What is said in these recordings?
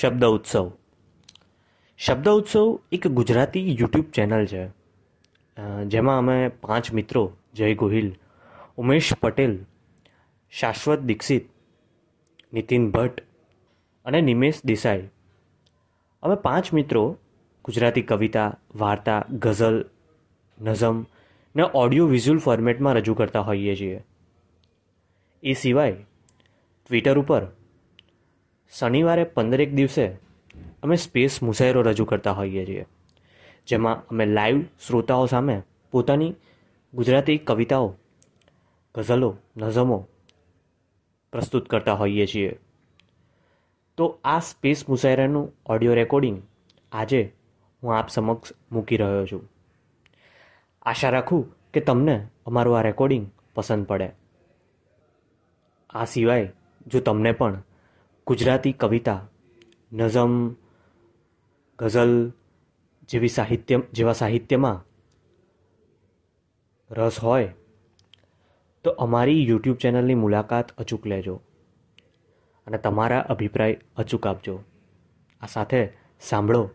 શબ્દ ઉત્સવ શબ્દ ઉત્સવ એક ગુજરાતી યુટ્યુબ ચેનલ છે. જેમાં અમે પાંચ મિત્રો, જય ગોહિલ, ઉમેશ પટેલ, શાશ્વત દીક્ષિત, નીતિન ભટ્ટ અને નિમેશ દેસાઈ. અમે પાંચ મિત્રો, ગુજરાતી કવિતા, વાર્તા, ગઝલ, નઝમ ને ઓડિયો વિઝ્યુઅલ ફોર્મેટમાં રજૂ કરતા હોઈએ છીએ. એ સિવાય ટ્વિટર ઉપર શનિવારે પંદરેક દિવસે અમે સ્પેસ મુસાયરો રજૂ કરતા હોઈએ છીએ, જેમાં અમે લાઈવ શ્રોતાઓ સામે પોતાની ગુજરાતી કવિતાઓ, ગઝલો નઝમો પ્રસ્તુત કરતા હોઈએ છીએ. તો આ સ્પેસ મુસાયરાનું ઓડિયો રેકોર્ડિંગ આજે હું આપ સમક્ષ મૂકી રહ્યો છું. આશા રાખું કે તમને અમારું આ રેકોર્ડિંગ પસંદ પડે. આ સિવાય જો તમને પણ ગુજરાતી કવિતા, નઝમ, ગઝલ જેવી સાહિત્ય, જેવા સાહિત્યમાં રસ હોય, તો અમારી યુટ્યુબ ચેનલની મુલાકાત અચૂક લેજો અને તમારા અભિપ્રાય અચૂક આપજો. આ સાથે સાંભળો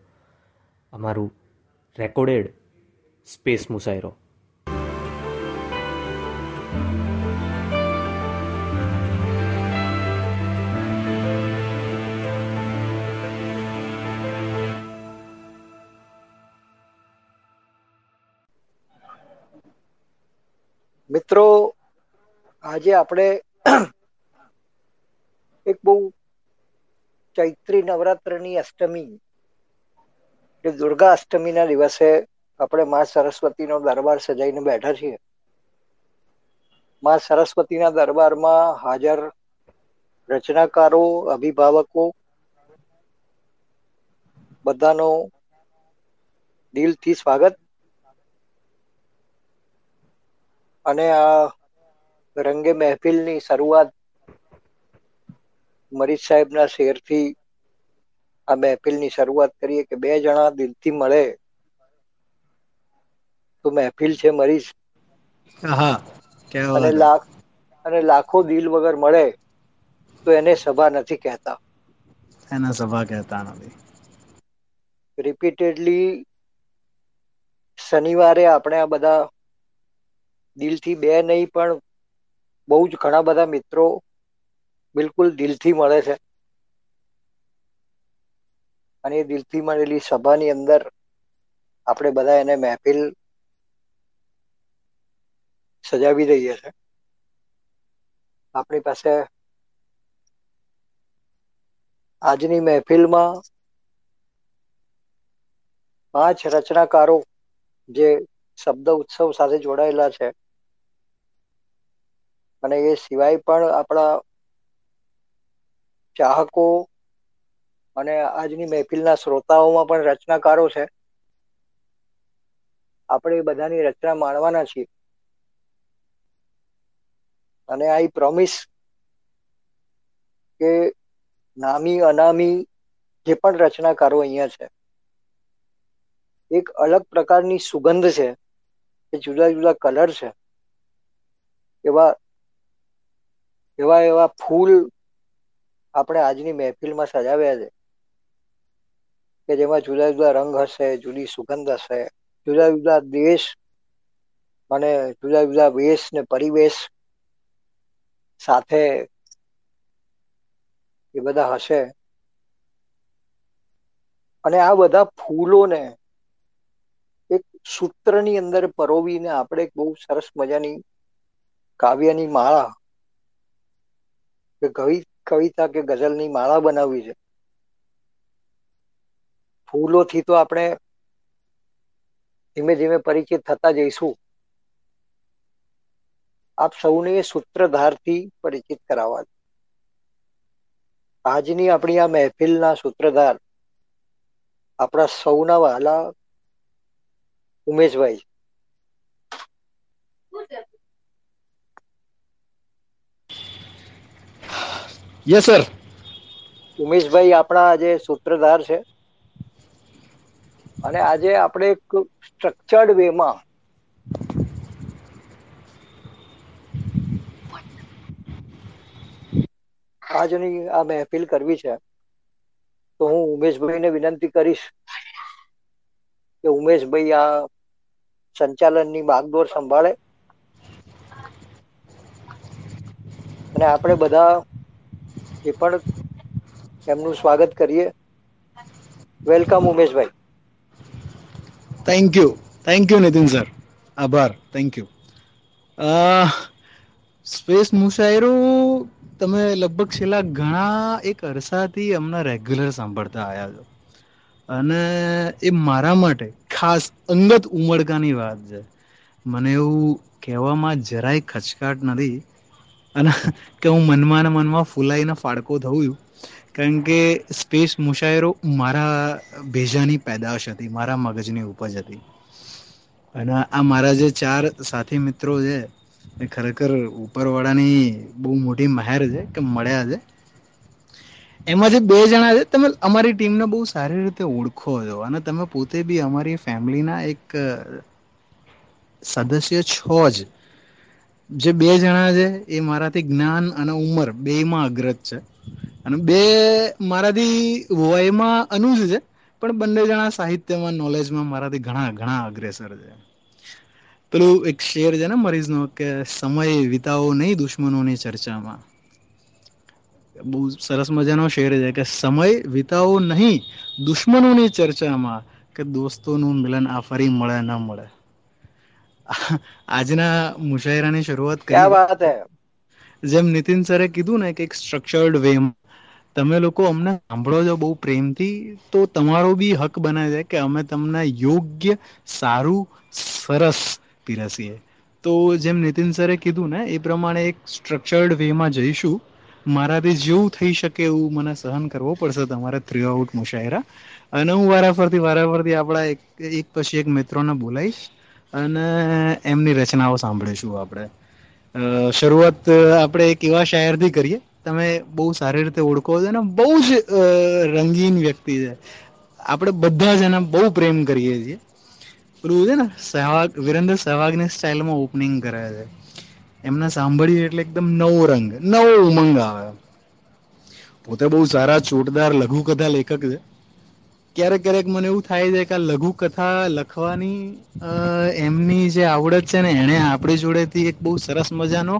અમારું રેકોર્ડેડ સ્પેસ મુસાયરો. મિત્રો, આજે આપણે એક બહુ ચૈત્રી નવરાત્રની અષ્ટમી, જે દુર્ગા અષ્ટમીના દિવસે આપણે મા સરસ્વતીનો દરબાર સજાઈને બેઠા છીએ. મા સરસ્વતીના દરબારમાં હાજર રચનાકારો, અભિભાવકો, બધાનો દિલથી સ્વાગત. અને આ રંગે મહેફિલની શરૂઆત મરીજ સાહેબના શેરથી આ મહેફિલની શરૂઆત કરીએ કે બે જણા દિલથી મળે તો મહેફિલ છે મરીજ. અને લાખ અને લાખો દિલ વગર મળે તો એને સભા નથી કહેતા. એને સભા કહેતા નથી. રિપીટેડલી શનિવારે આપણે આ બધા દિલથી બે નહીં, પણ બહુ જ ઘણા બધા મિત્રો બિલકુલ દિલથી મળે છે. અને એ દિલથી મળેલી સભાની અંદર આપણે બધા એને મહેફિલ સજાવી દઈએ છે. આપણી પાસે આજની મહેફિલમાં પાંચ રચનાકારો જે શબ્દ ઉત્સવ સાથે જોડાયેલા છે. અને એ સિવાય પણ આપણા ચાહકો અને આજની મહેફિલના શ્રોતાઓમાં પણ રચનાકારો છે. આપણે બધાની રચના માણવાના છીએ. અને આઈ પ્રોમિસ કે નામી, અનામી જે પણ રચનાકારો અહીંયા છે, એક અલગ પ્રકારની સુગંધ છે. એ જુદા જુદા કલર છે. એવા એવા એવા ફૂલ આપણે આજની મહેફિલમાં સજાવ્યા છે. કે જેમાં જુદા જુદા રંગ હશે, જુદી સુગંધ હશે, જુદા જુદા દેશ અને જુદા જુદા વેશ ને પરિવેશ સાથે એ બધા હશે. અને આ બધા ફૂલોને સૂત્રની અંદર પરોવીને આપણે બહુ સરસ મજાની કાવ્યની માળા કે કવિ, કવિતા કે ગઝલની માળા બનાવવી છે. ફૂલોથી તો આપણે ધીમે ધીમે પરિચિત થતા જઈશું. આપ સૌને સૂત્રધારથી પરિચિત કરાવવા આજની આપણી આ મહેફિલના સૂત્રધાર આપણા સૌના વહાલા ઉમેશભાઈ. યસ સર ઉમેશભાઈ આપણા આજે સૂત્રધાર છે અને આજે આપણે એક સ્ટ્રક્ચર્ડ વેમાં આજની આ મહેફિલ કરવી છે તો હું ઉમેશભાઈને વિનંતી કરીશ કે ઉમેશભાઈ આ સંચાલનની બાગડોર સંભાળે. અને આપણે બધા એ પણ એમનું સ્વાગત કરીએ. Welcome Umeshbhai. Thank you thank you Nitin sir આભાર. થેન્ક યુ સ્પેસ મુશાયરો તમે લગભગ છેલ્લા ઘણા એક અરસાથી અમને રેગ્યુલર સાંભળતા આવ્યા છો. અને એ મારા માટે ખાસ અંગત ઉમળકાની વાત છે. મને એવું કહેવામાં જરાય ખચકાટ નથી. અને કે હું મનમાં ને મનમાં ફૂલાઈને ફાડકો થયું કારણ કે સ્પેસ મુશાયરો મારા ભેજાની પેદાશ હતી, મારા મગજની ઉપજ હતી. અને આ મારા જે ચાર સાથી મિત્રો છે, એ ખરેખર ઉપરવાળાની બહુ મોટી મહેર છે કે મળ્યા છે. એમાં જે બે જણા છે. તમે અમારી ટીમને બહુ સારી રીતે ઓળખો છો અને તમે પોતે બી અમારી ફેમિલીના એક સદસ્ય છો જ. જે બે જણા છે એ મારાથી જ્ઞાન અને ઉંમર બેમાં અગ્રજ છે. અને બે મારાથી વયમાં અનુજ છે, પણ બંને જણા સાહિત્યમાં નોલેજમાં મારાથી ઘણા ઘણા અગ્રેસર છે. પેલું એક શેર છે ને મરીઝનો, કે સમય વિતાવો નહીં દુશ્મનોની ચર્ચામાં. બહુ સરસ મજાનો શેર છે કે સમય વિતાવો નહીં દુશ્મનોની ચર્ચામાં કે દોસ્તોનું મિલન આ ફરી મળે ન મળે. આજના મુશાયરાની શરૂઆત કરી. વાત જેમ નીતિન સરે કીધું ને કે એક સ્ટ્રક્ચર્ડ વે તમે લોકો અમને સાંભળો છો બહુ પ્રેમથી તો તમારો બી હક બને છે કે અમે તમને યોગ્ય સારું સરસ પીરસીએ. તો જેમ નીતિન સરે કીધું ને એ પ્રમાણે એક સ્ટ્રક્ચર્ડ વે માં જઈશું મારાથી જેવું થઈ શકે એવું મને સહન કરવો પડશે તમારે થ્રી આઉટ મુશાયરા. અને હું વારાફરતી વારાફરતી આપણા એક એક પછી એક મિત્રોને બોલાવીશ અને એમની રચનાઓ સાંભળીશું આપણે. શરૂઆત આપણે એક એવા શાયરથી કરીએ. તમે બહુ સારી રીતે ઓળખો છો અને બહુ જ રંગીન વ્યક્તિ છે. આપણે બધા જ એને બહુ પ્રેમ કરીએ છીએ. પેલું છે ને સહેવાગ, વિરેન્દ્ર સહેવાગની સ્ટાઇલમાં ઓપનિંગ કરે છે. એમને સાંભળીએ એટલે એકદમ નવો રંગ, નવો ઉમંગ આવે. પોતે બહુ સારા ચોટદાર લઘુકથા લેખક છે. ક્યારેક ક્યારેક મને એવું થાય છે કે આ લઘુ કથા લખવાની એમની જે આવડત છે ને એને આપણી જોડેથી એક બહુ સરસ મજાનો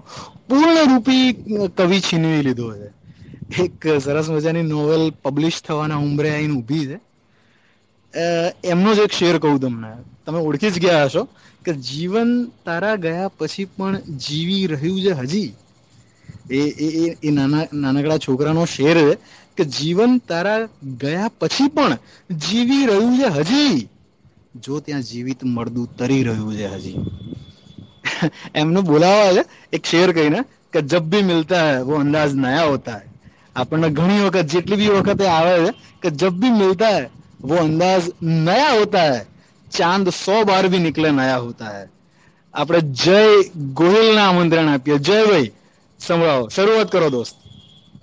પૂર્ણરૂપી કવિ છીનવી લીધો છે. એક સરસ મજાની નોવેલ પબ્લિશ થવાના ઉમરે આઈને ઊભી છે. અ, એમનો જ એક શેર કહું તમને. તમે ઓળખી જ ગયા હશો. કે જીવન તારા ગયા પછી પણ જીવી રહ્યું છે હજી? એ એ એ નાના, નાનકડા છોકરાનો શેર કે જીવન તારા ગયા પછી પણ જીવી રહ્યું છે હજી? જો ત્યાં જીવિત મળદું તરી રહ્યું છે હજી. એમનું બોલાવા છે, એક શેર કહીને કે જબ ભી મિલતા હૈ, વો અંદાજ નયા હોતા હૈ. આપણને ઘણી વખત, જેટલી બી વખતે આવે છે કે જબ ભી મિલતા હૈ, વો અંદાજ નયા હોતા હૈ. ચાંદ સો બાર ભી નિકલે નયા હોતા હૈ. આપણે જય ગોહિલને આમંત્રણ આપીએ. જય ભાઈ સંભળાવો. શરૂઆત કરો દોસ્ત.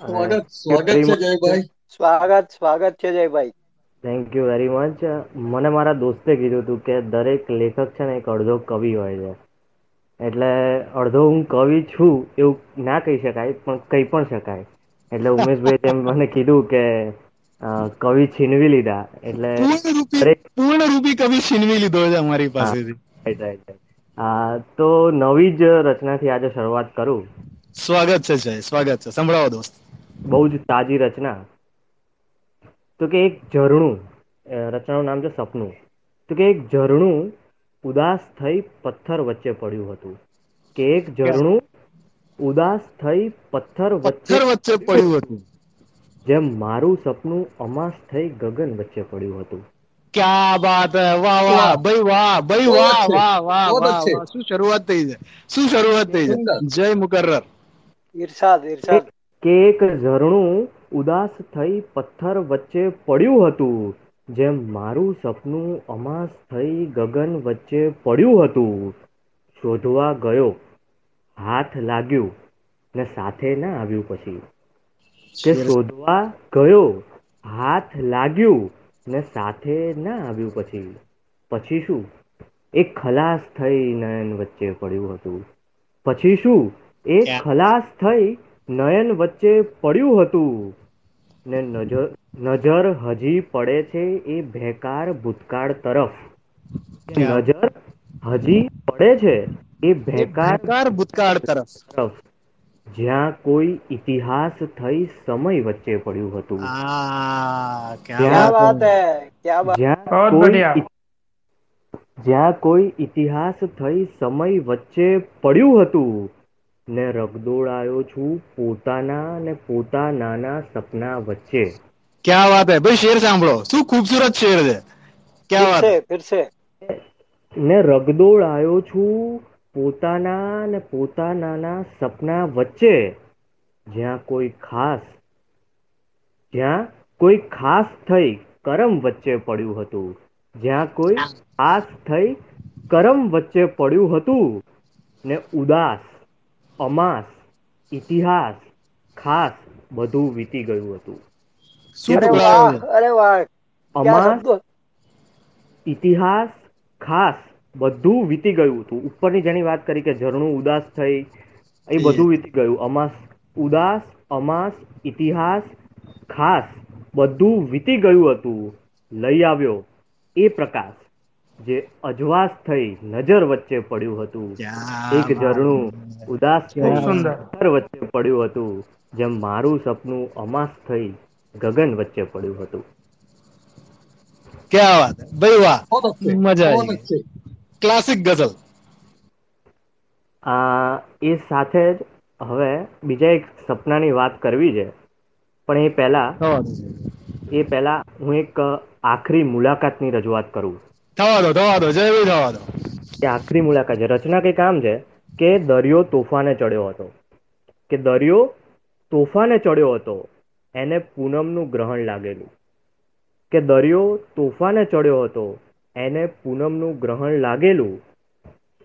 સ્વાગત સ્વાગત છે જયભાઈ સ્વાગત સ્વાગત છે Jaybhai thank you very much મને મારા દોસ્તે કીધું હતું કે દરેક લેખક છે ને એક અડધો કવિ હોય છે. એટલે અડધો હું કવિ છું એવું ના કહી શકાય પણ કહી પણ શકાય. એટલે ઉમેશભાઈ તેમ મને કીધું કે કવિ છીનવી લીધા એટલે પૂર્ણ રૂપી કવિ છીનવી લીધો છે અમારી પાસેથી. તો નવી જ રચનાથી આજે શરૂઆત કરું. સ્વાગત છે જય સ્વાગત છે. સંભળાવો દોસ્ત. બહુ જ તાજી રચના. તો કે એક ઝરણું રચનાનું નામ છે સપનું. તો કે એક ઝરણું ઉદાસ થઈ પથ્થર વચ્ચે પડ્યું હતું. કે એક ઝરણું ઉદાસ થઈ પથ્થર વચ્ચે પથ્થર વચ્ચે પડ્યું હતું. જેમ મારું સપનું અમાસ થઈ ગગન વચ્ચે પડ્યું હતું. ક્યા બાત વાહ વાહ વાહ. ભાઈ વાહ ભાઈ વાહ વાહ વાહ વાહ શું શરૂઆત થઈ છે? શું શરૂઆત થઈ છે? જય મુકર્રર ઈર્ષાદ ઈર્ષાદ કે એક ઝરણું ઉદાસ થઈ પથ્થર વચ્ચે પડ્યું હતું. જેમ મારું સપનું અમાસ થઈ ગગન વચ્ચે પડ્યું હતું. શોધવા ગયો. હાથ લાગ્યું ને સાથે ના આવ્યું પછી. કે શોધવા ગયો. હાથ લાગ્યું ને સાથે ના આવ્યું પછી. પછી શું? એક ખલાસ થઈ નયન વચ્ચે પડ્યું હતું. પછી શું? એ ખલાસ થઈ નયન વચ્ચે પડ્યું હતું. ને નજર નજર હજી પડે છે એ ભેકાર ભૂતકાળ તરફ. નજર હજી પડે છે એ એ ભેકાર ભૂતકાળ તરફ. તરફ. જ્યાં કોઈ ઇતિહાસ થઈ સમય વચ્ચે પડ્યું હતું. જ્યાં કોઈ ઇતિહાસ થઈ સમય વચ્ચે પડ્યું હતું. ને રગદોળાયો છું પોતાના ને પોતાનાના સપના વચ્ચે. ક્યાં વાત હે? ભાઈ શેર સાંભળો. શું ખૂબસૂરત શેર છે? ક્યાં વાત છે ફિર છે. ને રગદોળાયો છું પોતાના અને પોતાનાના સપના વચ્ચે જ્યાં કોઈ ખાસ જ્યાં કોઈ ખાસ થઈ કરમ વચ્ચે પડ્યું હતું જ્યાં કોઈ આસ થઈ કરમ વચ્ચે પડ્યું હતું ને ઉદાસ અમાસ ઇતિહાસ ખાસ બધું વીતી ગયું હતું. અમાસ ઇતિહાસ ખાસ બધું વીતી ગયું હતું. ઉપરની જેની વાત કરી કે ઝરણું ઉદાસ થઈ એ બધું વીતી ગયું. અમાસ ઉદાસ અમાસ ઇતિહાસ ખાસ બધું વીતી ગયું હતું. લઈ આવ્યો. એ પ્રકાશ જે અજવાસ થઈ નજર વચ્ચે પડ્યું હતું. એક ઝરણું ઉદાસ નજર વચ્ચે પડ્યું હતું. જેમ મારું સપનું અમાસ થઈ ગગન વચ્ચે પડ્યું હતું. ક્યાં વાત. ભાઈ વાહ. મજા આવી. ક્લાસિક ગઝલ એ સાથે જ હવે બીજા એક સપનાની વાત કરવી છે. પણ એ પહેલા એ પહેલા હું એક આખરી મુલાકાતની રજૂઆત કરું. થવા દો થવા દો જય થવા દો. કે આખરી મુલાકાત છે. રચના કઈ કામ છે? કે દરિયો તોફાને ચડ્યો હતો. કે દરિયો તોફાને ચડ્યો હતો એને પૂનમનું ગ્રહણ લાગેલું. કે દરિયો તોફાને ચડ્યો હતો એને પૂનમનું ગ્રહણ લાગેલું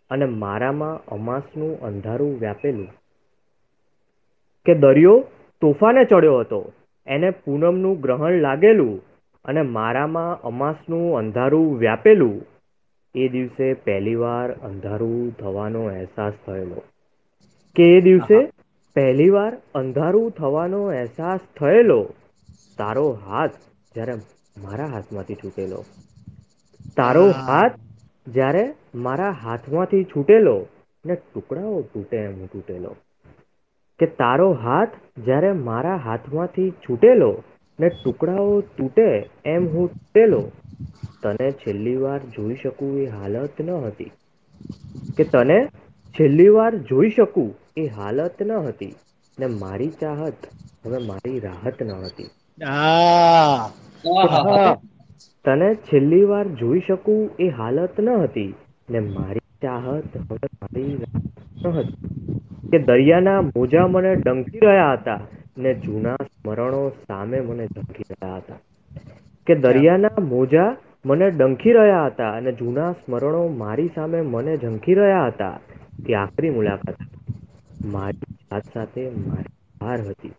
અને મારામાં અમાસનું અંધારું વ્યાપેલું. કે દરિયો તોફાને ચડ્યો હતો એને પૂનમનું ગ્રહણ લાગેલું અને મારામાં અમાસનું અંધારું વ્યાપેલું. એ દિવસે પહેલીવાર અંધારું થવાનો અહેસાસ થયેલો. કે એ દિવસે પહેલીવાર અંધારું થવાનો અહેસાસ થયેલો? તારો હાથ જ્યારે મારા હાથમાંથી છૂટેલો. તારો હાથ જ્યારે મારા હાથમાંથી છૂટેલો ને ટુકડાઓ તૂટે એમ તૂટેલો. કે તારો હાથ જ્યારે મારા હાથમાંથી છૂટેલો ને ટુકડાઓ તૂટે એમ હું તૂટેલો તને છેલ્લી વાર જોઈ શકું એ હાલત ન હતી. કે તને છેલ્લી વાર જોઈ શકું એ હાલત ન હતી ને મારી ચાહત હવે મારી રાહત ન હતી. તને છેલ્લી વાર જોઈ શકું એ હાલત ન હતી. ને મારી ચાહત હવે મારી ન હતી. કે દરિયાના મોજા મને ડંકી રહ્યા હતા ને જૂના સ્મરણો સામે મને ઝંખી રહ્યા હતા. કે દરિયાના મોજા મને ડંખી રહ્યા હતા અને જૂના સ્મરણો મારી સામે મને ઝંખી રહ્યા હતા. તે આખરી મુલાકાત મારી જાત સાથે મારી હાર હતી.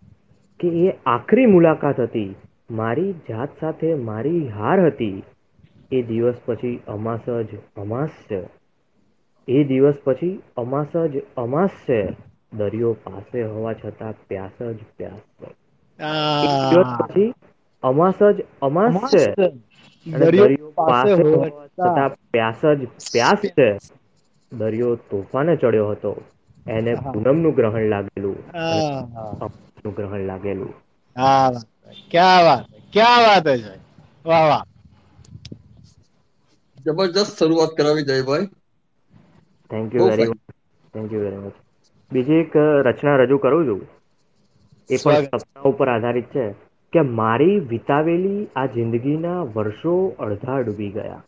કે એ આખરી મુલાકાત હતી. મારી જાત સાથે મારી હાર હતી. એ દિવસ પછી અમાસ જ અમાસ છે. એ દિવસ પછી અમાસ જ અમાસ છે. દરિયો પાસે હોવા છતાં પ્યાસ જ પ્યાસ છે. દિવસ પછી અમાસ જ અમાસ છે. અને દરિયો પાસે હોવા છતાં પ્યાસ જ પ્યાસ છે. દરિયો તોફાને ચડ્યો હતો. એને. પૂનમનું ગ્રહણ લાગેલું. આ ગ્રહણ લાગેલું. હે. ક્યાં વાત ક્યાં વાત છે વાહ વાહ. જબરજસ્ત શરૂઆત કરાવી Jaybhai thank you very much thank you very much બીજી એક રચના રજૂ કરું છું. એ પણ સપના ઉપર આધારિત છે કે મારી વિતાવેલી આ જિંદગીના વર્ષો અડધા ડૂબી ગયા.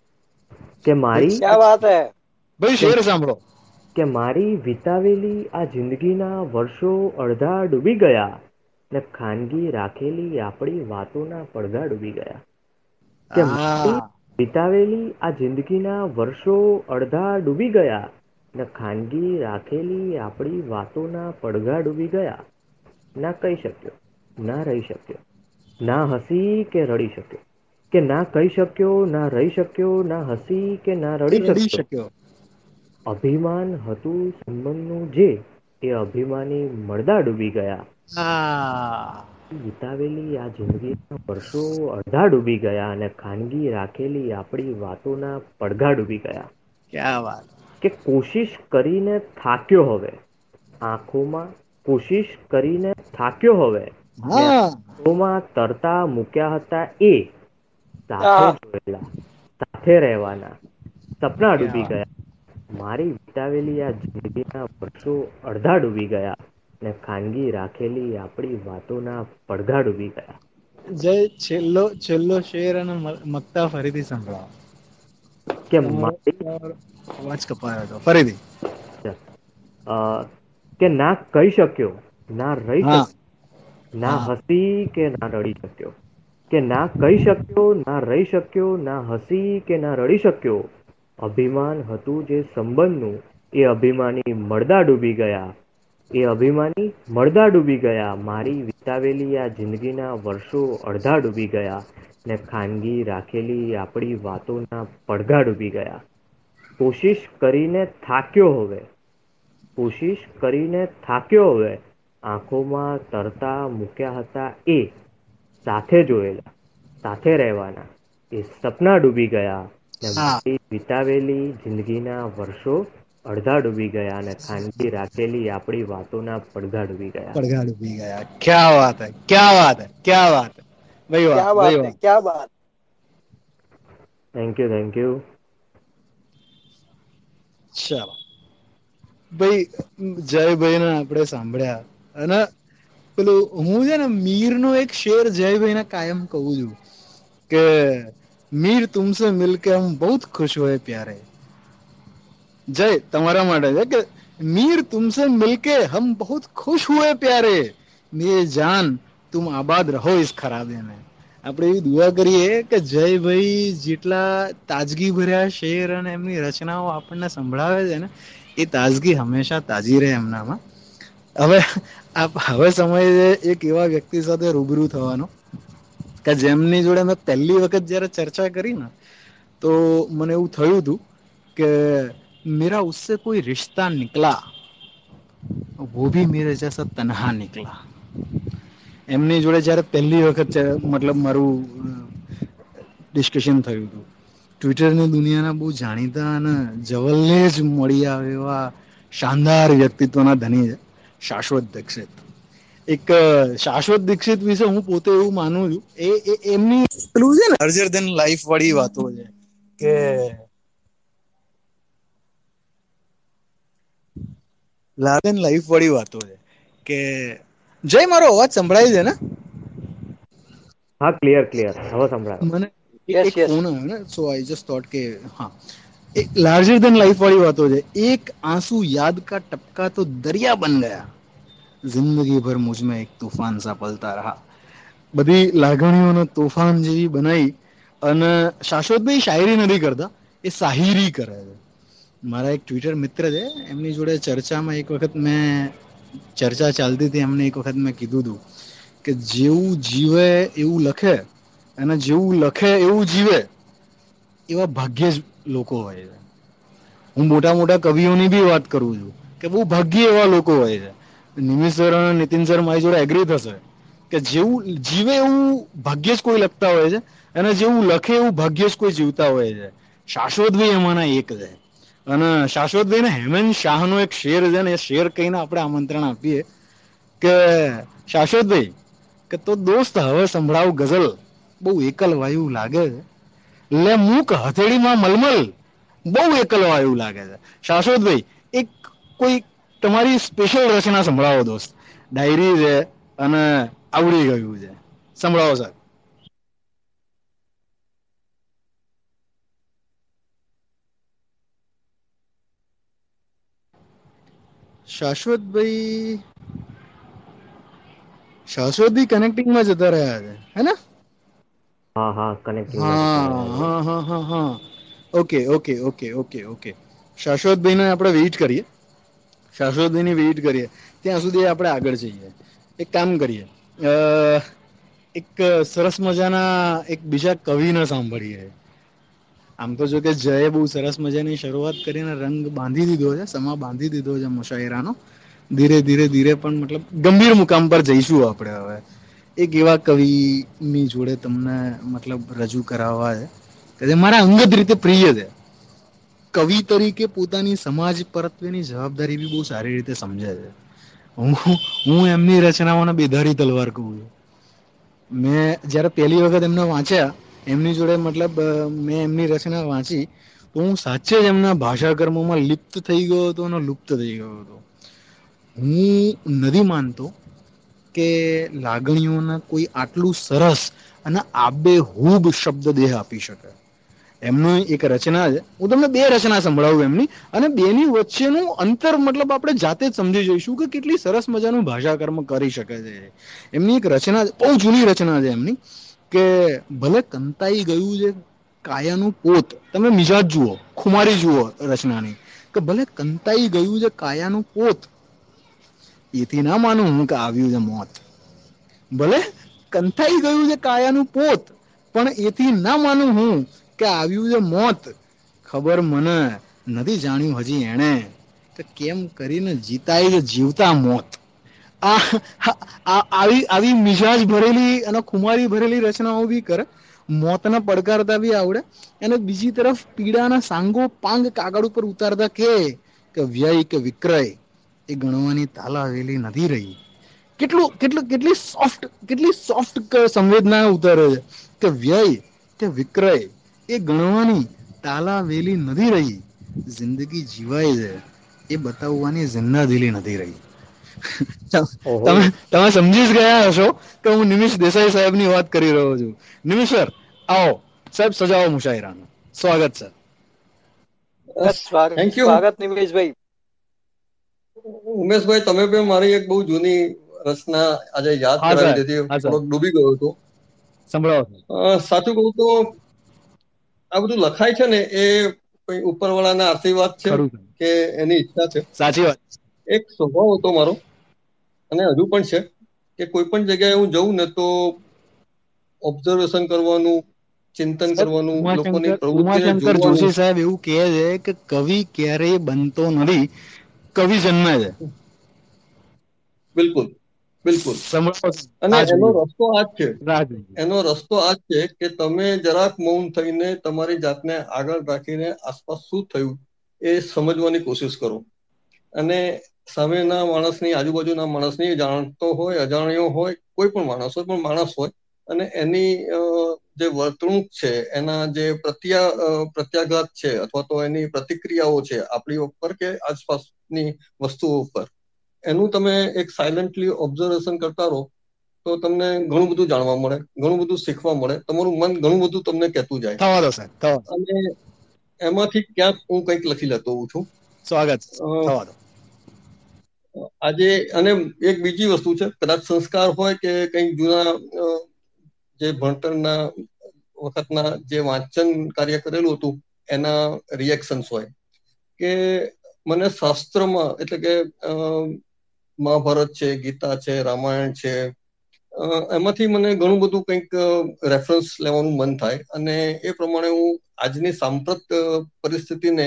કે મારી ક્યાં વાત હે? ભાઈ શેર સાંભળો. કે મારી વિતાવેલી આ જિંદગીના વર્ષો અડધા ડૂબી ગયા. ને ખાનગી રાખેલી આપણી વાતોના પડઘા ડૂબી ગયા. કે મારી વિતાવેલી આ જિંદગીના વર્ષો અડધા ડૂબી ગયા ને ખાનગી રાખેલી આપણી વાતોના પડઘા ડૂબી ગયા. ના કહી શક્યો ના રહી શક્યો ના હસી કે રડી શક્યો કે ના કહી શક્યો ના રહી શક્યો ના હસી કે ના રડી શક્યો. અભિમાન હતું સંબંધનું જે એ અભિમાની મળદા ડૂબી ગયા. વિતાવેલી આ જિંદગીના વર્ષો અડધા ડૂબી ગયા અને ખાનગી રાખેલી આપણી વાતોના પડઘા ડૂબી ગયા. ક્યાં વાત. કે કોશિશ કરીને થાક્યો હવે. આંખોમાં કોશિશ કરીને થાક્યો હવે. આંખોમાં તરતા મૂક્યા હતા એ. સાથે જોયેલા સાથે રહેવાના સપના ડૂબી ગયા. મારી વિતાવેલી આ જિંદગીના વર્ષો અડધા ડૂબી ગયા. ને ખાનગી રાખેલી આપણી વાતોના પડઘા ડૂબી ગયા જય છેલ્લો છેલ્લો શેર અને મક્તા ફરીથી સંભળાવો. કે તમારો- મારી તમારો અવાજ કપાયો હતો ફરીથી. અ, કે ના કહી શક્યો ના રહી શક્યો ના હસી કે ના રડી શક્યો? કે ના કહી શક્યો ના રહી શક્યો ના હસી કે ના રડી શક્યો? અભિમાન હતું જે સંબંધનું એ અભિમાની મળદા ડૂબી ગયા. એ અભિમાની મળદા ડૂબી ગયા. મારી વિતાવેલી આ જિંદગીના વર્ષો અડધા ડૂબી ગયા ને ખાનગી રાખેલી આપણી વાતોના પડઘા ડૂબી ગયા. કોશિશ કરીને થાક્યો હવે. કોશિશ કરીને થાક્યો હવે. આંખોમાં તરતા મૂક્યા હતા એ સાથે જોયેલા સાથે રહેવાના. એ સપના ડૂબી ગયા વિતાવેલી જિંદગીના વર્ષો અડધા ડૂબી ગયા અને ખાનગી રાખેલી આપણી વાતોના પડઘા ડૂબી ગયા. પડઘા ડૂબી ગયા. ક્યા વાત હે? ક્યા વાત હે? ક્યા વાત ભાઈ વાત ભાઈ વાત ક્યા વાત? થેન્ક યુ થેન્ક યુ ચાલો. ભાઈ જયભાઈ ને આપણે સાંભળ્યા. અને પેલું હું છે ને મીર નો એક શેર જયભાઈ ને કાયમ કહું છું કે મીર તુમસે મિલકે હમ બહુ ખુશ હોય પ્યારે. જય, તમારા માટે છે કે મીર તુમસે મિલકે હમ બહુત ખુશ હુએ પ્યારે. મે જાન, તુમ આબાદ રહો ઇસ ખરાબે મે. આપણે એવી દુઆ કરીએ કે જય ભાઈ, જેટલા તાજગી ભર્યા શેર અને એમની રચનાઓ આપણને સંભળાવે છે ને, એ તાજગી હંમેશા તાજી રહે એમનામાં. હવે, આપ, હવે સમય એક એવા વ્યક્તિ સાથે રૂબરૂ થવાનો કે જેમની જોડે મેં પહેલી વખત જયારે ચર્ચા કરી ને, તો મને એવું થયું હતું કે मेरा उससे कोई रिश्ता निकला वो भी मेरे जैसा तनहा निकला એમની જોડે જયારે પહેલી વખત છે- મતલબ મારું ડિસ્કશન થયું હતું ટ્વિટરની દુનિયાના બહુ જાણીતા અને જવલ્લે જ મળી આવે એવા શાનદાર વ્યક્તિત્વના ધની છે શાશ્વત દીક્ષિત એક અ, શાશ્વત દીક્ષિત વિશે હું પોતે એવું માનું છું એ એ- એમની પેલું છે ને અર્જર ધેન લાઈફ વાળી વાતો છે કે લાઈફ એન્ડ લાઈફ વાળી વાતો છે. કે જય મારો અવાજ સંભળાય છે ને? હા ક્લિયર ક્લિયર હવે સંભળાય. મને એક ફોન આવ્યો ને સો આઈ જસ્ટ થોટ કે હા. એક લાર્જર ધેન લાઈફ વાળી વાતો છે. એક આંસુ યાદ કા ટપકા તો દરિયા બન ગયા. જિંદગી ભર મુજમે એક તોફાન સા પલતા રહા. બધી લાગણીઓનો તોફાન જેવી બનાવી અને શાશ્વતભાઈ શાયરી નથી કરતા એ સાહિરી કરે છે. મારા એક ટ્વિટર મિત્ર છે, એમની જોડે ચર્ચામાં એક વખત મેં ચર્ચા ચાલતી હતી એમને એક વખત મેં કીધું હતું કે જેવું જીવે એવું લખે અને જેવું લખે એવું જીવે, એવા ભાગ્યે જ લોકો હોય છે. હું મોટા મોટા કવિઓની બી વાત કરું છું કે બહુ ભાગ્ય એવા લોકો હોય છે. નિમિષ સર અને નીતિન સર મારી જોડે એગ્રી થશે કે જેવું જીવે એવું ભાગ્ય જ કોઈ લખતા હોય છે અને જેવું લખે એવું ભાગ્ય જ કોઈ જીવતા હોય છે. શાશ્વતભાઈ એમાંના એક છે. અને શાશ્વતભાઈ ને હેમંત શાહનો એક શેર છે ને, એ શેર કહીને આપણે આમંત્રણ આપીએ કે શાશ્વતભાઈ કે તો દોસ્ત હવે સંભળાવ ગઝલ બહુ એકલ વાયુ લાગે છે. લે મૂક હથેળીમાં મલમલ, બહુ એકલ વાયુ લાગે છે. શાશ્વતભાઈ એક કોઈ તમારી સ્પેશિયલ રચના સંભળાવો દોસ્ત. ડાયરી છે અને આવડી ગયું છે. સંભળાવો સાહેબ. શાશ્વતભાઈ શાશ્વતભાઈ કનેક્ટિંગમાં જતા રહ્યા છે હે ને? હા હા કનેક્ટિંગ હા હા હા હા okay okay okay okay okay શાશ્વતભાઈને આપણે વેઇટ કરીએ. શાશ્વતભાઈની વેઇટ કરીએ. ત્યાં સુધી આપણે આગળ જઈએ. એક કામ કરીએ. એક સરસ મજાના એક બીજા કવિને સાંભળીએ. આમ તો જો કે જયે બહુ સરસ મજાની શરૂઆત કરીને રંગ બાંધી દીધો છે, સમા બાંધી દીધો છે મુશાયરાનો ધીરે ધીરે ધીરે પણ મતલબ ગંભીર મુકામ પર જઈશું આપણે હવે. એક એવા કવિની જોડે તમને મતલબ રજૂ કરાવવા છે, કે જે મારા અંગત રીતે પ્રિય છે. કવિ તરીકે પોતાની સમાજ પરત્વેની જવાબદારી બી બહુ સારી રીતે સમજે છે. હું હું એમની રચનાઓને બેધારી તલવાર કહું છું. મેં જ્યારે પહેલી વખત એમને વાંચ્યા એમની જોડે મતલબ મેં એમની રચના વાંચી, તો હું સાચે જ એમના ભાષાકર્મોમાં લિપ્ત થઈ ગયો હતો અને લુપ્ત થઈ ગયો હતો. હું નથી માનતો કે લાગણીઓના કોઈ આટલું સરસ અને આબેહૂબ શબ્દ દેહ આપી શકે. એમની એક રચના છે. હું તમને બે રચના સંભળાવું એમની અને બેની વચ્ચેનું અંતર મતલબ આપણે જાતે જ સમજી જઈશું કે કેટલી સરસ મજાનું ભાષાકર્મ કરી શકે છે. એમની એક રચના બહુ જૂની રચના છે એમની. કે ભલે કંતાઈ ગયું છે કાયાનું પોત, તમે મિજાજ જુઓ, ખુમારી જુઓ રચનાની, કે ભલે કંતાઈ ગયું છે કાયાનું પોત, એથી ના માનું હું કે આવ્યું છે મોત. ભલે કંથાઈ ગયું છે કાયાનું પોત, પણ એથી ના માનું હું કે આવ્યું છે મોત. ખબર મને નથી જાણ્યું હજી એણે. કે કેમ કરીને જીતાય છે જીવતા મોત? આ આવી આવી મિજાજ ભરેલી અને ખુમારી ભરેલી રચનાઓ બી કરે. મોતને પડકારતા બી આવડે. અને બીજી તરફ પીડાના સાંગો પાંગ કાગળ ઉપર ઉતારતા કે કે વ્યય, કે વિક્રય, એ ગણવાની તાલાવેલી નથી રહી. કેટલું કેટલું, કેટલી સોફ્ટ કેટલી સોફ્ટ સંવેદના ઉતારે છે. કે વ્યય, કે વિક્રય, એ ગણવાની તાલાવેલી નથી રહી. જિંદગી જીવાય છે. એ બતાવવાની જિંદાદિલી નથી રહી. તમે તમે સમજી જ ગયા હશો કે હું નિમિષ દેસાઈ સાહેબની વાત કરી રહ્યો છું. નિમિષ સર આવો. સાહેબ સજાવો મુશાયરાનો. સ્વાગત સર. સ્વાગત નિમેશભાઈ. ઉમેશભાઈ તમે પણ મારી એક બહુ જૂની રચના આજે યાદ કરાવી દીધી. થોડોક ડૂબી ગયો હતો સંભળાવો સાચું કહું તો આ બધું લખાય છે ને એ કોઈ ઉપરવાળાના આશીર્વાદ છે છે. કે એની ઈચ્છા છે? સાચી વાત. એક સ્વભાવ હતો મારો. અને હજુ પણ છે કે કોઈ પણ જગ્યાએ હું જઉં ને તો ઓબ્ઝર્વેશન કરવાનું ચિંતન કરવાનું લોકોની પ્રવૃત્તિને જોશી સાહેબ એવું કહે છે કે કવિ ક્યારેય બનતો નથી કવિ જન્મે છે. બિલકુલ બિલકુલ. અને એનો રસ્તો આ જ છે એનો રસ્તો આ જ છે કે તમે જરાક મૌન થઈને તમારી જાતને આગળ રાખીને આસપાસ શું થયું એ સમજવાની કોશિશ કરો. અને સામેના માણસની આજુબાજુના માણસની જાણતો હોય અજાણ્યો હોય કોઈ પણ માણસ હોય પણ માણસ હોય. અને એની જે વર્તણૂક છે એના જે પ્રત્યા પ્રત્યાઘાત છે અથવા તો એની પ્રતિક્રિયાઓ છે આપણી ઉપર કે આસપાસની વસ્તુઓ ઉપર. એનું તમે એક સાયલન્ટલી ઓબ્ઝર્વેશન કરતા રહો તો તમને ઘણું બધું જાણવા મળે ઘણું બધું શીખવા મળે. તમારું મન ઘણું બધું તમને કહેતું જાય. અને એમાંથી ક્યાંક હું કંઈક લખી લેતો હોઉં છું. સ્વાગત આજે અને એક બીજી વસ્તુ છે, કદાચ સંસ્કાર હોય કે કંઈક જૂના જે ભણતરના વખતના જે વાંચન કાર્ય કરેલું હતું, એના રિએક્શન્સ હોય. કે મને શાસ્ત્રમાં, એટલે કે મહાભારત છે, ગીતા છે, રામાયણ છે એમાંથી મને ઘણું બધું કંઈક રેફરન્સ લેવાનું મન થાય અને એ પ્રમાણે હું આજની સાંપ્રત પરિસ્થિતિને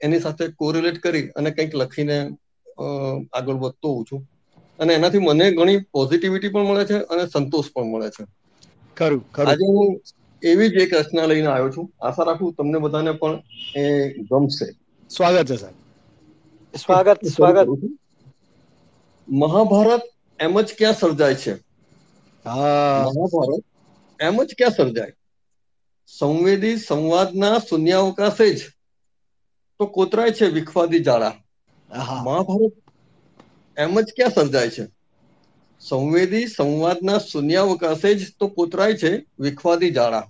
એની સાથે કોરિલેટ કરી અને કંઈક લખીને આગળ વધતો હોઉં છું. અને એનાથી મને ઘણી પોઝિટિવિટી પણ મળે છે અને સંતોષ પણ મળે છે. ખરું ખરું. આજે હું એવી જ એક રચના લઈને આવ્યો છું. આશા રાખું તમને બધાને પણ એ ગમશે. સ્વાગત છે સાહેબ. સ્વાગત સ્વાગત. મહાભારત એમ જ ક્યાં સર્જાય છે? હા. મહાભારત એમ જ ક્યાં સર્જાય? સંવેદી સંવાદના શૂન્યાવકાશે જ. તો કોતરાય છે વિખવાદી જાળા. મહાભારત એમ જ ક્યાં સર્જાય છે? સંવેદી સંવાદના શૂન્યાવકાશે જ તો કોતરાય છે વિખવાદી જાળા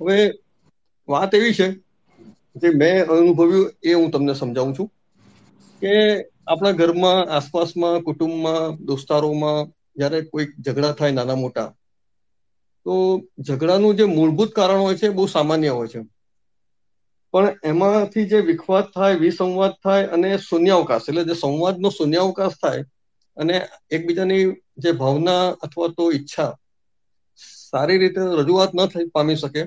હવે વાત એવી છે જે મેં અનુભવ્યું એ હું તમને સમજાવું છું કે આપણા ઘરમાં, આસપાસમાં, કુટુંબમાં, દોસ્તારોમાં જ્યારે કોઈક ઝઘડા થાય નાના મોટા, તો ઝઘડાનું જે મૂળભૂત કારણ હોય છે બહુ સામાન્ય હોય છે. પણ એમાંથી જે વિખવાદ થાય, વિસંવાદ થાય અને શૂન્યાવકાશ, એટલે જે સંવાદનો શૂન્યાવકાશ થાય અને એકબીજાની જે ભાવના અથવા તો ઈચ્છા સારી રીતે રજૂઆત ન થઈ પામી શકે,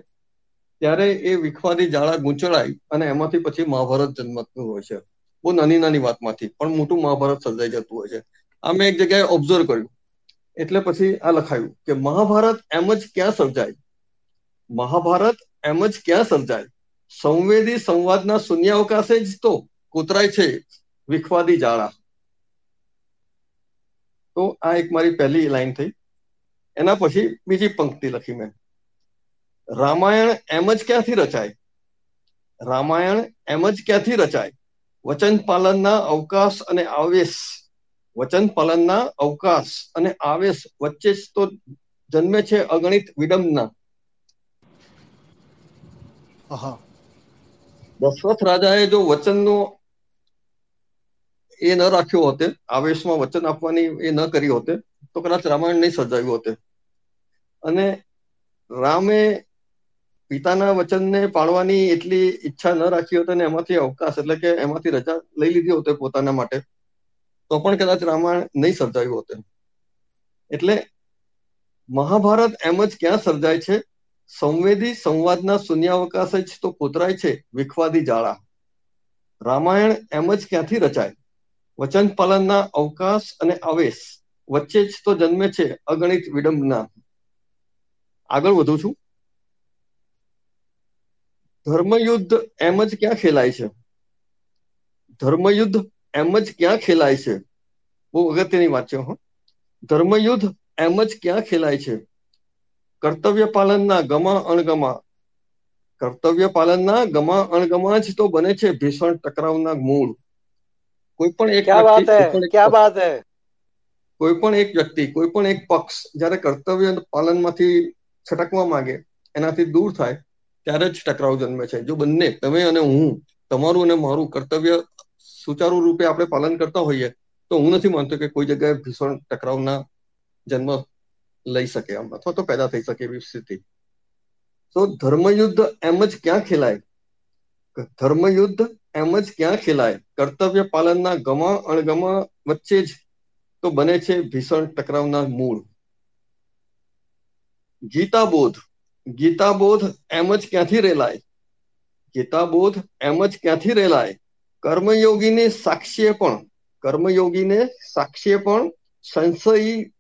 ત્યારે એ વિખવાદી જાળા ગૂંચળાય અને એમાંથી પછી મહાભારત જન્મતું હોય છે. બહુ નાની નાની વાતમાંથી, પણ મોટું મહાભારત સર્જાઈ જતું હોય છે. આ મેં એક જગ્યાએ ઓબ્ઝર્વ કર્યું. એટલે પછી આ લખાયું કે મહાભારત એમ જ ક્યાં સર્જાય? મહાભારત એમ જ ક્યાં સર્જાય? સંવેદી સંવાદના શૂન્યાવકાશે જ તો કોતરાય છે વિખવાદી જાળા તો આ એક મારી પહેલી લાઈન થઈ. એના પછી બીજી પંક્તિ લખી મેં. રામાયણ એમ જ ક્યાંથી રચાય? રામાયણ એમ જ ક્યાંથી રચાય? વચન પાલનના અવકાશ અને આવેશ. વચન પાલનના અવકાશ અને આવેશ વચ્ચે જ તો જન્મે છે અગણિત વિડંબના. દશરથ રાજાએ જો વચનનો એ ન રાખ્યો હોતે, આવેશમાં વચન આપવાની એ ન કરી હોતે, તો કદાચ રામાયણ નહીં સર્જાયું હોતે. અને રામે પિતાના વચનને પાળવાની એટલી ઈચ્છા ન રાખી હોત અને એમાંથી અવકાશ એટલે કે એમાંથી રજા લઈ લીધી હોતે પોતાના માટે, તો પણ કદાચ રામાયણ નહીં સર્જાયું હોતે. એટલે મહાભારત એમ જ ક્યાં સર્જાય છે? સંવેદી સંવાદના શૂન્યાવકાશ જ તો કોતરાય છે, વિખવાદી જાળા રામાયણ એમ જ ક્યાંથી રચાય? વચન પાલનના અવકાશ અને આવેશ વચ્ચે જ તો જન્મે છે અગણિત વિડંબના. આગળ વધુ છું. ધર્મયુદ્ધ એમ જ ક્યાં ખેલાય છે? ધર્મયુદ્ધ એમ જ ક્યાં ખેલાય છે? બહુ અગત્યની વાત છે, હો. ધર્મયુદ્ધ એમ જ ક્યાં ખેલાય છે? કર્તવ્ય પાલનના ગમા અણગમા. કર્તવ્ય પાલનના ગમા અણગમા જ તો બને છે ભીષણ ટકરાવના મૂળ. કોઈ પણ એક ક્યાં વાત હે? કોઈ પણ એક વ્યક્તિ કોઈ પણ એક પક્ષ જ્યારે કર્તવ્ય પાલનમાંથી છટકવા માંગે એનાથી દૂર થાય ત્યારે જ ટકરાવ જન્મે છે. જો બંને તમે અને હું તમારું અને મારું કર્તવ્ય સુચારુ રૂપે આપણે પાલન કરતા હોઈએ તો હું નથી માનતો કે કોઈ જગ્યાએ ભીષણ ટકરાવના જન્મ લઈ શકે આમ, અથવા તો પેદા થઈ શકે એવી સ્થિતિ. તો ધર્મયુદ્ધ એમ જ ક્યાં ખેલાય? ધર્મયુદ્ધ એમ જ ક્યાં ખેલાય? કર્તવ્ય પાલનના ગમા અણગમા વચ્ચે જ તો બને છે ભીષણ ટકરાવના મૂળ. ગીતાબોધ. ગીતાબોધ એમ જ ક્યાંથી રેલાય? ગીતાબોધ એમ જ ક્યાંથી રેલાય? કર્મયોગીને સાક્ષીએ પણ, કર્મયોગીને સાક્ષીએ પણ સંશયી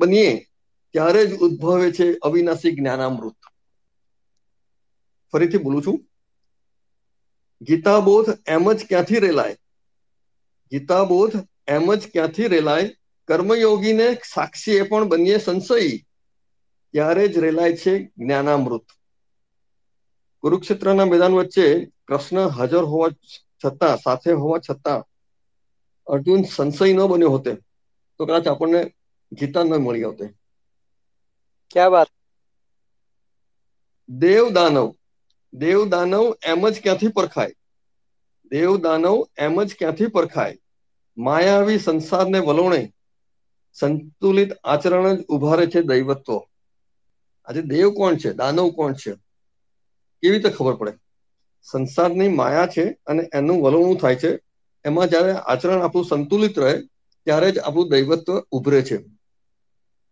બનીએ ત્યારે જ ઉદ્ભવે છે અવિનાશી જ્ઞાનામૃત. ફરીથી બોલું છું. ગીતાબોધ એમ જ ક્યાંથી રેલાય? ગીતાબોધ એમ જ ક્યાંથી રેલાય? કર્મયોગીને એ પણ બનીએ સંશયી. ત્યારે જ રેલાય છે જ્ઞાનામૃત. કુરુક્ષેત્રના મેદાન વચ્ચે કૃષ્ણ હાજર હોવા છતાં, સાથે હોવા છતાં અર્જુન સંશય ન બન્યો હોતે. તો કદાચ આપણને ગીતા મળી આવતે ક્યાં વાત? દેવ દાનવ દેવ દાનવ એમ જ ક્યાંથી પરખાય? દેવ દાનવ એમ જ ક્યાંથી પરખાય? માયાવી સંસારને વલોણે સંતુલિત આચરણ જ ઉભારે છે દૈવત્વ. આજે દેવ કોણ છે? દાનવ કોણ છે? કેવી રીતે ખબર પડે? સંસારની માયા છે અને એનું વલણું થાય છે. એમાં જ્યારે આચરણ આપણું સંતુલિત રહે ત્યારે જ આપણું દૈવત્વ ઉભરે છે.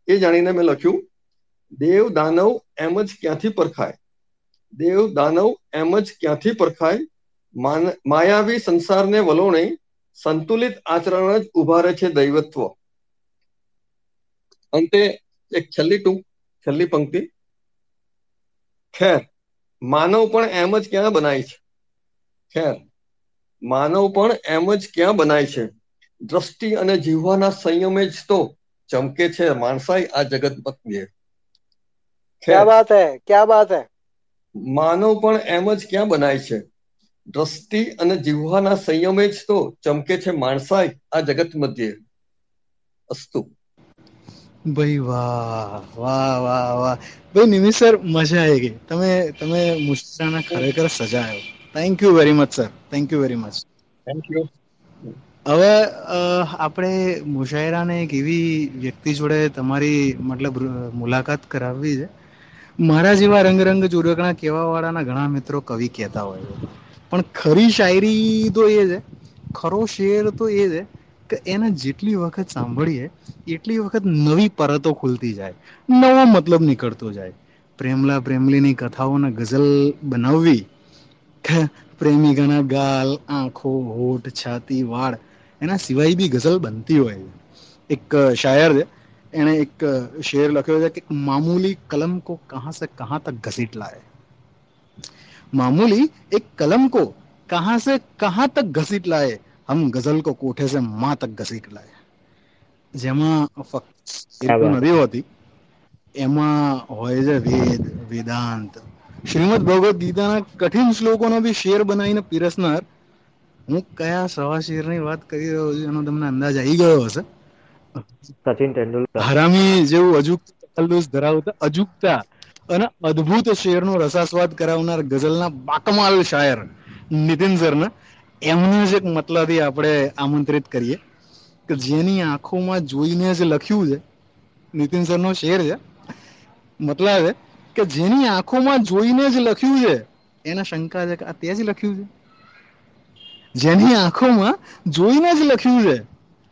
એ જાણીને મેં લખ્યું, દેવ દાનવ એમ જ ક્યાંથી પરખાય? દેવ દાનવ એમ જ ક્યાંથી પરખાય? માયાવી સંસારને વલોણે સંતુલિત આચરણ જ ઉભારે છે દૈવત્વ. અંતે એક છેલ્લી ટૂંક, છેલ્લી પંક્તિ. ખેર, માનવ પણ એમ જ ક્યાં બનાય છે? ખેર, માનવ પણ એમ જ ક્યાં બનાય છે? દ્રષ્ટિ અને જીવવાના સંયમે જ તો ચમકે છે માણસાઈ આ જગત પત્ની ક્યાં વાત હે ક્યાં વાત હે માનવ પણ એમ જ ક્યાં બનાય છે દ્રષ્ટિ અને જીવવાના સંયમે જ તો ચમકે છે માણસાઈ આ જગત મધ્યે અસ્તુ ભાઈ વાહ વાહ વાહ વાહ ભાઈ નિમિત સર મજા આવી ગઈ તમે તમે મુશ્રાના ખરેખર સજાયો thank you very much sir thank you very much thank you હવે આપણે મુશાયરાને એક એવી વ્યક્તિ જોડે તમારી મતલબ મુલાકાત કરાવવી છે. મારા જેવા રંગ રંગ ચુરકણા કહેવાવાળાના ઘણા મિત્રો કવિ કહેતા હોય છે. પણ ખરી શાયરી તો એ છે, ખરો શેર તો એ છે, કે એને જેટલી વખત સાંભળીએ, એટલી વખત નવી પરતો ખુલતી જાય, નવો મતલબ નીકળતો જાય. પ્રેમલા પ્રેમલીની કથાઓને ગઝલ બનાવવી. પ્રેમિકાના ગાલ, આંખો, હોઠ, છાતી, વાળ એના સિવાય બી ગઝલ બનતી હોય એક શાયર છે એણે એક શેર લખ્યો છે કે મામૂલી કલમ કો કહાં સે કહાં તક ઘસીટ લાએ मामूली एक कलम को कहाँ से कहाँ तक घसीट लाए हम गज़ल को कोठे से माँ तक घसीट लाए જેમાં ફક્ત નથી હોતી એમાં હોય છે વેદ વેદાંત શ્રીમદ ભગવદ ગીતાના કઠિન શ્લોકોનો બી શેર બનાવીને પીરસનાર હું કયા સવા શેરની વાત કરી રહ્યો છું એનો તમને અંદાજ આવી ગયો હશે. સચિન તેંડુલકર. હરામી જેવું અજુક તકલ્લુસ ધરાવતા અજુકતા અને અદ્ભુત શેરનો રસાસ્વાદ કરાવનાર ગઝલના બાકમાલ શાયર નીતિન સરને એમને જ એક મતલબથી આપણે આમંત્રિત કરીએ કે જેની આંખોમાં જોઈને જ લખ્યું છે. નીતિન સરનો શેર છે. મતલબ છે કે જેની આંખોમાં જોઈને જ લખ્યું છે. એને શંકા છે કે આ તે જ લખ્યું છે. જેની આંખોમાં જોઈને જ લખ્યું છે.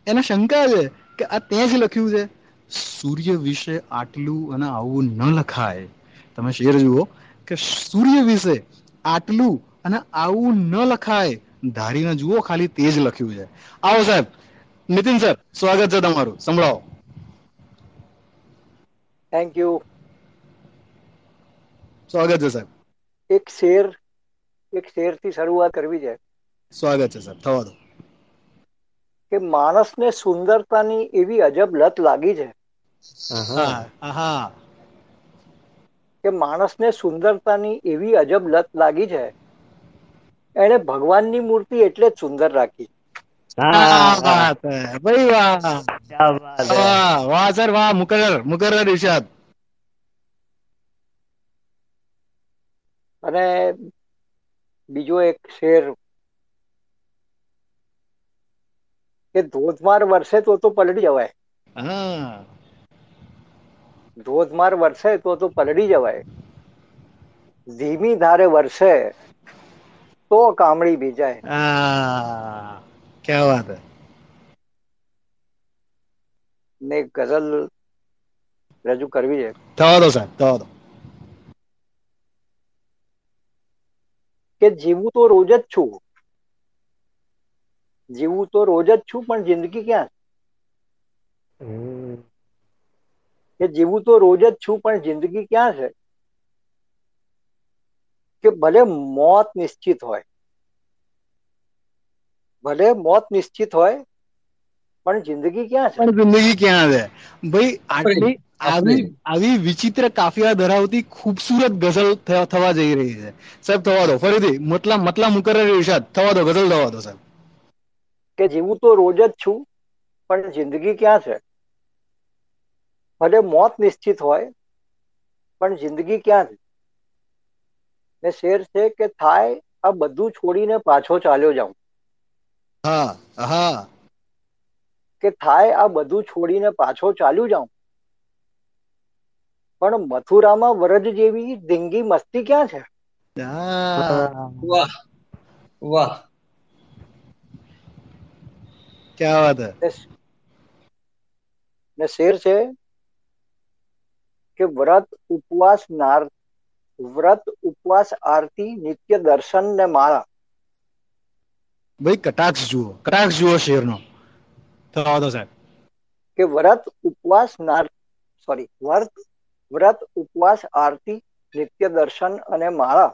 એને શંકા છે કે આ તે જ લખ્યું છે. સૂર્ય વિશે આટલું અને આવું ન લખાય. તમે શેર જુઓ કે સૂર્ય વિશે આટલું અને આવું ન લખાય. ધારીને જુઓ ખાલી તે જ લખ્યું છે. આવો સાહેબ નીતિન સર સ્વાગત છે તમારું. સંભળાવો. થેન્ક યુ સ્વાગત છે સાહેબ. એક શેર એક શેરથી શરૂઆત કરવી છે. સ્વાગત છે સર. થવા દો. કે માણસને સુંદરતાની એવી અજબ લત લાગી છે. કે માણસને સુંદરતાની એવી અજબ લત લાગી છે. એને ભગવાનની મૂર્તિ એટલે જ સુંદર રાખી. વાહ. સર વાહ. મુકરર મુકરર ઇશાદ અને બીજો એક શેર કે ધોધમાર વરસે તો તો પલડી જવાય. ધોધમાર વરસે તો તો પલડી જવાય. ધીમી ધારે વરસે તો કામળી ભીજાય ક્યાં વાત ને ગઝલ રજૂ કરવી છે. થવા દો સાહેબ થવા દો. કે જીવું તો રોજ જ છું. જીવું તો રોજ જ છું પણ જિંદગી ક્યાં. કે જીવું તો રોજ જ છું પણ જિંદગી ક્યાં છે? કે ભલે મોત નિશ્ચિત હોય. ભલે મોત નિશ્ચિત હોય પણ જિંદગી ક્યાં છે? પણ જિંદગી ક્યાં છે? ભાઈ આટલી આવી આવી વિચિત્ર કાફિયા ધરાવતી ખૂબસૂરત ગઝલ થવા જઈ રહી છે. સાહેબ થવા દો. ફરીથી મતલા મતલા મુકરર ઇરશાદ થવા દો ગઝલ થવા દો સાહેબ. કે જીવું તો રોજ જ છું પણ જિંદગી ક્યાં છે? ભલે મોત નિશ્ચિત હોય પણ જિંદગી ક્યાં છે? ને શેર છે કે થાય આ બધું છોડીને પાછો ચાલ્યો જાઉં. હા હા. કે થાય આ બધું છોડીને પાછો ચાલ્યું જાઉં. પણ મથુરામાં વરજ જેવી ધીંગી મસ્તી ક્યાં છે? વાહ વાહ. ક્યાં વાત ને શેર છે કે વ્રત ઉપવાસ નાર વ્રત ઉપવાસ આરતી નિત્ય દર્શન ને માળા. ભાઈ કટાક્ષ જુઓ. કટાક્ષ જુઓ શેરનો. થવા દો સાહેબ. કે વ્રત ઉપવાસ નાર સોરી વ્રત વ્રત ઉપવાસ આરતી નિત્ય દર્શન અને માળા.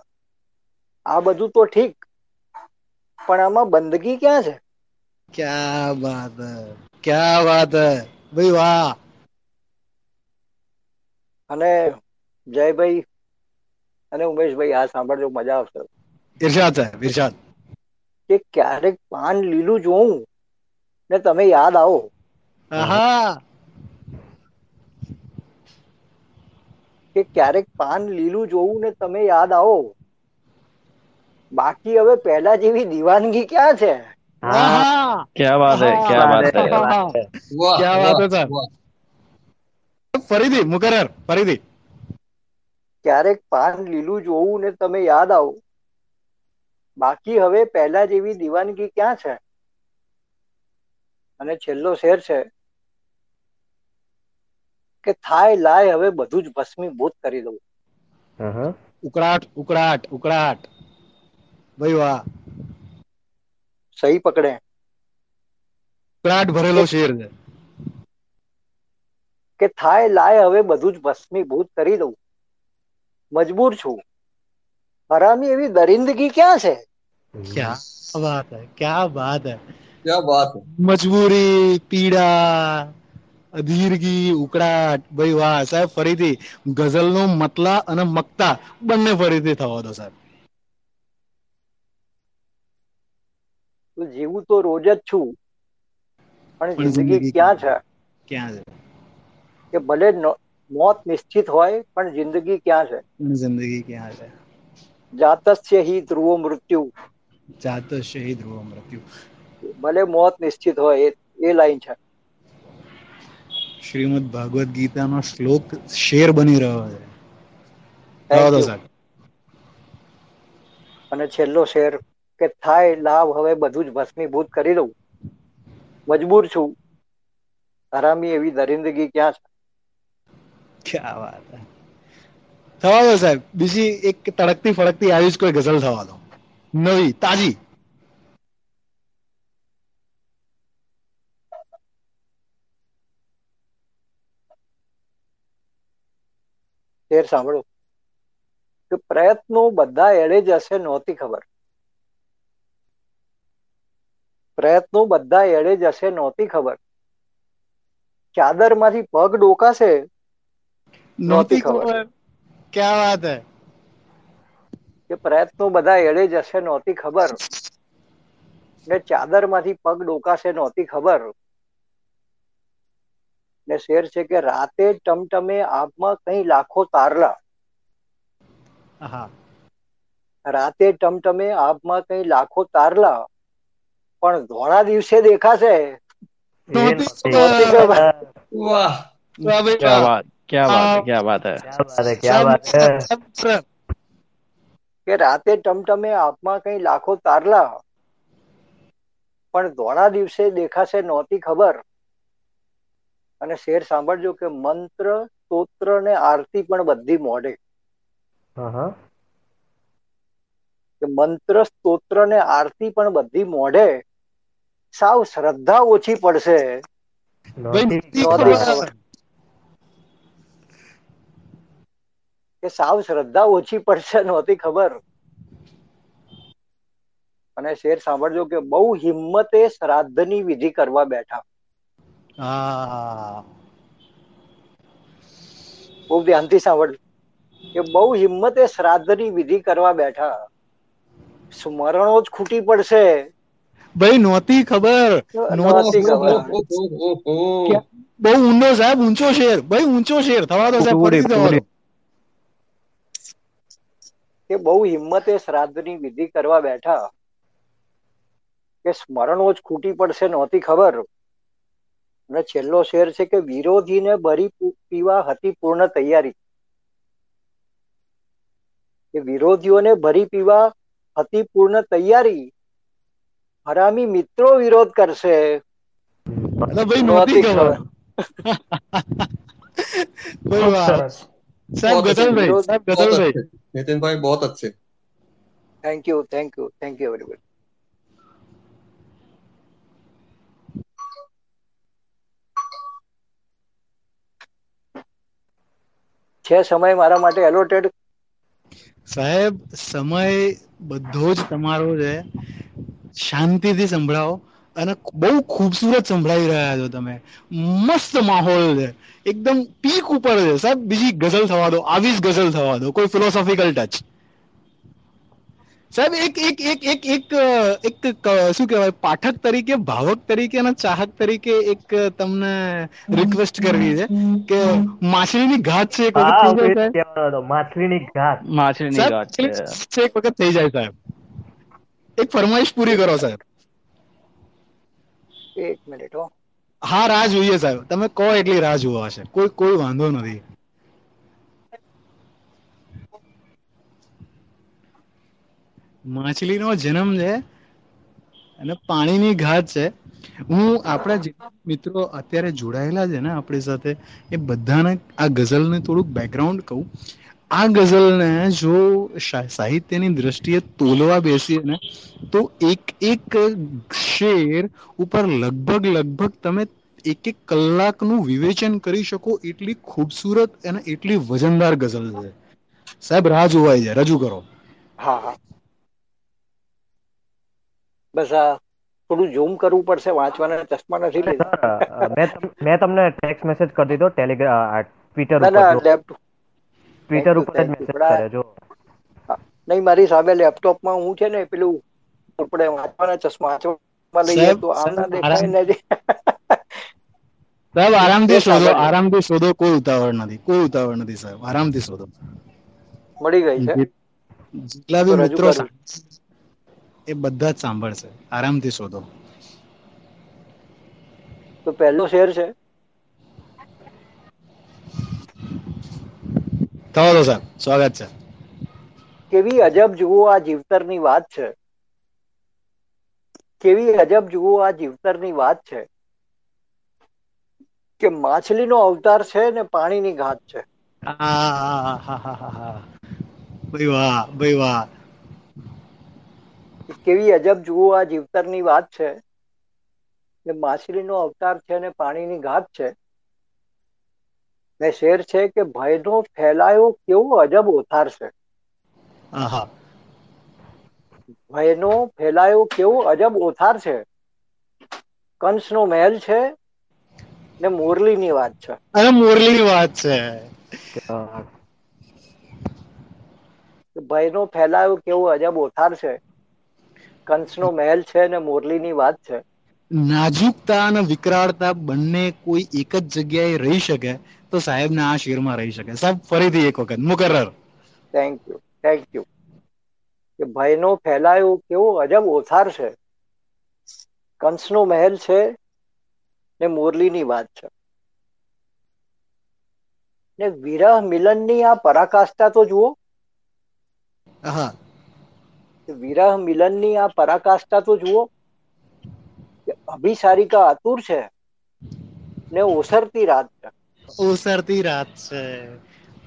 આ બધું તો ઠીક. પણ આમાં બંદગી ક્યાં છે? क्या बात है क्या बात है ભાઈ વાહ અને જયભાઈ અને ઉમેશભાઈ આ સાંભળજો મજા આવશે ઇરશાદ સાહેબ ઇરશાદ કે ક્યારેક પાન લીલું જોઉં ને તમે યાદ આવો આહા કે ક્યારેક પાન લીલું જોવું ને તમે યાદ આવો બાકી હવે પહેલા જેવી દીવાનગી ક્યાં છે હા આહા क्या बात है क्या हाँ, बात है क्या बात है. વાહ क्या વાહ, बात है, સાહેબ? વાહ. ફરીથી મુકરર ફરીથી ક્યારેક પાન લીલું જોવું ને તમે યાદ આવો બાકી હવે પહેલા જેવી દીવાનગી ક્યાં છે અને છેલ્લો શેર છે કે થાય લાય હવે બધું જ ભસ્મીભૂત કરી દઉં આહા. ઉકળાટ ઉકળાટ ઉકળાટ ભાઈ વાહ સહી પકડે. પ્રાટ ભરેલો શેર છે. કે થાય લાય હવે બધું જ ભસ્મીભૂત કરી દઉં. મજબૂર છું. હરામી એવી દરિંદગી ક્યાં છે? ક્યાં વાત હે ક્યાં વાત હે. ક્યાં વાત મજબૂરી પીડા અધીરગી ઉકળાટ ભાઈ વાહ સાહેબ ફરીથી ગઝલનો મતલા અને મક્તા બંને ફરીથી થવા દો સાહેબ. તો જીવું તો રોજ જ છું. પણ જિંદગી ક્યાં છે? ક્યાં છે? કે ભલે મોત નિશ્ચિત હોય પણ જિંદગી ક્યાં છે? જિંદગી ક્યાં છે? જાતસ્ય હિ ધ્રુવો મૃત્યુ. જાતસ્ય હિ ધ્રુવ મૃત્યુ. ભલે મોત નિશ્ચિત હોય એ લાઈન છે. શ્રીમદ ભાગવત ગીતાનો શ્લોક શેર બની રહ્યો છે. અને છેલ્લો શેર. કે થાય લાવ હવે બધું જ ભસ્મીભૂત કરી દઉં મજબૂર છું. હરામી એવી દરિંદગી ક્યાં છે? ક્યાં વાત થવા દો સાહેબ. બીજી એક તડકતી ફડકતી આવી જ કોઈ ગઝલ થવા દો. નવી તાજી. શેર સાંભળો. કે પ્રયત્નો બધા એળે હશે નહોતી ખબર. પ્રયત્નો બધા એડે જશે નહોતી ખબર. ચાદરમાંથી પગ ડોકાશે નહોતી ખબર. ક્યાં વાત હે? કે પ્રયત્નો બધા એડે જશે નહોતી ખબર. ને ચાદરમાંથી પગ ડોકાશે નહોતી ખબર. ને શેર છે કે રાતે ટમટમે આબમાં કઈ લાખો તારલા. રાતે ટમટમે આબમાં કઈ લાખો તારલા. પણ ધોળા દિવસે દેખાશે નહોતી નહોતી ખબર. ખબર. વાહ વાહ ભાઈ क्या વાહ. बात क्या बात है हाँ। क्या बात है क्या बात है क्या बात है સાહેબ, કે રાતે ટમટમે આબમાં કઈ લાખો તારલા પણ ધોળા દિવસે દેખાશે નહોતી ખબર અને શેર સાંભળજો કે મંત્ર સ્તોત્ર ને આરતી પણ બધી મોઢે હા હા કે મંત્ર સ્તોત્ર ને આરતી પણ બધી મોઢે સાવ શ્રદ્ધા ઓછી પડશે. કે સાવ શ્રદ્ધા ઓછી પડશે નહોતી ખબર. અને શેર સાંભળજો કે બહુ હિંમતે શ્રાદ્ધની વિધિ કરવા બેઠા. બહુ ધ્યાનથી સાંભળજો. કે બહુ હિંમતે શ્રાદ્ધની વિધિ કરવા બેઠા. સ્મરણો જ ખૂટી પડશે. ભાઈ નહોતી ખબર. બહુ ઊંડો સાહેબ ઊંચો શેર. ભાઈ ઊંચો શેર. થવા દો સાહેબ ફરીથી દો કે બહુ હિંમતે શ્રાદ્ધની વિધિ કરવા બેઠા. કે સ્મરણો જ ખૂટી પડશે નહોતી ખબર. અને છેલ્લો શેર છે કે વિરોધીને બરી પીવા હતી પૂર્ણ તૈયારી. કે વિરોધીઓને ભરી પીવા હતી પૂર્ણ તૈયારી. હરામી મિત્રો વિરોધ કરશે અલા ભાઈ નહોતી નહોતી ખબર ભાઈ ખૂબ વાહ સરસ સાહેબ बहुत अच्छे, ગઝલભાઈ विरोध- સાહેબ बहुत ગઝલભાઈ अच्छे नितिन भाई बहुत अच्छे thank you thank you thank you everybody છે સમય મારા માટે એલોટેડ સાહેબ સમય બધો જ તમારો છે શાંતિથી સંભળાવો અને બહુ ખૂબસૂરત સંભળાવી રહ્યા છો તમે. મસ્ત માહોલ છે. એકદમ પીક ઉપર છે. સાહેબ બીજી ગઝલ થવા દો. આવી જ ગઝલ થવા દો. કોઈ ફિલોસોફિકલ ટચ સાહેબ એક એક એક એક એક એક શું કહેવાય પાઠક તરીકે ભાવક તરીકે અને ચાહક તરીકે એક તમને રિક્વેસ્ટ કરવી છે કે માછલીની ઘાત છે એક વખત થઈ જાય સાહેબ? માછલીની ઘાત. માછલીની ઘાત છે. એક વખત થઈ જાય સાહેબ. એક ફરમાઈશ પૂરી કરો સાહેબ. એક મિનિટ હો. હા રાહ જોઈએ સાહેબ. તમે કહો એટલી રાહ જોવા છે. કોઈ કોઈ વાંધો નથી. માછલીનો જન્મ છે અને પાણીની ઘાત છે. હું આપણા જે મિત્રો અત્યારે જોડાયેલા છે ને આપણી સાથે એ બધાને આ ગઝલને થોડુંક બેકગ્રાઉન્ડ કહું. આ ગઝલને જો સાહિત્યની દ્રષ્ટિએ તોલવા બેસીએ ને તો એક એક શેર ઉપર લગભગ લગભગ તમે એક એક કલાકનું વિવેચન કરી શકો એટલી ખૂબસૂરત અને એટલી વજનદાર ગઝલ છે. સાહેબ રાહ જોવાય છે રજૂ કરો. હા હા. બસ આ થોડું ઝૂમ કરવું પડશે વાંચવાના ચશ્મા નથી લેતા મેં તમ- મેં તમને ટેક્સ્ટ મેસેજ કરી દીધો ટેલિગ્રામ ટ્વિટર ઉપર. ટ્વિટર ઉપર જ મેસેજ કરે જો. નહીં મારી સામે લેપટોપમાં હું છે ને પેલું આપણે વાંચવાના ચશ્મા વાંચવામાં લઈએ તો આમ ના દેખાય ને સાહેબ આરામથી શોધો આરામથી શોધો કોઈ ઉતાવળ નથી કોઈ ઉતાવળ નથી સાહેબ આરામથી શોધો. મળી ગઈ છે? જેટલા બી મિત્રો એ બધા જ સાંભળશે. આરામથી શોધો. તો પહેલો શેર છે? થવા સાહેબ સ્વાગત છે કેવી અજબ જુઓ આ જીવતરની વાત છે. કેવી અજબ જુઓ આ જીવતરની વાત છે. કે માછલીનો અવતાર છે ને પાણીની ઘાત છે. ભાઈ વાહ ભાઈ વાહ. કેવી અજબ જુઓ આ જીવતરની વાત છે. કે માછલીનો અવતાર છે ને પાણીની ઘાત છે. ને શેર છે કે ભયનો ફેલાયો કેવો અજબ ઓથાર છે. આહા. ભયનો ફેલાયો કેવો અજબ ઓથાર છે. કંસનો મહેલ છે ને મોરલીની વાત છે. અરે મોરલીની વાત છે. ભયનો ફેલાયો કેવો અજબ ઓથાર છે. કંસનો મહેલ છે ને મોરલીની વાત છે. નાજુકતા અને વિકરાળતા બંને કોઈ એક જ જગ્યાએ રહી શકે તો સાહેબના આ શેરમાં રહી શકે. સાહેબ ફરીથી એક વખત. મુકરર. થેન્ક યુ થેન્ક યુ કે ભયનો ફેલાયો કેવો અજબ ઓથાર છે. કંસનો મહેલ છે ને મોરલીની વાત છે. ને વિરહ મિલનની આ પરાકાષ્ઠા તો જુઓ. હા. વિરહ મિલનની આ પરાકાષ્ઠા તો જુઓ. કે અભિસારિકા આતુર છે ને ઓસરતી રાત છે. ઓસરતી રાત છે.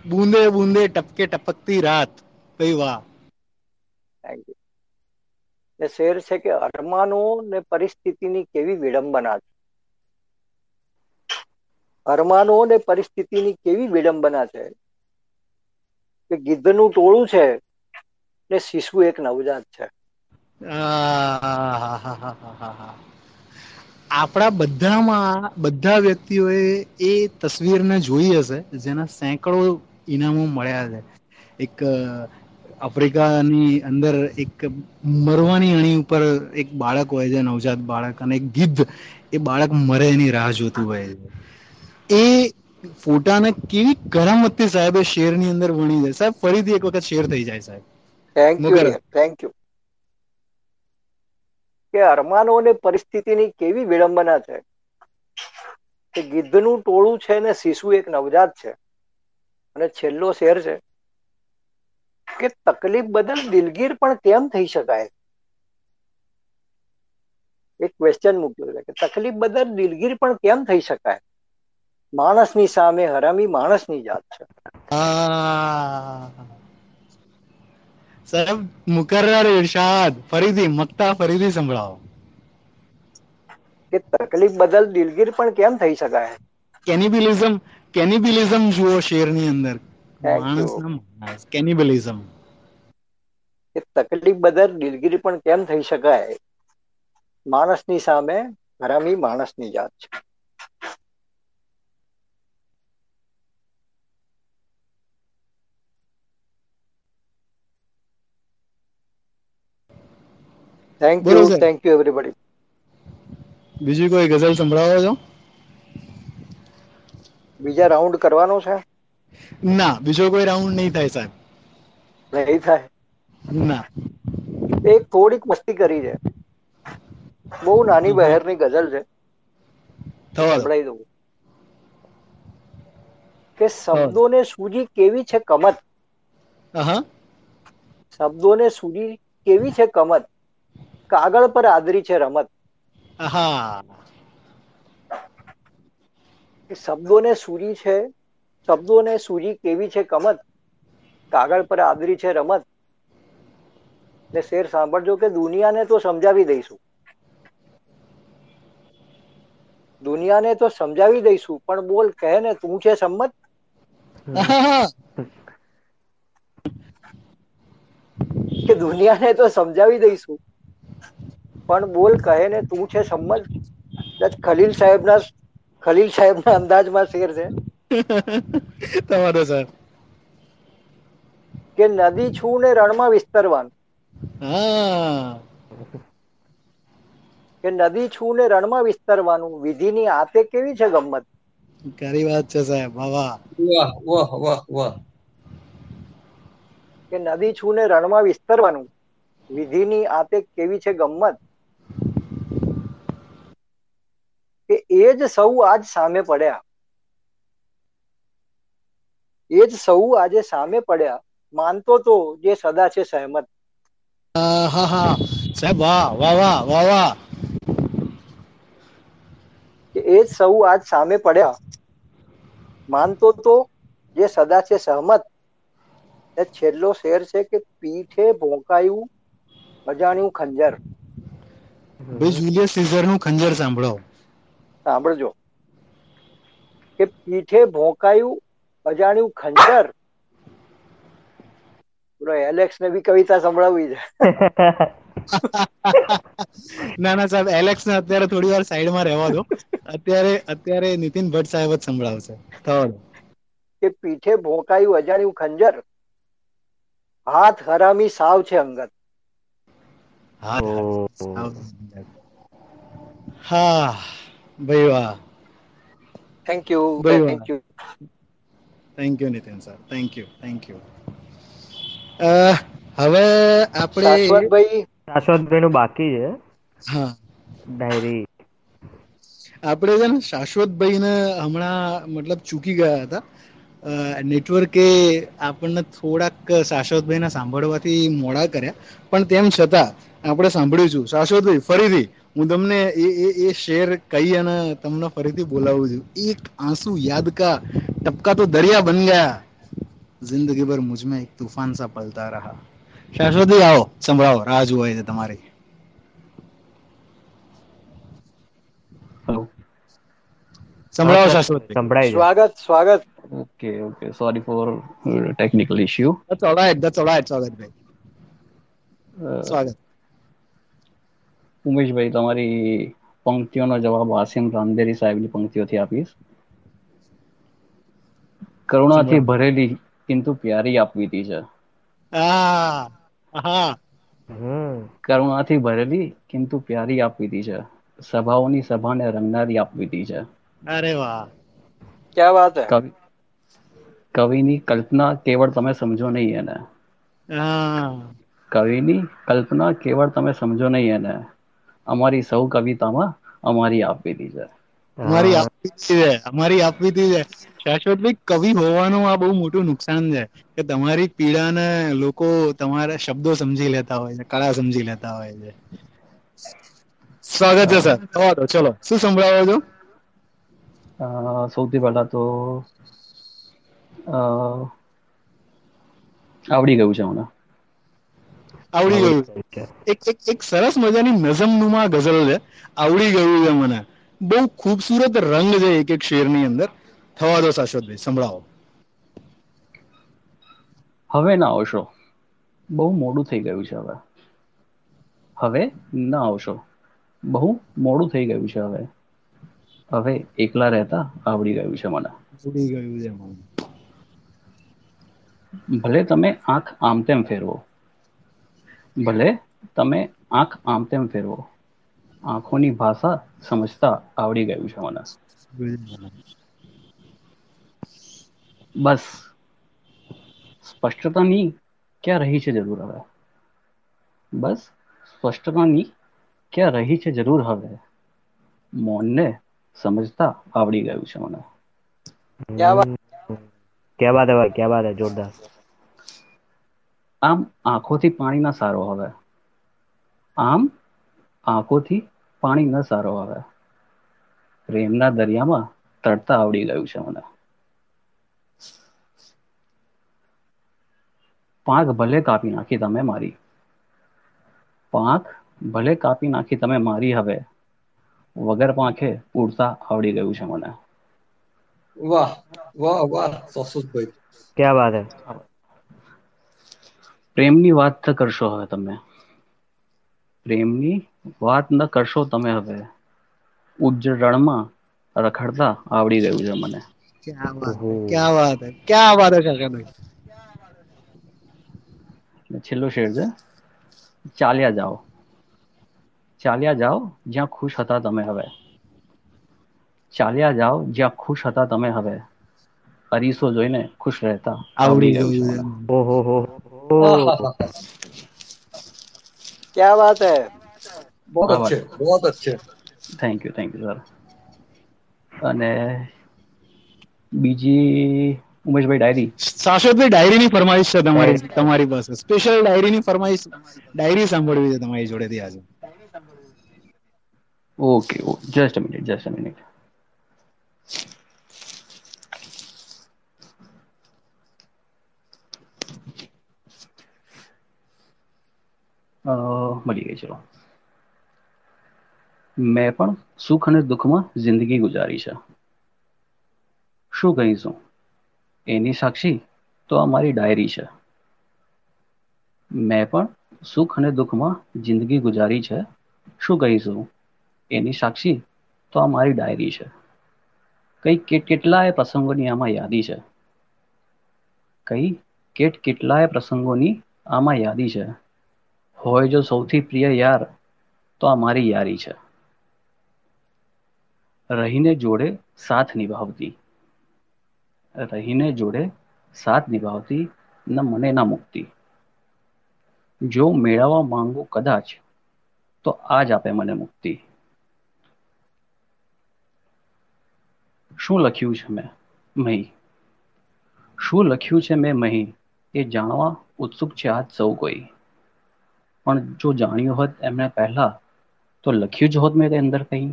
બુંદે બુંદે ટપકે ટપકતી રાત. કઈ વાહ. ને શેર છે કે અરમાનો ને પરિસ્થિતિની કેવી વિડંબના છે? અરમાનો ને પરિસ્થિતિની કેવી વિડંબના છે? કે ગિદ્ધનું ટોળું છે ને શિશુ એક નવજાત છે. આહાહાહાહાહા. આપણા બધામાં બધા વ્યક્તિઓએ એ તસવીરને જોઈ હશે જેના સેંકડો ઇનામો મળ્યા છે. એક આફ્રિકાની અંદર એક મરવાની અણી ઉપર એક બાળક હોય છે નવજાત બાળક અને એક ગીધ એ બાળક મરે એની રાહ જોતું હોય છે. એ ફોટાને કેવી કરામતી સાહેબે શેરની અંદર વણી જાય સાહેબ ફરીથી એક વખત શેર થઈ જાય સાહેબ. થેન્ક યુ થેન્ક યુ કે અરમાનો અને પરિસ્થિતિની કેવી વિડંબના છે? કે ગીધનું ટોળું છે ને શિશુ એક નવજાત છે. અને છેલ્લો શેર છે. કે તકલીફ બદલ દિલગીર પણ કેમ થઈ શકાય. એક ક્વેશ્ચન મૂક્યો છે કે તકલીફ બદલ દિલગીર પણ કેમ થઈ શકાય. માણસની સામે હરામી માણસની જાત છે. આહ. સાહેબ મુકર્રર ઇરશાદ ફરીથી મક્તા ફરીથી સંભળાવો કે તકલીફ બદલ દિલગીર પણ કેમ થઈ શકાય કેનિબિલિઝમ કેનિબિલિઝમ જુઓ શેરની અંદર Thank you. માણસના માણસ કેનિબિલિઝમ કે તકલીફ બદલ દિલગીરી પણ કેમ થઈ શકાય માણસની સામે હરામી માણસની જાત છે thank you thank you everybody બીજી કોઈ ગઝલ સંભળાવો છો? બીજા રાઉન્ડ કરવાનો છે? ના બીજો કોઈ રાઉન્ડ નહીં થાય સાહેબ. નહીં થાય? ના. એક થોડીક મસ્તી કરી છે. બહુ નાની બહેરની ગઝલ છે. સંભળાઈ દઉં. કે શબ્દોને સૂજી કેવી છે કમત? શબ્દોને સૂજી કેવી છે કમત? કાગળ પર આદરી છે રમત. શબ્દોને સૂરી છે શબ્દોને સૂરી કેવી છે કમત? કાગળ પર આદરી છે રમત. ને શેર સાંભળજો કે દુનિયાને તો સમજાવી દઈશું. દુનિયાને તો સમજાવી દઈશું પણ બોલ કહે ને તું છે સંમત? કે દુનિયાને તો સમજાવી દઈશું. પણ બોલ કહે ને તું છે સંમત કદાચ ખલીલ સાહેબના ખલીલ સાહેબના અંદાજમાં શેર છે. તમારો સર. કે નદી છું ને રણમાં વિસ્તરવાનું. હા. કે નદી છું ને રણમાં વિસ્તરવાનું વિધિની આતે કેવી છે ગમત ખરી વાત છે સાહેબ વાહ વાહ. વાહ વાહ વાહ વાહ. કે નદી છું ને રણમાં વિસ્તરવાનું વિધિની આતે કેવી છે ગમત કે એ જ સૌ આજ સામે પડ્યા. એ જ સૌ આજે સામે પડ્યા. માનતો તો જે સદા છે સહેમત. હા હા હા. સાહેબ વાહ વાહ વાહ વાહ વાહ. કે એ જ સૌ આજ સામે પડ્યા. માનતો તો જે સદા છે સહમત. એ છેલ્લો શેર છે કે પીઠે ભોંકાયું અજાણ્યું ખંજર. ભાઈ જુલિયસ સીઝરનું ખંજર સાંભળો. સાંભળજો. કે પીઠે ભોંકાયું અજાણ્યું ખંજર. બોલો એલેક્સ ને બી કવિતા સંભળાવી છે. ના ના સાહેબ એલેક્સ ને અત્યારે થોડી વાર સાઈડમાં રહેવા દો. અત્યારે અત્યારે નીતિન ભટ્ટ સાહેબ જ સંભળાવશે. કે પીઠે ભોંકાયું અજાણ્યું ખંજર. હાથ હરામી સાવ છે અંગત. હા. ભાઈ વાહ. થેન્ક યુ ભાઈ thank you thank you Nitin sir thank you thank you હવે આપણે શાશ્વતભાઈ શાશ્વતભાઈ નું બાકી છે. હા. ડાયરી આપણે છે ને શાશ્વતભાઈ ને હમણાં મતલબ ચૂકી ગયા હતા. નેટવર્કે આપણને થોડાક શાશ્વતભાઈ ના સાંભળવાથી મોડા કર્યા. પણ તેમ છતાં આપણે સાંભળ્યું છું. શાશ્વતભાઈ ફરીથી. હું તમને એ એ શેર કહી અને તમને ફરીથી બોલાવું છું. એક આંસુ યાદ કા? ટપકા તો દરિયા બન ગયા. જિંદગી ભર મુજમે એક તૂફાન સા પલતા રહા. શાશ્વતી આવો સંભળાવો રાહ જોવાય છે તમારી. સંભળાવો સર સંભળાય સ્વાગત સ્વાગત. Okay okay. Sorry for technical issue that's alright that's alright સ્વાગત ભાઈ. સ્વાગત. ઉમેશભાઈ તમારી પંક્તિઓનો જવાબ આસિમ રામદેરી સાહેબની પંક્તિઓથી આપીશ. કરુણાથી ભરેલી કિંતુ પ્યારી આપવીતી છે હા હા હમ. કરુણાથી ભરેલી કિંતુ પ્યારી આપવીતી છે સભાઓની સભાને રંગનારી આપવીતી છે અરે વાહ. ક્યા વાત હે? કવિ કવિની કલ્પના કેવળ તમે સમજો નહીં એને. કવિની કલ્પના કેવળ તમે સમજો નહીં એને. અમારી સૌ કવિતામાં અમારી આપવીતી છે. અમારી આપવીતી છે અમારી આપવીતી છે. શાશ્વતભાઈ કવિ હોવાનું આ બહુ મોટું નુકસાન છે કે તમારી પીડાને લોકો તમારા શબ્દો સમજી લેતા હોય છે કળા સમજી લેતા હોય છે. સ્વાગત છે સર. થવા ચલો શું સંભળાવો છો? અ, સૌથી પહેલા તો અ, આવડી ગયું છે મને. આવડી ગયું. એક એક એક સરસ મજાની નઝમનુમા ગઝલ છે. આવડી ગયું છે મને. બહુ ખૂબસૂરત રંગ છે એક એક શેરની અંદર. થવા દો શાશ્વતભાઈ સંભળાવો. હવે ના આવશો. બહુ મોડું થઈ ગયું છે હવે. હવે ના આવશો. બહુ મોડું થઈ ગયું છે હવે. હવે એકલા રહેતા આવડી ગયું છે મને. આવડી ગયું છે મને. ભલે તમે આંખ આમ તેમ ફેરવો. ભલે તમે આંખ આમ તેમ ફેરવો. આંખોની ભાષા સમજતા આવડી ગયું છે મને. બસ. સ્પષ્ટતાની ક્યાં રહી છે જરૂર હવે? બસ, સ્પષ્ટતાની ક્યાં રહી છે જરૂર હવે? મૌનને સમજતા આવડી ગયું છે મને. ક્યા વાત ક્યા બાત હે ભાઈ? ક્યા બાત હે? જોરદાર. આમ આંખોથી પાણી ના સારો હવે આમ આંખોથી પાણી ન સારો હવે પ્રેમના દરિયામાં તરતા આવડી ગયું છે મને. પાંખ ભલે કાપી નાખી તમે મારી. પાંખ ભલે કાપી નાખી તમે મારી હવે. વગર પાંખે ઉડતા આવડી ગયું છે મને. વાહ વાહ વાહ સસુદભાઈ ક્યાં વાત હે? પ્રેમની વાત કરશો હવે તમે. પ્રેમની વાત ન કરશો તમે હવે. ઉજ્જળ રણમાં રખડતા આવડી ગયું છે મને. ક્યાં વાત ક્યાં વાત ક્યાં વાત કાકાભાઈ છેલ્લો શેર છે. ચાલ્યા જાઓ. ચાલ્યા જાઓ જ્યાં ખુશ હતા તમે હવે. ચાલ્યા જાઓ જ્યાં ખુશ હતા તમે હવે. અરીસો જોઈને ખુશ રહેતા. આવડી ગયું છે. ઓહો હો. હો बात है? बहुत अच्छे बहुत अच्छे। Thank you thank you sir અને બીજી ઉમેશભાઈ ડાયરી? શાશ્વતભાઈ ડાયરીની ફરમાઈશ છે તમારી તમારી પાસે. સ્પેશિયલ ડાયરીની ફરમાઈશ ડાયરી સાંભળવી છે તમારી જોડેથી આજે. Okay okay just a minute just a minute મળી ગઈ ચલો મેં પણ સુખ અને દુઃખમાં જિંદગી ગુજારી છે. શું કહીશું? એની સાક્ષી તો આ મારી ડાયરી છે. મેં પણ સુખ અને દુઃખમાં જિંદગી ગુજારી છે. શું કહીશું? એની સાક્ષી તો આ મારી ડાયરી છે. કઈ કેટ કેટલાય પ્રસંગોની આમાં યાદી છે. કઈ કેટ કેટલાય પ્રસંગોની આમાં યાદી છે. હોય જો સૌથી પ્રિય યાર તો આ મારી યારી છે. રહીને જોડે સાથ નિભાવતી. રહીને જોડે સાથ નિભાવતી ન મને ના મુક્તિ. જો મેળવવા માંગુ કદાચ તો આજ આપે મને મુક્તિ. શું લખ્યું છે મેં? મહી. શું લખ્યું છે મેં મહી? એ જાણવા ઉત્સુક છે આજ સૌ કોઈ. પણ જો જાણ્યું હોત એમને પહેલા તો લખ્યું જ હોત મેં તે અંદર કઈ.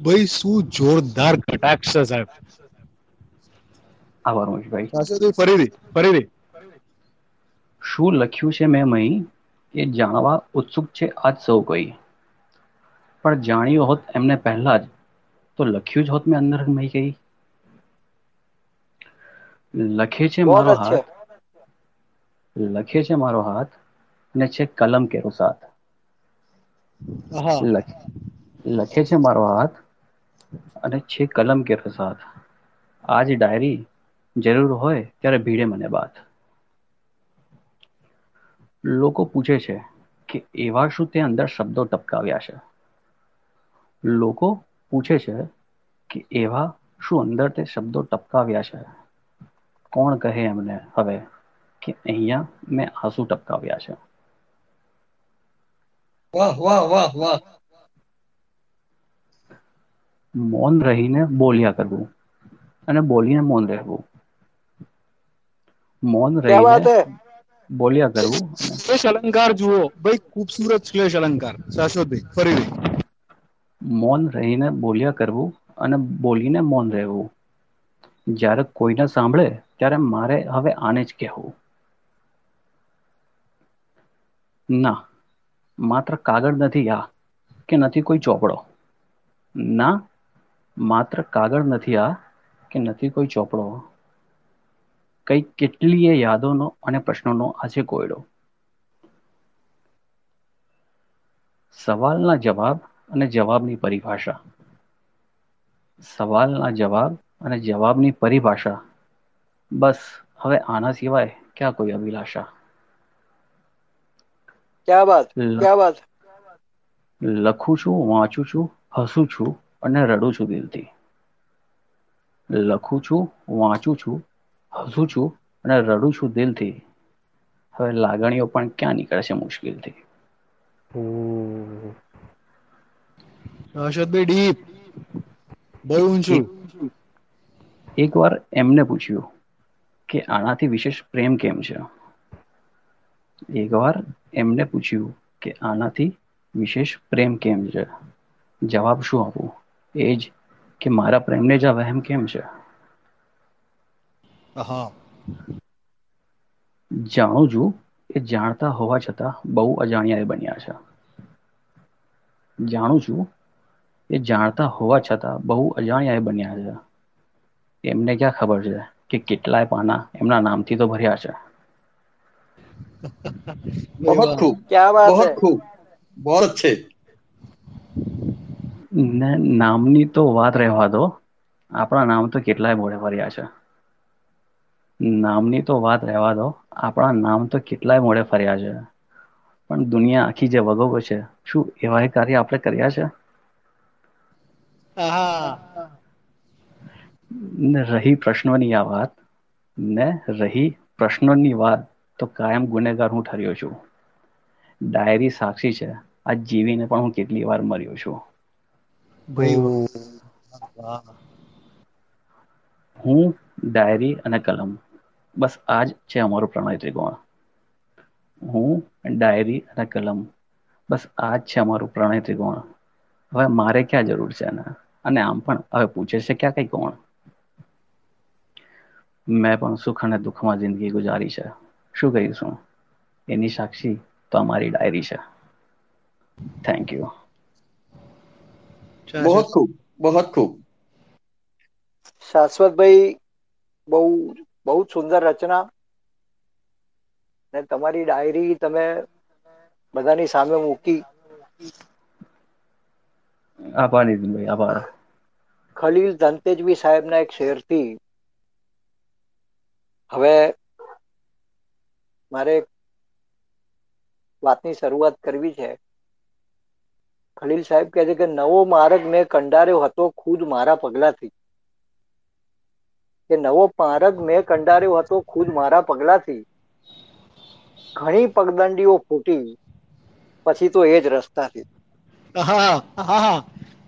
ભાઈ શું જોરદાર કટાક્ષ છે સાહેબ? આભાર મહેશભાઈ. ફરીથી ફરીથી. શું લખ્યું છે મેં મહી એ જાણવા ઉત્સુક છે આજ સૌ કોઈ. પણ જાણ્યું હોત એમને પહેલા જ તો લખ્યું જ હોત મેં અંદર મહી કઈ. લખે છે મારો હાથ. લખે છે મારો હાથ અને છે કલમ કેરો સાથ. લખ લખે છે મારો હાથ અને છે કલમ કેરો સાથ. આજ ડાયરી જરૂર હોય ત્યારે ભીડે મને બાથ લોકો પૂછે છે કે એવા શું તે અંદર શબ્દો ટપકાવ્યા છે? લોકો પૂછે છે કે એવા શું અંદર તે શબ્દો ટપકાવ્યા છે? કોણ કહે એમને હવે? કે અહીંયા મેં આંસુ ટપકાવ્યા છે વાહ વાહ વાહ વાહ મૌન રહીને બોલ્યા કરવું અને બોલીને મૌન રહેવું મૌન રહીને બોલ્યા કરવું શ્લેષ અલંકાર જુઓ ભાઈ ખૂબસૂરત શ્લેષ અલંકાર શાશ્વતભાઈ ફરી મૌન રહીને બોલ્યા કરવું અને બોલીને મૌન રહેવું જ્યારે કોઈને સાંભળે ત્યારે મારે હવે આને જ કહેવું ના, માત્ર કાગળ નથી આ, કે નથી કોઈ ચોપડો. ના, માત્ર કાગળ નથી આ, કે નથી કોઈ ચોપડો. કઈ કેટલીય યાદોનો અને પ્રશ્નોનો આજે કોયડો સવાલના જવાબ અને જવાબની પરિભાષા. સવાલના જવાબ અને જવાબની પરિભાષા. બસ, હવે આના સિવાય ક્યાં કોઈ અભિલાષા? ક્યાં બાત ક્યાં બાત લખું છું વાંચું છું હસું છું અને રડું છું દિલથી. લખું છું વાંચું છું હસું છું અને રડું છું દિલથી. હવે લાગણીઓ પણ ક્યાં નીકળે છે મુશ્કેલથી? ઓહ. ડીપ. બહુ ઊંચું. એક વાર એમને પૂછ્યું કે આનાથી વિશેષ પ્રેમ કેમ છે? એક વાર એમને પૂછ્યું કે આનાથી વિશેષ પ્રેમ કેમ છે? જવાબ શું આપું? એ જ કે મારા પ્રેમને જ આ વહેમ કેમ છે? હા. જાણું છું એ જાણતા હોવા છતાં બહુ અજાણ્યા એ બન્યા છે. જાણું છું એ જાણતા હોવા છતાં બહુ અજાણ્યા બન્યા છે. એમને ક્યાં ખબર છે કે કેટલાય પાના એમના નામથી તો ભર્યા છે? बहुत खूब क्या बात बहुत है खूब बहुत अच्छे ને નામની તો વાત રહેવા દો આપણા નામ તો કેટલાય મોઢે ફર્યા છે નામની તો વાત રહેવા દો આપણા નામ તો કેટલાય મોઢે ફર્યા છે પણ દુનિયા આખી જે વગોવે છે શું એવા કાર્ય આપણે કર્યા છે આહા ને રહી પ્રશ્નોની આ વાત ને રહી પ્રશ્નોની વાત તો કાયમ ગુનેગાર હું ઠર્યો છું. ડાયરી સાક્ષી છે. આ જીવીને પણ હું કેટલી વાર મર્યો છું. ભાઈ વાહ હું ડાયરી અને કલમ બસ આજ છે અમારું પ્રણય ત્રિકોણ. હું ડાયરી અને કલમ બસ આજ છે અમારું પ્રણય ત્રિકોણ. હવે મારે ક્યાં જરૂર છે એને અને આમ પણ હવે પૂછે છે ક્યાં કઈ કોણ? મેં પણ સુખ અને દુઃખમાં જિંદગી ગુજારી છે. શું કરીશું? એની સાક્ષી તો અમારી ડાયરી છે. થેન્ક યુ બહુત ખૂબ બહુત ખૂબ. શાશ્વતભાઈ બહુ બહુ સુંદર રચના. ને તમારી ડાયરી તમે બધાની સામે મૂકી. આભાર નીતિનભાઈ આભાર. ખલીલ ધનતેજવી સાહેબના એક શેરથી. હવે મારે વાતની શરૂઆત કરવી છે. ખલીલ સાહેબ કહે છે કે નવો માર્ગ મેં કંડાર્યો હતો ખુદ મારા પગલાથી. કે નવો માર્ગ મેં કંડાર્યો હતો ખુદ મારા પગલાથી. ઘણી પગદંડીઓ ફૂટી પછી તો એ જ રસ્તાથી. આહા આહા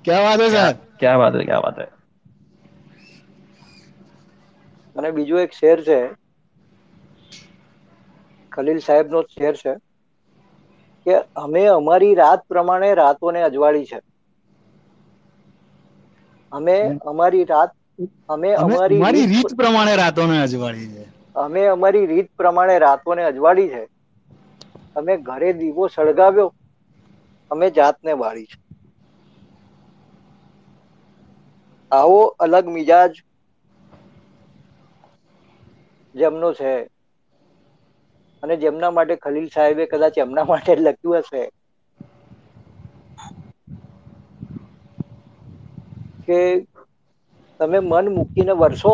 ક્યાં વાત હે સર ક્યાં વાત હે ક્યાં વાત હે? અને બીજો એક શેર છે ખલીલ સાહેબ નો શેર છે કે અમે અમારી રાત પ્રમાણે રાતોને અજવાળી છે. અમે અમારી રાત અમે અમે અમારી રીત રીત પ્રમાણે રાતોને અજવાળી છે. અમે અમારી રીત પ્રમાણે રાતોને અજવાળી છે. અમે ઘરે દીવો સળગાવ્યો અમે જાતને બાળી છે. આવો અલગ મિજાજ જેમનો છે. અને જેમના માટે ખલીલ સાહેબે કદાચ એમના માટે લખ્યું હશે. કે તમે મન મૂકીને વરસો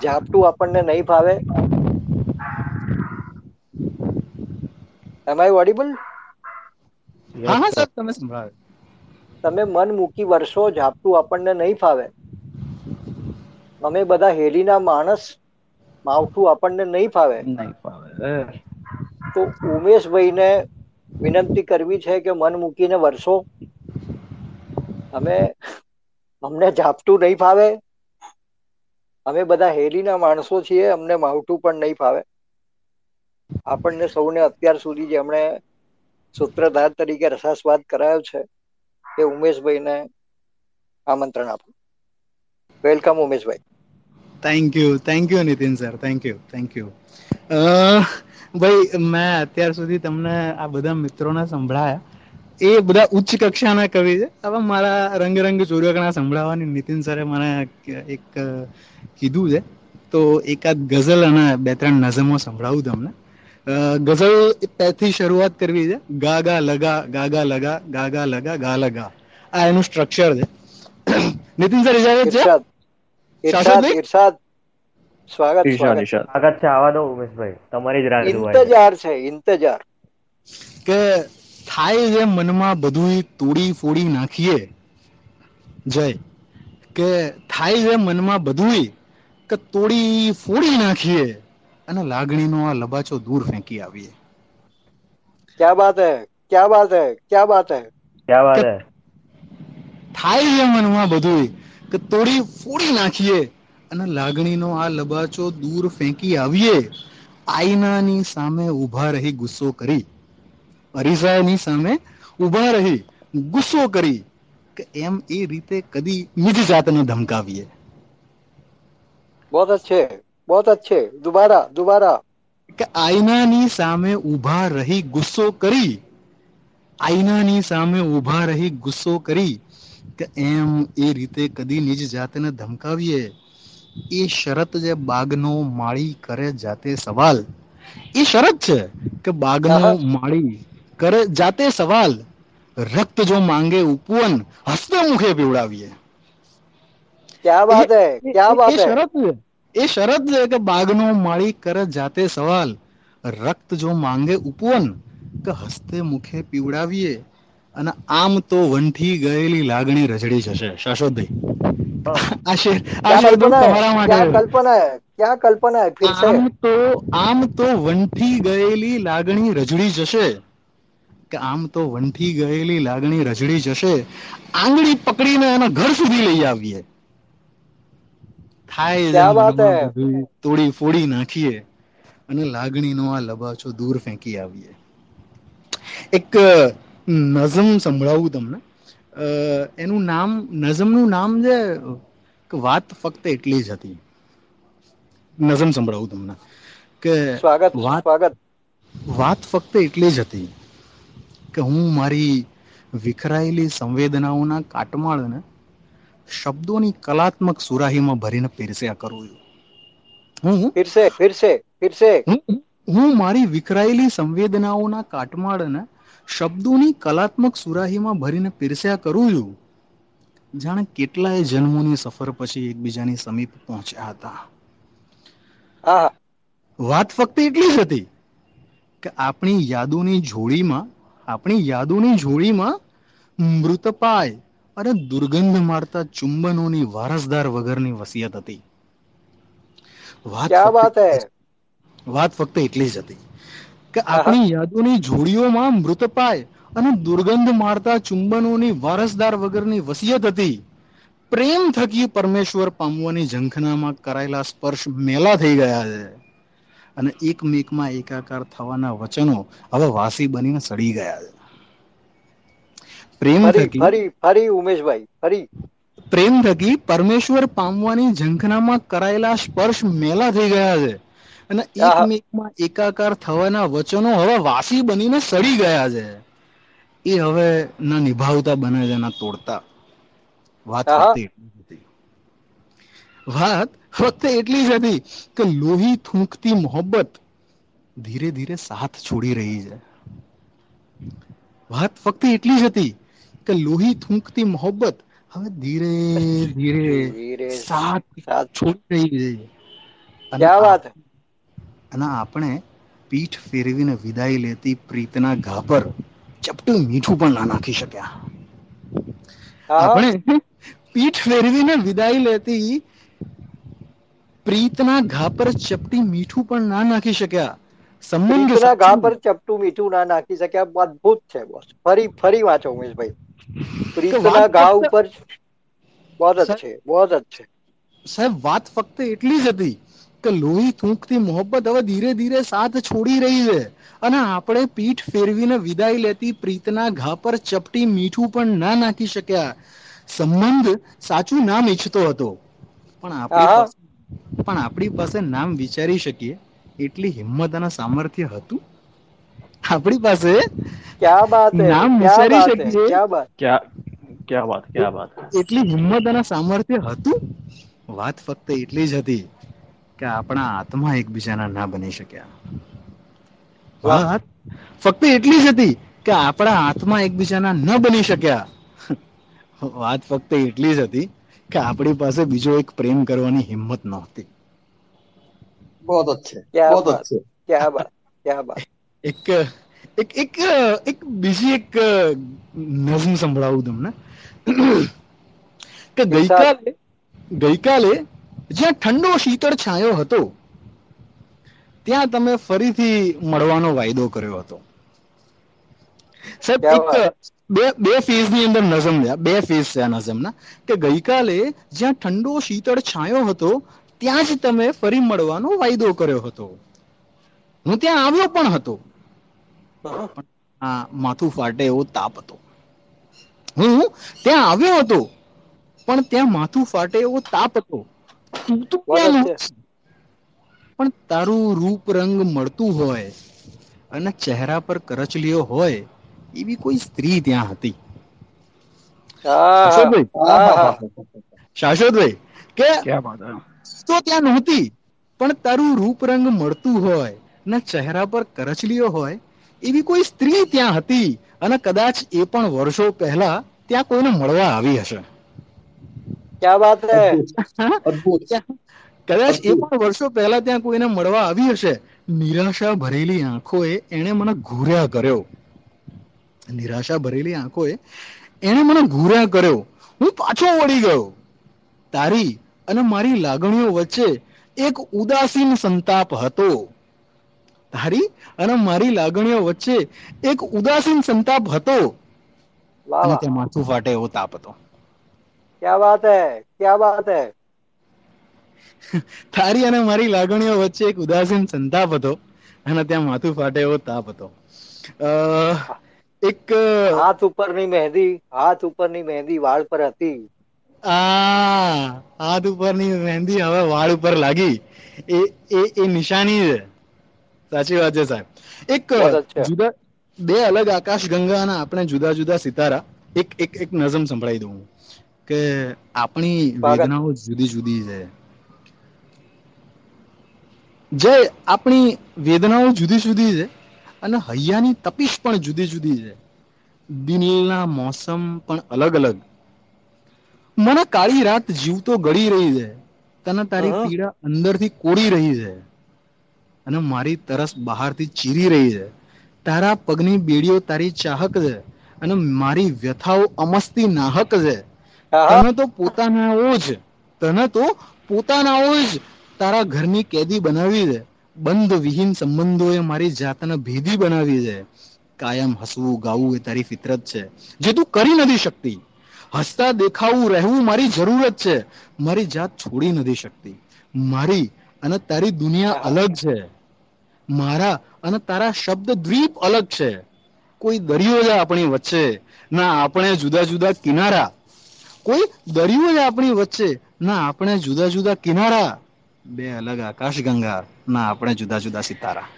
ઝાપટું આપણને નહીં ફાવે. એમ આઈ ઓડિબલ હા હા સર તમે સંભળાવે. તમે મન મૂકી વરસો ઝાપટું આપણને નહીં ફાવે. અમે બધા હેલીના માણસ માવઠું આપણને નહીં ફાવે. નહીં ફાવે. તો ઉમેશભાઈને વિનંતી કરવી છે કે મન મૂકીને વરસો. અમે, અમને ઝાપટું નહીં ફાવે. અમે બધા હેલીના માણસો છીએ, અમને માવઠું પણ નહીં ફાવે. આપણને સૌને અત્યાર સુધી જેમણે સૂત્રધાર તરીકે રસાસ્વાદ કરાયો છે એ ઉમેશભાઈને આમંત્રણ આપો. Welcome Umeshbhai. Thank you thank you Nitin sir thank you thank you ભાઈ, મેં અત્યાર સુધી તમને આ બધા મિત્રોને સંભળાયા. એ બધા ઉચ્ચ કક્ષાના કવિ છે. હવે મારા રંગરંગ રંગ ચોર્યકણા સંભળાવવાની નીતિન સરે મને એક કીધું છે. તો એકાદ ગઝલ અને બે ત્રણ નઝમો સંભળાવું તમને. ગઝલ પેથી શરૂઆત કરવી છે. ગા ગા લગા, ગા ગા લગા, ગા ગા લગા ગા લગા. આ એનું સ્ટ્રક્ચર છે. નીતિન સર ઇજાજત છે? ઇરશાદ ઇરશાદ. શાશ્વતભાઈ? સ્વાગત. સ્વાગત છે આવા દો ઉમેશભાઈ. તમારી જ રાહ ઇંતજાર છે ઇંતજાર. કે થાય છે મનમાં બધું તોડી ફોડી નાખીએ. જય. કે થાય છે મનમાં બધું કે તોડી ફોડી નાખીએ અને લાગણીનો આ લબાચો દૂર ફેંકી આવીએ. ક્યા બાત હે? ક્યા બાત હે? ક્યા બાત હે? ક્યાં બાત હે? થાય છે મનમાં બધું કે તોડી ફોડી નાખીએ અને લાગણીનો આ લબાચો દૂર ફેંકી આવીએ. આઈનાની સામે ઊભા રહી ગુસ્સો કરી. અરીસાની સામે ઊભા રહી ગુસ્સો કરી કે એમ એ રીતે કદી નિજ જાતને ધમકાવીએ. બહુ જ છે બહુ જ છે. દુબારા દુબારા. કે આઈનાની સામે ઊભા રહી ગુસ્સો કરી. આઈનાની સામે ઊભા રહી ગુસ્સો કરી એમ એ રીતે કદી નિજ જાતને ધમકાવીએ? એ શરત જે બાગનો માળી કરે જાતે સવાલ. એ શરત છે કે બાગનો માળી કરે જાતે સવાલ. રક્ત જો માંગે ઉપવન હસ્તે મુખે પીવડાવીએ. ક્યા બાત હે? ક્યા બાત હે? શરત એ શરત છે કે બાગનો માળી કરે જાતે સવાલ. રક્ત જો માંગે ઉપવન કે હસ્તે મુખે પીવડાવીએ? અને આમ તો વંઠી ગયેલી લાગણી રજડી જશે શાશ્વતભાઈ. લાગણી રજડી જશે. કે આમ તો આંગળી પકડીને એના ઘર સુધી લઈ આવીએ. થાય તોડી ફોડી નાખીએ. અને લાગણીનો આ લબાચો દૂર ફેંકી આવીએ. એક નઝમ સંભળાવું તમને. એનું નામ નઝમનું નામ છે વાત ફક્ત એટલી જ હતી. નઝમ સંભળાવું તમને. કે સ્વાગત સ્વાગત. વાત ફક્ત એટલી જ હતી કે હું મારી વિખરાયેલી સંવેદનાઓના કાટમાળને શબ્દોની કલાત્મક સુરાહીમાં ભરીને પીરસ્યા કરું છું. હું? પીરસે પીરસે પીરસે. હું મારી વિખરાયેલી સંવેદનાઓના કાટમાળને શબ્દોની કલાત્મક સુરાહીમાં ભરીને પીરસ્યા કરું છું. જાણે કેટલાય જન્મોની સફર પછી એકબીજાની સમીપ પહોંચ્યા હતા. વાત ફક્ત એટલી જ હતી કે આપણી યાદોની જોડીમાં આપણી યાદોની જોડીમાં મૃતપાય અને દુર્ગંધ મારતા ચુંબનોની વારસદાર વગરની વસિયત હતી. વાત વાત ફક્ત એટલી જ હતી. કે આપણી યાદોની જોડીઓમાં મૃતપાય અને દુર્ગંધ મારતા ચુંબનોની વારસદાર વગરની વસિયત હતી. પ્રેમ થકી પરમેશ્વર પામવાની ઝંખનામાં કરાયેલા સ્પર્શ મેલા થઈ ગયા છે. અને એકમેકમાં એકાકાર થવાના વચનો હવે વાસી બનીને સડી ગયા છે. પ્રેમ થકી ફરી ફરી ઉમેશભાઈ ફરી. પ્રેમ થકી પરમેશ્વર પામવાની ઝંખનામાં કરાયેલા સ્પર્શ મેલા થઈ ગયા છે. અને આહા. એકમેકમાં એકાકાર થવાના વચનો હવે વાસી બનીને સડી ગયા છે એ હવે ના નિભાવતા બને છે ના તોડતા વાત આહા. ફક્ત એટલી જ હતી વાત ફક્ત એટલી જ હતી કે લોહી થૂંકતી મોહબ્બત ધીરે ધીરે સાથ છોડી રહી છે વાત ફક્ત એટલી જ હતી કે લોહી થૂંકતી મોહબ્બત હવે ધીરે ધીરે ધીરે સાથ સાથ છોડી રહી છે અને क्या बात है અને આપણે પીઠ ફેરવીને વિદાય લેતી પ્રીતના ઘા પર ચપટું મીઠું પણ ના નાખી શક્યા. આપણે પીઠ ફેરવીને વિદાય લેતી પ્રીતના ઘા પર ચપટી મીઠું પણ ના નાખી શક્યા. સંબંધ ઘા પર ચપટું મીઠું ના નાખી શક્યા. અદભુત છે બોસ. ફરી ફરી વાંચો ઉમેશભાઈ. પ્રીતના ઘા ઉપર બહુ જ છે બહુ જ છે. સાહેબ વાત ફક્ત એટલી જ હતી એક લોહી થૂંકતી મોહબ્બત હવે ધીરે ધીરે સાથ છોડી રહી છે. અને આપણે પીઠ ફેરવીને વિદાય લેતી પ્રીતના ઘા પર ચપટી મીઠું પણ ના નાખી શક્યા. સંબંધ સાચું નામ ઈચ્છતો હતો. પણ આપણી પણ આપણી પાસે નામ વિચારી શકીએ એટલી હિંમત અને સામર્થ્ય હતું? આપણી પાસે ક્યા બાત નામ વિચારી શકીએ? ક્યા બાત? ક્યા બાત? એટલી હિંમત અને સામર્થ્ય હતું? વાત ફક્ત એટલી જ હતી. કે આપણા આત્મા એકબીજાના ના બની શક્યા વાહ. વાત ફક્ત એટલી જ હતી કે આપણા આત્મા એકબીજાના ન બની શક્યા વાત ફક્ત એટલી જ હતી કે આપણી પાસે બીજો એક પ્રેમ કરવાની હિંમત નહોતી बहुत अच्छे क्या बहुत बात अच्छे क्या बात क्या बात એક એક એક એક બીજી એક નઝમ સંભળાવું તમને કે ગઈકાલે ગઈકાલે જ્યાં ઠંડો શીતળ છાંયો હતો ત્યાં તમે ફરીથી મળવાનો વાયદો કર્યો હતો. સાહેબ એક બે બે ફેઝની અંદર નઝમ બે ફેઝ છે આ નઝમના કે ગઈકાલે જ્યાં ઠંડો શીતળ છાંયો હતો ત્યાં જ તમે ફરી મળવાનો વાયદો કર્યો હતો. હું ત્યાં આવ્યો પણ હતો. માથું ફાટે એવો તાપ હતો. હું ત્યાં આવ્યો હતો પણ ત્યાં માથું ફાટે એવો તાપ હતો. તું તો ક્યાં પણ તારું રૂપ રંગ મળતું હોય અને ચહેરા પર કરચલીઓ હોય એવી કોઈ સ્ત્રી ત્યાં હતી? શાશ્વતભાઈ? કે હે? તો ત્યાં નહોતી પણ તારું રૂપ રંગ મળતું હોય ને ચહેરા પર કરચલીઓ હોય એવી કોઈ સ્ત્રી ત્યાં હતી? અને કદાચ એ પણ વર્ષો પહેલા ત્યાં કોઈને મળવા આવી હશે. ક્યા વાત હે? અદ્ભુત. કદાચ એ પણ વર્ષો પહેલા ત્યાં કોઈને મળવા આવી હશે. નિરાશા ભરેલી આંખોએ એણે મને ઘૂર્યા કર્યો. નિરાશા ભરેલી આંખોએ એણે મને ઘૂર્યા કર્યો. હું પાછો વળી ગયો. તારી અને મારી લાગણીઓ વચ્ચે એક ઉદાસીન સંતાપ હતો. તારી અને મારી લાગણીઓ વચ્ચે એક ઉદાસીન સંતાપ હતો. અને તે માથું ફાટે એવો તાપ હતો. ક્યા વાત હે? ક્યા વાત હે? તારી અને મારી લાગણીઓ વચ્ચે એક ઉદાસીન સંતાપ હતો અને ત્યાં માથું ફાટે એવો તાપ હતો. એક હાથ ઉપરની મહેંદી હાથ ઉપરની મહેંદી વાળ પર હતી. આ હાથ ઉપરની મહેંદી હવે વાળ ઉપર લાગી. એ એ એ નિશાની છે. સાચી વાત છે સાહેબ. એક. જુદા બે અલગ આકાશ ગંગા અને આપણે જુદા જુદા સિતારા. એક એક એક નઝમ સંભળાઈ દઉં હું. કે આપણી વેદનાઓ જુદી જુદી છે. જે આપણી વેદનાઓ જુદી જુદી છે અને હૈયાની તપીશ પણ જુદી જુદી છે. દિલના મોસમ પણ અલગ અલગ. મને કાળી રાત જીવતો ગળી રહી છે. તને તારી પીડા અંદરથી કોરી રહી છે. અને મારી તરસ બહારથી ચીરી રહી છે. તારા પગની બેડીઓ તારી ચાહક છે. અને મારી વ્યથાઓ અમસ્તી નાહક છે. તને તો પોતાનાઓ જ તને તો પોતાનાઓ જ તારા ઘરની કેદી બનાવી દે. બંધ વિહીન સંબંધોએ મારી જાતને ભેદી બનાવી દે. કાયમ હસવું ગાવું એ તારી ફિતરત છે. જે તું કરી નથી શકતી. હસતા દેખાવું રહેવું મારી જરૂરત છે. મારી જાત છોડી નથી શકતી. મારી અને તારી દુનિયા અલગ છે. મારા અને તારા શબ્દ દ્વીપ અલગ છે. કોઈ દરિયો જ આપણી વચ્ચે ના આપણે જુદા જુદા કિનારા કોઈ દરિયો જ આપણી વચ્ચે. ના આપણે જુદા જુદા કિનારા. બે અલગ આકાશ ગંગા. ના આપણે જુદા જુદા સિતારા.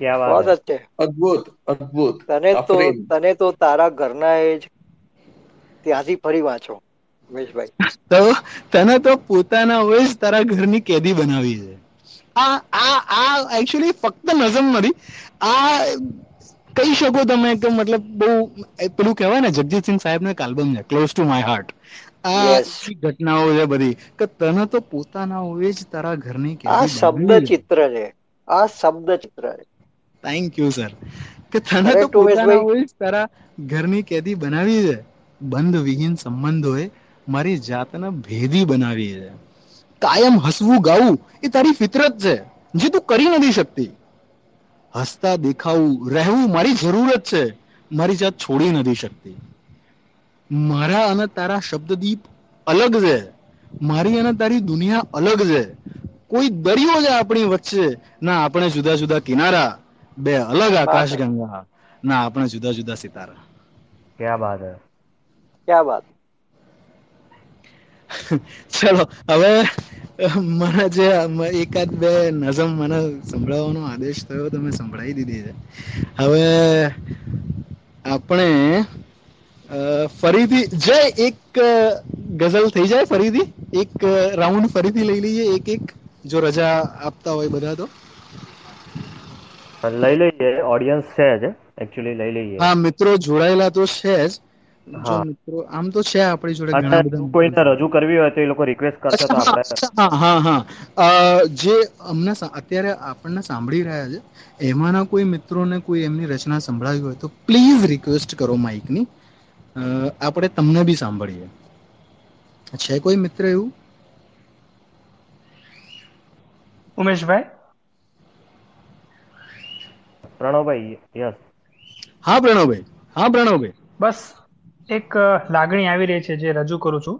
ક્યાં વાત? છે. અદ્ભુત અદ્ભુત. તને તો તને તો તારા ઘરના એ જ ત્યાંથી ફરી વાંચો ઉમેશભાઈ. તો તને તો પોતાના હોય જ તારા ઘરની કેદી બનાવી છે. આ આ આ એકચ્યુઅલી ફક્ત નઝમ નથી આ કહી શકો તમે કે મતલબ બહુ પેલું કહેવાય ને જગજીતસિંહ સાહેબ નો એક આલ્બમ છે ક્લોઝ ટુ માય હાર્ટ આ ઘટનાઓ છે બધી કે તને તો પોતાના હોય જ તારા ઘરની આ શબ્દ ચિત્ર છે આ શબ્દ ચિત્ર છે. થેન્ક યુ સર કે તને તો પોતાના હોય જ તારા ઘરની કેદી બનાવી છે બંધ વિહીન સંબંધોએ મારી જાતને ભેદી બનાવી છે. કાયમ હસવું ગાવું એ તારી ફિતરત છે જે તું કરી નથી શકતી. હસતા દેખાવું રહેવું મારી જરૂરત છે. મારી જાત છોડી નથી શકતી. મારા અને તારા શબ્દદીપ અલગ છે. મારી અને તારી દુનિયા અલગ છે. કોઈ દરિયો છે આપણી વચ્ચે. ના આપણે જુદા જુદા કિનારા. બે અલગ આકાશ ગંગા ના આપણે જુદા જુદા સિતારા. ક્યાં બાત હે? ક્યાં બાત? ચલો હવે મને જે એકાદ બે નઝમ મને સંભળાવવાનો આદેશ થયો તો મેં સંભળાવી દીધી છે. હવે આપણે ફરીથી જય એક ગઝલ થઈ જાય ફરીથી એક રાઉન્ડ ફરીથી લઈ લઈએ એક એક જો રજા આપતા હોય બધા તો. લઈ લઈએ ઓડિયન્સ છે જ એક્ચ્યુઅલી લઈ લઈએ. હા મિત્રો જોડાયેલા તો છે જ. જો મિત્રો આમ તો છે આપણી જોડે ઘણા બધા કોઈને રજૂ કરવી હોય તો એ લોકો રિક્વેસ્ટ કરશે તો આપણે હા હા હા. જે અમને અત્યારે આપણને સાંભળી રહ્યા છે એમાંના કોઈ મિત્રોને કોઈ એમની રચના સંભળાવી હોય તો પ્લીઝ રિક્વેસ્ટ કરો માઇકની આપણે તમને બી સાંભળીએ. છે કોઈ મિત્ર એવું? ઉમેશભાઈ? પ્રણવભાઈ યસ હા પ્રણવભાઈ. હા પ્રણવભાઈ. બસ. એક લાગણી આવી રહી છે જે રજૂ કરું છું.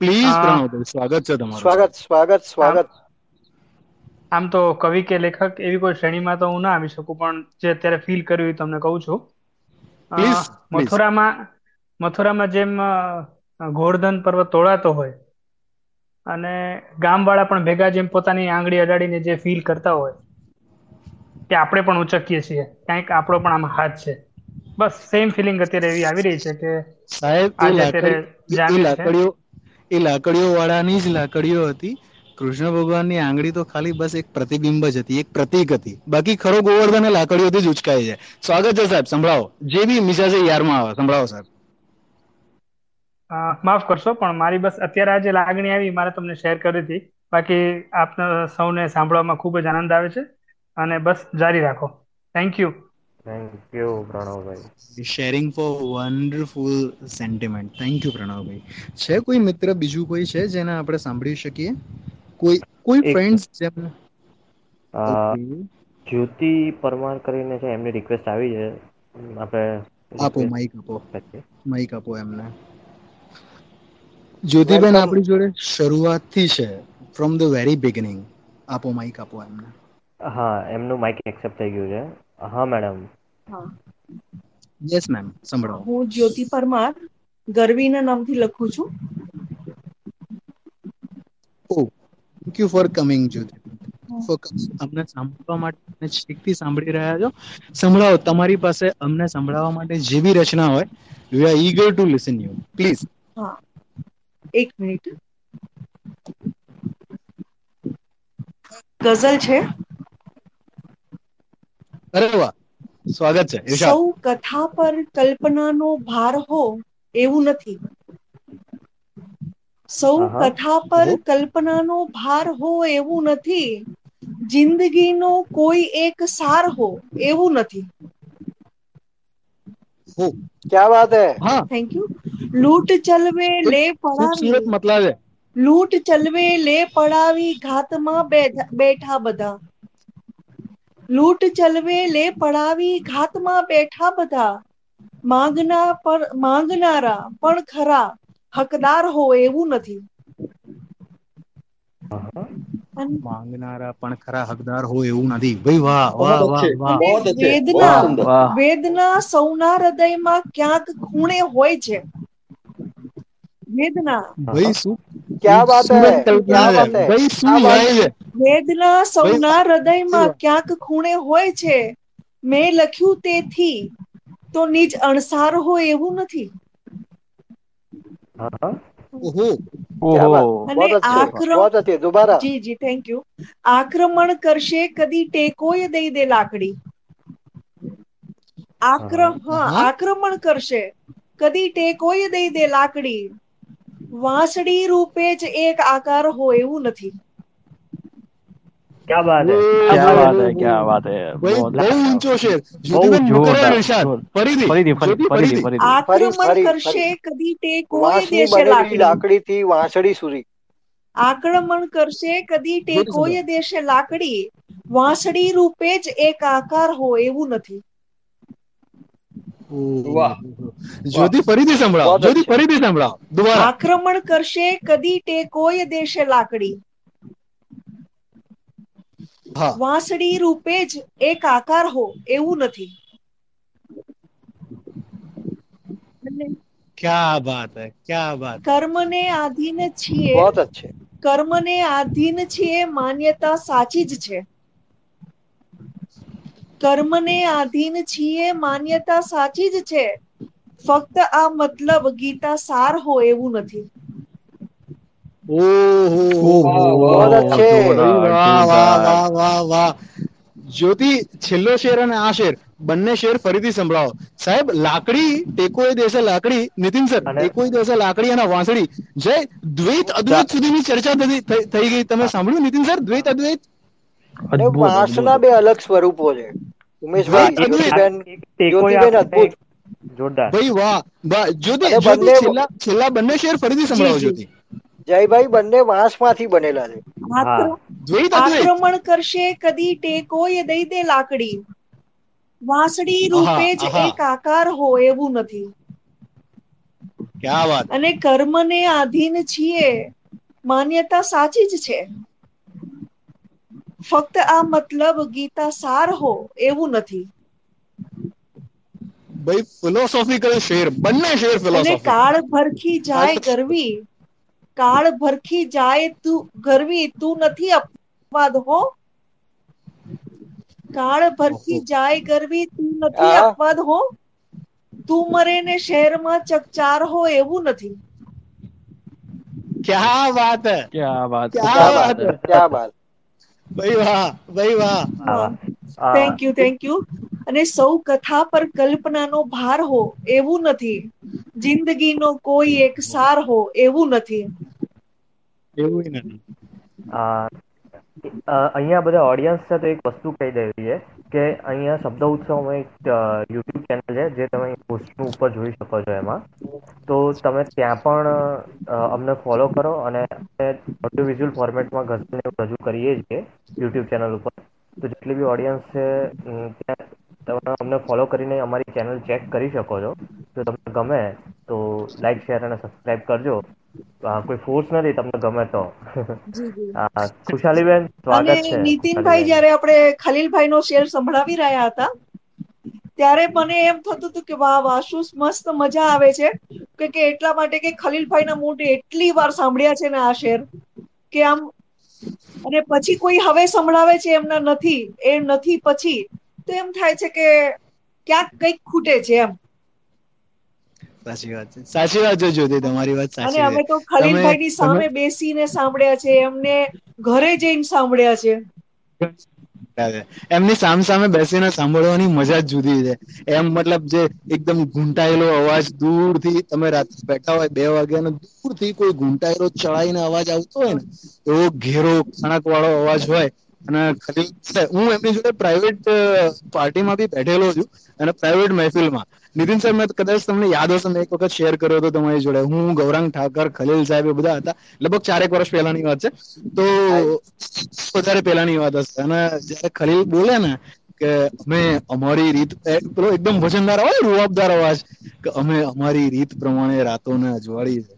પ્લીઝ પ્રણવભાઈ સ્વાગત છે તમારું. સ્વાગત સ્વાગત સ્વાગત. આમ તો કવિ કે લેખક એવી કોઈ શ્રેણીમાં તો હું ના આવી શકું પણ જે અત્યારે ફીલ કર્યું એ તમને કહું છું. મથુરામાં મથુરામાં જેમ ગોર્ધન ગોવર્ધન પર્વત તોડાતો હોય અને ગામવાળા પણ ભેગા જેમ પોતાની આંગળી અડાડીને જે ફીલ કરતા હોય કે આપણે પણ ઉચકીએ છીએ કંઈક આપણો પણ આમાં હાથ છે. બસ સેમ ફિલિંગ અત્યારે એવી આવી રહી છે કે સાહેબ એ લાકડી એ લાકડીઓ એ લાકડીઓ વાળાની જ લાકડીઓ હતી. કૃષ્ણ ભગવાનની આંગળી તો ખાલી બસ એક પ્રતિબિંબ જ હતી એક પ્રતીક હતી. બાકી ખરો ગોવર્ધન લાકડીઓથી જ ઉચકાય છે. સ્વાગત છે સાહેબ સંભળાવો. જે બી મિજાજે યારમાં આવે સંભળાવો સાહેબ. માફ કરશો પણ મારી બસ અત્યારે આ જે લાગણી આવી મારે તમને શેર કરી હતી. બાકી આપના સૌને સાંભળવામાં ખૂબ જ આનંદ આવે છે. અને બસ જારી રાખો. Thank you thank you Pranavbhai sharing for wonderful sentiment thank you Pranavbhai છે કોઈ મિત્ર બીજું કોઈ છે જેને આપણે સાંભળી શકીએ? કોઈ કોઈ ફ્રેન્ડ્સ જેમને જ્યોતિ પરમાર કરીને છે એમની રિક્વેસ્ટ આવી છે. આપણે આપો માઈક આપો. માઈક આપો એમને. જ્યોતિબેન આપણી જોડે શરૂઆતથી છે. ફ્રોમ ધ વેરી બિગિનિંગ આપો માઈક આપો એમને. હા એમનું માઇક એક્સેપ્ટ થઈ ગયું છે. હા મેડમ. હા. Yes ma'am. સંભળાવો હું જ્યોતિ પરમાર ગરવીના નામથી લખું છું. ઓ thank you for coming Jyoti. અમને સાંભળવા માટે અને છેકથી સાંભળી રહ્યા છો. સંભળાવો તમારી પાસે અમને સંભળાવવા માટે જે બી રચના હોય we are eager to listen you please હા. એક મિનિટ. ગઝલ છે. અરે વાહ સ્વાગત છે ઇરશાદ સૌ કથા પર કલ્પનાનો ભાર હો એવું નથી સૌ આહા. કથા પર હો. કલ્પનાનો ભાર હો એવું નથી જિંદગીનો કોઈ એક સાર હો એવું નથી હો क्या बात है હા થેન્ક યુ લૂંટ ચલવે લે ખૂબસૂરત પડાવી મતલબ છે લૂંટ ચલવે લે પડાવી ઘાતમાં બેઠા બેઠા બધા લૂંટ ચલવે લે પડાવી ઘાતમાં બેઠા બધા. માંગના પર માંગનારા પણ ખરા. હકદાર હો એવું નથી. માંગનારા પણ ખરા હકદાર હોય એવું નથી. ભાઈ વાહ વાહ વાહ વાહ. વેદના વેદના સૌના હૃદયમાં ક્યાંક ખૂણે હોય છે. વેદના. ભાઈ શું? ક્યાં વાત હે વેદના સૌના હૃદયમાં ક્યાંક ખૂણે હોય છે મેં લખ્યું તેથી તો નિજ અણસાર હોય એવું નથી. જી જી થેન્ક યુ આક્રમણ કરશે કદી ટેકોય દઈ દે લાકડી. આક્રમ હા. આક્રમણ કરશે કદી ટેકોય દઈ દે લાકડી. વાંસળી રૂપે જ એક આકાર હોય એવું નથી. ક્યા બાત હે? ક્યા વાત હે? ક્યા વાત હે? બહુ ઊંચો શેર. બહુ જ્યોતિબેન મુકરર જોરદાર ઇરશાદ ફરીથી. ફરીથી ફરીથી ફરીથી આક્રમણ કરશે. કદી તે કોઈ દેશે લાકડી લાકડી થી વાંસળી સુરી. આક્રમણ કરશે કદી તે કોઈ દેશે લાકડી. વાંસળી રૂપે જ એક આકાર હોય એવું નથી. જ્યોતિ ફરીથી સંભળાવો. જ્યોતિ ફરીથી સંભળાવો. દુબારા. આક્રમણ કરશે કદી ટેકોય દેશે લાકડી. વાંસળી રૂપે જ એક આકાર હો એવું નથી. ક્યા બાત હે ક્યા બાત કર્મને આધીન છીએ. બહુત અચ્છે કર્મને આધીન છીએ માન્યતા સાચી જ છે. કર્મને આધીન છીએ માન્યતા સાચી જ છે. ફક્ત આ મતલબ ગીતા સાર હોય એવું નથી. જ્યોતિ છેલ્લો શેર અને આ શેર. બંને શેર ફરીથી સંભળાવો. સાહેબ લાકડી ટેકોએ દેશે લાકડી. નીતિન સર ટેકોએ દેશે લાકડી અને વાંસળી. જય દ્વૈત અદ્વૈત સુધીની ચર્ચા થઈ ગઈ. તમે સાંભળ્યું નીતિન સર? દ્વૈત અદ્વૈત વાંસના બે અલગ સ્વરૂપો છે. ઉમેશભાઈ જ્યોતિબેન એક ટેકો જ્યોતિબેન આપે અદભુત. જોરદાર. ભાઈ વાહ વાહ જ્યોતિ બંને- છેલ્લા છેલ્લા બંને શેર ફરીથી સંભળાવો જ્યોતિ જયભાઈ બંને વાંસમાંથી બનેલા છે. આક્ર- દ્વૈત અદ્વૈત આક્રમણ કરશે કદી ટેકોય દઈ દે લાકડી. વાંસડી રૂપે જ. એક આકાર હોય એવું નથી. ક્યા વાત. અને કર્મને આધીન છીએ. માન્યતા સાચી જ છે. ફક્ત આ મતલબ ગીતા સાર હો એવું નથી. ભાઈ ફિલોસોફિકલ શેર બંને શેર ફિલોસોફી કાળ ભરખી જાય ગરવી. કાળ ભરખી જાય તું ગરવી તું નથી અપવાદ હો. કાળ ભરખી જાય ગરવી તું નથી અપવાદ હો. તું મરે ને શહેરમાં ચકચાર હો એવું નથી. ક્યા વાત હે? ક્યા વાત ક્યા વાત ક્યા બાત ભાઈ વાહ ભાઈ વાહ. થેન્ક યુ થેન્ક યુ અને સૌ કથા પર કલ્પનાનો ભાર હો એવું નથી. જિંદગીનો કોઈ એક સાર હો એવું નથી. એવું નથી. અહીંયા બધા ઓડિયન્સ છે તો એક વસ્તુ કહી દેવી છે કે અહીંયા શબ્દ ઉત્સવમાં એક યુટ્યુબ ચેનલ છે, જે તમે પોસ્ટનું ઉપર જોઈ શકો છો એમાં. તો તમે ત્યાં પણ અમને ફોલો કરો અને ઓડિયો વિઝ્યુઅલ ફોર્મેટમાં ગઝલને રજૂ કરીએ છીએ યુટ્યુબ ચેનલ ઉપર. તો જેટલી બી ઓડિયન્સ છે ત્યાં તમે અમને ફોલો કરીને અમારી ચેનલ ચેક કરી શકો છો. જો તમને ગમે તો લાઈક શેર અને સબસ્ક્રાઇબ કરજો. કોઈ ફોર્સ નથી તમને ગમે તો. ખુશાલીબેન સ્વાગત છે નીતિનભાઈ. જયારે આપણે ખલીલભાઈ નો શેર સંભળાવી રહ્યા હતા ત્યારે મને એમ થતું હતું કે વાહ વાહ શું મસ્ત મજા આવે છે. કે કે એટલા માટે કે ખલીલભાઈના મોઢે એટલી વાર સાંભળ્યા છે ને આ શેર કે આમ અને પછી કોઈ હવે સંભળાવે છે એમના નથી એ નથી પછી તો એમ થાય છે કે ક્યાંક કંઈક ખૂટે છે એમ. સાચી વાત છે. સાચી વાત છે જ્યોતિ તમારી વાત અને અમે તો ખલીલભાઈની સામે બેસીને સાંભળ્યા છે એમને ઘરે જઈને સાંભળ્યા છે. એમની સામ સામે બેસીને સાંભળવાની મજા જ જુદી છે. એમ મતલબ જે એકદમ ઘૂંટાયેલો અવાજ દૂરથી તમે રાત્રે બેઠા હોય બે વાગ્યાનો દૂરથી કોઈ ઘૂંટાયેલો ચડાઈને અવાજ આવતો હોય ને એવો ઘેરો ખણક વાળો અવાજ હોય અને ખલીલ હું એમની જોડે પ્રાઇવેટ પાર્ટીમાં બી બેઠેલો છું અને પ્રાઇવેટ મહેફિલમાં. નીતિન સાહેબ મેં કદાચ તમને યાદ હશે, મેં એક વખત શેર કર્યો હતો તમારી જોડે. હું, ગૌરાંગ ઠાકર, ખલીલ સાહેબ એ બધા હતા. લગભગ ચારેક વર્ષ પહેલાની વાત છે. તો વધારે પહેલાની વાત હશે. અને જયારે ખલીલ બોલે ને કે અમે અમારી રીત પેલો એકદમ વજનદાર અવાજ રૂવાબદાર અવાજ, કે અમે અમારી રીત પ્રમાણે રાતોને અજવાળી છે.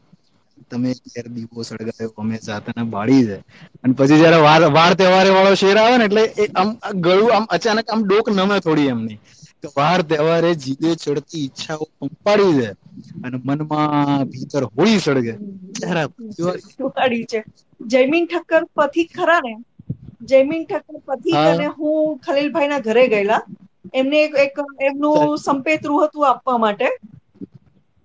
તમે ઘેર દીવો સળગાવ્યો અમે જાતને બાળી છે. અને પછી જયારે વાર વાર તહેવારે વાળો શેર આવે ને, એટલે આમ ગળું આમ અચાનક આમ ડોક નમે થોડી એમની. વાર તહેવારે જીદે ચડતી ઈચ્છાઓ પંપાડી દે અને મનમાં ભીતર હોળી સળગે. છે. જયમીન ઠક્કર પથિક ખરા ને? જયમીન ઠક્કર પથિક અને હું ખલીલભાઈ ના ઘરે ગયેલા. એમને એક એમનું સંપેતરું હતું આપવા માટે.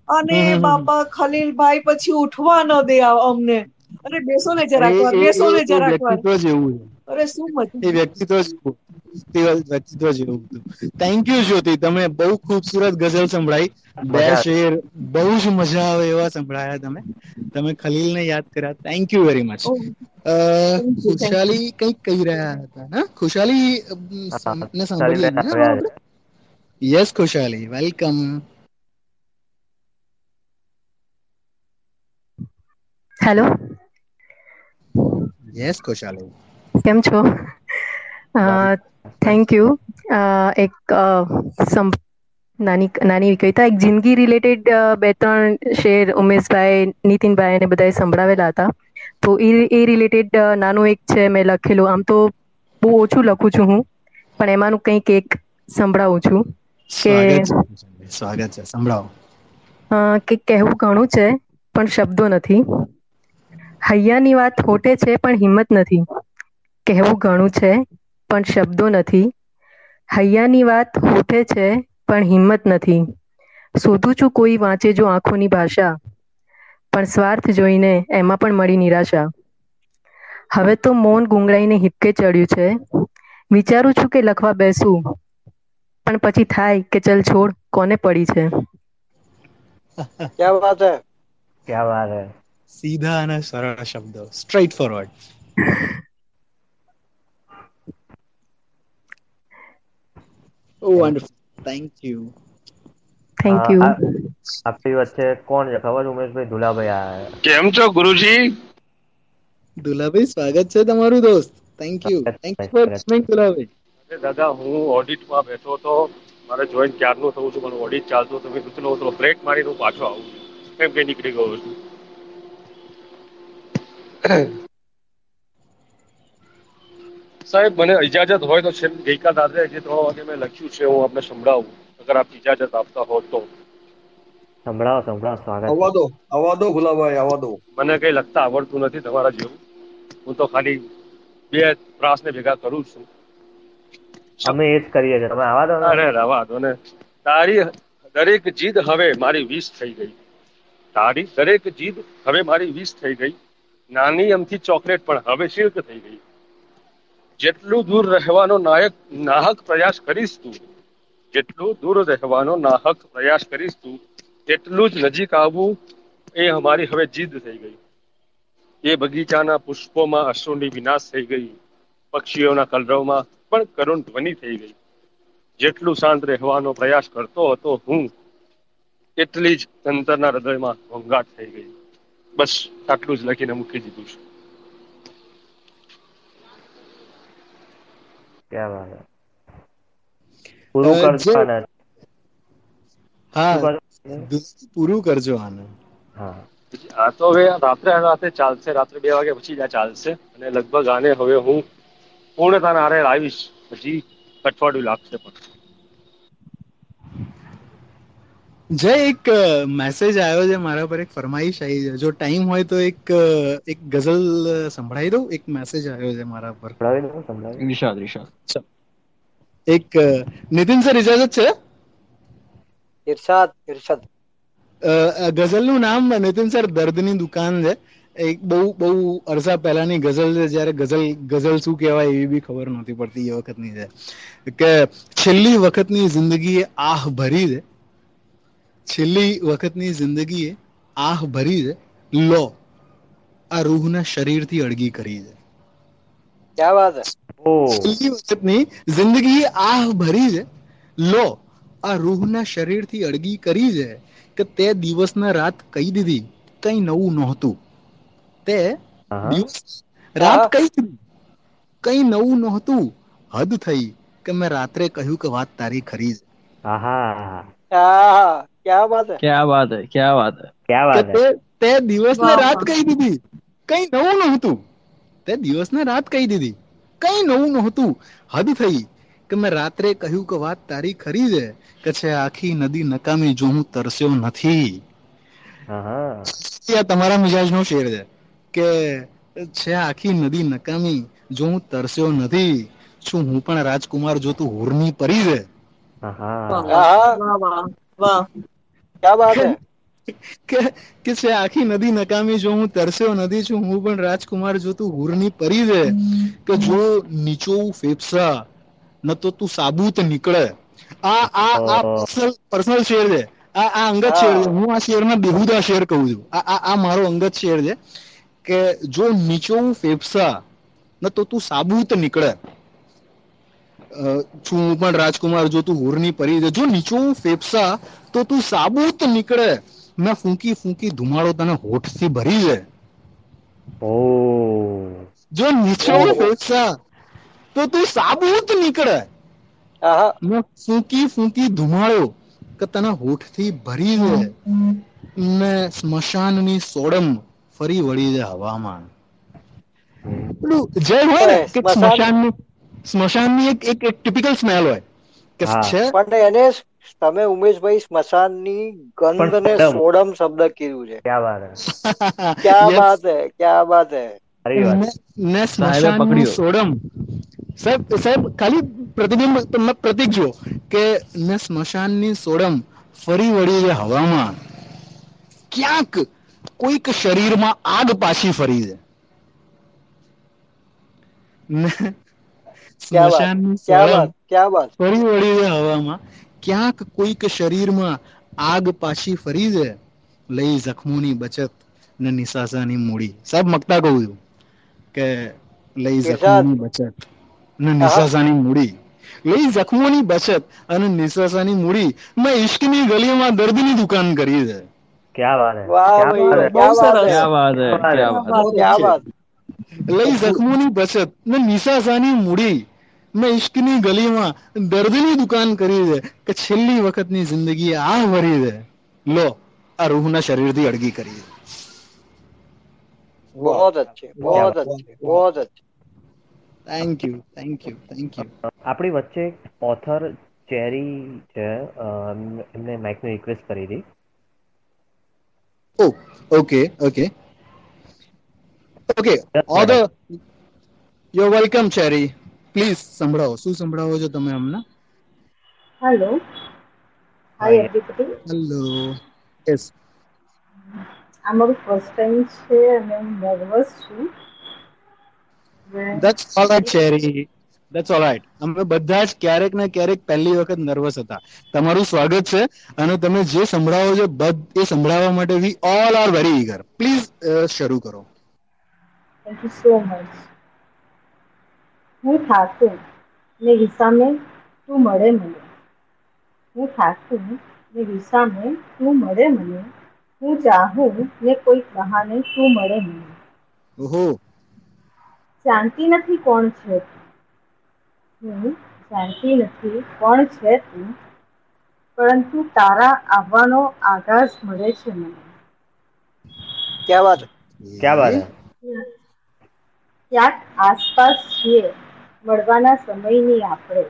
અને. બાપા ખલીલભાઈ પછી ઉઠવા ન દે અમને. અરે બેસો ને જરાક બેસો ને જરાક વ્યક્તિત્વ જ એવું છે અરે શું મજા એ વ્યક્તિત્વ જ એવું. તે વ્યક્તિત્વ જ એવું હતું થેન્ક યુ જ્યોતિ તમે બહુ ખૂબસૂરત ગઝલ સંભળાઈ બે મજા આવી. શેર બહુ જ મજા આવે એવા સંભળાયા તમે તમે ખલીલને યાદ કર્યા thank you very much oh, thank you, thank Khushali કંઈક કહી રહ્યા હતા હા ખુશાલી અમ, હા, ને સાંભળીએ ખુશાલીબેન ને આવ્યા આપણે yes Khushali welcome hello yes Khushali કેમ છો? થેન્ક યુ એક નાની નાની કવિતા એક જિંદગી રિલેટેડ બે ત્રણ શેર ઉમેશભાઈ નીતિનભાઈ અને બધાએ સંભળાવેલા હતા. તો એ એ રિલેટેડ નાનું એક છે મેં લખેલું. આમ તો બહુ ઓછું લખું છું હું પણ એમાંનું કંઈક એક સંભળાવું છું કે સ્વાગત છે સંભળાવો. કે કહેવું ઘણું છે પણ શબ્દો નથી. હૈયાની વાત હોટે છે પણ હિંમત નથી. કહેવું ઘણું છે પણ શબ્દો નથી. હૈયાની વાત હોઠે છે પણ હિંમત નથી. શોધું છું કોઈ વાંચે જો આંખોની ભાષા. પણ સ્વાર્થ જોઈને એમાં પણ મળી નિરાશા. હવે તો મૌન ગુંગળાઈને હિપકે ચડ્યું છે. વિચારું છું કે લખવા બેસું. પણ પછી થાય કે ચલ છોડ કોને પડી છે? ક્યાં વાત હે? ક્યાં વાત હે? સીધા અને સરળ શબ્દો. Straight forward wonderful thank you thank you આપણી વચ્ચે કોણ છે? ખબર ઉમેશભાઈ ધુલાભાઈ આ કેમ છો ગુરુજી? ધુલાભાઈ સ્વાગત છે તમારું દોસ્ત. Thank you thank you for coming Dulabhai. અરે દાદા હું ઓડિટમાં બેઠો હતો. મારે જોઈન ક્યારનું થવું છું પણ ઓડિટ ચાલતું હતું. મેં કીધું તો બ્રેક મારીને હું પાછો આવું. કેમ કે નીકળી ગયો છું? સાહેબ મને ઇજાજત હોય તો છે ગઈકાલ રાત્રે જે ત્રણ વાગે મેં લખ્યું છે હું આપને સંભળાવું. અગર આપ ઇજાજત આપતા હો તો. સંભળાવો સંભળાવો સ્વાગત. અવાદો અવાદો ગુલાબભાઈ આવવા દો ભુલાભાઈ આવવા દો મને કઈ લખતા આવડતું નથી તમારા જેવું. હું તો ખાલી બે ત્રાસને ભેગા કરું છું. અમે એ જ કરીએ છીએ. તમે આવા દો ને અરે રવા દો ને. તારી દરેક જીદ હવે મારી વીસ થઈ ગઈ. તારી દરેક જીદ હવે મારી વીસ થઈ ગઈ. નાની અમથી ચોકલેટ પણ હવે શિલ્ક થઈ ગઈ. જેટલું દૂર રહેવાનો નાયક નાહક પ્રયાસ કરીશ તું, જેટલું દૂર રહેવાનો નાહક પ્રયાસ કરીશ તું, તેટલું જ નજીક આવવું એ અમારી હવે જીદ થઈ ગઈ. એ બગીચાના પુષ્પોમાં અશ્રુની વિનાશ થઈ ગઈ. પક્ષીઓના કલરવમાં પણ કરુણ ધ્વનિ થઈ ગઈ. જેટલું શાંત રહેવાનો પ્રયાસ કરતો હતો હું, એટલી જ અંતરના હૃદયમાં ઘોંઘાટ થઈ ગઈ. બસ, આટલું જ લખીને મૂકી દીધું છે. ક્યાં વાત હે. પૂરું કરજો જે- આને. હા પૂરું કરજો આને હા આ તો હવે રાત્રે રાતે ચાલશે રાત્રે બે વાગ્યા પછી જ આ ચાલશે અને લગભગ આને હવે હું પૂર્ણતાના આરે લાવીશ પછી અઠવાડિયું લાગશે પણ જય એક મેસેજ આવ્યો છે મારા પર એક ફરમાઈશ આવી છે. જો ટાઈમ હોય તો એક એક ગઝલ સંભળાવી દઉં. એક મેસેજ આવ્યો છે મારા પર. સંભળાવી દો સંભળાવી ઈર્ષાદ ઈર્ષાદ એક નિતિન સર ઇજાજત છે? ઇરશાદ ઇરશાદ ગઝલનું નામ નિતિન સર દર્દની દુકાન છે. એક બહુ બહુ અરસા પહેલાની ગઝલ છે. જ્યારે ગઝલ ગઝલ શું કહેવાય એવી બી ખબર નહોતી પડતી એ વખતની છે. કે છેલ્લી વખતની જિંદગી આહ ભરી છે. છેલ્લી વખતની જિંદગીએ આહ ભરી છે. લો આ રૂહના શરીરથી અળગી કરી છે. ક્યાં વાત હે? છેલ્લી વખતની જિંદગીએ આહ ભરી છે. લો આ રૂહના શરીરથી અળગી કરી છે કે તે દિવસના રાત કહી દીધી કઈ નવું નહોતું. તે દિવસ રાત કઈ કહી દીધી કઈ નવું નહોતું. હદ થઈ કે મેં રાત્રે કહ્યું કે વાત તારી ખરી છે. આહા. હા. ક્યાં વાત હે? ક્યાં વાત હે? ક્યાં વાત હે? ક્યાં વાત હે તે તે દિવસને વાહ, રાત કહી દીધી. કઈ નવું નહોતું. તે દિવસને રાત કહી દીધી. કઈ નવું નહોતું. હદ થઈ કે મેં રાત્રે કહ્યું કે વાત તારી ખરી છે કે છે આખી નદી નકામી જો હું તરસ્યો નથી. આ તમારા મિજાજનો શેર છે કે છે આખી નદી નકામી જો હું તરસ્યો નથી. શું હું પણ રાજકુમાર જો તું હુરની પરી છે? વાહ વાહ વાહ. ક્યાં બાત હે? કે કે છે આખી નદી નકામી જો હું તરસ્યો નદી છું હું પણ રાજકુમાર જો તું હુરની પરી છે કે જો નીચો ફેફસા ન તો તું સાબુત નીકળે. આ આ આ પર્સનલ પર્સનલ શેર છે. આ આ અંગત શેર છે. હું આ શેરના બેહુદા શેર કહું છું. આ આ આ મારો અંગત શેર છે કે જો નીચો ફેફસા ન તો તું સાબુત નીકળે. છું હું પણ રાજકુમાર જો તું હુરની પરી જો નીચો ફેફસા તો તું સાબુત નીકળે. મેં ફૂંકી ફૂંકી ધુમાડો તને હોઠથી ભરી ઓ. જો નીચો ફેફસા તો તું સાબુત નીકળે. આહા. મેં ફૂંકી ફૂંકી ધુમાડો કે તને હોઠથી ભરી છે. ને સ્મશાનની સોડમ ફરી વળી છે હવામાન. પેલું જય હોય ને કે સ્મશાન- સ્મશાનની સ્મશાનની એક એક એક ટિપિકલ સ્મેલ હોય કે છે? પણ એને તમે ઉમેશભાઈ સ્મશાનની ગંધ ને સોડમ શબ્દ કીધું છે. ક્યાં વાત ક્યાં. બાત હે? ક્યાં બાત હે? વાત. ને સ્મશાનનું સોડમ. સાહેબ સાહેબ ખાલી પ્રતિબિંબ તમે પ્રતિક જુઓ કે ને સ્મશાનની સોડમ ફરી વળી છે હવામાં. ક્યાંક કોઈક શરીરમાં આગ પાછી ફરી છે. વાત સ્મશાનની ફરી વળી છે હવામાં. ક્યાંક કોઈક શરીરમાં આગ પાછી ફરી છે? લઈ જખમોની બચત ને નિશાસાની મૂડી. સાહેબ મકતા કહું છું કે લઈ જખમોની બચત ને નિશાસાની મૂડી. લઈ જખમોની બચત અને નિશાસાની મૂડી મેં ઇશ્કની ગલીમાં દર્દની દુકાન કરી છે. ક્યાં વાત હે? બહુ સરસ. ક્યાં વાત? ક્યાં વાત? લઈ જખમોની બચત ને નિશાસાની મૂડી. મેં ઇશ્કની ગલીમાં દર્દની દુકાન કરી છે કે છેલ્લી વખતની જિંદગી આ ભરી છે લો આ રૂહના શરીરથી અડગી કરી છે बहुत अच्छे बहुत अच्छे बहुत अच्छे thank you thank you thank you આપણી વચ્ચે એક ઓથર ચેરી છે અ, એમને માઇકની રિક્વેસ્ટ કરી હતી oh okay okay okay all the you welcome cherry please સંભળાવો. શું સંભળાવો છો તમે અમને? Hello hi everybody hello yes આ મારું ફર્સ્ટ ટાઈમ છે અને હું નર્વસ છું. That's alright Cherry that's alright અમે બધા જ ક્યારેક ને ક્યારેક પહેલી વખત નર્વસ હતા. તમારું સ્વાગત છે અને તમે જે સંભળાવો છો બધ એ સંભળાવવા માટે we all are very eager please શરૂ કરો. થેન્ક યુ સો મચ હું થાકું ને વિસામે તું મળે મને. હું થાકું ને વિસામે તું મળે મને. હું ચાહું ને કોઈક બહાને તું મળે મને. ઓહો. જાણતી નથી કોણ છે તું. હું જાણતી નથી કોણ છે તું. પરંતુ તારા આવવાનો આગાસ મળે છે મને. ક્યાં વાત? ક્યાં વાત? ક્યાંક આસપાસ છીએ. મળવાના સમયની આપણે.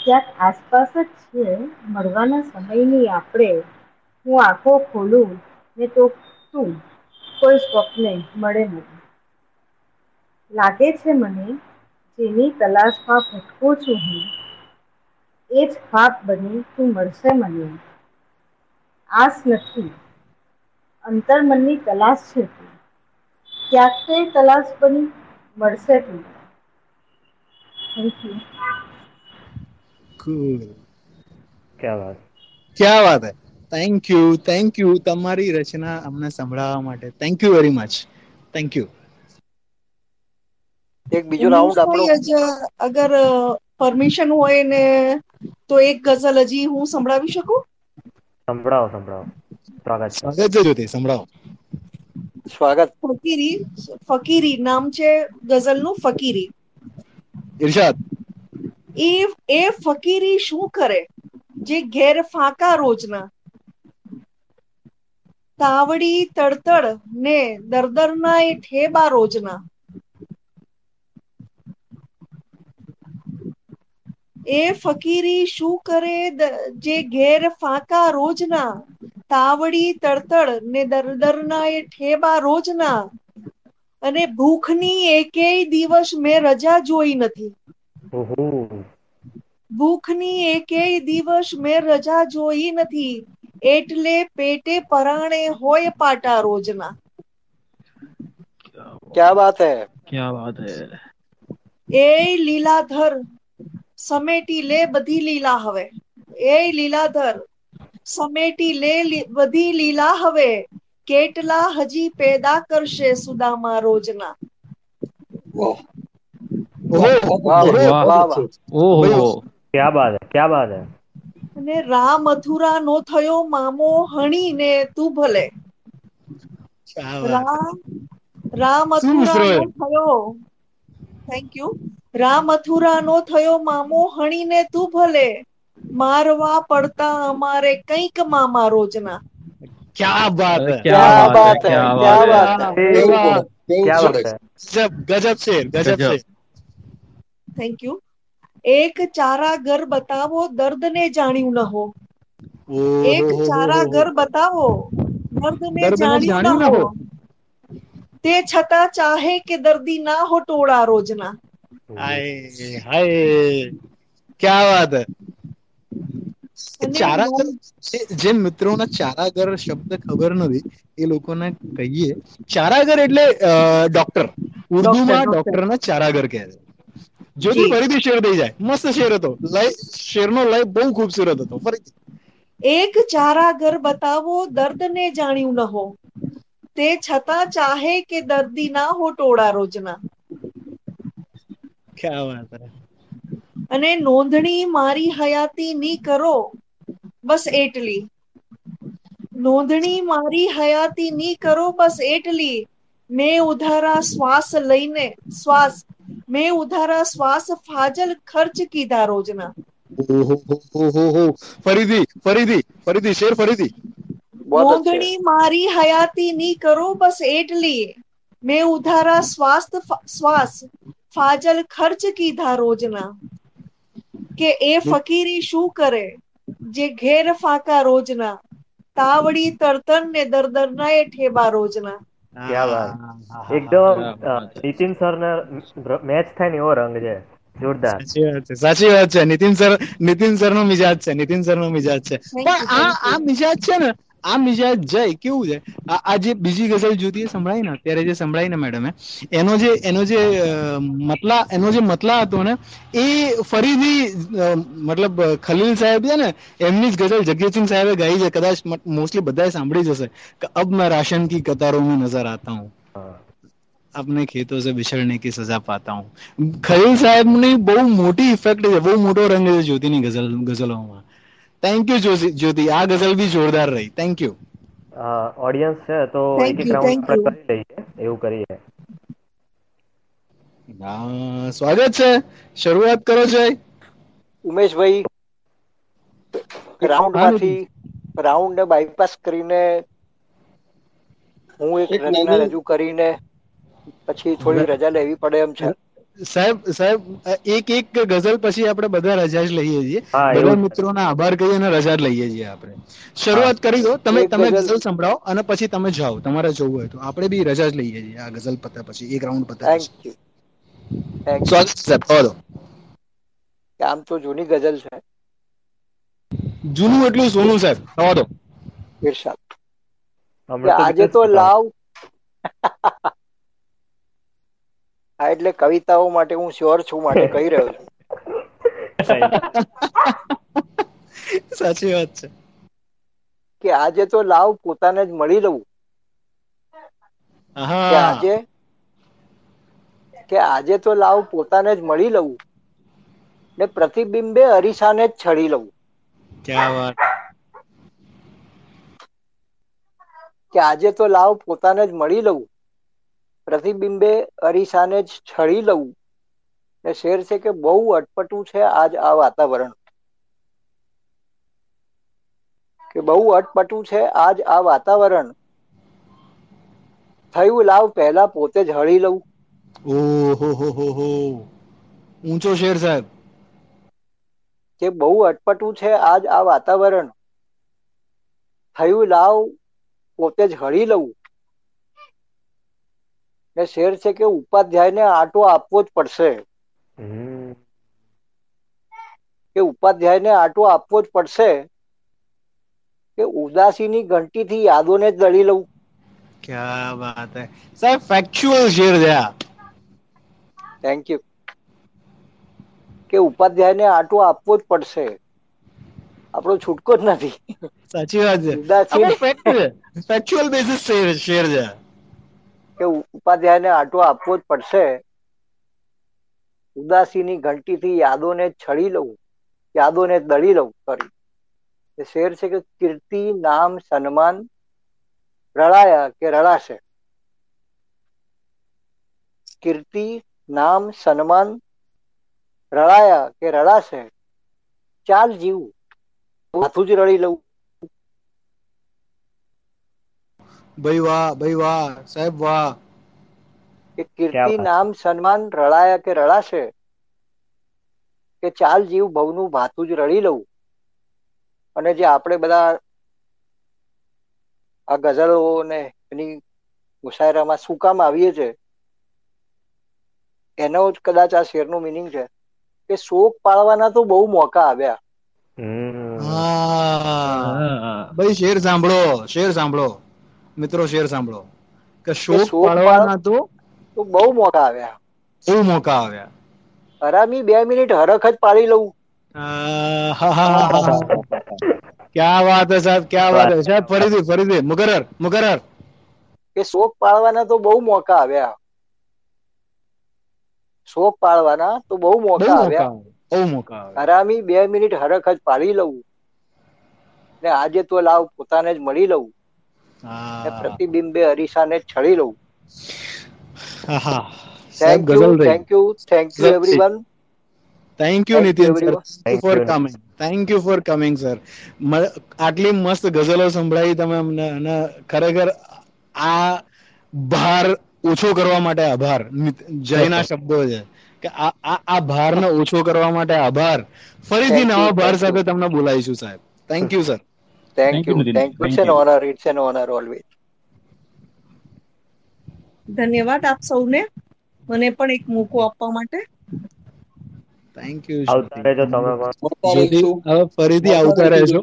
ક્યાંક આસપાસ જ છે, મળવાના સમયની આપણે. હું આંખો ખોલું ને તો તું કોઈ સ્વપ્ને મળે નહીં. લાગે છે મને, જેની તલાશમાં ભટકું છું હું, એ જ ખાપ બની તું મળશે મને. આસ નથી અંતર્મનની તલાશ છે તું. ક્યાંક તે તલાશ બની, મળશે તું. થેન્ક યુ કુલ ક્યાં વાત? ક્યાં વાત હે? થેન્ક યુ થેન્ક યુ તમારી રચના અમને સંભળાવવા માટે. Thank you very much thank you એક બીજો રાઉન્ડ આપણો. અગર પરમિશન હોય ને તો એક ગઝલ હજી હું સંભળાવી શકું? સંભળાવો સંભળાવો. સ્વાગત સ્વાગત છે જ્યોતિ સંભળાવો. સ્વાગત. ફકીરી ફકીરી નામ છે ગઝલનું ફકીરી. ઇરશાદ. એ એ ફકીરી શું કરે? જે ઘેર ફાંકા રોજના. તાવડી તડતડ ને દરદરના એ ઠેબા રોજના. એ ફકીરી શું કરે? જે ઘેર ફાંકા રોજના, તાવડી તડતડ ને દરદરના એ ઠેબા રોજના. અને ભૂખની એકેય દિવસ મેં રજા જોઈ નથી. ભૂખની એકેય દિવસ મેં રજા જોઈ નથી. એટલે પેટે પરાણે હોય પાટા રોજના. ક્યા વાત હે? ક્યા વાત હે? એ લીલાધર સમેટી લે બધી લીલા હવે. એ લીલાધર સમેટી લે બધી લીલા હવે. કેટલા હજી પેદા કરશે સુદામા રોજના? અને રામ અથુરા નો થયો મામો હણી ને તું ભલે. રામ એ? નો થયો. થેન્ક યુ રામ અથુરા નો થયો મામો હણીને તું ભલે. મારવા પડતા અમારે કંઈક મામા રોજના. ક્યાં બાત अरे હે क्या क्या बात बात है है, क्या क्या बात बात है है। કેવું વાહ. પડે કેવું ક્યાં પડે વાત હે ગજબ ગજબ છે ગજબ ગજબ. છે થેન્ક યુ એક ચારા ઘર બતાવો દર્દ ને જાણ્યું ન હો એક ઓહો, ચારા ઘર બતાવો દર્દ ને દર્દને જાણ્યું ન હો તે છતાં ચાહે કે દર્દી ના હો ટોળા રોજના હાય હાય ક્યાં વાત હે અને ચારાગર જે- મિત્રોના ચારાગર શબ્દ ખબર નથી એ લોકોને કહીએ. ચારાગર એટલે ડોક્ટર ઉર્દુમાં ડોક્ટર. ડોક્ટર ચારાગર કહે છે. જ્યોતિ. ફરીથી શેર થઈ જાય. મસ્ત શેર હતો. લય શેરનો લય બહુ ખૂબસૂરત હતો ફરીથી. એક ચારાગર બતાવો દર્દ ને જાણ્યું ન હો. તે છતાં ચાહે કે દર્દી ના હો ટોળા રોજના. ક્યાં વાત અને નોંધણી મારી હયાતી ની કરો. બસ એટલી. નોંધણી મારી હયાતી ની કરો બસ એટલી. મેં ઉધારા શ્વાસ લઈને શ્વાસ. મેં ઉધારા શ્વાસ ફાજલ ખર્ચ કીધા રોજના. ફરીથી ફરીથી ફરીથી શેર ફરીથી. નોંધણી મારી હયાતી ની કરો બસ એટલી. મેં ઉધારા શ્વાસ શ્વાસ ફાજલ ખર્ચ કીધા રોજના. કે એ ફકીરી શું કરે? જે ઘેર ફાકા રોજના તાવડી તરતર ને દરદરના એ ઠેબા રોજના. ક્યાં વાત. એકદમ નીતિન સર ને મેચ થાય ને એવો રંગ છે. જોરદાર. સાચી વાત છે સાચી વાત છે. નીતિન સર નીતિન સર નો મિજાજ છે નીતિન સર નો મિજાજ છે. પણ આ આ મિજાજ છે ને આ મિજાજ જાય કેવું છે આ આ જે બીજી ગઝલ જ્યોતિએ સંભળાઈ ને અત્યારે જે સંભળાઈ ને મેડમે એનો જે એનો જે અ, મતલા એનો જે મતલા હતો ને એ ફરીથી અ, મતલબ અ, ખલીલ સાહેબ છે ને એમની જ ગઝલ જગજીતસિંહ સાહેબે ગાઈ છે કદાચ મોસ્ટલી બધાએ સાંભળી જશે કે અબ मैं राशन की कतारों में नजर आता हूँ હા. अपने खेतों से बिछड़ने की सजा पाता हूँ ખલીલ સાહેબ ની બહુ મોટી ઇફેક્ટ છે બહુ મોટો રંગ છે જ્યોતિની ગઝલ ગઝલોમાં થેન્ક યુ જ્યોતિ આ ગઝલ બી જોરદાર રહી. થેન્ક યુ ઓડિયન્સ છે તો. કરી લઈએ એવું કરીએ. હા સ્વાગત છે. શરૂઆત કરો છે ઉમેશભાઈ રાઉન્ડમાંથી રાઉન્ડ ને બાયપાસ કરીને હું એક એક રચના રજૂ કરીને પછી થોડી રજા લેવી પડે એમ છે. સાહેબ સાહેબ એક એક ગઝલ પછી આપણે બધા રજા જ લઈએ છીએ. બધા મિત્રોના આભાર કહીએ અને રજા જ લઈએ છીએ આપણે. શરૂઆત કરી દો. તમે તમે ગઝલ સંભળાવો અને પછી તમે જાઓ. તમારે જવું હોય તો. આપણે બી રજા જ લઈએ છીએ આ ગઝલ પતા પછી એક રાઉન્ડ પતા થેન્ક પછી. સ્વાગત સાહેબ. કહો આમ તો જૂની ગઝલ છે. જૂનું એટલું સોનું સાહેબ. કહો દો. આજે તો લાવ. હા એટલે કવિતાઓ માટે હું શ્યોર છું માટે કહી રહ્યો છું. સાચી વાત છે. કે આજે તો લાવ પોતાને જ મળી લઉં. કે આજે કે આજે તો લાવ પોતાને જ મળી લઉં ને પ્રતિબિંબે અરીસાને જ છડી લઉં. કે આજે તો લાવ પોતાને જ મળી લઉં. પ્રતિબિંબે અરીસાને જ છળી લઉં. ને શેર છે કે બહુ અટપટું છે આજ આ વાતાવરણ. કે બહુ અટપટું છે આજ આ વાતાવરણ. થયું લાવ પહેલા પોતે જ હળી લઉં. ઓહો હો હો હો. ઊંચો શેર સાહેબ. કે બહુ અટપટું છે આજ આ વાતાવરણ. થયું લાવ પોતે જ હળી લઉં. ને શેર છે કે ઉપાધ્યાયને આટો આપવો જ પડશે. કે ઉપાધ્યાયને આટો આપવો જ પડશે કે ઉદાસીની ઘંટીથી યાદોને જ દળી લઉં. ક્યા વાત હે. સાહેબ ફેક્ચ્યુઅલ શેર છે આ. થેન્ક યુ કે ઉપાધ્યાયને આટો આપવો જ પડશે. આપણો છૂટકો જ નથી. સાચી વાત છે. ફેક્ચ્યુઅલ બેસિસ શેર શેર છે. કે ઉપાધ્યાયને આટો આપવો જ પડશે. ઉદાસીની ઘંટીથી યાદોને છળી લઉં, યાદોને દળી લઉં સોરી એ શેર છે કે કીર્તિ, નામ, સન્માન, રળાયા કે રળાશે. કીર્તિ, નામ, સન્માન, રળાયા કે રળાશે. ચાલ જીવું, હાથું જ રળી લઉં. ભાઈ વાહ ભાઈ વાહ સાહેબ વાહ. કે કીર્તિ નામ સન્માન રળાયા કે રળાશે? કે ચાલ જીવ ભવનું ભાથું જ રળી લઉં? અને જે આપણે બધા આ ગઝલો ને એની મુશાયરામાં શું કામ આવીએ છે? એનો જ કદાચ આ શેરનું મિનિંગ છે. કે શોક પાળવાના તો બહુ મોકા આવ્યા. હમ. ભાઈ શેર સાંભળો શેર સાંભળો. મિત્રો શેર સાંભળો. કે શોક પાડવાના તો તો બહુ મોકા આવ્યા. બહુ મોકા આવ્યા. હરામી બે મિનિટ હરખ જ પાડી લઉં. ક્યા વાત હે સાહેબ? ક્યાં વાત હે? સાહેબ ફરીથી ફરીથી. મુકરર મુકરર. કે શોક પાળવાના તો બહુ મોકા આવ્યા. શોક પાળવાના તો બહુ મોકા આવ્યા. બહુ મોકા આવ્યા. હરામી બે મિનિટ હરખ જ પાડી લઉં. ને આજે તો લાવ પોતાને જ મળી લઉં. પ્રતિબિંબે અરીસાને છળી લઉં. Thank you thank you thank you everyone thank you Nitin sir for coming thank you for coming sir આટલી મસ્ત ગઝલો સંભળાવી તમે અમને અને ખરેખર આ ભાર ઓછો કરવા માટે આભાર. જયના શબ્દો છે. કે આ આ આ ભારને ઓછો કરવા માટે આભાર. ફરીથી નવા ભાર સાથે તમને બોલાવીશું સાહેબ. Thank you sir thank you it's thank an you honour it's an honour always ધન્યવાદ આપ સૌને. મને પણ એક મોકો આપવા માટે. થેન્ક યુ આવતા રહેજો તમે પણ. મળતા જ્યોતિ રહીશું. હવે ફરીથી આવતા રહેજો.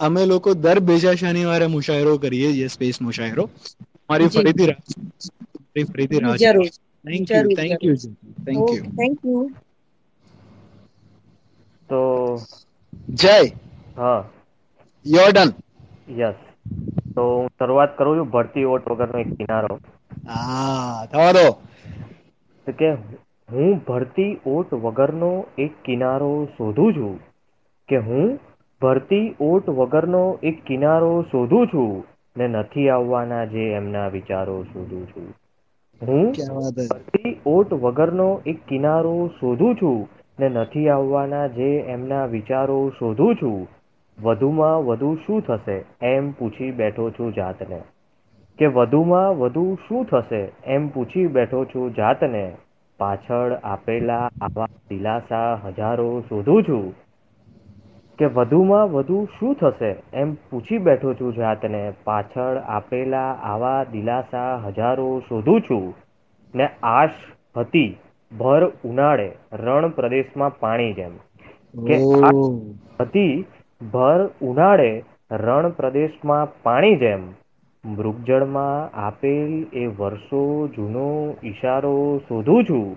અમે લોકો દર બીજા શનિવારે મુશાયરો કરીએ છીએ સ્પેસ મુશાયરો. મારી ફરીથી રાહ ફરીથી રાહ જરૂર. Thank you thank you thank you thank you તો જય. હા. યોર ડન યસ તો હું શરૂઆત કરું છું ભરતી ઓટ વગરનો એક કિનારો. હા થવા દો કે હું ભરતી ઓટ વગરનો એક કિનારો શોધું છું કે હું ભરતી ઓટ વગરનો એક કિનારો શોધું છું ને નથી આવવાના જે એમના વિચારો શોધું છું. હું? ભરતી ઓટ વગરનો એક કિનારો શોધું છું ને નથી આવવાના જે એમના વિચારો શોધું છું વધુમાં વધુ શું થશે એમ પૂછી બેઠો છું જાતને? કે વધુમાં વધુ શું થશે એમ પૂછી બેઠો છું જાતને? પાછળ આપેલા આવા દિલાસા હજારો શોધું છું. કે વધુમાં વધુ શું થશે એમ પૂછી બેઠો છું જાતને? પાછળ આપેલા આવા દિલાસા હજારો શોધું છું. ને આશ હતી ભર ઉનાળે રણ પ્રદેશમાં પાણી જેમ. કે હતી ભર ઉનાળે રણ પ્રદેશમાં પાણી જેમ. મૃગજળમાં આપેલ એ વર્ષો જૂનો ઈશારો શોધું છું.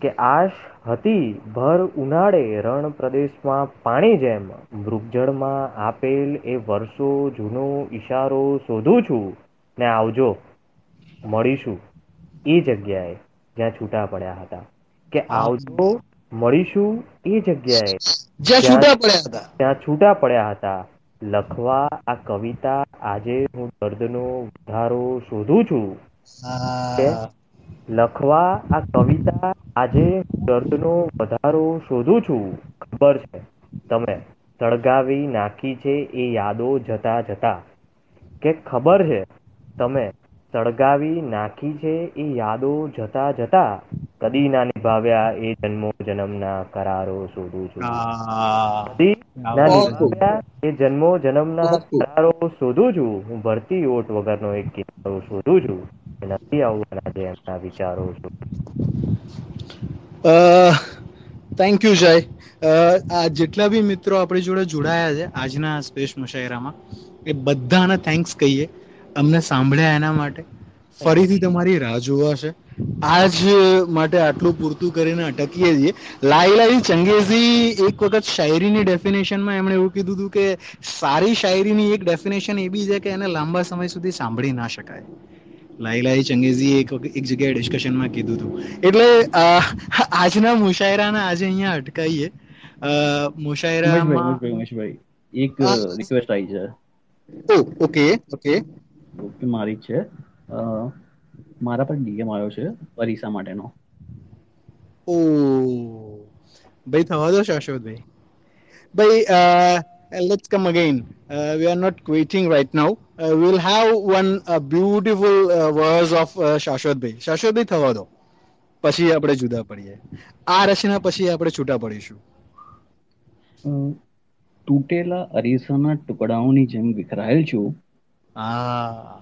કે આશ હતી ભર ઉનાળે રણ પ્રદેશમાં પાણી જેમ. મૃગજળમાં આપેલ એ વર્ષો જૂનો ઈશારો શોધું છું. ને આવજો. મળીશું. એ જગ્યાએ જ્યાં છૂટા પડ્યા હતા. કે આવજો. મળીશું એ જગ્યાએ. જ્યાં છૂટા પડ્યા હતા. ત્યાં છૂટા પડ્યા હતા. લખવા આ કવિતા આજે હું દર્દનો વધારો શોધું છું. લખવા આ કવિતા આજે દર્દનો વધારો શોધું છું. ખબર છે? તમે સળગાવી નાખી છે એ યાદો જતા જતા. કે ખબર છે? તમે સળગાવી નાખી છે એ યાદો જતા જતા કદી ના નિભાવ્યા એ જન્મો જન્મના કરારો શોધું છું. કદી ના નિભાવ્યા એ જન્મો જન્મના કરારો શોધું છું. હું ભરતી ઓટ વગરનો એક કિનારો શોધું છું. નથી આવવાના જે એમના વિચારો શોધું થેન્ક યુ જય આ જેટલા બી મિત્રો આપણી જોડે જોડાયા છે આજના સ્પેસ મુશાયરામાં એ બધાને થેન્ક્સ કહીએ. અમને સાંભળ્યા એના માટે. ફરીથી તમારી રાહ જોવાશે આજ માટે આટલું પૂરતું કરીને અટકીએ છીએ. લાઈલાઈ ચંગેઝી એક વખત શાયરીની ડેફિનેશનમાં એમણે એવું કીધું હતું કે સારી શાયરીની એક ડેફિનેશન એ બી છે કે એને લાંબા સમય સુધી સાંભળી ના શકાય. લાઈલાઈ ચંગેઝી એક એક જગ્યાએ ડિસ્કશનમાં કીધું હતું. એટલે આજના મુશાયરાને આજે અહીંયા અટકાઈએ. મુશાયરામાં એક રિક્વેસ્ટ આવી છે. ઓ ઓકે ઓકે ઓકે મારી જ છે મારા પર ડીએમ આવ્યો છે અરીસા માટેનો. ઓ ભાઈ થવા દો શાશ્વતભાઈ. ભાઈ let's come again we are not quitting right now we'll have one beautiful verse of શાશ્વતભાઈ. શાશ્વતભાઈ થવા દો. પછી આપણે જુદા પડીએ. આ રચના પછી આપણે છૂટા પડીશું. તૂટેલા અરીસાના ટુકડાઓની જેમ વિખરાયેલ છું. હા.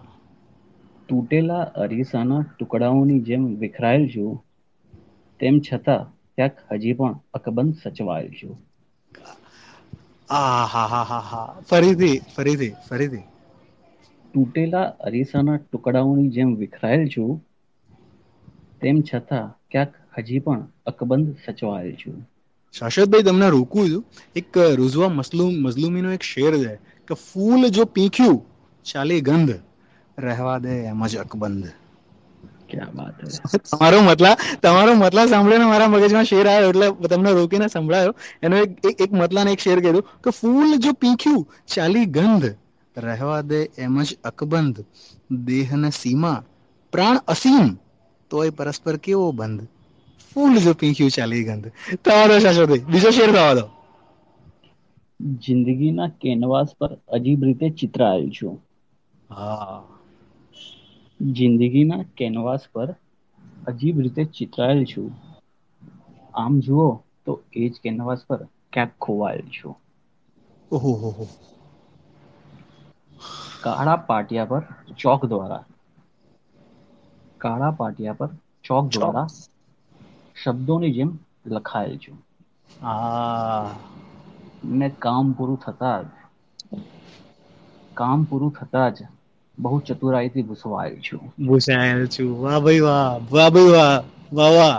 તૂટેલા અરીસાના ટુકડાઓની જેમ વિખરાયેલ છું તેમ છતાં ક્યાંક હજી પણ અકબંધ સચવાયેલ છું. આ હા હા હા હા ફરીથી ફરીથી ફરીથી. તૂટેલા અરીસાના ટુકડાઓની જેમ વિખરાયેલ છું તેમ છતાં ક્યાંક હજી પણ અકબંધ સચવાયેલ છું. શાશ્વતભાઈ તમને રોકું છું? એક રુઝવા રૂઝવા મસલૂમ મઝલુમીનો એક શેર છે કે ફૂલ જો પીખ્યું ચાલી ગંધ. રહેવા દે એમ જ અકબંધ. તમારો મતલા તમારો મતલા સાંભળીને મારા મગજમાં શેર આવ્યો એટલે તમને રોકીને સંભળાયો. એનો એક એક- મતલાને એક શેર કીધું કે ફૂલ જો પીખ્યું ચાલી ગંધ. રહેવા દે એમ જ અકબંધ. દેહને સીમા પ્રાણ અસીમ તોય પરસ્પર કેવો બંધ? ફૂલ જો પીખ્યું ચાલી ગંધ. તમારો શાશ્વતભાઈ બીજો શેર થવા દો. જિંદગીના કેનવાસ પર અજીબ રીતે ચિત્ર આવ્યું છું. હા. જિંદગીના કેનવાસ પર અજીબ રીતે ચિતરાયેલ છું. આમ જુઓ તો એ જ કેનવાસ પર ક્યાંક ખોવાયેલ છું. ઓહો હો હો કાળા પાટિયા પર ચોક દ્વારા. કાળા પાટિયા પર ચોક દ્વારા શબ્દોની જેમ લખાયેલ છું. આ ને કામ પૂરું થતા જ કામ પૂરું થતા જ બહુ ચતુરાઈથી ભૂસવાયેલ છું. ભૂસાયેલ છું. વાહ ભાઈ વાહ વાહ ભાઈ વાહ વાહ વાહ.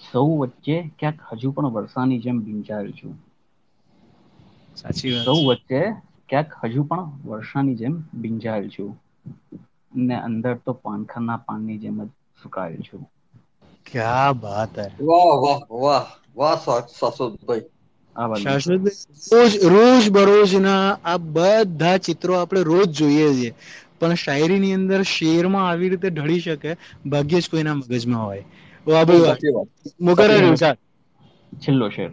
સૌ વચ્ચે ક્યાંક હજુ પણ વરસાની જેમ ભીંજાયેલ છું. સાચી વાત સૌ વચ્ચે ક્યાંક હજુ પણ વર્ષાની જેમ ભીંજાયેલ છું. ને અંદર તો પાનખરના પાનની જેમ જ સુકાયેલ છું. ક્યા બાત હૈ. વાહ વાહ વાહ વાહ શાશ્વત રોજ રોજ બરોજના આ બધા ચિત્રો આપણે રોજ જોઈએ છીએ. પણ શાયરીની અંદર શેરમાં આવી રીતે ઢળી શકે ભાગ્યે જ કોઈના મગજમાં હોય. વાહ બહુ ભાઈ વાહ સાચી વાત. મુકરર સાચી છેલ્લો શેર.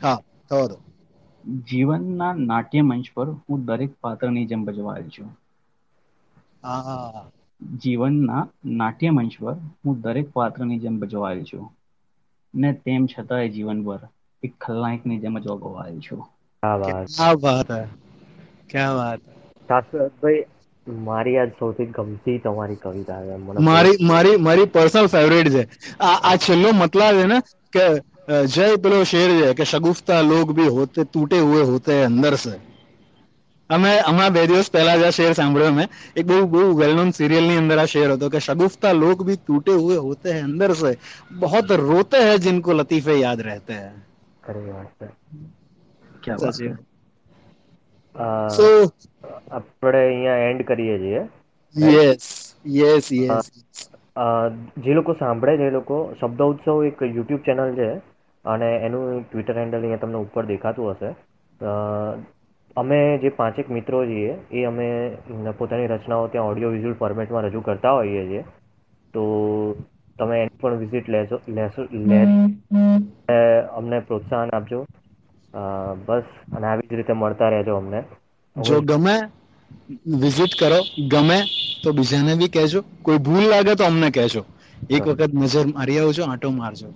હા થવા દો. જીવનના નાટ્ય મંચ પર હું દરેક પાત્રની જેમ ભજવાયેલ છું. હા. જીવનના નાટ્ય મંચ પર હું દરેક પાત્રની જેમ ભજવાયેલ છું. ને તેમ છતાંય જીવનભર एक खलनायक ने जमा जॉब वाइल शो क्या बात क्या बात है क्या बात है કાસરત ભાઈ મારી આજ સૌથી ગમતી તમારી કવિતા છે મને મારી મારી મારી પર્સનલ ફેવરેટ છે આ આ છેલ્લો મતલબ છે ને કે જય પેલો શેર છે કે શગુફતા લોગ ભી હોતે તૂટે હુએ હોતે અંદર સે અમે હમણાં બે દિવસ પહેલા જ આ શેર સાંભળ્યો મેં એક બહુ બહુ વેલ નોન સિરિયલ ની અંદર આ શેર હતો કે શગુફતા લોગ ભી તૂટે હુએ હોતે હૈ અંદર સે બહોત રોતે હૈ જિનકો લતીફે યાદ રહેતે હૈ ખરી વાત છે. વાત સાચી સો આપણે અહીંયા એન્ડ કરીએ છીએ. યસ યસ યસ જે લોકો સાંભળે છે એ લોકો શબ્દ ઉત્સવ એક યુટ્યુબ ચેનલ છે અને એનું ટ્વિટર હેન્ડલ અહીંયા તમને ઉપર દેખાતું હશે. અમે જે પાંચેક મિત્રો છીએ એ અમે પોતાની રચનાઓ ત્યાં ઓડિયો વિઝ્યુઅલ ફોર્મેટમાં રજૂ કરતા હોઈએ છીએ. તો તમે એની પણ વિઝિટ લેજો લેશો લે અમને પ્રોત્સાહન આપજો. બસ અને આવી જ રીતે મળતા રહેજો અમને. જો ગમે વિઝિટ કરો ગમે તો બીજાને બી કહેજો. કોઈ ભૂલ લાગે તો અમને કહેજો. એક વખત નજર મારી આવજો આંટો મારજો.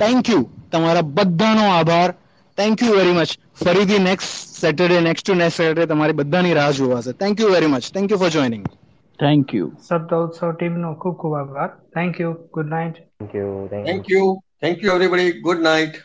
થેન્ક યુ તમારા બધાનો આભાર. થેન્ક યુ વેરી મચ ફરીથી next Saturday next to next Saturday તમારી બધાની રાહ જોવાશે thank you very much thank you for joining Thank you. Sabdaud Sautimno, Kuku Thank you. Good night. Thank you. Thank, you. Thank you, everybody. Good night.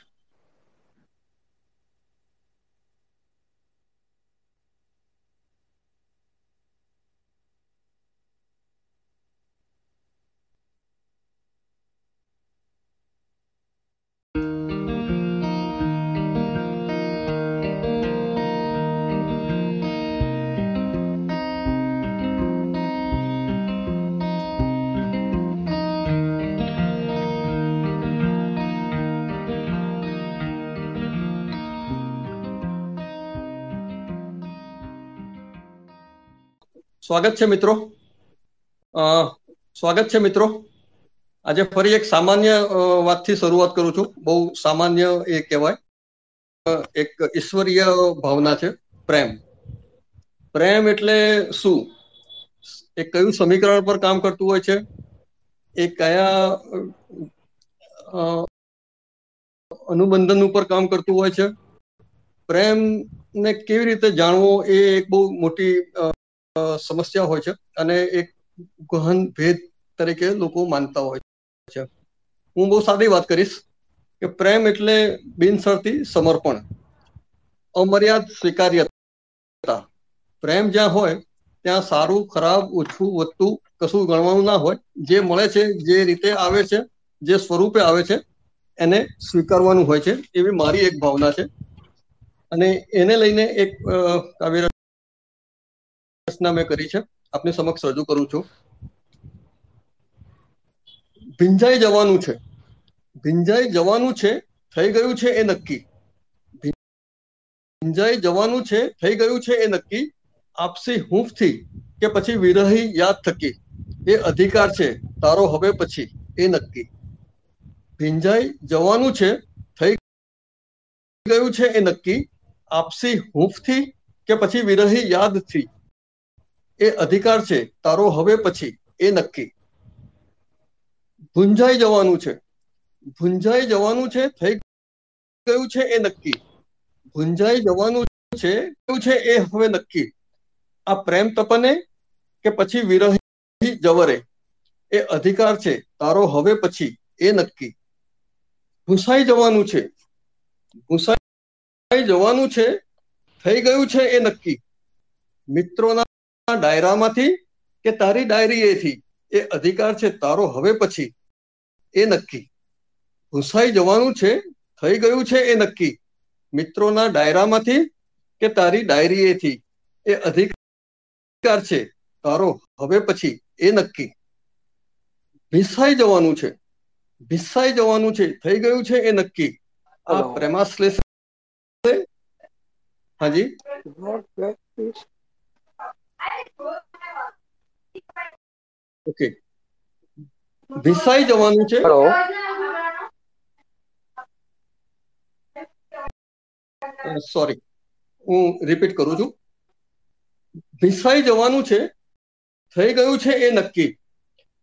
સ્વાગત છે મિત્રો. સ્વાગત છે મિત્રો. આજે ફરી એક સામાન્ય વાતથી શરૂઆત કરું છું. બહુ સામાન્ય એ કહેવાય. એક ઈશ્વરીય ભાવના છે, પ્રેમ. પ્રેમ એટલે શું? એ કયું સમીકરણ પર કામ કરતું હોય છે? એ કયા અનુબંધન ઉપર કામ કરતું હોય છે? પ્રેમ ને કેવી રીતે જાણવો એ એક બહુ મોટી સમસ્યા હોય છે અને એક ગહન ભેદ તરીકે લોકો માનતા હોય છે. હું બહુ સાદી વાત કરીશ કે પ્રેમ એટલે બિનશરતી સમર્પણ. અમર્યાદ સ્વીકાર્યતા. પ્રેમ જ્યાં હોય, ત્યાં સારું, ખરાબ, ઓછું, વધતું કશું ગણવાનું ના હોય. જે મળે છે, જે રીતે આવે છે, જે સ્વરૂપે આવે છે, એને સ્વીકારવાનું હોય છે. એવી મારી એક ભાવના છે. અને એને લઈને એક કાવ્ય રચના મેં કરી છે. આપની સમક્ષ રજૂ કરું છું. ભીંજાઈ જવાનું છે. ભીંજાઈ જવાનું છે, થઈ ગયું છે એ નક્કી. ભીંજાઈ જવાનું છે, થઈ ગયું છે એ નક્કી. આપસી હૂંફથી કે પછી વિરહી યાદ થકી. એ અધિકાર છે, તારો હવે પછી. એ નક્કી. ભીંજાઈ જવાનું છે, થઈ ગયું છે એ નક્કી. આપસી હૂંફથી કે પછી વિરહી યાદથી. એ અધિકાર છે, તારો હવે પછી, એ નક્કી. ભૂંજાઈ જવાનું છે. ભૂંજાઈ જવાનું છે, થઈ ગયું છે, એ નક્કી. ભૂંજાઈ જવાનું છે કયું છે, એ હવે નક્કી. આ પ્રેમ તપને કે પછી વિરહી જવરે, એ અધિકાર છે, તારો હવે પછી, એ નક્કી. ભૂસાઈ જવાનું છે. ભૂસાઈ જવાનું છે, થઈ ગયું છે, એ નક્કી. મિત્રોના ડાયરામાંથી કે તારી ડાયરીએથી એ અધિકાર છે તારો હવે પછી. એ નક્કી. ભૂસાઈ જવાનું છે થઈ ગયું છે એ નક્કી. મિત્રોના ડાયરામાંથી કે તારી ડાયરીએથી એ અધિકાર છે તારો હવે પછી એ નક્કી. ભીસાઈ જવાનું છે. ભીસાઈ જવાનું છે થઈ ગયું છે એ નક્કી. આ પ્રેમાશ્લેષ. હાજી? ઓકે ભીસાઈ જવાનું છે સોરી હું રિપીટ કરું છું. ભીસાઈ જવાનું છે થઈ ગયું છે એ નક્કી.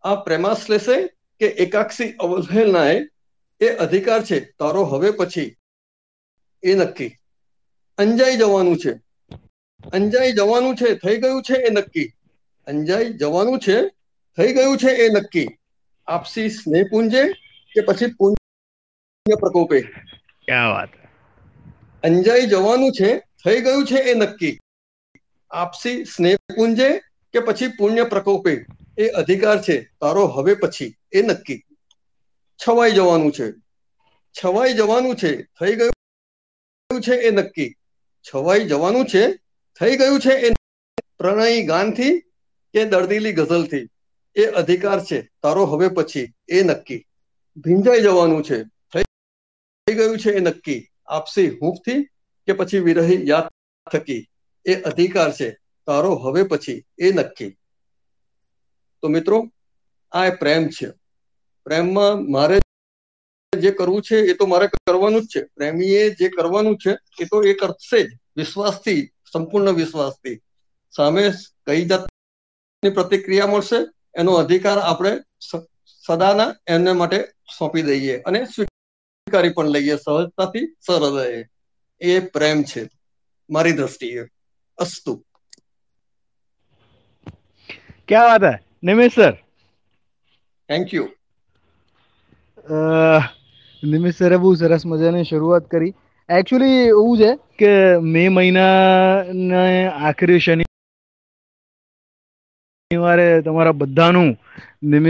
આ પ્રેમાશ્લેષે કે એકાક્ષી અવહેલનાએ એ અધિકાર છે. તારો હવે પછી. એ નક્કી. અંજાઈ જવાનું છે. અંજાઈ જવાનું છે થઈ ગયું છે એ નક્કી. અંજાઈ જવાનું છે થઈ ગયું છે એ નક્કી. આપસી સ્નેહ પૂંજે કે પછી પુણ્ય પ્રકોપે? ક્યાં વાત? અંજાઈ જવાનું છે થઈ ગયું છે એ નક્કી. આપસી સ્નેહ પૂંજે કે પછી પુણ્ય પ્રકોપે? એ અધિકાર છે. તારો હવે પછી. એ નક્કી. છવાઈ જવાનું છે. છવાઈ જવાનું છે. થઈ ગયું છે એ નક્કી. છવાઈ જવાનું છે થઈ ગયું છે એ પ્રણયી ગાનથી કે દર્દીલી ગઝલથી? એ અધિકાર છે. તારો હવે પછી. એ નક્કી. ભીંજાઈ જવાનું છે. થઈ ગયું છે એ નક્કી. આપસી હૂંફથી કે પછી વિરહી યાદ થકી. એ અધિકાર છે. તારો હવે પછી. એ નક્કી. તો મિત્રો, આ પ્રેમ છે. પ્રેમમાં મારે જે કરવું છે એ તો મારે કરવાનું જ છે. પ્રેમીએ જે કરવાનું છે એ તો એ કરશે જ. વિશ્વાસથી સંપૂર્ણ વિશ્વાસથી. સામે કઈ જાતની પ્રતિક્રિયા મળશે એનો અધિકાર આપણે સદાના એમને માટે સોંપી દઈએ અને સ્વીકારી પણ લઈએ સહજતાથી સરહૃદયે એ પ્રેમ છે મારી દ્રષ્ટિએ. અસ્તુ. ક્યાં વાત હે? Nimesh sir. Thank you Nimesh સરે બહુ સરસ મજાની શરૂઆત કરી. એકચ્યુઅલી એવું છે કે મે મહિનાના આખરી શનિવારે તમારા બધાનું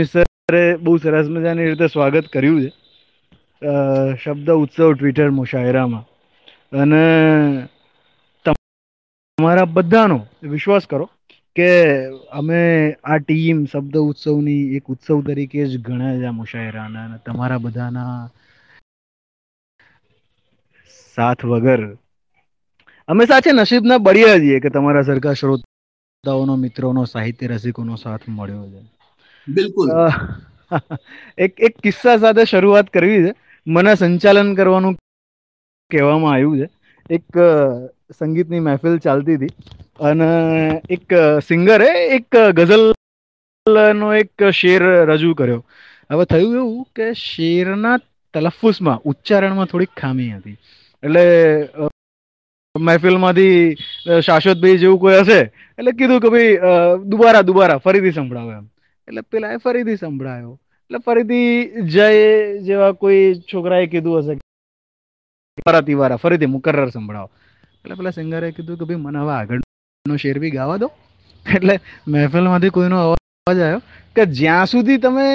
સરે બહુ સરસ મજાની રીતે સ્વાગત કર્યું છે. શબ્દ ઉત્સવ ટ્વિટર મુશાયરામાં અને તમારા બધાનો વિશ્વાસ કરો કે અમે આ ટીમ શબ્દ ઉત્સવની એક ઉત્સવ તરીકે જ ગણાય છે આ મુશાયરાના તમારા બધાના સાથ વગર. અમે સાચે નસીબના બળ્યા છીએ કે તમારા સરખા શ્રોતાઓનો મિત્રોનો સાહિત્ય રસિકોનો સાથ મળ્યો છે. બિલકુલ. એક એક કિસ્સા સાથે શરૂઆત કરવી છે. મને સંચાલન કરવાનું કહેવામાં આવ્યું છે. એક સંગીતની મહેફિલ ચાલતી હતી. અને એક સિંગરે એક ગઝલ નો એક શેર રજૂ કર્યો. હવે થયું એવું કે શેરના તલફુસમાં ઉચ્ચારણમાં થોડીક ખામી હતી. એટલે મહેફિલમાંથી શાશ્વતભાઈ જેવું કોઈ હશે, એટલે કીધું કે ભાઈ દુબારા દુબારા, ફરીથી સંભળાવો એમ. એટલે પેલા ફરીથી સંભળાયો. એટલે ફરીથી જય જેવા કોઈ છોકરાએ કીધું હશે તિવારા તિવારા, ફરીથી મુકર્રર સંભળાવો. એટલે પેલા સિંગરે કીધું કે ભાઈ, મને હવે આગળનો શેર બી ગાવા દો. એટલે મહેફિલમાંથી કોઈનો અવાજ આવ્યો કે જ્યાં સુધી તમે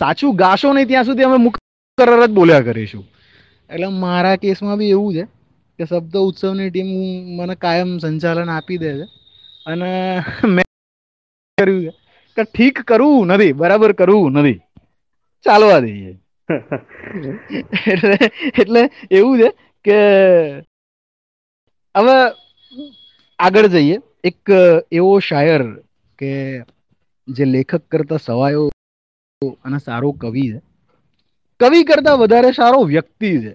સાચું ગાશો નહીં, ત્યાં સુધી અમે મુકર્રર જ બોલ્યા કરીશું. એટલે મારા કેસમાં બી એવું છે કે શબ્દ ઉત્સવની ટીમ મને કાયમ સંચાલન આપી દે છે. અને મેં કર્યું છે કે ઠીક કરવું નથી, બરાબર કરવું નથી. ચાલવા દઈએ. એટલે એટલે એવું છે કે હવે આગળ જઈએ. એક એવો શાયર કે જે લેખક કરતા સવાયો અને સારો કવિ છે. કવિ કરતા વધારે સારો વ્યક્તિ છે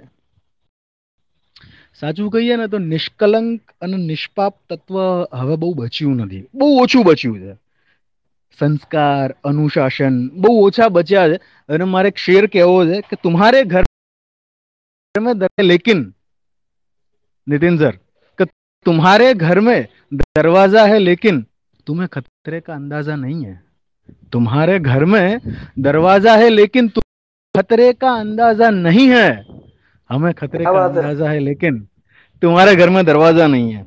સાચું કહીએ ને તો નિષ્કલંક અને નિષ્પાપ તત્વ હવે બહુ બચ્યું નથી બહુ ઓછું બચ્યું છે સંસ્કાર અનુશાસન બહુ ઓછા બચ્યા છે અને મારે એક શેર કહેવો છે કે तुम्हारे घर में लेकिन नितिन सर कि तुम्हारे घर में दरवाजा है लेकिन तुम्हें खतरे का अंदाजा नहीं है तुम्हारे घर में दरवाजा है लेकिन खतरे का अंदाजा नहीं है हमें खतरे क्या का बात है? अंदाजा है लेकिन तुम्हारे घर में दरवाजा नहीं है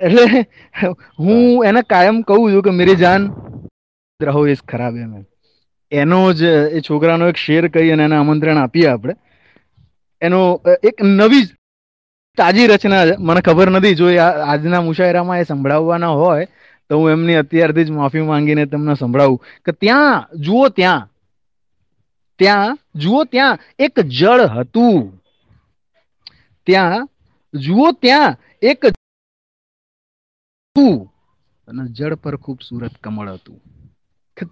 એટલે હું એને કાયમ કહું છું કે મેરી જાન રહો ઇસ ખરાબે મેં એનો જ એ છોકરાનો એક શેર કહી અને એને આમંત્રણ આપીએ આપણે એનો અ, એક નવી જ તાજી રચના છે મને ખબર નથી જો એ આ- આજના મુશાયરામાં એ સંભળાવવાના હોય તો હું એમની અત્યારથી જ માફી માંગીને તમને સંભળાવું કે ત્યાં જુઓ ત્યાં ત્યાં, જુઓ ત્યાં એક જળ હતું. ત્યાં, જુઓ ત્યાં એક અને જળ પર ખૂબસૂરત કમળ હતું.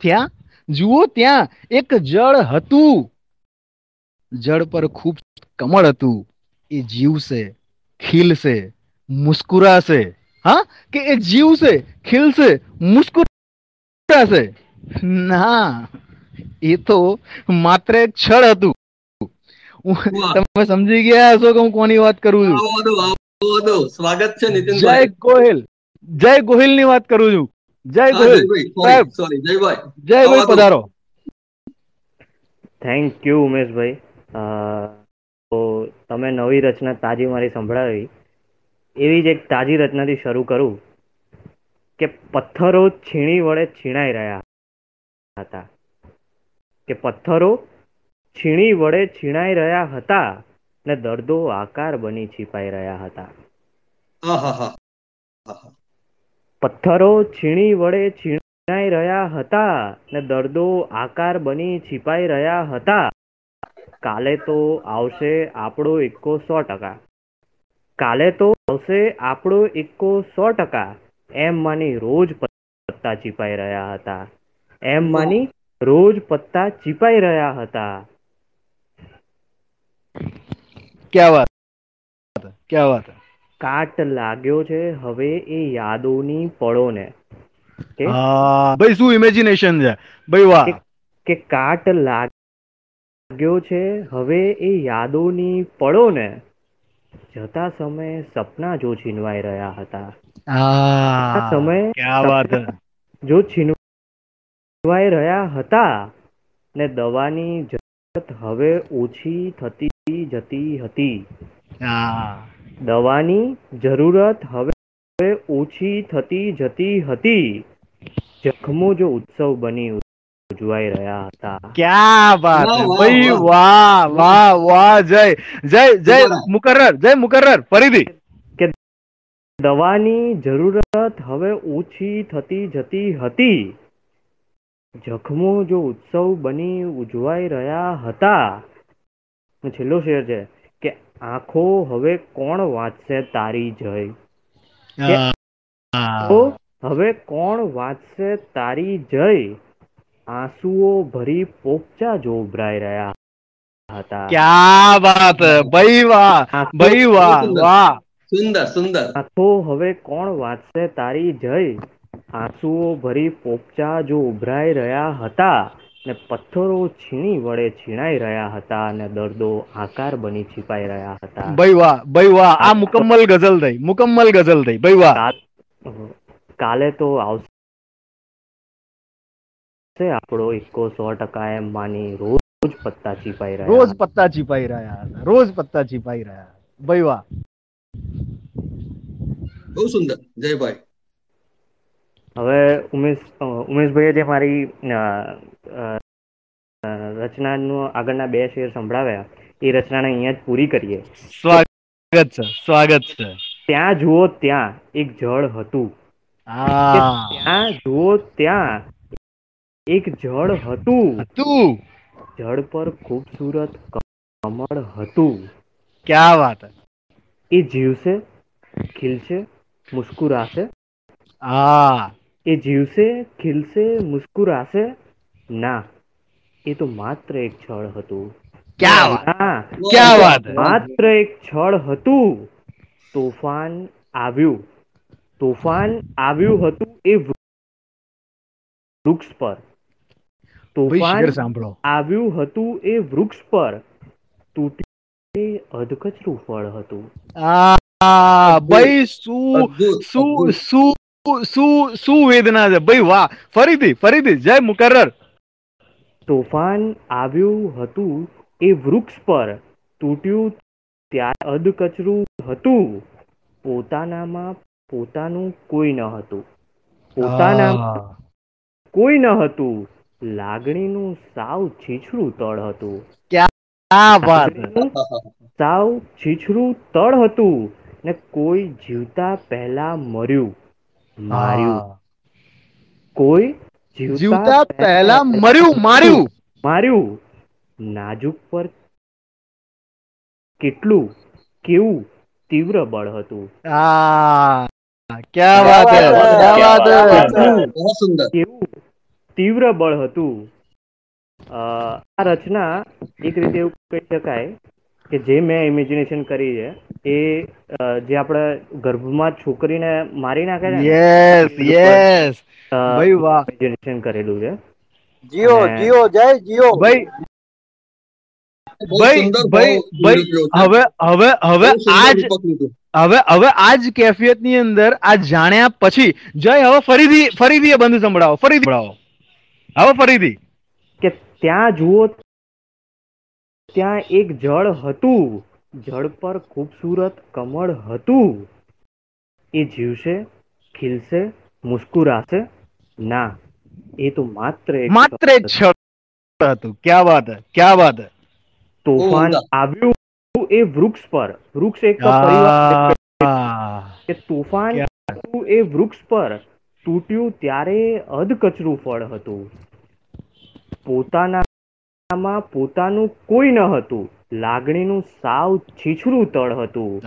ત્યાં, જુઓ ત્યાં એક જળ હતું. જળ પર ખૂબ કમળ હતું. એ જીવશે, ખીલશે, મુસ્કુરાશે. હા? કે એ જીવશે, ખીલશે, મુસ્કુરાશે? ના. એ તો માત્ર એક છળ હતું. તમે સમજી ગયા હશો કે હું કોની વાત કરું છું. સ્વાગત છે જય ગોહિલ. જય ગોહિલની વાત કરું છું. જય ગોહિલ. સાહેબ. સોરી જયભાઈ. જયભાઈ આવો પધારો. થેન્ક યુ ઉમેશભાઈ. તો તમે નવી રચના તાજી મારી સંભળાવી. એવી જ એક તાજી રચનાથી શરૂ કરું કે પથ્થરો છીણી વડે છીણાઈ રહ્યા હતા. કે પથ્થરો છીણી વડે છીણાઈ રહ્યા હતા ને દર્દો આકાર બની છીપાઈ રહ્યા હતા. પથ્થરો છીણી વડે છીણાઈ રહ્યા હતા ને દર્દો આકાર બની છીપાઈ રહ્યા હતા. કાલે તો આવશે આપણો એકો સો ટકા. કાલે તો આવશે આપણો એકો સો ટકા. એમ માની રોજ પત્તા છીપાઈ રહ્યા હતા. એમ માની રોજ પત્તા ચીપાઈ રહ્યા હતા. ક્યા વાત? ક્યા વાત? કાટ લાગ્યો છે હવે એ યાદોની પળોને. ભાઈ શું ઇમેજિનેશન છે? ભાઈ વાહ. કે કાટ લાગ્યો છે હવે એ યાદોની પળોને. જતા સમયે સપના જો છીનવાઈ રહ્યા હતા. આ સમયે જો વાત છીનવાઈ રહ્યા હતા ને દવાની જરૂરત હવે ઓછી થતી જતી હતી. દવાની જરૂરત હવે ઓછી થતી જતી હતી. જખમો જો ઉત્સવ બની ઉજવાઈ રહ્યા હતા. ક્યાં વાત હે? વાહ, વાહ, ભાઈ વાહ. વાહ વાહ જય જય જય મુકરર જય મુકર્રર ફરીથી. દવાની જરૂરત હવે ઓછી થતી જતી હતી. જખમો જો ઉત્સવ બની ઉજવાઈ રહ્યા હતા. છેલ્લો શેર છે કે આંખો હવે કોણ વાંચશે તારી જય? હવે કોણ વાંચશે તારી જય? આંસુઓ ભરી પોપચા જો ઉભરાઈ રહ્યા હતા. ક્યા વાત? ભાઈ વાહ આંખો- ભાઈ વાહ સુંદર. વાહ. સુંદર સુંદર. આંખો હવે કોણ વાંચશે તારી જય? આંસુઓ ભરી પોપચા જો ઉભરાઈ રહ્યા હતા ને પથ્થરો છીણી વડે છીણાઈ રહ્યા હતા અને દર્દો આકાર બની છીપાઈ રહ્યા હતા. ભાઈ વાહ ભાઈ વાહ આ મુકમ્મલ ગઝલ થઈ મુકમ્મલ ગઝલ થઈ ભાઈ વાહ. કાલે તો આવશે આપણો એકો સો ટકા એમ માની રોજ પત્તા છીપાઈ રહ્યા રોજ પત્તા છીપાઈ રહ્યા હતા રોજ પત્તા છીપાઈ રહ્યા. ભાઈ વાહ. બહુ સુંદર જયભાઈ હવે ઉમેશ ઉમેશભાઈએ જે મારી રચનાનું આગળના બે શેર સંભળાવ્યા એ રચનાને અહીંયા જ પૂરી કરીએ. સ્વાગત છે સ્વાગત છે. ત્યાં જુઓ ત્યાં એક જળ હતું. ત્યાં જુઓ ત્યાં એક જળ હતું. હતું. જળ પર ખૂબસૂરત કમળ હતું. ક્યાં વાત એ જીવશે ખીલશે મુસ્કુરાશે. હા. એ જીવશે ખીલશે મુસ્કુરાશે? ના. એ તો માત્ર એક છળ હતું. ક્યાં વાત? ના. ક્યાં વાત? માત્ર એક છળ હતું. તોફાન આવ્યું. તોફાન આવ્યું હતું એ વૃક્ષ પર. તોફાન સાંભળો. આવ્યું હતું એ વૃક્ષ પર. તૂટી અધકચરું ફળ હતું. આ ભાઈ શું શું શું. શું શું શું વેદના છે? ભાઈ વાહ ફરીથી ફરીથી જય મુકરર. તોફાન આવ્યું હતું એ વૃક્ષ પર. તૂટ્યું ત્યારે અધકચરું હતું. પોતાનામાં પોતાનું કોઈ ન હતું. પોતાના કોઈ ન હતું. લાગણીનું સાવ છીછરું તળ હતું. સાવ છીછરું તળ હતું ને કોઈ જીવતા પહેલા મર્યું. માર્યું. કોઈ જીવતા પહેલા મર્યું માર્યું. માર્યું? નાજુક પર કેટલું કેવું તીવ્ર બળ હતું? આ ક્યા વાત હે? ક્યા વાત હે? સુંદર. કેવું તીવ્ર બળ હતું? આ રચના એક રીતે એવું કહી શકાય કે જે મેં ઇમેજિનેશન કરી છે એ જે આપણે ગર્ભમાં છોકરીને મારી નાખે છે યસ યસ ભાઈ વાહ. ઇમેજિનેશન કરેલું છે. જીઓ જીઓ જય જીઓ. ભાઈ ભાઈ ભાઈ ભાઈ હવે હવે હવે આજ હવે હવે આજ કેફિયતની અંદર આ જાણ્યા પછી જય હવે ફરીથી ફરીથી એ બંધ સંભળાવો ફરીથી સંભળાવો. હવે ફરીથી. કે ત્યાં જુઓ ત્યાં એક જળ હતું. જળ પર ખૂબસૂરત કમળ હતું. એ જીવશે ખીલશે મુસ્કુરાશે? ના એ તો માત્ર માત્ર હતું. ક્યાં વાત હે? ક્યા વાત હે? તોફાન આવ્યું એ વૃક્ષ પર. વૃક્ષ એક પરિવાર કે તોફાન એ વૃક્ષ પર. તૂટ્યું ત્યારે અધકચરું ફળ હતું. પોતાનામાં પોતાનું કોઈ ન હતું. લાગણીનું સાવ છીછરું તળ હતું.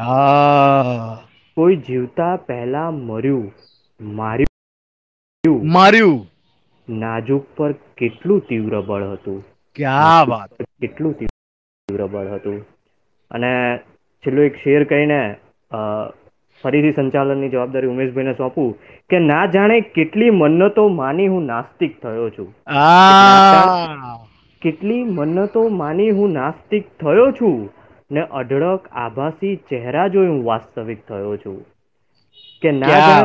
કોઈ જીવતા પહેલા મર્યું માર્યું. માર્યું. નાજુક પર કેટલું તીવ્ર બળ હતું. ક્યાં વાત. કેટલું તીવ્ર બળ હતું. અને છેલ્લો એક શેર કહીને ફરીથી સંચાલનની જવાબદારી ઉમેશભાઈને સોંપું કે ના જાણે કેટલી મન્નતો માની હું નાસ્તિક થયો છું. કેટલી મન્નતો માની હું નાસ્તિક થયો છું ને અઢળક આભાસી ચહેરા જોઈ હું વાસ્તવિક થયો છું. કે ના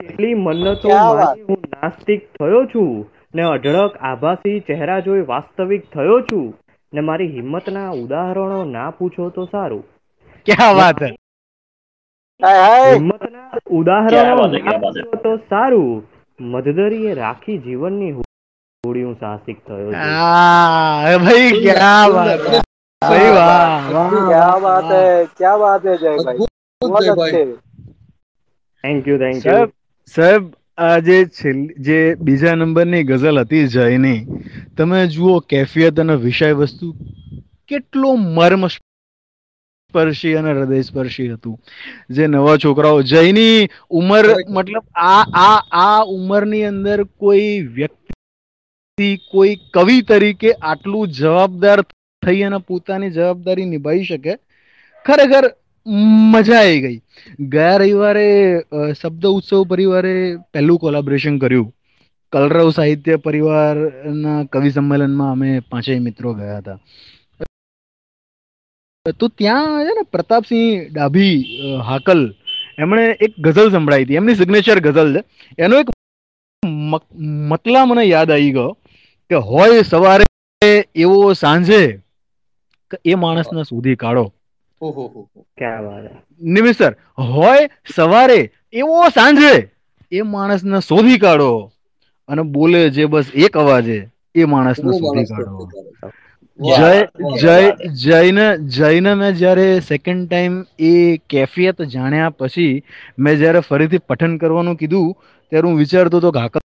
કેટલી મન્નતો માની હું નાસ્તિક થયો છું ને અઢળક આભાસી ચહેરા જોઈ વાસ્તવિક થયો છું ને મારી હિંમતના ઉદાહરણો ના પૂછો તો સારું. ક્યાં વાત? હિંમતના ઉદાહરણો ના. પૂછો તો સારું. મધદરીએ રાખી જીવનની થોડી હું સાહસિક થયો હા ભાઈ ક્યા વાત? ભાઈ? વાહ ક્યા વાત હે? ક્યા વાત હે જય ભાઈ? થેન્ક યુ થેન્ક યુ સાહેબ આ જે જે બીજા નંબરની ગઝલ હતી જયની તમે જુઓ કેફિયત અને વિષય વસ્તુ કેટલો મર્મ સ્પર્શી અને હૃદય સ્પર્શી હતું. જે નવા છોકરાઓ જયની ઉંમર મતલબ આ આ આ ઉંમરની અંદર કોઈ વ્યક્તિ કોઈ કવિ તરીકે આટલું જવાબદાર થઈ અને પોતાની જવાબદારી નિભાવી શકે, ખરેખર મજા આવી ગઈ. ગયા રવિવારે શબ્દ ઉત્સવ પરિવારે પહેલું કોલાબરેશન કર્યું. કલરવ સાહિત્ય પરિવારના કવિ સંમેલનમાં અમે પાંચેય મિત્રો ગયા હતા. તો ત્યાં છે ને પ્રતાપસિંહ ડાભી હાકલ, એમણે એક ગઝલ સંભળાવી હતી. એમની સિગ્નેચર ગઝલ છે. એનો એક મતલા મને યાદ આવી ગયો. કે હોય સવારે એવો સાંજે કે એ માણસને શોધી કાઢો. નિમિત સર હોય સવારે એવો સાંજે એ માણસને શોધી કાઢો અને બોલે જે બસ એક અવાજે એ માણસને શોધી કાઢો. જય જય. જયને જયને મેં જ્યારે સેકન્ડ ટાઈમ એ કેફિયત જાણ્યા પછી મેં જ્યારે ફરીથી પઠન કરવાનું કીધું ત્યારે હું વિચારતો હતો હાકલ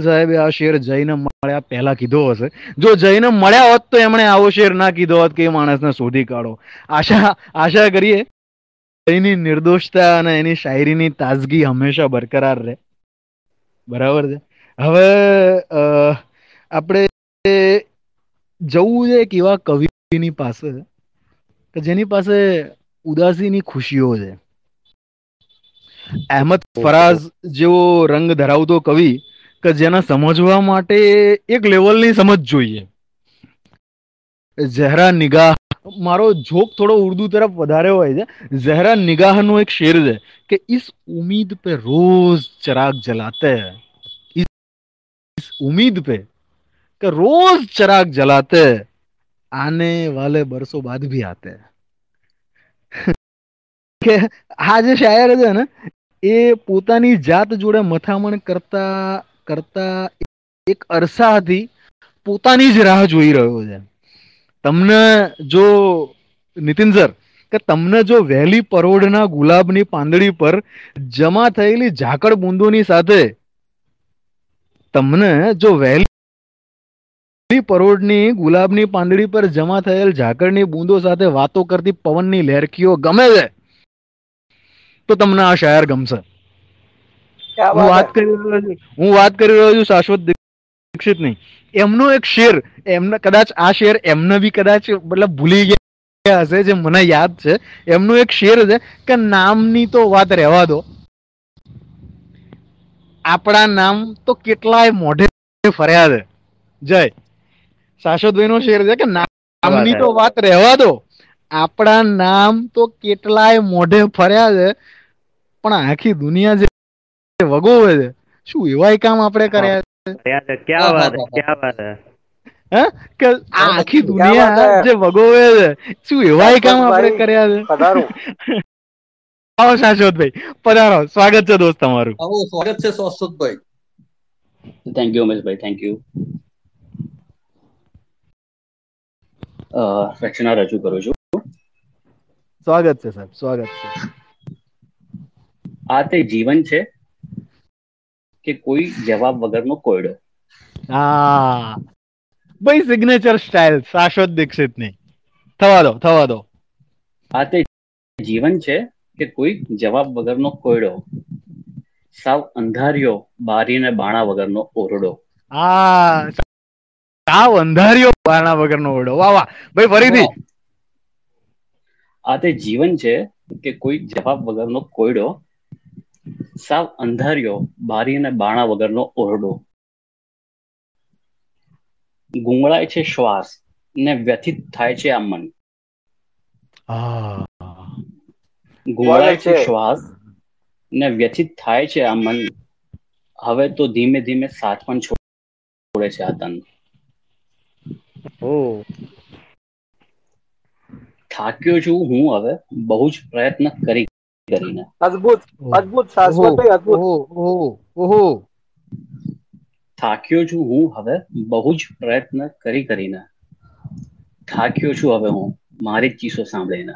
સાહેબે આ શેર જઈને મળ્યા પહેલા કીધો હશે. જો જઈને મળ્યા હોત તો એમણે આવો શેર ના કીધો હોત કે એ માણસને શોધી કાઢો. આશા આશા કરીએ એની નિર્દોષતા અને એની શાયરીની તાજગી હંમેશા બરકરાર રહે. બરાબર છે? હવે આપણે જવું છે એક એવા કવિની પાસે કે જેની પાસે ઉદાસીની ખુશીઓ છે. અહેમદ ફરાઝ જેવો રંગ ધરાવતો કવિ કે જેને સમજવા માટે એક લેવલની સમજ જોઈએ. ઝહેરા નિગાહ, મારો જોક થોડો ઉર્દુ તરફ વધારે હોય છે. ઝહેરા નિગાહનો એક શેર છે કે ઇસ ઉમીદ પે રોજ ચરાગ જલાતે ઇસ ઉમીદ પે કે રોજ ચરાગ જલાતે આને વાલે બરસો બાદ ભી આતે કે આ જે શાયર છે ને, એ પોતાની જાત જોડે મથામણ કરતા કરતા એક અરસાથી પોતાની જ રાહ જોઈ રહ્યો છે. તમને જો નીતિન સર, કે તમને જો વહેલી પરોઢના ગુલાબની પાંદડી પર જમા થયેલી ઝાકળ બૂંદોની સાથે તમને જો વહેલી પરોઢની ગુલાબની પાંદડી પર જમા થયેલ ઝાકળની બૂંદો સાથે વાતો કરતી પવનની લહેરખીઓ ગમે છે, તો તમને આ શાયર ગમશે. હું વાત કરી રહ્યો છું. હું વાત કરી રહ્યો છું શાશ્વત દીક્ષિત નહીં એમનો એક શેર એમને કદાચ આ શેર એમને બી કદાચ મતલબ ભૂલી ગયા હશે જે મને યાદ છે. એમનો એક શેર છે કે નામની તો વાત રહેવા દો. આપણા નામ તો કેટલાય મોઢે ફર્યા છે. જય. શાશ્વતભાઈ નો શેર છે કે નામની તો વાત રહેવા દો. આપણા નામ તો કેટલાય મોઢે ફર્યા છે. પણ આખી દુનિયા જે વગોવે છે. શું એવાય કામ આપણે કર્યા છે થેન્ક યુ ઉમેશભાઈ થેન્ક રજૂ કરું છું. સ્વાગત છે સાહેબ સ્વાગત છે. આ તે જીવન છે. કે કોઈ જવાબ વગરનો કોયડો. હા. ભાઈ સિગ્નેચર સ્ટાઇલ શાશ્વત દીક્ષિતની થવા દો થવા દો. આ તે જીવન છે કે કોઈ જવાબ વગરનો કોયડો. સાવ અંધારિયો બારીને બાણા વગરનો ઓરડો. હા. સાવ અંધારિયો બાણા વગરનો ઓરડો. વાહ વાહ. ભાઈ ફરીથી. આ તે જીવન છે કે કોઈ જવાબ વગરનો કોયડો. સાવ અંધાર્યો બારી અને બાણા વગરનો ઓરડો. ગુંગળાય છે શ્વાસ ને વ્યથિત થાય છે આ મન ગુંગળાય છે. શ્વાસ ને વ્યથિત થાય છે આ મન હવે તો ધીમે ધીમે સાથ પણ છોડે છે આ તન. થાક્યો છું હું હવે બહુ જ પ્રયત્ન કરી. કરીને. અદ્ભુત અદ્ભુત શાશ્વતભાઈ અદ્ભુત. ઓહો ઓહો થાક્યો છું હું હવે બહુ જ પ્રયત્ન કરી કરીને. થાક્યો છું હવે હું મારી ચીસો સાંભળીને.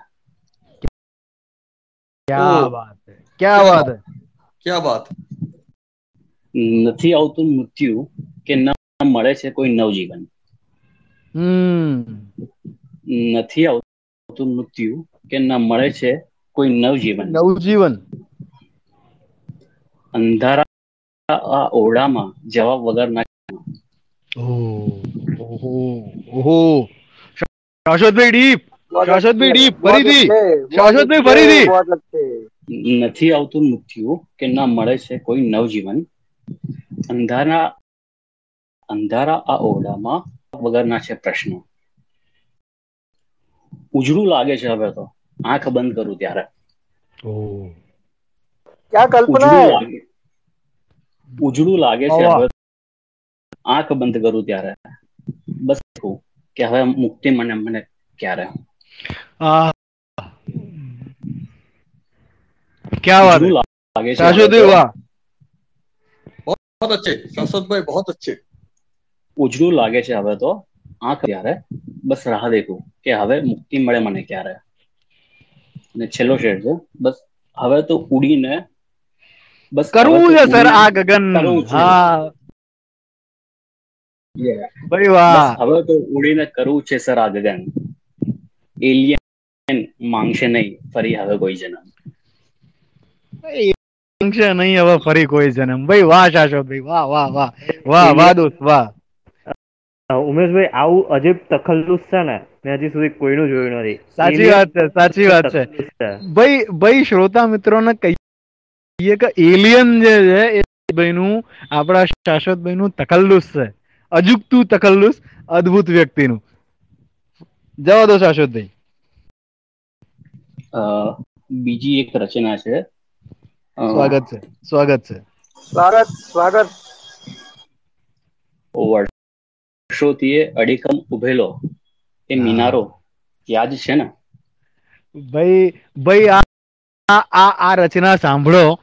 ક્યા બાત હે? ક્યા બાત હે? ક્યાં વાત? નથી આવતું મૃત્યુ કે ન મળે છે કોઈ નવજીવન. હમ. નથી આવતું મૃત્યુ કે ન મળે છે કોઈ નવજીવન. નવજીવન. અંધારા આ ઓરડામાં જવાબ વગર ના ઓહો શાશ્વતભાઈ ડીપ શાશ્વતભાઈ ડીપ ફરીથી. શાશ્વતભાઈ ફરીથી. નથી આવતું મૃત્યુ કે ના મળે છે કોઈ નવજીવન. અંધારા અંધારા આ ઓરડામાં વગરના છે પ્રશ્નો. ઉજળું લાગે છે હવે તો. આંખ બંધ કરું ત્યારે. ક્યાં કલ્પના? ઉજળું લાગે. છે આંખ બંધ કરું ત્યારે. બસ કે હવે મુક્તિ મને મને ક્યારે? ક્યાં વાત લાગે છે સાસુદેવ વાહ. બહુત અચ્છે. સાસુદભાઈ બહુત અચ્છે. ઉજળું લાગે છે હવે તો. આંખ ક્યારે બસ રાહ દેખું કે હવે મુક્તિ મળે મને ક્યારે? અને છેલ્લો શેર છે. બસ હવે તો ઉડીને બસ કરવું છે સર ઉડીને આ ગગન. કરવું છે. હા. ભાઈ વાહ. હવે તો ઉડીને કરવું છે સર આ ગગન. એલિયન માંગશે નહીં ફરી હવે કોઈ જન્મ. માંગશે નહીં હવે ફરી કોઈ જન્મ. ભાઈ વાહ શાશ્વતભાઈ વાહ વાહ વાહ. વાહ વાહ દોસ્ત વાહ. ઉમેશભાઈ આવું અજીબ તખલ્લુસ છે ને મેં હજી સુધી કોઈનું જોયું નથી. સાચી વાત છે સાચી વાત છે. ભાઈ ભાઈ શ્રોતા મિત્રોને કહીએ કે એલિયન જે છે એ ભાઈનું આપણા શાશ્વતભાઈ નું તકલ્લુસ છે. અજુકતું તકલ્લુસ અદ્ભુત વ્યક્તિનું. જવા દો શાશ્વતભાઈ બીજી એક રચના છે. સ્વાગત છે સ્વાગત છે. સ્વાગત સ્વાગત. વર્ષોથી એ અડીકમ ઉભેલો. એ મિનારો યાદ છે ને? ભાઈ ભાઈ આ આ આ રચના સાંભળો.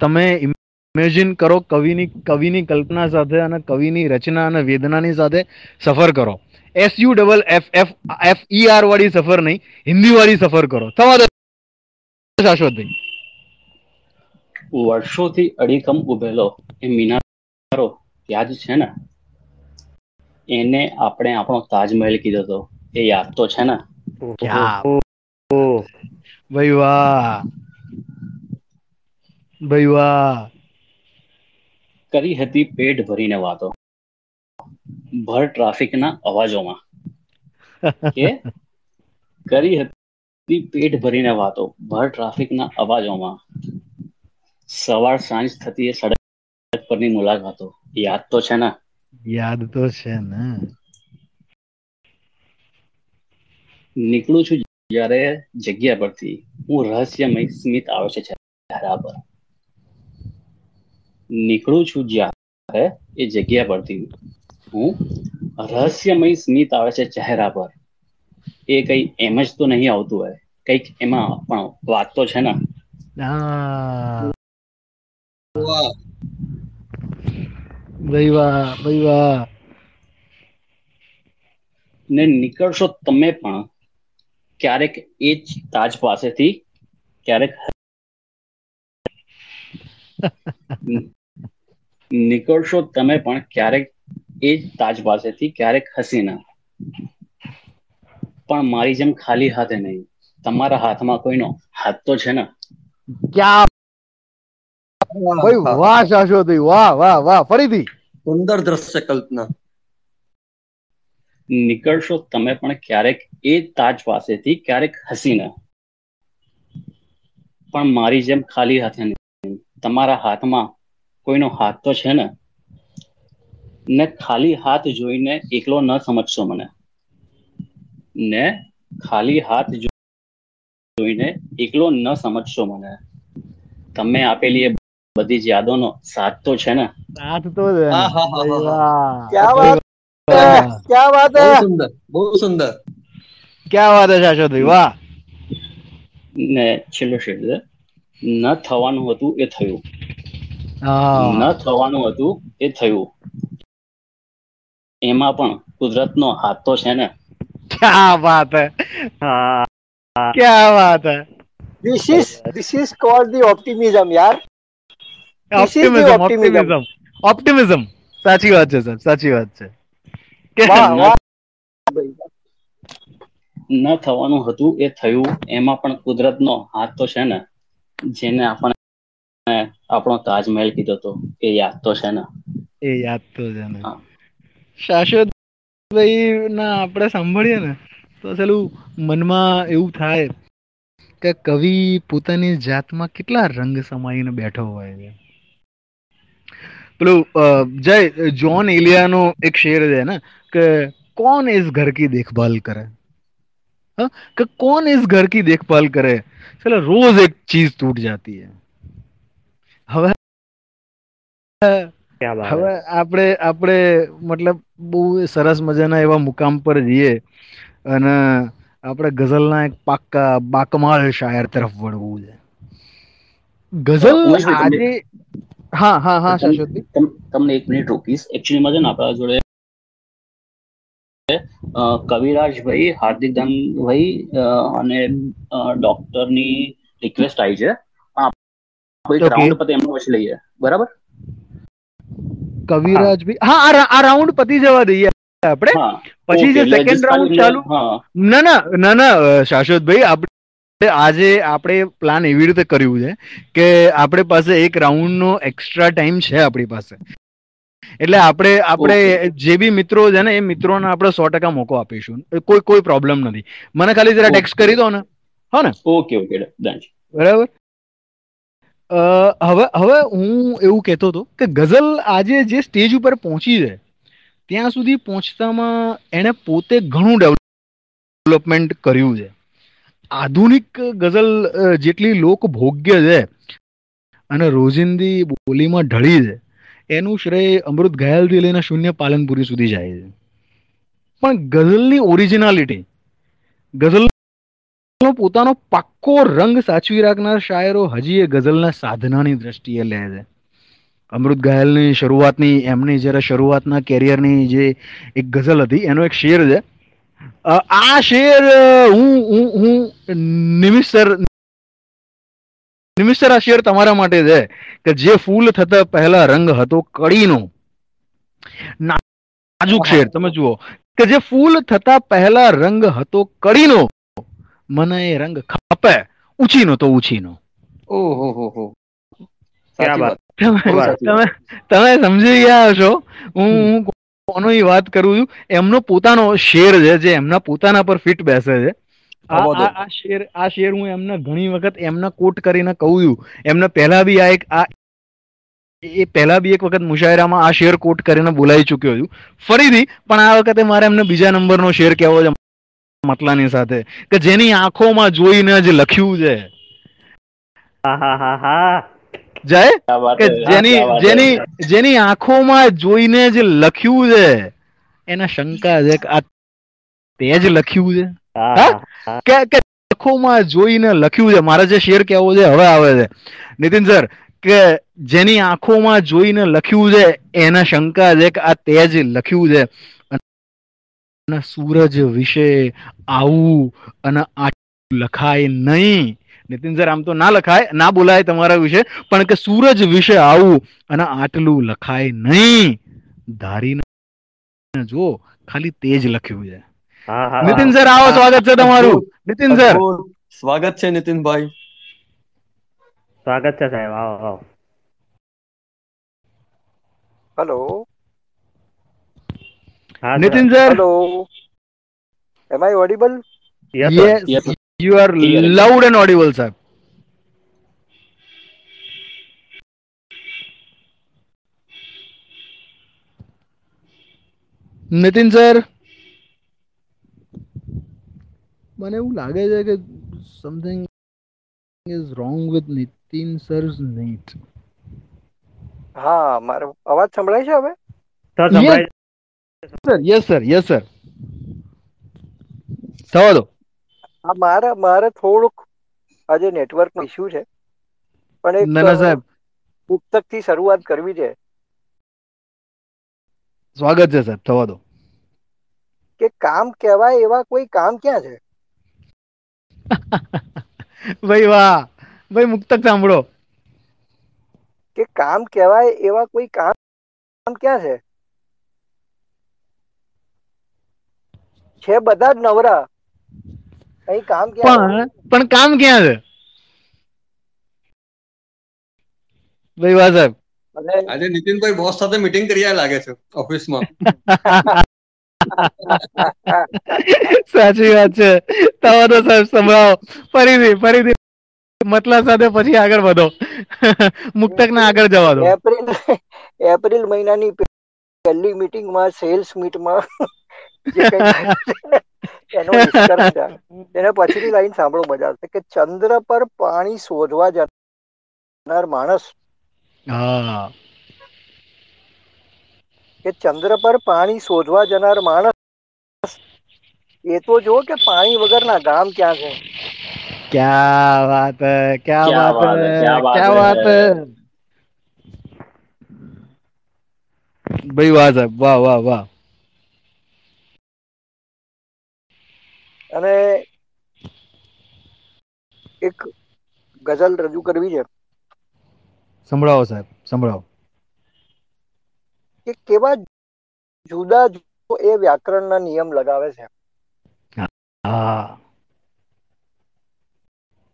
તમે ઇમેજિન કરો કવિની કવિની કલ્પના સાથે અને કવિની રચના અને વેદનાની સાથે સફર કરો. S U double F F F E R વાળી સફર નહીં હિન્દી વાળી સફર કરો. થવા દો શાશ્વતભાઈ. વર્ષોથી અડીકમ ઉભેલો એ મિનારો યાદ છે ને? એને આપણે આપણો તાજમહેલ કીધો હતો એ યાદ તો છે ને. ભાઈ વાહ ભાઈ વાહ કરી હતી પેટ ભરીને વાતો. ભર ટ્રાફિકના અવાજોમાં. કે કરી હતી પેટ ભરીને વાતો. ભર ટ્રાફિકના અવાજોમાં. સવાર સાંજ થતી એ સડક પરની મુલાકાતો. યાદ તો છે ને? યાદ તો છે ને. નીકળું છું જ્યારે જગ્યા પરથી હું રહસ્યમય સ્મિત આવે છે ચહેરા પર. નીકળું છું જ્યારે એ જગ્યા પરથી હું રહસ્યમય સ્મિત આવે છે ચહેરા પર. એ કઈ એમ જ તો નહીં આવતું હોય. કંઈક એમાં પણ વાત તો છે ને. ભાઈ વાહ ભાઈ વાહ. ને નીકળશો તમે પણ ક્યારેક એ જ તાજ પાસેથી ક્યારેક નીકળશો તમે પણ ક્યારેક એ જ તાજ પાસેથી ક્યારેક હસીના પણ મારી જેમ ખાલી હાથે નહીં. તમારા હાથમાં કોઈનો હાથ તો છે ને? ક્યાં? વાહ શાશ્વતભાઈ વાહ વાહ વાહ. ફરીથી. સુંદર દ્રશ્ય કલ્પના. નીકળશો તમે પણ ક્યારેક એ તાજ પાસેથી ક્યારેક હસીને પણ મારી જેમ ખાલી હાથે નહીં. તમારા હાથમાં કોઈનો હાથ તો છે ને? ને ખાલી હાથ જોઈને એકલો ન સમજશો મને. ને ખાલી હાથ જોઈને એકલો ન સમજશો મને. તમે આપેલી એ બધી જ યાદોનો સાથ તો છે ને? સાથ તો. ક્યાં વાત. ક્યાં વાત હે? સુંદર બહુ સુંદર. ક્યાં વાત છે શાશ્વતભાઈ વાહ. ને છેલ્લો શેડ ન થવાનું હતું એ થયું. ન થવાનું હતું એ થયું. એમાં પણ કુદરતનો હાથ તો છે ને. ક્યાં વાત હે? ક્યાં વાત હે? This is this is called the optimism યાર optimism optimism. Optimism optimism. સાચી વાત છે સર સાચી વાત છે. કે ન- થવાનું હતું એ થયું. એમાં પણ કુદરતનો હાથ તો છે ને જેને આપણે આપણો તાજમહેલ કીધો તો એ યાદ તો છે ને. એ યાદ તો છે ને. શાશ્વત ભાઈ ના આપણે સાંભળીએ ને તો પેલું મનમાં એવું થાય કે કવિ પોતાની જાતમાં કેટલા રંગ સમાઈને બેઠો હોય છે. પેલું જય જોન ઇલિયાનો એક શેર છે ને કે કોણ इस घर की देखभाल करे हाँ? कि कौन इस घर की देखभाल करे चलो रोज एक चीज टूट जाती है હવે ક્યાં બાત હવે આપણે આપણે મતલબ બહુ સરસ મજાના એવા મુકામ પર જઈએ અને આપણે ગઝલના એક પાક્કા બાકમાલ શાયર તરફ વળવું છે ગઝલ ઉમેશભાઈ, તમને- આજે હા હા હા તમ- શાશ્વતભાઈ તમ- તમને એક મિનિટ રોકીશ એકચ્યુઅલીમાં છે ને આપણા જોડે અ, કવિરાજભાઈ હાર્દિકદાનભાઈ અ, અને ડોક્ટરની રિક્વેસ્ટ આવી છે. પણ આપણે એક Okay. રાઉન્ડ પતે એમનું પછી લઈએ. બરાબર? કવિરાજભાઈ હા આ રાઉન્ડ પતી જવા દઈએ આપણે. પછી જે સેકન્ડ રાઉન્ડ ચાલુ ના ના ના ના શાશ્વતભાઈ આપણે આજે આપણે પ્લાન એવી રીતે કર્યું છે કે આપણે પાસે એક રાઉન્ડ નો એક્સ્ટ્રા ટાઈમ છે આપણી પાસે. એટલે આપણે આપણે જે બી મિત્રો છે ને એ મિત્રોને આપણે સો ટકા મોકો આપીશું. કોઈ કોઈ પ્રોબ્લેમ નથી. મને ખાલી જરા ટેક્સ્ટ કરી દો ને. હો ને? ઓકે ઓકે બરાબર? અ, હવે હવે હું એવું કહેતો હતો કે ગઝલ આજે જે સ્ટેજ ઉપર પહોંચી છે ત્યાં સુધી પહોંચતામાં એણે પોતે ઘણું ડેવલપમેન્ટ કર્યું છે. આધુનિક ગઝલ જેટલી લોક ભોગ્ય છે અને રોજિંદી બોલીમાં ઢળી છે એનું શ્રેય અમૃત ઘાયલથી લઈને શૂન્ય પાલનપુરી સુધી જાય છે. પણ ગઝલની ઓરિજિનાલિટી ગઝલનો પોતાનો પાક્કો રંગ સાચવી રાખનાર શાયરો હજી એ ગઝલના સાધનાની દ્રષ્ટિએ લે છે. અમૃત ઘાયલની શરૂઆતની, એમની જ્યારે શરૂઆતના કેરિયરની જે એક ગઝલ હતી, એનો એક શેર છે. આ શેર હું હું હું નિમિષ સર સર આ શેર તમારા માટે છે કે જે ફૂલ થતા પહેલા રંગ હતો કડીનો. નાજુક શેર તમે જુઓ. કે જે ફૂલ થતા પહેલા રંગ હતો કડીનો મને એ રંગ ખપે. ઉછીનો તો ઉછીનો ઓહો હો હો. ક્યાં સાચી વાત. વાત. તમે તમે તમે સમજી ગયા હશો. હું કોનો વાત કરું છું. એમનો પોતાનો શેર છે જે એમના પોતાના પર ફિટ બેસે છે. આ શેર હું એમને ઘણી વખત એમને કોટ કરીને કહું છું. એમને પહેલા બી આ એક આ એ પહેલા બી એક વખત મુશાયરામાં આ શેર કોટ કરીને બોલાઈ ચૂક્યો છું. ફરીથી પણ આ વખતે મારે એમને બીજા નંબરનો શેર કહેવો છે મતલાની સાથે કે જેની આંખોમાં જોઈને જ લખ્યું છે. જય? કે જેની જેની જેની આંખોમાં જોઈને જે લખ્યું છે. એના શંકા છે કે આ તે જ લખ્યું છે? કે કે આંખોમાં જોઈને લખ્યું છે. મારે જે શેર કહેવો છે, હવે આવે છે. નીતિન સર, કે જેની આંખોમાં જોઈને લખ્યું છે, એને શંકા છે કે આ તેજ લખ્યું છે. અને સૂરજ વિશે આવું અને આટલું લખાય નહીં. નીતિન સર, આમ તો ના લખાય, ના બોલાય તમારા વિશે, પણ કે સૂરજ વિશે આવું અને આટલું લખાય નહીં. ધારીને જો ખાલી તેજ લખ્યું છે. નીતિન સર આવો સ્વાગત છે તમારું. નીતિન સર. સ્વાગત છે નીતિનભાઈ. સ્વાગત છે સાહેબ આવો આવો. હેલો. હા Nitin sir. Hello. Am I audible yes. You are loud and audible સાહેબ નીતિન સર. મને એવું લાગે છે કે something is wrong with Nitin sir NEET હા મારો અવાજ સંભળાય છે હવે? સર સંભળાય sir yes sir yes sir થવા આ મારા મારે થોડુંક આજે નેટવર્ક ઇશ્યુ છે. પણ એક ના ના સાહેબ. પુસ્તકથી શરૂઆત કરવી છે. સ્વાગત છે સાહેબ. થવા દો. કે કામ કહેવાય એવા કોઈ કામ ક્યાં છે? ભાઈ વાહ. ભાઈ મુક્તક સાંભળો. કે કામ કહેવાય એવા કોઈ કામ કામ ક્યાં છે? છે બધા જ નવરા. કઈ કામ ક્યાં પણ પણ કામ ક્યાં છે? ભાઈ વાહ સાહેબ. આજે નીતિનભાઈ બોસ સાથે મીટિંગ કરી લાગે છે ઓફિસમાં સાચી વાત છે. તમારો સાહેબ સંભળાવો ફરીથી ફરીથી મતલબ સાથે પછી આગળ વધો. મુક્તક ના આગળ જવા દો. એપ્રિલ એપ્રિલ મહિનાની પહેલી મીટિંગમાં સેલ્સ મીટમાં એનો એના પછીની લાઈન સાંભળો મજા આવશે કે ચંદ્ર પર પાણી શોધવા જનાર માણસ. હા. કે ચંદ્ર પર પાણી શોધવા જનાર માણસ એ તો જો કે પાણી વગરના ગામ ક્યાં છે क्या बात है क्या क्या बात बात है, है क्या बात क्या है। बात है भाई वाह साहब वाह वाह वाह અને એક ગઝલ રજૂ કરવી છે સંભળાવો સાહેબ સંભળાવો કે કેવા જુદા જુદા એ વ્યાકરણના નિયમ લગાવે છે.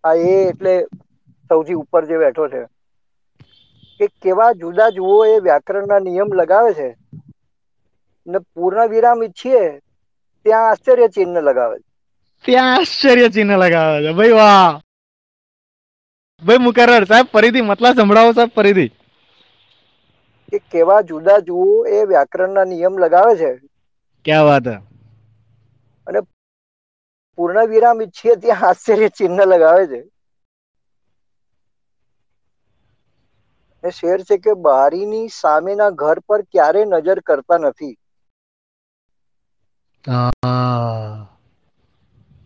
આ એ એટલે સૌથી ઉપર જે બેઠો છે. કે કેવા જુદા જુઓ એ વ્યાકરણના નિયમ લગાવે છે. ને પૂર્ણ વિરામ ઈચ્છીએ ત્યાં આશ્ચર્ય ચિહ્ન લગાવે છે. ત્યાં આશ્ચર્ય ચિહ્ન લગાવે છે. ભાઈ વાહ. ભાઈ મુકરર સાહેબ ફરીથી મતલા સંભળાવો સાહેબ ફરીથી. કે કેવા જુદા જુઓ એ વ્યાકરણના નિયમ લગાવે છે. ક્યાં વાત અને પૂર્ણ વિરામ ઈચ્છીએ ત્યાં આશ્ચર્ય ચિહ્ન લગાવે છે. એ શેર છે કે બારીની સામેના ઘર પર ક્યારે નજર કરતા નથી.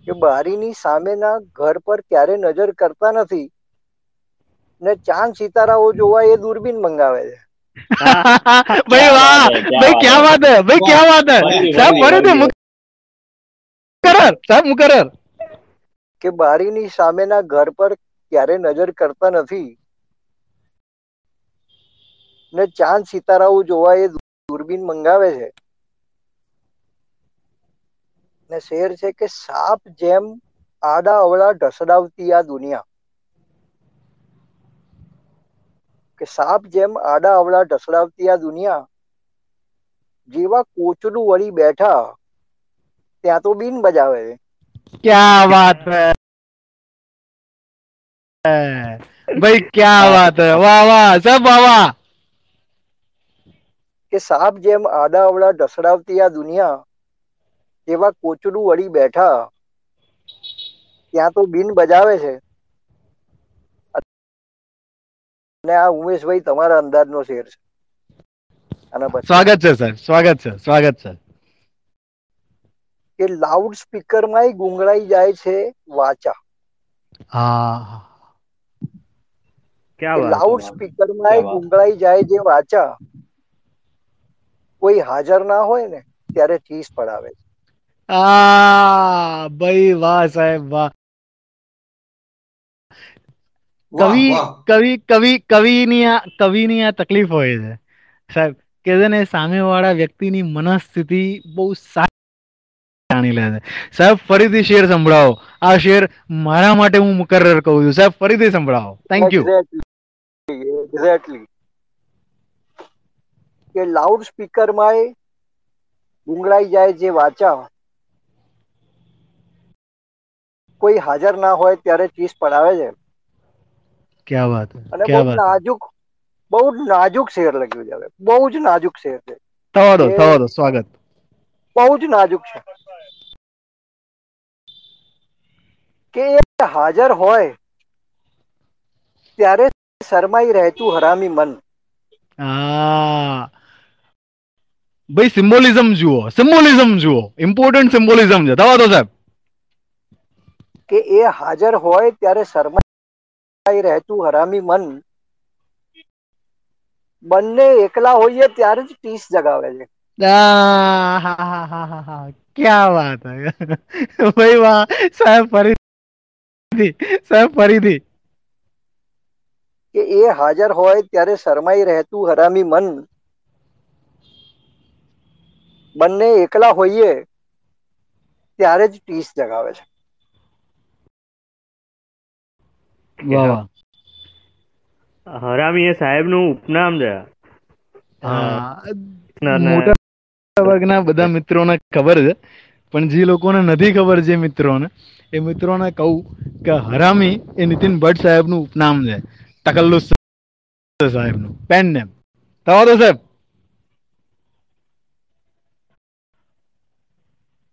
કે બારીની સામેના ઘર પર ક્યારે નજર કરતા નથી. ને ચાંદ સિતારાઓ જોવા એ દૂરબીન મંગાવે છે. ભાઈ વાહ. ભાઈ ક્યાં વાત હે? ભાઈ ક્યાં વાત હે? સાહેબ ફરીથી. મુકરર સાહેબ મુકરર. કે બારીની સામેના ઘર પર ક્યારે નજર કરતા નથી? ને ચાંદ સિતારાઓ જોવા એ દૂરબીન મંગાવે છે. ને શેર છે કે સાપ જેમ આડા અવળા ઢસડાવતી આ દુનિયા. કે સાપ જેમ આડા અવળા ઢસડાવતી આ દુનિયા જેવા કોચડું વળી બેઠા ત્યાં તો બીન બજાવે. છે વાત હે? ભાઈ ક્યા વાત હે? વાહ વાહ સબ વાહ. કે સાપ જેમ આડા અવળા ઢસડાવતી આ દુનિયા જેવા કોચડું વળી બેઠા ત્યાં તો બીન બજાવે છે. અને આ ઉમેશભાઈ તમારા અંદાજનો શેર છે. સ્વાગત છે સર. સ્વાગત છે સ્વાગત છે. કે લાઉડ સ્પીકરમાં ગુંગળાઈ જાય છે વાચા. હા. લાઉડ સ્પીકરમાં ગુંગળાઈ જાય જે વાચા. કોઈ હાજર ના હોય ને ત્યારે ચીસ પડાવે છે. આ ભાઈ વાહ સાહેબ વાહ. કવિ કવિ કવિ કવિની આ કવિની આ તકલીફ હોય છે. સાહેબ કે છે ને સામેવાળા વ્યક્તિની મનસ્થિતિ બહુ સારી જાણી લે છે. સાહેબ ફરીથી શેર સંભળાવો. આ શેર મારા માટે હું મુકરર કહું છું. સાહેબ ફરીથી સંભળાવો. થેન્ક યુ એક્ઝેક્ટલી એક્ઝેક્ટલી કે લાઉડ સ્પીકરમાં ગુંગળાઈ જાય જે વાચા. કોઈ હાજર ના હોય ત્યારે ચીસ પડાવે છે. ક્યા વાત અને બહુ. નાજુક બહુ નાજુક શેર લખ્યું છે હવે. બહુ જ નાજુક શેર છે. થવા દો સ્વાગત. બહુ જ નાજુક છે. કે એ હાજર હોય ત્યારે શરમાઈ રહેતું હરામી મન. હા. ભાઈ સિમ્બોલિઝમ જુઓ સિમ્બોલિઝમ જુઓ. ઇમ્પોર્ટન્ટ સિમ્બોલિઝમ છે. થવા દો સાહેબ. કે એ હાજર હોય ત્યારે શરમાઈ રહેતું હરામી મન. બંને એકલા હોઈએ ત્યારે જ ટીસ જગાવે છે. આ, હા, હા, હા, હા, હા. ક્યા વાત હે? ભાઈ વાહ સાહેબ ફરીથી સાહેબ ફરીથી. કે એ હાજર હોય ત્યારે શરમાઈ રહેતું હરામી મન. બંને એકલા હોઈએ ત્યારે જ ટીસ જગાવે છે. વાહ વાહ. હરામી એ સાહેબનું ઉપનામ છે. હા મોટા વર્ગના બધા મિત્રોને ખબર છે પણ જે લોકોને નથી ખબર જે મિત્રોને એ મિત્રોને કહું કે હરામી એ નીતિન ભટ્ટ સાહેબનું ઉપનામ છે. તકલ્લુસ સાહેબનું. પેન નેમ થવા દો સાહેબ.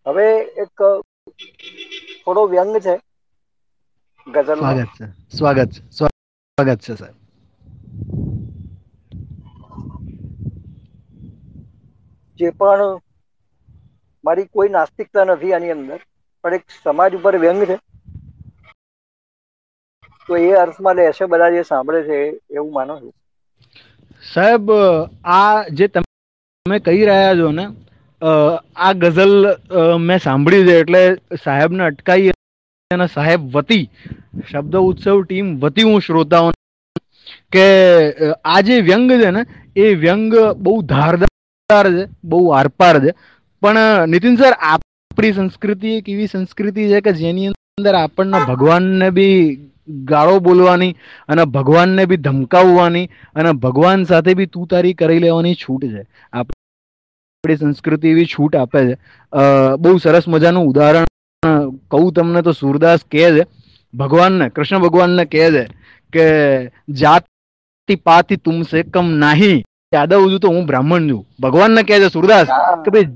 હવે એક થોડો વ્યંગ છે. ગઝલનો સ્વાગત છે સ્વાગત છે સ્વાગત છે સાહેબ જે પણ મારી કોઈ નાસ્તિકતા નથી આની અંદર પણ એક સમાજ ઉપર વ્યંગ છે. તો એ અર્થમાં લેશે બધા જે સાંભળે છે એવું માનો છું? સાહેબ આ જે તમે કહી રહ્યા છો ને આ ગઝલ મેં સાંભળી છે એટલે સાહેબને અટકાઈ અને સાહેબ વતી, શબ્દ ઉત્સવ ટીમ વતી હું શ્રોતાઓ કે આ જે વ્યંગ છે ને, એ વ્યંગ બહુ ધારદાર છે, બહુ આરપાર છે. પણ નીતિન સર, આપણી સંસ્કૃતિ એક એવી સંસ્કૃતિ છે કે જેની અંદર આપણને ભગવાનને બી ગાળો બોલવાની અને ભગવાનને બી ધમકાવવાની અને ભગવાન સાથે બી તું તારી કરી લેવાની છૂટ છે. આપણી સંસ્કૃતિ એવી છૂટ આપે છે. બહુ સરસ મજાનું ઉદાહરણ कहू तमने तो सूरदास कह भगवान ने कृष्ण भगवान ने कह के जाति पाति तुमसे कम नहीं यादव तो ब्राह्मण छू भगवान ने कह दे सूरदास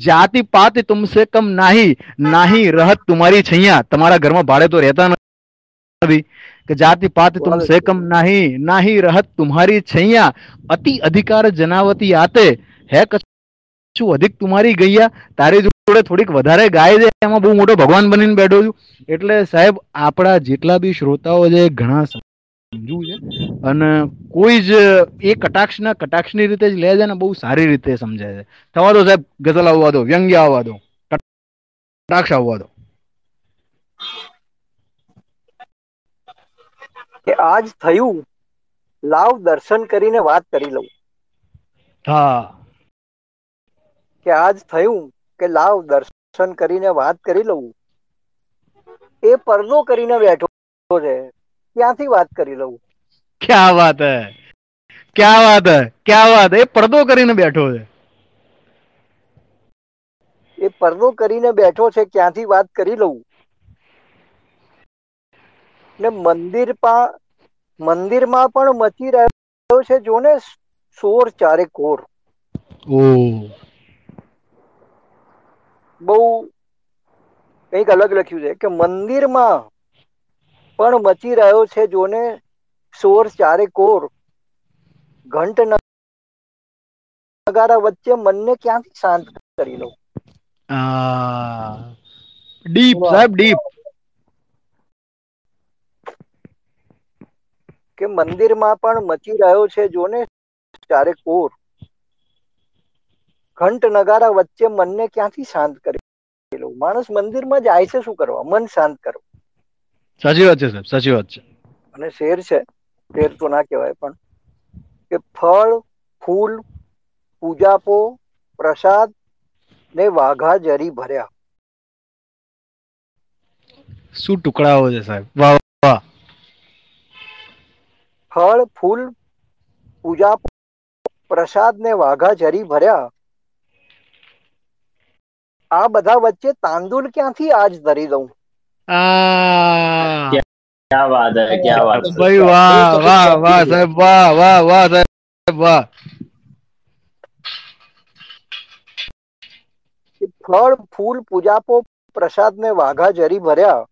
जाति पाति तुमसे कम नहीं नहीं रहत तुम्हारी छैया तुम्हारा घर में भाड़े तो रहता ना अभी के जाति पात तुमसे कम नहीं नहीं रहत तुम्हारी छैया अति अधिकार जनावती आते है कच કચ્છું અધિક તુમારી ગયા તારી જોડે થોડીક વધારે ગાય છે એમાં બહુ મોટો ભગવાન બનીને બેઠો છું. એટલે સાહેબ આપણા જેટલા બી શ્રોતાઓ છે ઘણા સમજવું છે અને કોઈ જ એ કટાક્ષના કટાક્ષની રીતે જ લે છે ને બહુ સારી રીતે સમજે છે. થવા દો સાહેબ ગઝલ આવવા દો વ્યંગ્ય આવવા દો કટાક્ષ આવવા દો. કે આજ થયું લાવ દર્શન કરીને વાત કરી લઉં. હા. કે આજ થયું કે લાવ દર્શન કરીને વાત કરી લઉં. એ પરદો કરીને બેઠો છે. ક્યાંથી વાત કરી લઉં? ક્યા વાત હે? ક્યા વાત હે? ક્યા વાત એ પડદો કરીને બેઠો છે. એ પરદો કરીને બેઠો છે ક્યાંથી વાત કરી લઉં? ને મંદિર પા મંદિરમાં પણ મચી રહ્યો છે જોને સોર ચારે કોર. ઓ. બહુ કંઈક અલગ લખ્યું છે કે મંદિરમાં પણ મચી રહ્યો છે જોને સોર ચારે કોર. ઘંટ નગારા વચ્ચે મનને ક્યાંથી શાંત કરી લઉં ડીપ સાહેબ ડીપ. કે મંદિરમાં પણ મચી રહ્યો છે જોને ચારે કોર. ઘંટ નગારા વચ્ચે મનને ક્યાંથી શાંત કરી માણસ મંદિરમાં જાય છે શું કરવા? મન શાંત કરવા સાચી વાત છે સાહેબ સાચી વાત છે. અને શેર છે શેર તો ના કહેવાય પણ કે ફળ ફૂલ પૂજાપો પ્રસાદ ને વાઘા જરી ભર્યા. શું ટુકડાઓ છે સાહેબ? વાહ વાહ. ફળ ફૂલ પૂજા પ્રસાદ ને વાઘા જરી ભર્યા. આ બધા વચ્ચે તાંદુલ ક્યાંથી આજ ધરી દઉં? ક્યાં ફળ ફૂલ પૂજાપો પ્રસાદ ને વાઘા જરી ભર્યા.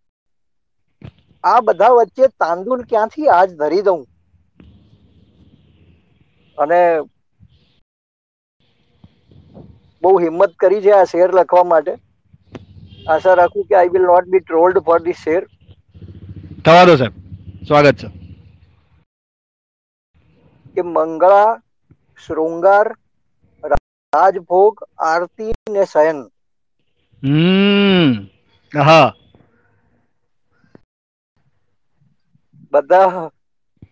આ બધા વચ્ચે તાંદુલ ક્યાંથી આજ ધરી દઉં? અને બહુ હિંમત કરી છે આ શેર લખવા માટે. આશા રાખું કે I will not be trolled for the share થવા દો સાહેબ. સ્વાગત છે. કે મંગળા શૃંગાર રાજભોગ આરતી ને શયન. હમ. હા બધા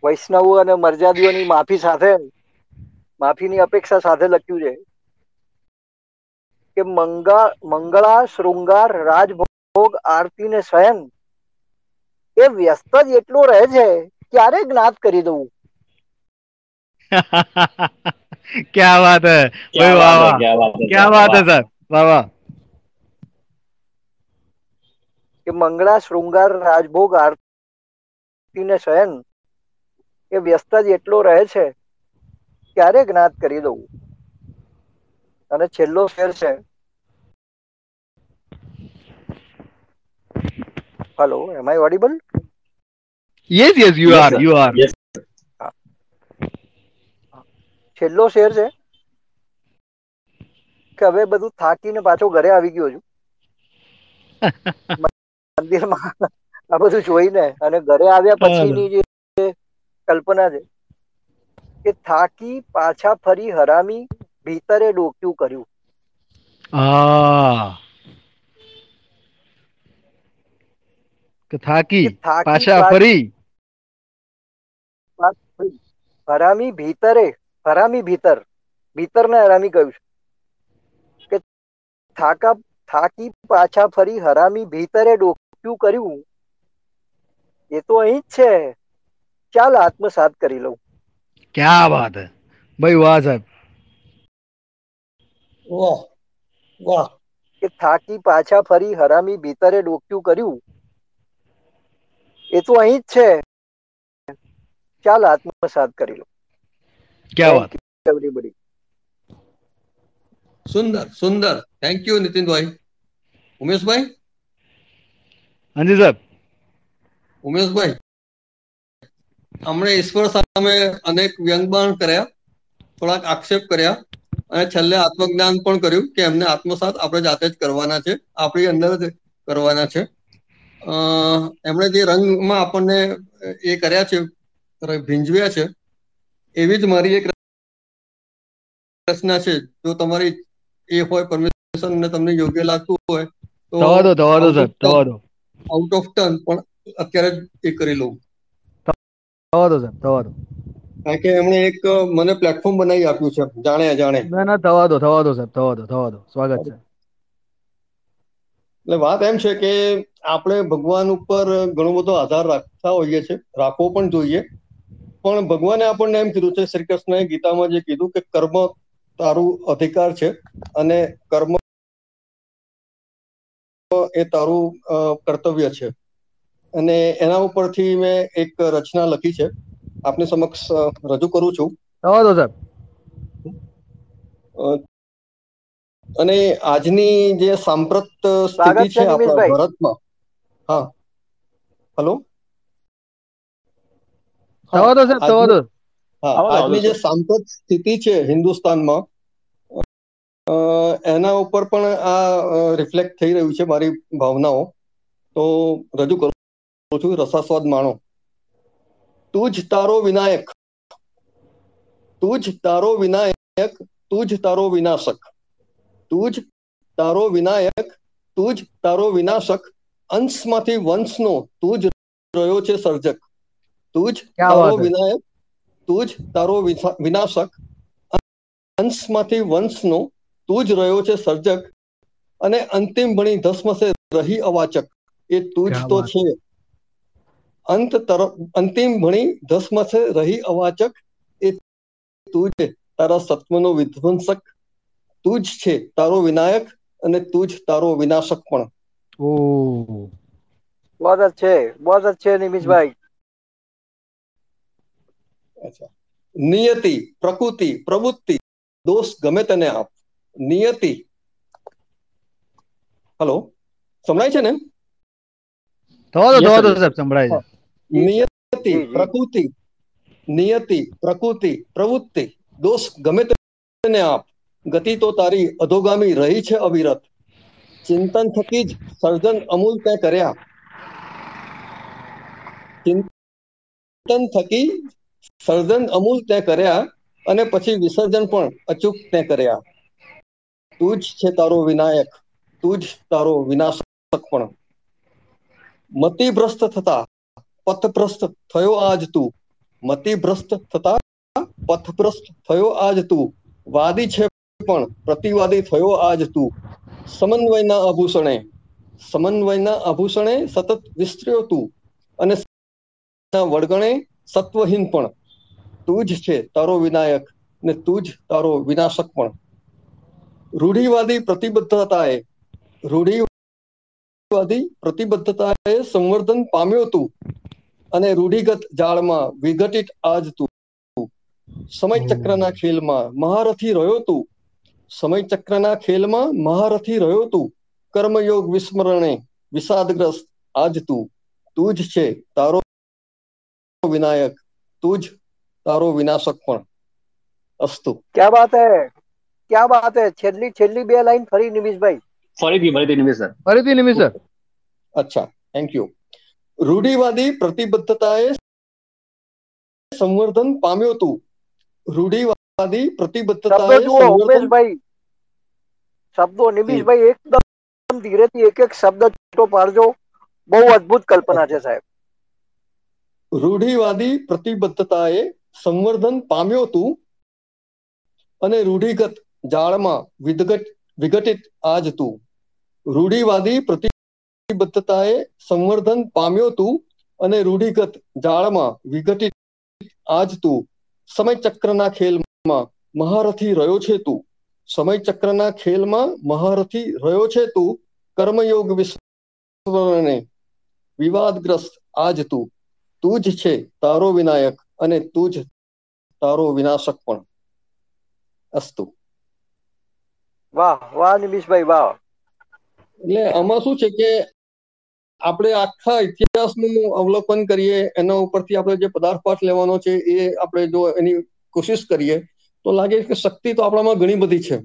વૈષ્ણવો અને મર્યાદીઓની માફી સાથે માફીની અપેક્ષા સાથે લખ્યું છે. કે મંગા મંગળા શૃંગાર રાજભોગ આરતી ને શયન એ વ્યસ્ત જ એટલું રહે છે ક્યારે જ્ઞાત કરી દઉં? ક્યાં વાત હે? ભાઈ વાહ વાહ ક્યા વાત હે? સર વાહ વાહ. કે મંગળા શૃંગાર રાજભોગ આરતી ને શયન એ વ્યસ્ત જ એટલો રહે છે ક્યારે જ્ઞાત કરી દઉં? અને છેલ્લો ફેર છે hello am I audible yes yes you are you sir. you are Yes. છેલ્લો શેર છે કે હવે બધું થાકીને પાછો ઘરે આવી ગયો છું મંદિરમાં આ બધું જોઈને અને ઘરે આવ્યા પછીની જે કલ્પના છે કે થાકી પાછા ફરી હરામી ભીતરે ડોક્યું કર્યું. થાકી પાછા ફરી. હરામી ભીતરે હરામી ભીતર ભીતરને હરામી કહ્યું કે થાકા થાકી પાછા ફરી હરામી ભીતરે ડોક્યું કર્યું. એ તો અહીં જ છે. ચાલ આત્મસાત કરી લઉં. ક્યાં વાત હે? ભાઈ વાહ સાહેબ. વાહ વાહ. કે થાકી પાછા ફરી હરામી ભીતરે ડોક્યું કર્યું. એ તો અહીં જ છે. ચાલ આત્મસાત કરી લો. ક્યા વાત? એવરીબડી સુંદર સુંદર. થેન્ક યુ નીતિનભાઈ. ઉમેશભાઈ? હાજી સાહેબ. ઉમેશભાઈ હમણે ઈશ્વર સામે અનેક વ્યંગબાણ કર્યા થોડાક આક્ષેપ કર્યા. અને છેલ્લે આત્મજ્ઞાન પણ કર્યું કે એમને આત્મસાત આપણે જાતે જ કરવાના છે આપણી અંદર જ કરવાના છે. અ એમણે જે રંગમાં આપણને એ કર્યા છે ભીંજવ્યા છે એવી જ મારી એક રચના છે. જો તમારી એ હોય પરમિશન ને તમને યોગ્ય લાગતું હોય તો થવા દો થવા દો સર થવા દો. આઉટ ઓફ ટર્ન પણ અત્યારે જ એ કરી લઉં. થવા દો થવા દો. કારણ કે એમણે એક મને પ્લેટફોર્મ બનાવી આપ્યું છે જાણે અજાણે. ના ના થવા દો થવા દો સાહેબ થવા દો થવા દો. સ્વાગત છે. એટલે વાત એમ છે કે આપણે ભગવાન ઉપર ઘણો બધો આધાર રાખતા હોઈએ છીએ રાખવો પણ જોઈએ. પણ ભગવાને આપણને એમ કીધું છે શ્રી કૃષ્ણએ ગીતામાં જે કીધું કે કર્મ તારું અધિકાર છે અને કર્મ એ તારું કર્તવ્ય છે. અને એના ઉપરથી મેં એક રચના લખી છે. આપની સમક્ષ રજૂ કરું છું. સાહેબ. અને આજની જે સાંપ્રત સ્થિતિ છે આપણા ભારતમાં. હા. હલો? સાહેબ હા આજની જે સાંપ્રત સ્થિતિ છે હિન્દુસ્તાનમાં એના ઉપર પણ આ રિફ્લેક્ટ થઈ રહ્યું છે મારી ભાવનાઓ. તો રજૂ કરું છું રસાસ્વાદ માણો. તું જ તારો વિનાયક. તું જ તારો વિનાયક તું જ તારો વિનાશક. તું જ તારો વિનાયક તું જ તારો વિનાશક. અંશમાંથી વંશનો તું જ રહ્યો છે સર્જક. તું જ તારો વિનાયક તું જ તારો વિનાશક. અંશમાંથી વંશનો તું જ રહ્યો છે સર્જક. અને અંતિમ ભણી ધસમસે રહી અવાચક. એ તું જ તો છે. અંત તરફ અંતિમ ભણી ધસમસે રહી અવાચક. એ તું છે તારા સત્વનો વિધ્વંસક. તું જ છે તારો વિનાયક અને તું જ તારો વિનાશક પણ. ઓ. બહુ છે બહુ છે નિમિષભાઈ. અચ્છા. નિયતિ પ્રકૃતિ પ્રવૃત્તિ દોષ ગમે તેને આપ. નિયતિ. હલો સંભળાય છે ને? થવા દો થવા સંભળાય છે. નિયતિ પ્રકૃતિ નિયતિ પ્રકૃતિ પ્રવૃત્તિ દોષ ગમે તેને આપ ગતિ તો તારી અધોગામી રહી છે અવિરત ચિંતન થકી જ સર્જન અમૂલ તે કર્યા ચિંતન થકી સર્જન અમૂલ તે કર્યા અને પછી વિસર્જન પણ અચૂક તે કર્યા તું જ છે તારો વિનાયક તું જ તારો વિનાશક પણ મતિભ્રસ્ત થતા પથભ્રસ્ત થયો આજ તું મતિભ્રસ્ત થતા પથભ્રષ્ટ થયો આજ તું વાદી છે પણ પ્રતિવાદી થયો આજ તું સમન્વયના આભૂષણે સમન્વયના આભૂષણે સતત વિસ્તર્યો તું અને વળગણે સત્વહીન પણ। તું જ છે તારો વિનાયક ને તું જ તારો વિનાશક પણ। રૂઢિવાદી પ્રતિબદ્ધતાએ રૂઢિવાદી પ્રતિબદ્ધતાએ સંવર્ધન પામ્યો તું। અને રૂઢિગત જાળમાં વિઘટિત આજ તું. સમય ચક્રના ખેલમાં મહારથી રહ્યો તું. સમય ચક્રના ખેલમાં મહારથી રહ્યો તું. કર્મયોગ વિસ્મરણે વિષાદગ્રસ્ત આજ તું. તું જ છે તારો વિનાયક. તું જ તારો વિનાશક પણ અસ્તુ. ક્યાં વાત હે? ક્યાં વાત હે? છેલ્લી છેલ્લી બે લાઈન ફરી નિમિષભાઈ. ફરીથી ફરીથી નિમિષ સર. ફરીથી નિમિષ સર. અચ્છા થેન્ક યુ રૂઢિવાદી પ્રતિબદ્ધતાએ સંવર્ધન પામ્યું હતું. રૂઢિવાદી પ્રતિબદ્ધતાએ શબ્દો ઉમેશભાઈ. શબ્દો નિમિષભાઈ એકદમ ધીરેથી એક એક શબ્દ છૂટો પાડજો. બહુ અદ્ભુત કલ્પના છે સાહેબ. રૂઢિવાદી પ્રતિબદ્ધતાએ સંવર્ધન પામ્યું તું અને રૂઢિગત જાળમાં વિદગટ વિઘટિત આજ તું રૂઢિવાદી પ્રતિબદ્ધતાએ સંવર્ધન પામ્યો તું અને રૂઢિગત જાળમાં વિઘટિત આજ તું. સમય ચક્રના ખેલમાં મહારથી રહ્યો છે તું. સમય ચક્રના ખેલમાં મહારથી રહ્યો છે તું. કર્મયોગ વિસ્મરણે વિવાદગ્રસ્ત આજ તું. તું જ છે તારો વિનાયક અને તું જ તારો વિનાશક પણ. અસ્તુ. વાહ વાહ નિમિષભાઈ વાહ. એટલે આમાં શું છે કે આપણે આખા ઇતિહાસનું અવલોકન કરીએ, એના ઉપરથી આપણે જે પદાર્થ લેવાનો છે, એ આપણે જો એની કોશિશ કરીએ, તો લાગે કે શક્તિ તો આપણામાં ઘણી બધી છે.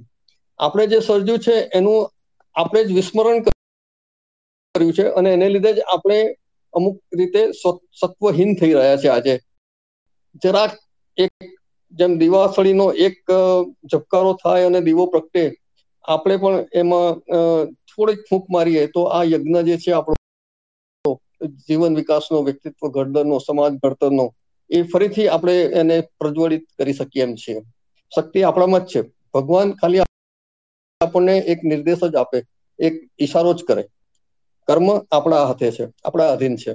આપણે જે સર્જ્યું છે, એનું આપણે જ વિસ્મરણ કર્યું છે અને એને લીધે જ આપણે અમુક રીતે સત્વહીન થઈ રહ્યા છે આજે. જરાક એક જેમ દીવાસળીનો એક ઝબકારો થાય અને દીવો પ્રગટે, આપણે પણ એમાં થોડીક ફૂંક મારીએ, તો આ યજ્ઞ જે છે આપણો જીવન વિકાસનો વ્યક્તિત્વ ઘડતરનો સમાજ ઘડતરનો એ ફરીથી આપણે એને પ્રજ્વલિત કરી શકીએ એમ છીએ. શક્તિ આપણામાં જ છે. ભગવાન ખાલી આપણને એક નિર્દેશ જ આપે એક ઈશારો જ કરે. કર્મ આપણા હાથે છે આપણા અધીન છે.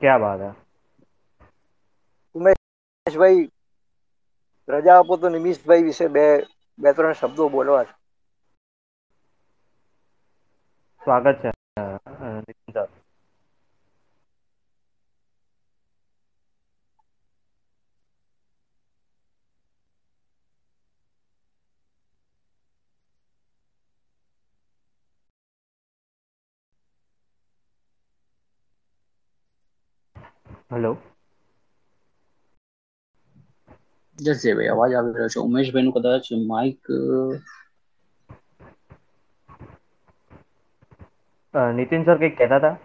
ક્યાં બાત હે? ઉમેશભાઈ રજા આપો તો નિમિષભાઈ વિશે બે બે ત્રણ શબ્દો બોલવા છે. સ્વાગત છે હેલો જસજયભાઈ અવાજ આવી રહ્યો છે ઉમેશભાઈ નું કદાચ માઇક નીતિન સર કંઈક કહેતા હતા?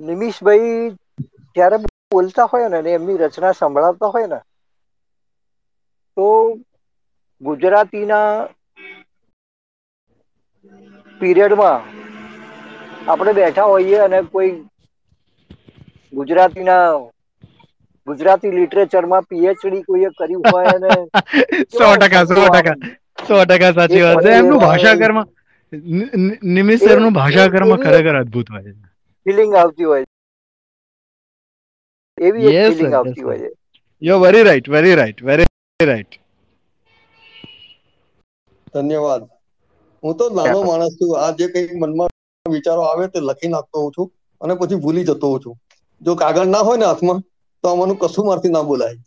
નિમિષભાઈ જ્યારે બોલતા હોય ને એમની રચના સંભળાવતા હોય ને તો ગુજરાતીના પીરિયડમાં આપણે બેઠા હોઈએ અને કોઈ ગુજરાતીના ગુજરાતી લિટરેચરમાં પીએચડી કોઈએ કર્યું હોય અને સો ટકા સો ટકા. સો ટકા સાચી વાત છે. એમનું ભાષાકરમાં નિમિષ સરનું કર્મ ખરેખર અદ્ભુત હોય છે. ફિલિંગ આવતી હોય એવી એક ફિલિંગ આવતી હોય છે. You very right very right very right ધન્યવાદ. હું તો નાનો માણસ છું. આ જે કઈ મનમાં વિચારો આવે તે લખી નાખતો હોઉં છું અને પછી ભૂલી જતો હોઉં છું. જો કાગળ ના હોય ને હાથમાં તો આમાંનું કશું મારથી ના બોલાય.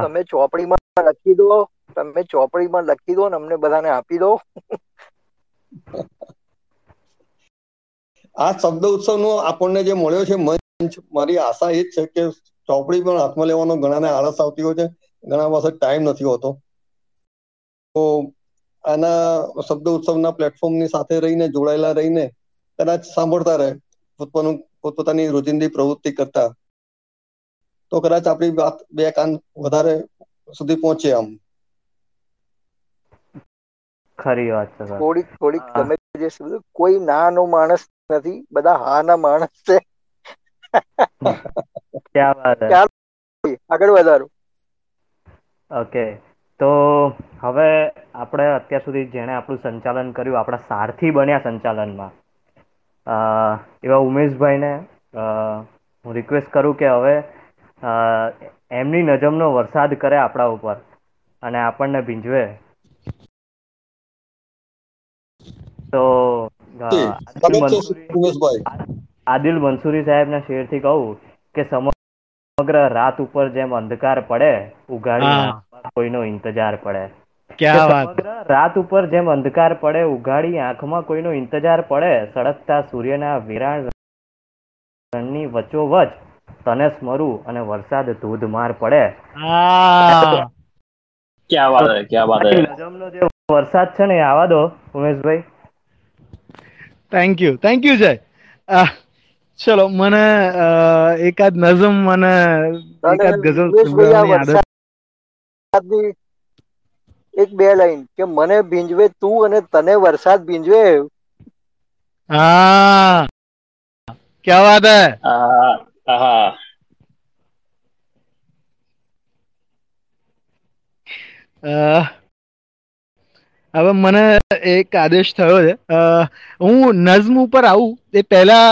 તમે ચોપડીમાં લખી દો તમે ચોપડીમાં લખી દો ને અમને બધાને આપી દો. આ શબ્દ ઉત્સવનો આપણને જે મળ્યો છે મંચ મારી આશા એ જ છે કે ચોપડી પણ હાથમાં લેવાનો ઘણાને આળસ આવતી હોય છે ઘણા પાસે ટાઈમ નથી હોતો. તો આના શબ્દ ઉત્સવના પ્લેટફોર્મની સાથે રહીને જોડાયેલા રહીને કદાચ સાંભળતા રહે પોતપોતાનું પોતપોતાની રોજિંદી પ્રવૃત્તિ કરતા. તો કદાચ આપણી વાત બે કાન વધારે સુધી પહોંચે આમ. ખરી વાત છે થોડીક થોડીક તમે જે કોઈ નાનો માણસ નથી બધા હા ના માણસ છે. ક્યાં વાત આગળ વધારો. ઓકે તો હવે આપણે અત્યાર સુધી જેણે આપણું સંચાલન કર્યું આપણા સારથી બન્યા સંચાલનમાં એવા ઉમેશભાઈને હું રિક્વેસ્ટ કરું કે હવે એમની નજમનો વરસાદ કરે આપણા ઉપર અને આપણને ભીંજવે. તો આદિલ મંસૂરી સાહેબના શેરથી કહું કે સમગ્ર રાત ઉપર જેમ અંધકાર પડે ઉઘાડી કોઈનો ઇંતજાર પડે. રાત ઉપર જેમ અંધકાર પડે ઉઘાડી આંખમાં કોઈનો ઇંતજાર પડે સળગતા સૂર્યના વિરાણ રણની વચ્ચોવચ તને સ્મરું અને વરસાદ ધોધમાર પડે. ક્યાં વાત હે ક્યાં વાત હે? નજમનો જે વરસાદ છે ને આવા દો Umeshbhai. Thank you thank you Jay ચલો મને એકાદ નઝમ મને એકાદ ગઝલ સંભળાવવાની આદત એક બે લાઈન કે મને ભીંજવે તું અને તને વરસાદ ભીંજવે. હા. ક્યાં વાત હે. હા હવે મને એક આદેશ થયો છે. હું નઝમ ઉપર આવું. એ પહેલા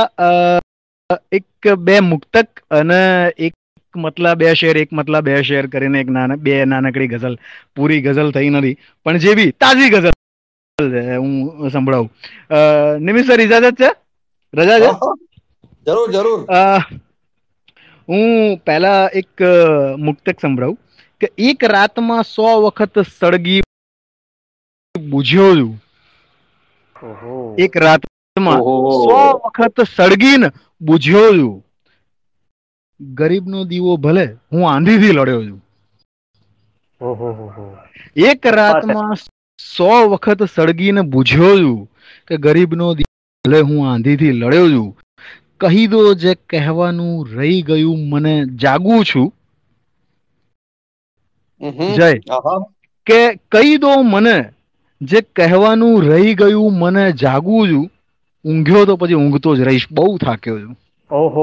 એક બે મુક્તક અને એક મતલા બે શેર એક મતલા બે શેર કરીને એક નાના બે નાનકડી ગઝલ. પૂરી ગઝલ થઈ નથી. પણ જે બી તાજી ગઝલ છે હું સંભળાવું. નિમિત સર ઇજાજત છે? રજા છે? જરૂર જરૂર. હું પહેલા એક મુક્તક સંભળાવું કે એક રાતમાં સો વખત સળગી બુઝ્યો છું. એક રાતમાં સો વખત સળગીને બુઝ્યો છું. ગરીબનો દીવો ભલે હું આંધીથી લડ્યો છું. એક રાતમાં સો વખત સળગીને બુઝ્યો છું કે ગરીબનો દીવો ભલે હું આંધીથી લડ્યો છું. કહી દો જે કહેવાનું રહી ગયું મને જાગું છું. જય. કે કહી દો મને જે કહેવાનું રહી ગયું મને જાગું છું. ઊંઘ્યો તો પછી ઊંઘતો જ રહીશ બહુ થાક્યો છું. ઓહો.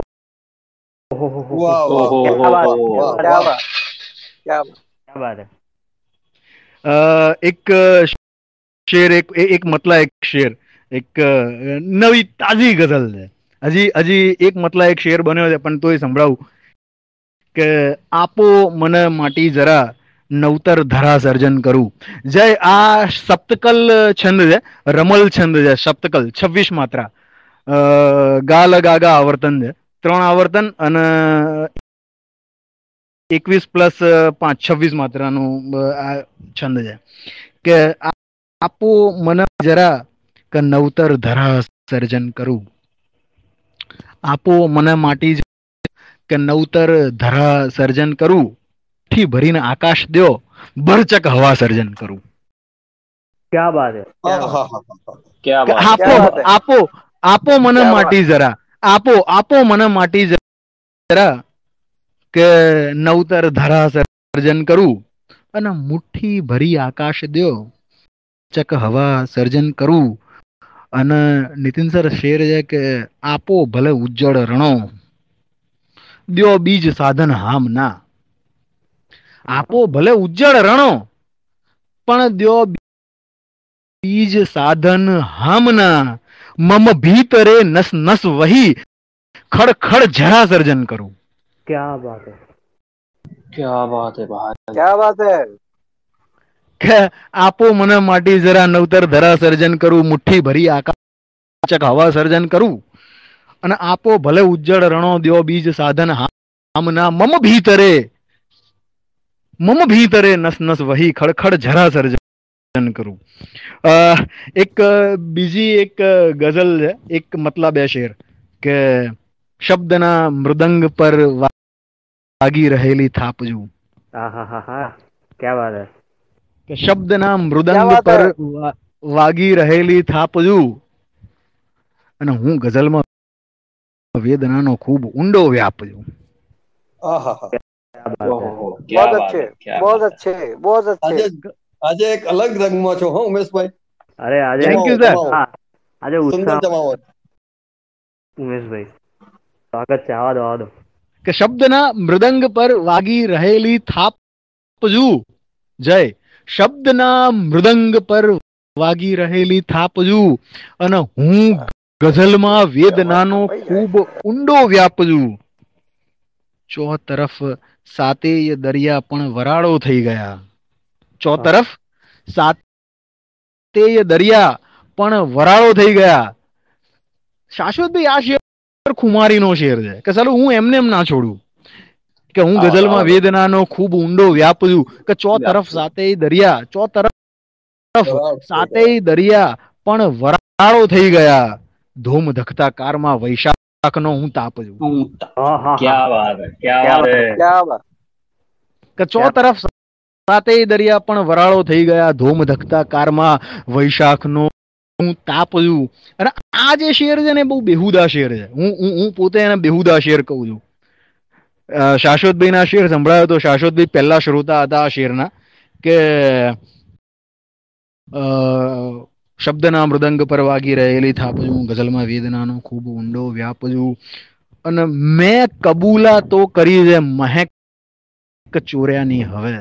એક શેર એક એક મતલા એક શેર. એક નવી તાજી ગઝલ છે. હજી હજી એક મતલા એક શેર બન્યો છે, પણ તોય સંભળાવું કે આપો મને માટી જરા નવતર ધરા સર્જન કરું. જય, આ સપ્તકલ છંદ છે, રમલ છંદ છે, સપ્તકલ, છવ્વીસ માત્રા. ગાલ ગાગા આવર્તન છે, ત્રણ આવર્તન અને એકવીસ પ્લસ પાંચ, છવ્વીસ માત્રાનું આ છંદ છે. કે આપો મને જરા કે નવતર ધરા સર્જન કરું. આપો મને માટી કે નવતર ધરા સર્જન કરું થી ભરીને આકાશ દો બરચક હવા સર્જન કરું. ક્યા બાત હે? આપો આપો આપો મને માટી જરા આપો આપો મને માટી જરા કે નવતર ધરા સર્જન કરું અને મુઠ્ઠી ભરી આકાશ દો ચક હવા સર્જન કરું. અને નીતિન સર શેર છે કે આપો ભલે ઉજ્જળ રણો દ્યો બીજ સાધન હામ ના. આપો ભલે ઉજ્જળ રણો પણ દ્યો બીજ સાધન હામના મમ ભીતરે નસ નસ વહી ખડખડ જરા સર્જન કરું. ક્યા બાત હે? ક્યા બાત હે ભાઈ? ક્યા બાત હે? કે આપો મને માટી જરા નવતર ધરા સર્જન કરું, મુઠ્ઠી ભરી આકાશક હવા સર્જન કરું. અને આપો ભલે ઉજ્જળ રણો દ્યો બીજ સાધન હામના, મમ ભીતરે મમ ભીતરે નસ નસ વહી, ખડખડ જરા સર્જન કરું. એક બીજી એક ગઝલ છે, એક મતલબ એ શેર કે શબ્દના મૃદંગ પર વાગી રહેલી થાપજું હા હા હા હા ક્યાં વાત હે? કે શબ્દના મૃદંગ પર વાગી રહેલી થાપજુ અને હું ગઝલમાં વેદનાનો ખૂબ ઊંડો વ્યાપ છું શબ્દના મૃદંગ પર વાગી રહેલી થાપ જય. શબ્દના મૃદંગ પર વાગી રહેલી થાપજું અને હું ગઝલમાં વેદનાનો ખૂબ ઊંડો વ્યાપજું. ચો તરફ સાતેય દરિયા પણ વરાળો થઈ ગયા. ચો તરફ સાતેય દરિયા પણ વરાળો થઈ ગયા. શાશ્વતભાઈ આ શેર ખુમારીનો શેર છે. કે ચાલો હું એમને એમ ના છોડું. કે હું ગઝલમાં વેદનાનો ખૂબ ઊંડો વ્યાપું કે ચો તરફ સાતે દરિયા ચો તરફ સાતે દરિયા પણ વરાળો થઈ ગયા. ધૂમ ધખતા કારમાં વૈશાખનો હું તાપ છું. કે ચો તરફ સાતે દરિયા પણ વરાળો થઈ ગયા. ધૂમ ધખતા કારમાં વૈશાખ નો હું તાપ છું. અને આ જે શેર છે ને બહુ બેહુદા શેર છે. હું હું પોતે એને બેહુદા શેર કહું છું. શાશ્વતભાઈના શેર સંભળાયો તો શાશ્વતભાઈ પહેલા શ્રોતા હતા આ શેરના કે શબ્દના મૃદંગ પર વાગી રહેલી થાપજું ગઝલમાં વેદનાનો ખૂબ ઊંડો વ્યાપજું. અને મેં કબૂલા તો કરી છે મહેક ચોર્યાની હવે.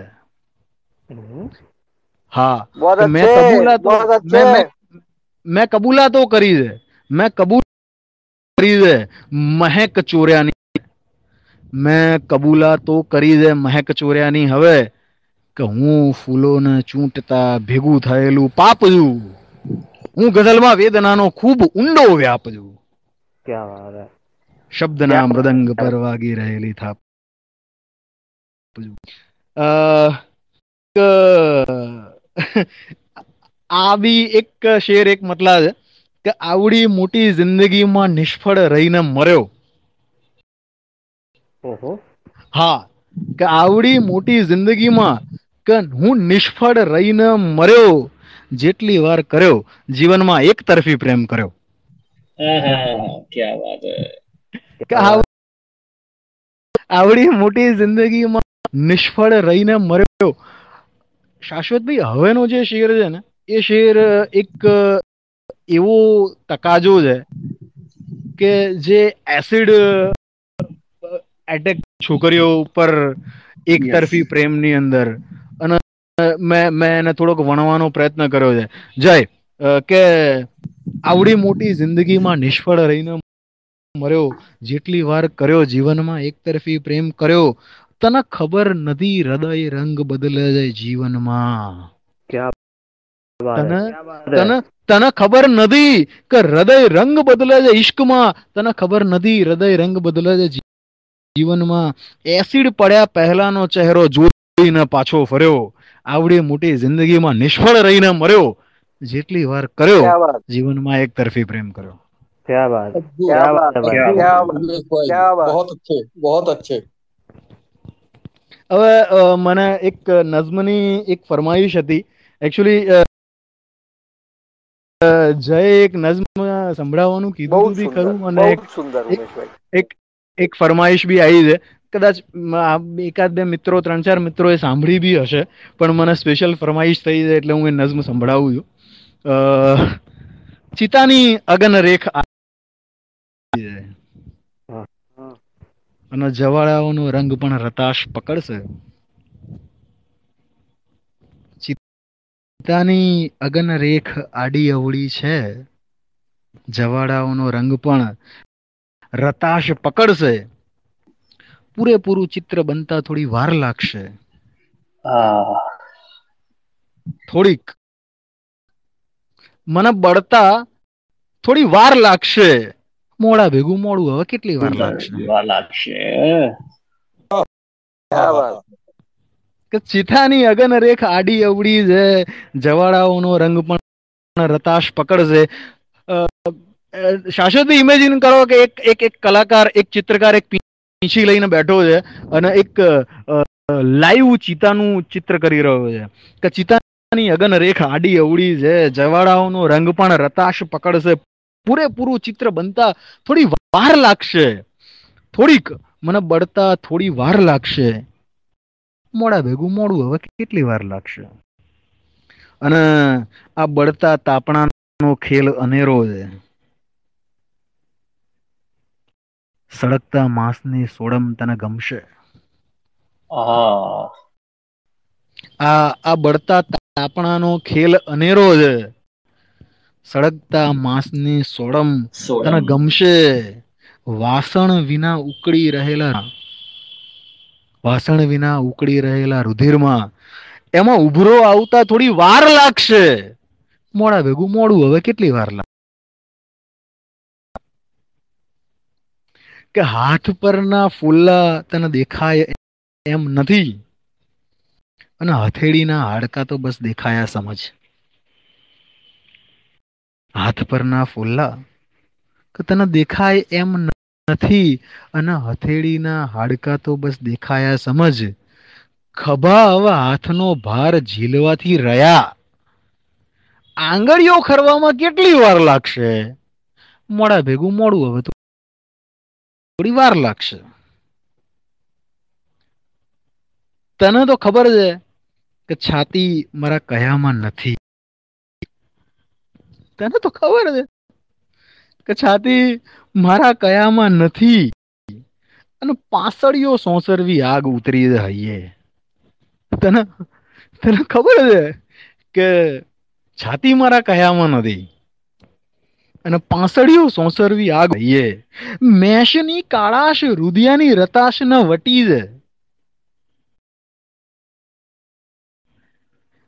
હા મેં કબૂલા તો મેં કબૂલા તો કરી છે મેં કબૂલ કરી છે મહેક ચોર્યાની મેં કબૂલા તો કરી દે મહેક ચોર્યાની હવે કે હું ફૂલોને ચૂંટતા ભેગું થયેલું પાપ છું હું ગઝલમાં વેદનાનો ખૂબ ઊંડો વ્યાપ છું શબ્દના મૃદંગ પર વાગી રહેલી થાપ આ બી એક શેર એક મતલા છે કે આવડી મોટી જિંદગીમાં નિષ્ફળ રહીને મર્યો. હા કે આવડી મોટી જિંદગીમાં કે હું નિષ્ફળ રહીને મર્યો જેટલી વાર કર્યો જીવનમાં એક તરફી પ્રેમ કર્યો. આવડી મોટી જિંદગીમાં નિષ્ફળ રહીને મર્યો. શાશ્વતભાઈ હવેનો જે શેર છે ને એ શેર એક એવો તકાજો છે કે જે એસિડ એટેક છોકરીઓ ઉપર એક તરફી પ્રેમની અંદર. અને મેં મેં એને થોડોક વણવાનો પ્રયત્ન કર્યો છે. જય કે આવડી મોટી જિંદગીમાં નિષ્ફળ રહીને મર્યો જેટલી વાર કર્યો જીવનમાં એક તરફી પ્રેમ કર્યો તને ખબર નથી હૃદય રંગ બદલે છે જીવનમાં તને તને તને ખબર નથી કે હૃદય રંગ બદલે છે ઈશ્કમાં? તને ખબર નથી હૃદય રંગ બદલે છે જીવનમાં એસિડ પડ્યા પહેલાનો ચહેરો જોઈને પાછો ફર્યો આવડી મોટી જિંદગીમાં નિષ્ફળ રહીને મર્યો જેટલી વાર કર્યો ક્યાં વાત જીવનમાં એક તરફી પ્રેમ કર્યો क्या बात क्या बात है भाई क्या बात ઉમેશભાઈ, क्या बात बहुत अच्छे बहुत अच्छे હવે અ, મને એક નઝમની એક ફરમાઈશ હતી એકચ્યુઅલી જય એક નઝમ સંભળાવવાનું બહુ કીધું જ હતું સુંદર ખરું અને બહુ એક જ સુંદર એક ઉમેશભાઈ એક ફરમાઈશ બી આવી છે. કદાચ એકાદ બે મિત્રો ત્રણ ચાર મિત્રોએ સાંભળી બી હશે પણ મને સ્પેશિયલ ફરમાઈશ થઈ છે એટલે હું એ નઝમ સંભળાવું છું. ચિતાની અગન રેખ. અને જવાળાઓનો રંગ પણ રતાશ પકડશે. ચિતાની અગન રેખ આડી અવળી છે. જવાળાઓનો રંગ પણ રતાશ પકડશે. પૂરેપૂરું ચિત્ર બનતા થોડી વાર લાગશે. થોડીક. મને બળતા થોડી વાર લાગશે. મોડા ભેગું મોડું હવે કેટલી વાર લાગશે? વાર લાગશે? કે ચિઠાની અગન રેખ આડી અવડી છે. જવાડાઓનો રંગ પણ રતાશ પકડશે. અ, ઇમેજિન કરો કે એક એક એક કલાકાર એક ચિત્રકાર એક પીંછી લઈને બેઠો છે અને એક લાઈવ ચિતાનું ચિત્ર કરી રહ્યો છે. કે ચિતાની અગન રેખ આડી અવડી છે જવાળાઓનો રંગ પણ રતાશ પકડશે. પૂરેપૂરું ચિત્ર બનતા થોડી વાર લાગશે. થોડીક મને બળતા થોડી વાર લાગશે. મોડા ભેગું મોડું હવે કેટલી વાર લાગશે? અને આ બળતા તાપણાનો ખેલ અનેરો છે. સળગતા માંસની સોડમ તને ગમશે. આ આ બળતા તાપણાનો ખેલ અનેરો છે. સળગતા માંસની સોડમ તને ગમશે. વાસણ વિના ઉકળી રહેલા વાસણ વિના ઉકળી રહેલા રુધિરમાં એમાં ઉભરો આવતા થોડી વાર લાગશે. મોડા ભેગું મોડું હવે કેટલી વાર લાગે કે હાથ પરના ફૂલ્લા તને દેખાય એમ નથી. અને હથેળીના હાડકા તો બસ દેખાયા સમજ. હાથ પરના ફૂલ્લા કે તને દેખાય એમ નથી. અને હથેળીના હાડકા તો બસ દેખાયા સમજ. ખભા હવે હાથનો ભાર ઝીલવાથી રહ્યા. આંગળીઓ ખરવામાં કેટલી વાર લાગશે? મોડા ભેગું મોડું હવે તો થોડી વાર લાગશે. તને તો ખબર છે કે છાતી મારા કયામાં નથી. તને તો ખબર છે કે છાતી મારા કયામાં નથી. અને પાસળીઓ સોંસરવી આગ ઉતરી હૈયે તને તને ખબર છે કે છાતી મારા કયામાં નથી? અને પાંસળીઓ સોંસરવી આગ હૈયે મેષની કાળાશ રુદિયાની રતાશ ન વટી જ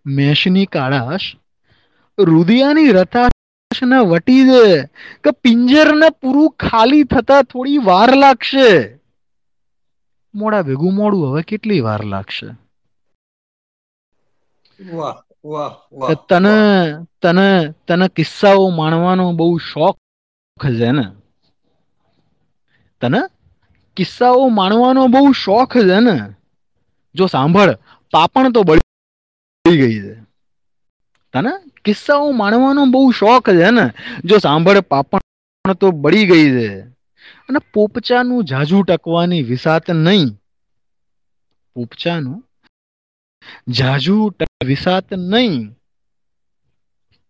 મેષની કાળાશ રુદિયાની રતાશ ન વટી જ કે પિંજરને પૂરું ખાલી થતા થોડી વાર લાગશે. મોડા ભેગું મોડું, હવે કેટલી વાર લાગશે? વાહ. વાહ તને તને તને કિસ્સાઓ માણવાનો બહુ શોખ છે ને? તને કિસ્સાઓ માણવાનો બહુ શોખ છે ને? જો સાંભળ પાપણ તો બળી ગઈ છે. તને કિસ્સાઓ માણવાનો બહુ શોખ છે ને? જો સાંભળ પાપણ તો બળી ગઈ છે. અને પોપચાનું જાજુ ટકવાની વિસાત નહીં. પોપચાનું જાજુ વિસાત નહીં.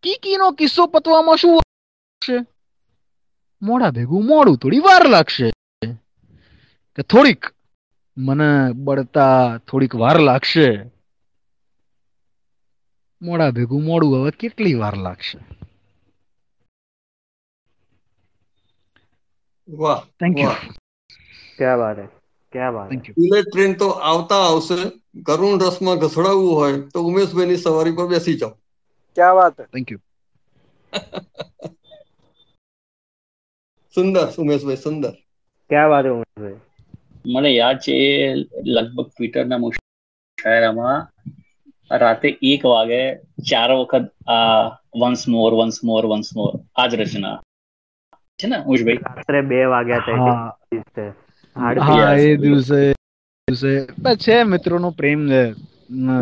કીકીનો કિસ્સો પતવામાં શું છે મોડા ભેગું મોડું થોડી વાર લાગશે. કે થોડીક મને બળતા થોડીક વાર લાગશે. મોડા ભેગું મોડું હવે કેટલી વાર લાગશે? વાહ થેન્ક યુ ક્યાં વાત હે? ક્યાં વાત બુલેટ ટ્રેન તો આવતા આવશે. કરુણ રસમાં ઘસડાવવું હોય તો ઉમેશભાઈની સવારી પર બેસી જાઓ. ક્યાં વાત થેન્ક યુ સુંદર ઉમેશભાઈ સુંદર. ક્યાં વાત ઉમેશભાઈ? મને યાદ છે લગભગ ટ્વિટરના મુશાયરામાં રાતે એક વાગે ચાર વખત આ once more once more once more આ જ રચના. છે ને ઉમેશભાઈ? રાત્રે બે વાગ્યા હતા હા એ દિવસે દિવસે. દિવસે છે મિત્રોનો પ્રેમ છે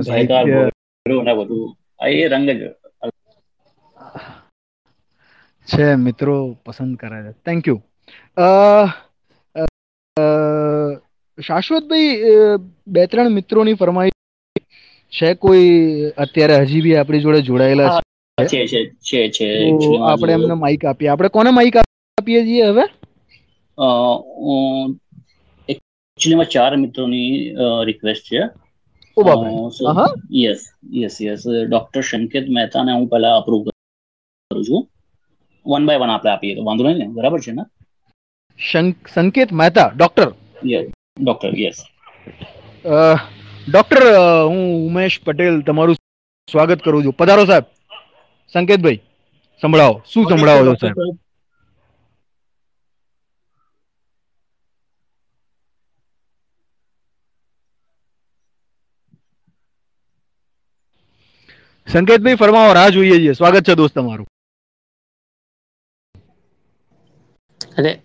સાહિત્ય. બધું. આ એ રંગ જ. છે મિત્રો પસંદ કરે છે. થેન્ક યુ શાશ્વતભાઈ બે ત્રણ મિત્રોની ફરમાઈ છે કોઈ? અત્યારે હજી બી આપણી જોડે જોડાયેલા છે? છે છે છે છે. તો આપણે એમને માઇક આપીએ. આપણે કોને માઇક આપીએ છીએ હવે? અ, હું actually માં ચાર મિત્રોની રિક્વેસ્ટ છે. યસ યસ યસ ડોક્ટર સંકેત મહેતાને હું પહેલા અપ્રૂવ કરું છું. વન બાય વન આપણે આપીએ તો વાંધો નહીં ને? બરાબર છે ને? Sanket Mehta doctor yes doctor yes doctor હું ઉમેશ પટેલ તમારું સ્વાગત કરું છું. પધારો સાહેબ. સંકેતભાઈ સંભળાવો. શું સંભળાવો છો સાહેબ? સંકેતભાઈ, ફરમાવો, રાહ જોઈએ છીએ. સ્વાગત છે દોસ્ત તમારું. અને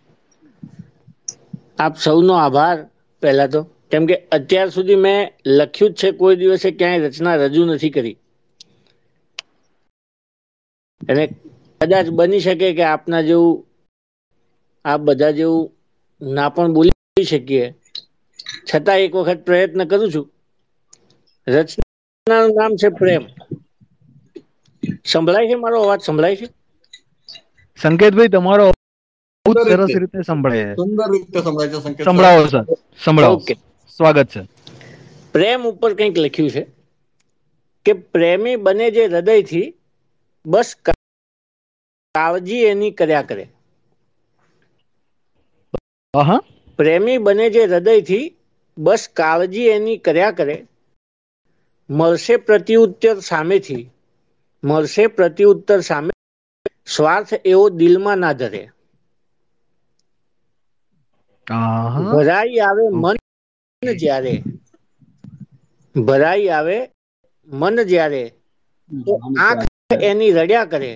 આપ સૌનો આભાર પહેલા તો. કેમ કે અત્યાર સુધી મેં લખ્યું જ છે, કોઈ દિવસે ક્યાંય રચના રજૂ નથી કરી. અને કદાચ બની શકે કે આપના જેવું, આપ બધા જેવું ના પણ બોલી શકીએ. છતાં એક વખત પ્રયત્ન કરું છું. રચનાનું નામ છે પ્રેમ. સંભળાય છે મારો અવાજ? સંભળાય છે? સંકેતભાઈ તમારો બહુ સરસ રીતે. સંભળાય છે. સુંદર રીતે સંભળાય છે સંકેત સંભળાવો સર સંભળાવો. ઓકે. સ્વાગત છે. પ્રેમ ઉપર કંઈક લખ્યું છે કે પ્રેમી બને જે હૃદયથી બસ કાળજી એની કર્યા કરે. પ્રેમી બને જે હૃદયથી બસ કાળજી એની કર્યા કરે મળશે પ્રત્યુત્તર સામેથી. મળશે પ્રત્યુત્તર સામે. સ્વાર્થ એવો દિલમાં ના ધરે. ભરાઈ આવે મન જ્યારે. ભરાઈ આવે મન જ્યારે તો આંખ એની રડ્યા કરે.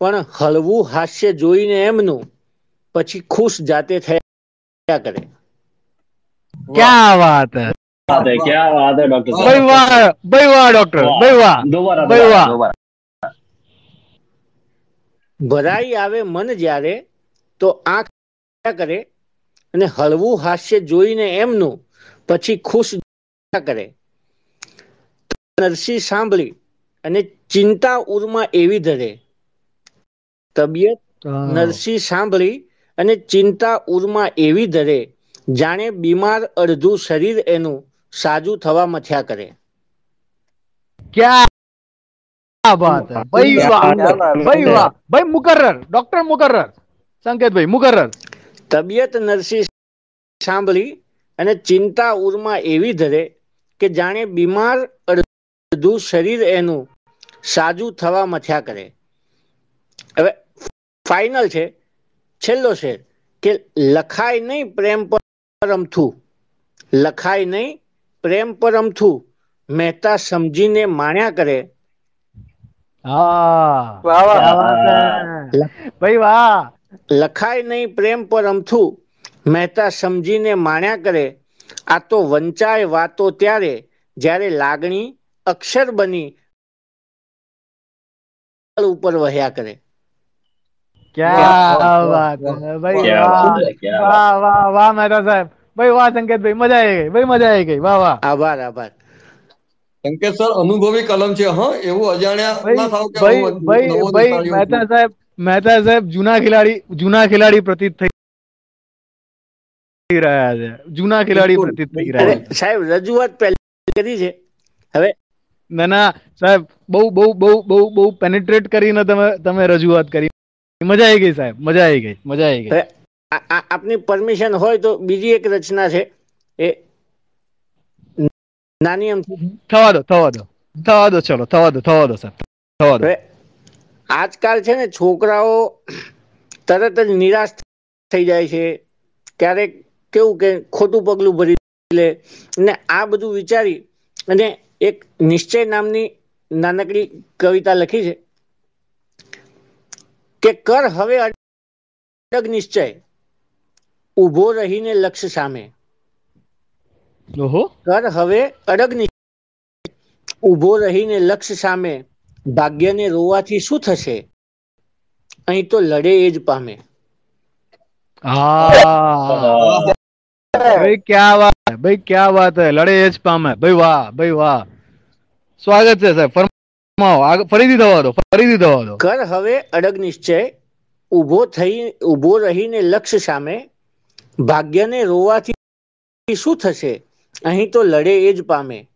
પણ હળવું હાસ્ય જોઈને એમનું પછી ખુશ જાતે થયા કરે. ક્યાં વાત बात है क्या बात है डॉक्टर साहब ભાઈ વાહ ભાઈ વાહ ડોક્ટર ભાઈ વાહ दोबारा ભાઈ दोबारा વાહ दोबारा ભરાઈ આવે મન જ્યારે તો આંખ રડ્યા કરે અને હળવું હાસ્ય જોઈને એમનું પછી ખુશ થયા કરે નરસી સાંભળી અને ચિંતા ઉરમાં એવી ધરે તબિયત હા. નરસી સાંભળી અને ચિંતા ઉરમાં એવી ધરે જાણે બીમાર અડધું શરીર એનું સાજુ થવા મથ્યા કરે. ક્યા વાત ભાઈ વાહ ભાઈ વાહ ભાઈ મુકરર ડોક્ટર મુકરર. સંકેતભાઈ મુકરર. તબિયત નરસિંહ સાંભળી અને ચિંતા ઉરમાં એવી ધરે કે જાણે બીમાર અડધું શરીર એનું સાજુ થવા મથ્યા કરે. હવે ફાઇનલ છે. છેલ્લો છે કે લખાય નહીં પ્રેમ પર રમથું લખાય નહીં પ્રેમ પરમથું મહેતા સમજીને માણ્યા કરે. ભાઈ વાહ. લખાય નહીં પ્રેમ પરમથું મહેતા સમજીને માણ્યા કરે. આ તો વંચાય વાતો ત્યારે જ્યારે લાગણી અક્ષર બની ઉપર વહ્યા કરે. ક્યાં વાત વાહ વાહ વાહ મહેતા સાહેબ. ભાઈ વાહ સંકેતભાઈ મજા આવી ગઈ. ભાઈ મજા આવી ગઈ. વાહ વાહ. આભાર આભાર. સંકેત સર અનુભવી કલમ છે હા? એવું અજાણ્યા ભાઈ ના થાવ કે ભાઈ ભાઈ ભાઈ મહેતા સાહેબ મહેતા સાહેબ જૂના ખેલાડી જૂના ખેલાડી પ્રતીત થઈ રહ્યા છે. જૂના ખેલાડી પ્રતીત થઈ રહ્યા છે. સાહેબ રજૂઆત પહેલી કરી છે. હવે? ના ના સાહેબ બહુ બહુ બહુ બહુ બહુ પેનિટ્રેટ કરીને તમે તમે રજૂઆત કરી. મજા આવી ગઈ સાહેબ. મજા આવી ગઈ મજા આવી ગઈ. આપની પરમિશન હોય તો બીજી એક રચના છે. એ નાની એમ થવા દો થવા દો. થવા દો ચલો થવા દો થવા દો સર થવા દો. આજકાલ છે ને છોકરાઓ તરત જ નિરાશ થઈ જાય છે. ક્યારેક કેવું કે ખોટું પગલું ભરી લે. ને આ બધું વિચારી અને એક નિશ્ચય નામની નાનકડી કવિતા લખી છે કે કર હવે અડગ નિશ્ચય. ઊભો રહીને લક્ષ્ય સામે. ઓહો. કર હવે અડગની ઊભો રહીને લક્ષ્ય સામે. ભાગ્યને રોવાથી શું થશે? અહીં તો લડે એ જ પામે. હા. ભાઈ ક્યાં વાત ભાઈ ક્યાં વાત હે લડે એ જ પામે. ભાઈ વાહ ભાઈ વાહ. સ્વાગત છે સાહેબ. ફરમાવો. ફરીથી દવા દો ફરીથી દવા દો. કર હવે અડગ નિશ્ચય. ઊભો થઈ ઊભો રહીને લક્ષ્ય સામે. ભાગ્યને રોવાથી શું થશે? અહીં તો લડે એ જ પામે.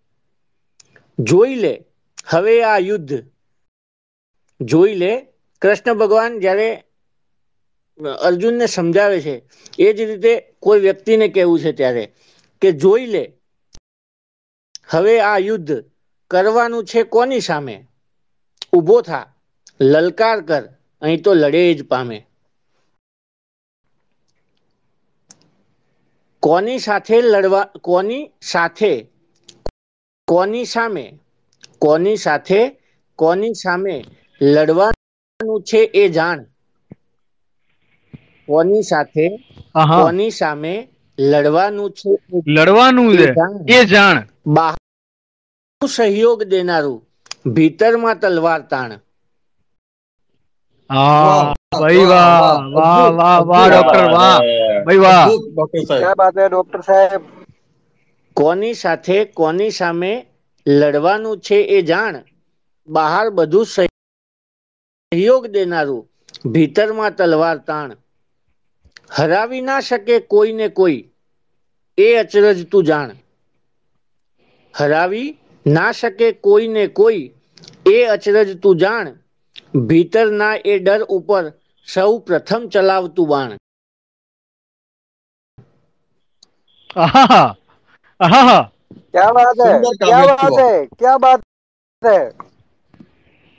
જોઈ લે, હવે આ યુદ્ધ. જોઈ લે, કૃષ્ણ ભગવાન જ્યારે અર્જુનને સમજાવે છે, એ જ રીતે કોઈ વ્યક્તિને કહેવું છે ત્યારે કે જોઈ લે, હવે આ યુદ્ધ કરવાનું છે કોની સામે? ઊભો થા, લલકાર કર, અહીં તો લડે જ પામે. કોની સાથે લડવા કોની સાથે કોની સામે કોની સાથે કોની સામે લડવાનું છે એ જાણ. કોની સાથે કોની સામે લડવાનું છે લડવાનું છે એ જાણ. બહાર સહયોગ દેનારું ભીતરમાં તલવાર તાણ. હા ભાઈ વાહ વાહ વાહ વાહ ડોક્ટર વાહ. ભાઈ વાહ. અદ્ભુત ડોક્ટર સાહેબ. ક્યાં બાત હે ડોક્ટર સાહેબ? કોની સાથે કોની સામે લડવાનું છે એ જાણ બહાર બધું સહયોગ દેનારું ભીતરમાં તલવાર તાણ. હરાવી ના શકે કોઈને કોઈ. એ અચરજ તું જાણ. હરાવી ના શકે કોઈને કોઈ. એ અચરજ તું જાણ. ભીતરના એ ડર ઉપર સૌ પ્રથમ ચલાવતું બાણ. આહા આહા क्या बात है સુંદર क्या કાવ્ય बात જુઓ है क्या बात है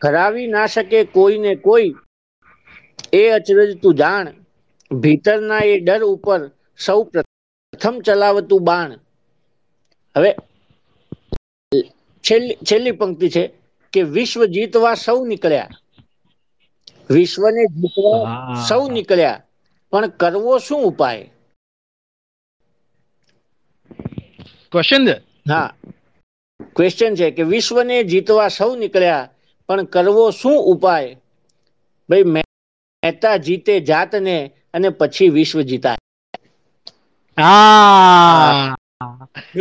હરાવી ના શકે કોઈને કોઈ એ અચરજ તું જાણ ભીતરના એ ડર ઉપર સૌ પ્રથમ ચલાવતું બાણ હવે છેલ્લી છેલ્લી પંક્તિ છે કે વિશ્વ જીતવા સૌ નીકળ્યા વિશ્વને જીતવા સૌ હા નીકળ્યા પણ કરવો શું ઉપાય ક્વેશ્ચન છે. હા. ક્વેશ્ચન છે કે વિશ્વને જીતવા સૌ નીકળ્યા પણ કરવો શું ઉપાય? ભાઈ મહેતા જીતે જાતને અને પછી વિશ્વ જીતાય. હા.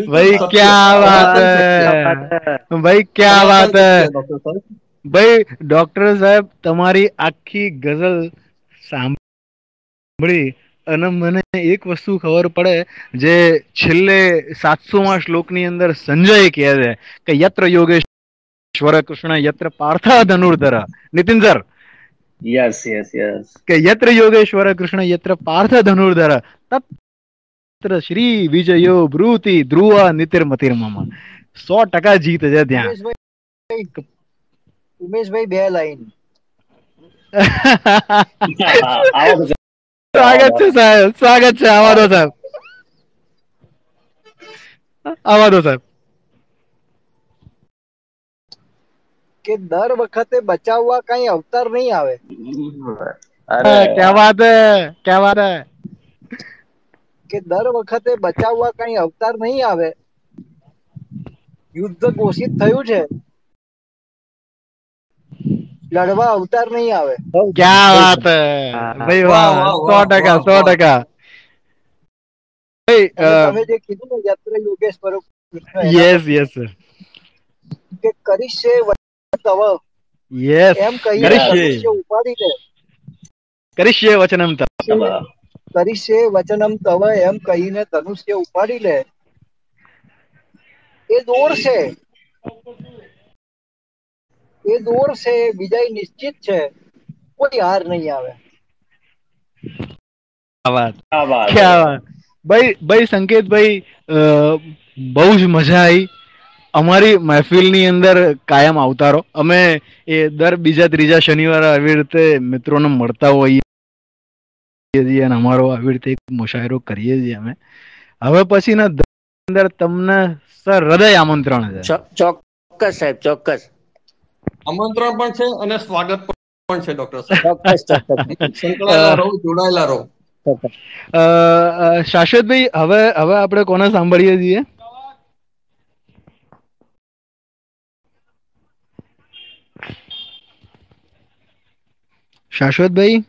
ભાઈ ક્યાં વાત હે? ભાઈ ક્યાં વાત હે? ભાઈ ડોક્ટર સાહેબ તમારી આખી ગઝલ સાંભળી અને મને એક વસ્તુ ખબર પડે જે છેલ્લે સાતસો મા શ્લોકની અંદર સંજય કહે છે કે યત્ર યોગેશ્વર કૃષ્ણ યત્ર Partha ધનુર્ધર. Nitin sir? Yes yes yes કે યત્ર યોગેશ્વર કૃષ્ણ યત્ર પાર્થ ધનુર્ધર તત્ર શ્રી વિજયો ભૃતિ ધ્રુવ નિતિર્મતિર્મમ સો ટકા જીત છે ત્યાં. ઉમેશભાઈ બે લાઈન. સ્વાગત છે સાહેબ સ્વાગત છે આવા દો સાહેબ. આવા દો સાહેબ. કે દર વખતે બચાવવા કઈ અવતાર નહીં આવે? અરે. ક્યા વાત હે ક્યા વાત હે? કે દર વખતે બચાવવા કઈ અવતાર નહીં આવે? યુદ્ધ ઘોષિત થયું છે. લડવા અવતાર નહીં આવે ક્યા વાત હે ભાઈ વાહ સો ટકા સો ટકા ભાઈ અને તમે જે કીધું ને યત્ર યોગેશ સ્વરૂપ યસ યસ કે કરીશે તવ યસ એમ કહીને કરીશ્યે ધનુષ્ય ઉપાડી લે કરીશ્યે વચનમ તવ કરીશે વચનમ તવ એમ કહીને ધનુષ્ય ઉપાડી લે એ દોર છે એ દોર છે વિજય નિશ્ચિત છે. કોઈ હાર નહીં આવે. ભાઈ ભાઈ સંકેતભાઈ બહુ જ મજા આવી અમારી મહેફિલની અંદર કાયમ આવતારો. અમે એ દર બીજા ત્રીજા શનિવારે આવી રીતે મિત્રોને મળતા હોઈએ છીએ અને અમારો આવી રીતે એક મુશાયરો કરીએ છીએ અમે. હવે પછીના અંદર તમને સર હૃદય આમંત્રણ છે. ચોક્કસ સાહેબ ચોક્કસ. આમંત્રણ પણ છે અને સ્વાગત પણ છે ડોક્ટર સાહેબ. ચોક્કસ ચોક્કસ સંકળાયેલા રહો જોડાયેલા રહો. અ, અ, શાશ્વતભાઈ હવે હવે આપણે કોને સાંભળીએ છીએ? શાશ્વતભાઈ?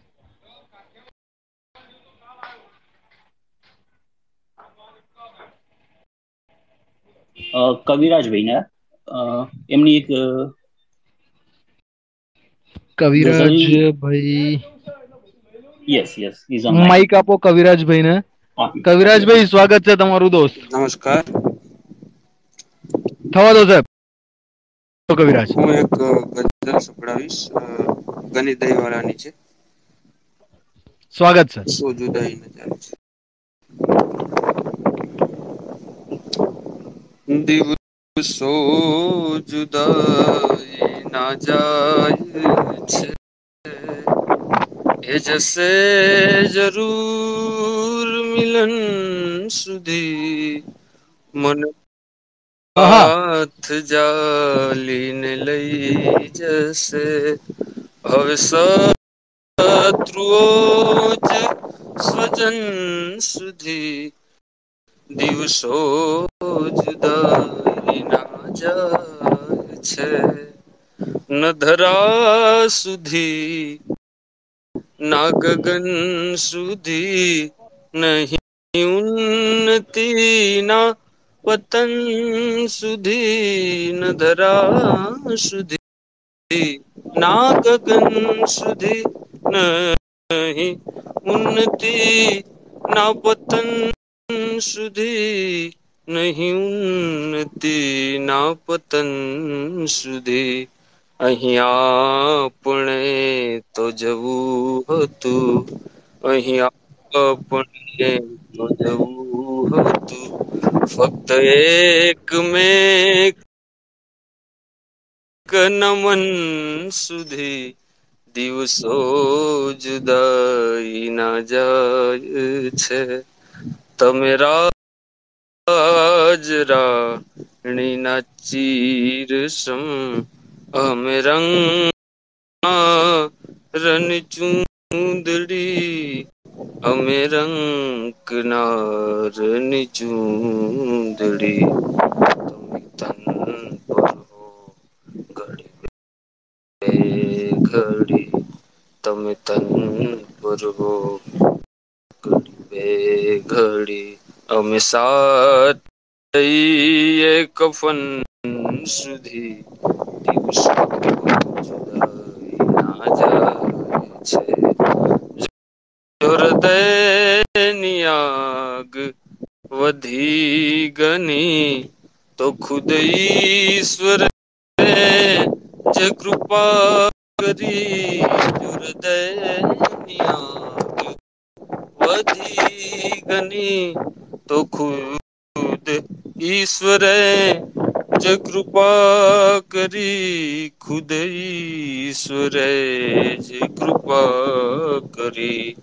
અ, કવિરાજભાઈ ને અ, એમની એક અ, Kavirajbhai yes yes is on mike આપો કવિરાજભાઈ ને કવિરાજભાઈ સ્વાગત છે તમારું દોસ્ત. નમસ્કાર. થવા દો સાહેબ. તો કવિરાજ. હું એક ગઝલ સંભળાવીશ. ગણિત દહીવાળાની છે. સ્વાગત છે. સો જુદાઈ ન જાય છે. દિવસો જુદાઈ ના જાય છે એ જશે જરૂર મિલન સુધી મન હાથ જાલીને લઈ જશે હવે શત્રુઓ જ સ્વજન સુધી દિવસો જુદાઈ ના જાય છે ન ધરા સુધી ના ગગન સુધી નહીં ઉન્નતિ ના પતન સુધી ન ધરા સુધી ના ગગન સુધી નહીં ઉન્નતિ ના પતન સુધી નહીં ઉન્નતિ ના પતન સુધી અહીંયા આપણે તો જવું હતું. અહીંયા આપણે તો જવું હતું. ફક્ત એક મેક નમન સુધી દિવસો જુદાઈ ના જાય છે. તમે રાજ રાણીના ચીર સમ અમે રંગ રન ચૂંદડી અમે રંકના રન ચૂંદડી તમે તન પર હો ઘડી ઘડી તમે તન પર હો ઘડી બે ઘડી અમે દિવસો છે જો હૃદયની આગ વધી ગની તો ખુદ ઈશ્વર જ કૃપા કરી જો વધી ગની તો ખુદ ઈશ્વરે જ કૃપા કરી ખુદ ઈશ્વરે, જ કૃપા કરી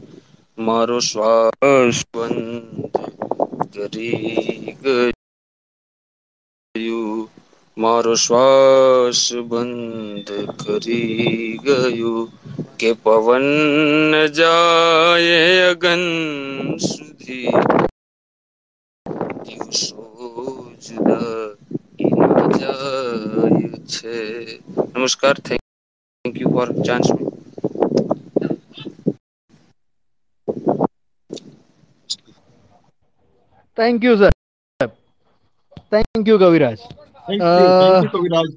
મારો શ્વાસ બંધ કરી ગયું. મારો શ્વાસ બંધ કરી ગયું કે પવન જાય અગન સુધી. દિવસો જુદા જાય છે નમસ્કાર thank you for chance thank you sir thank you Kaviraj thank you thank you Kaviraj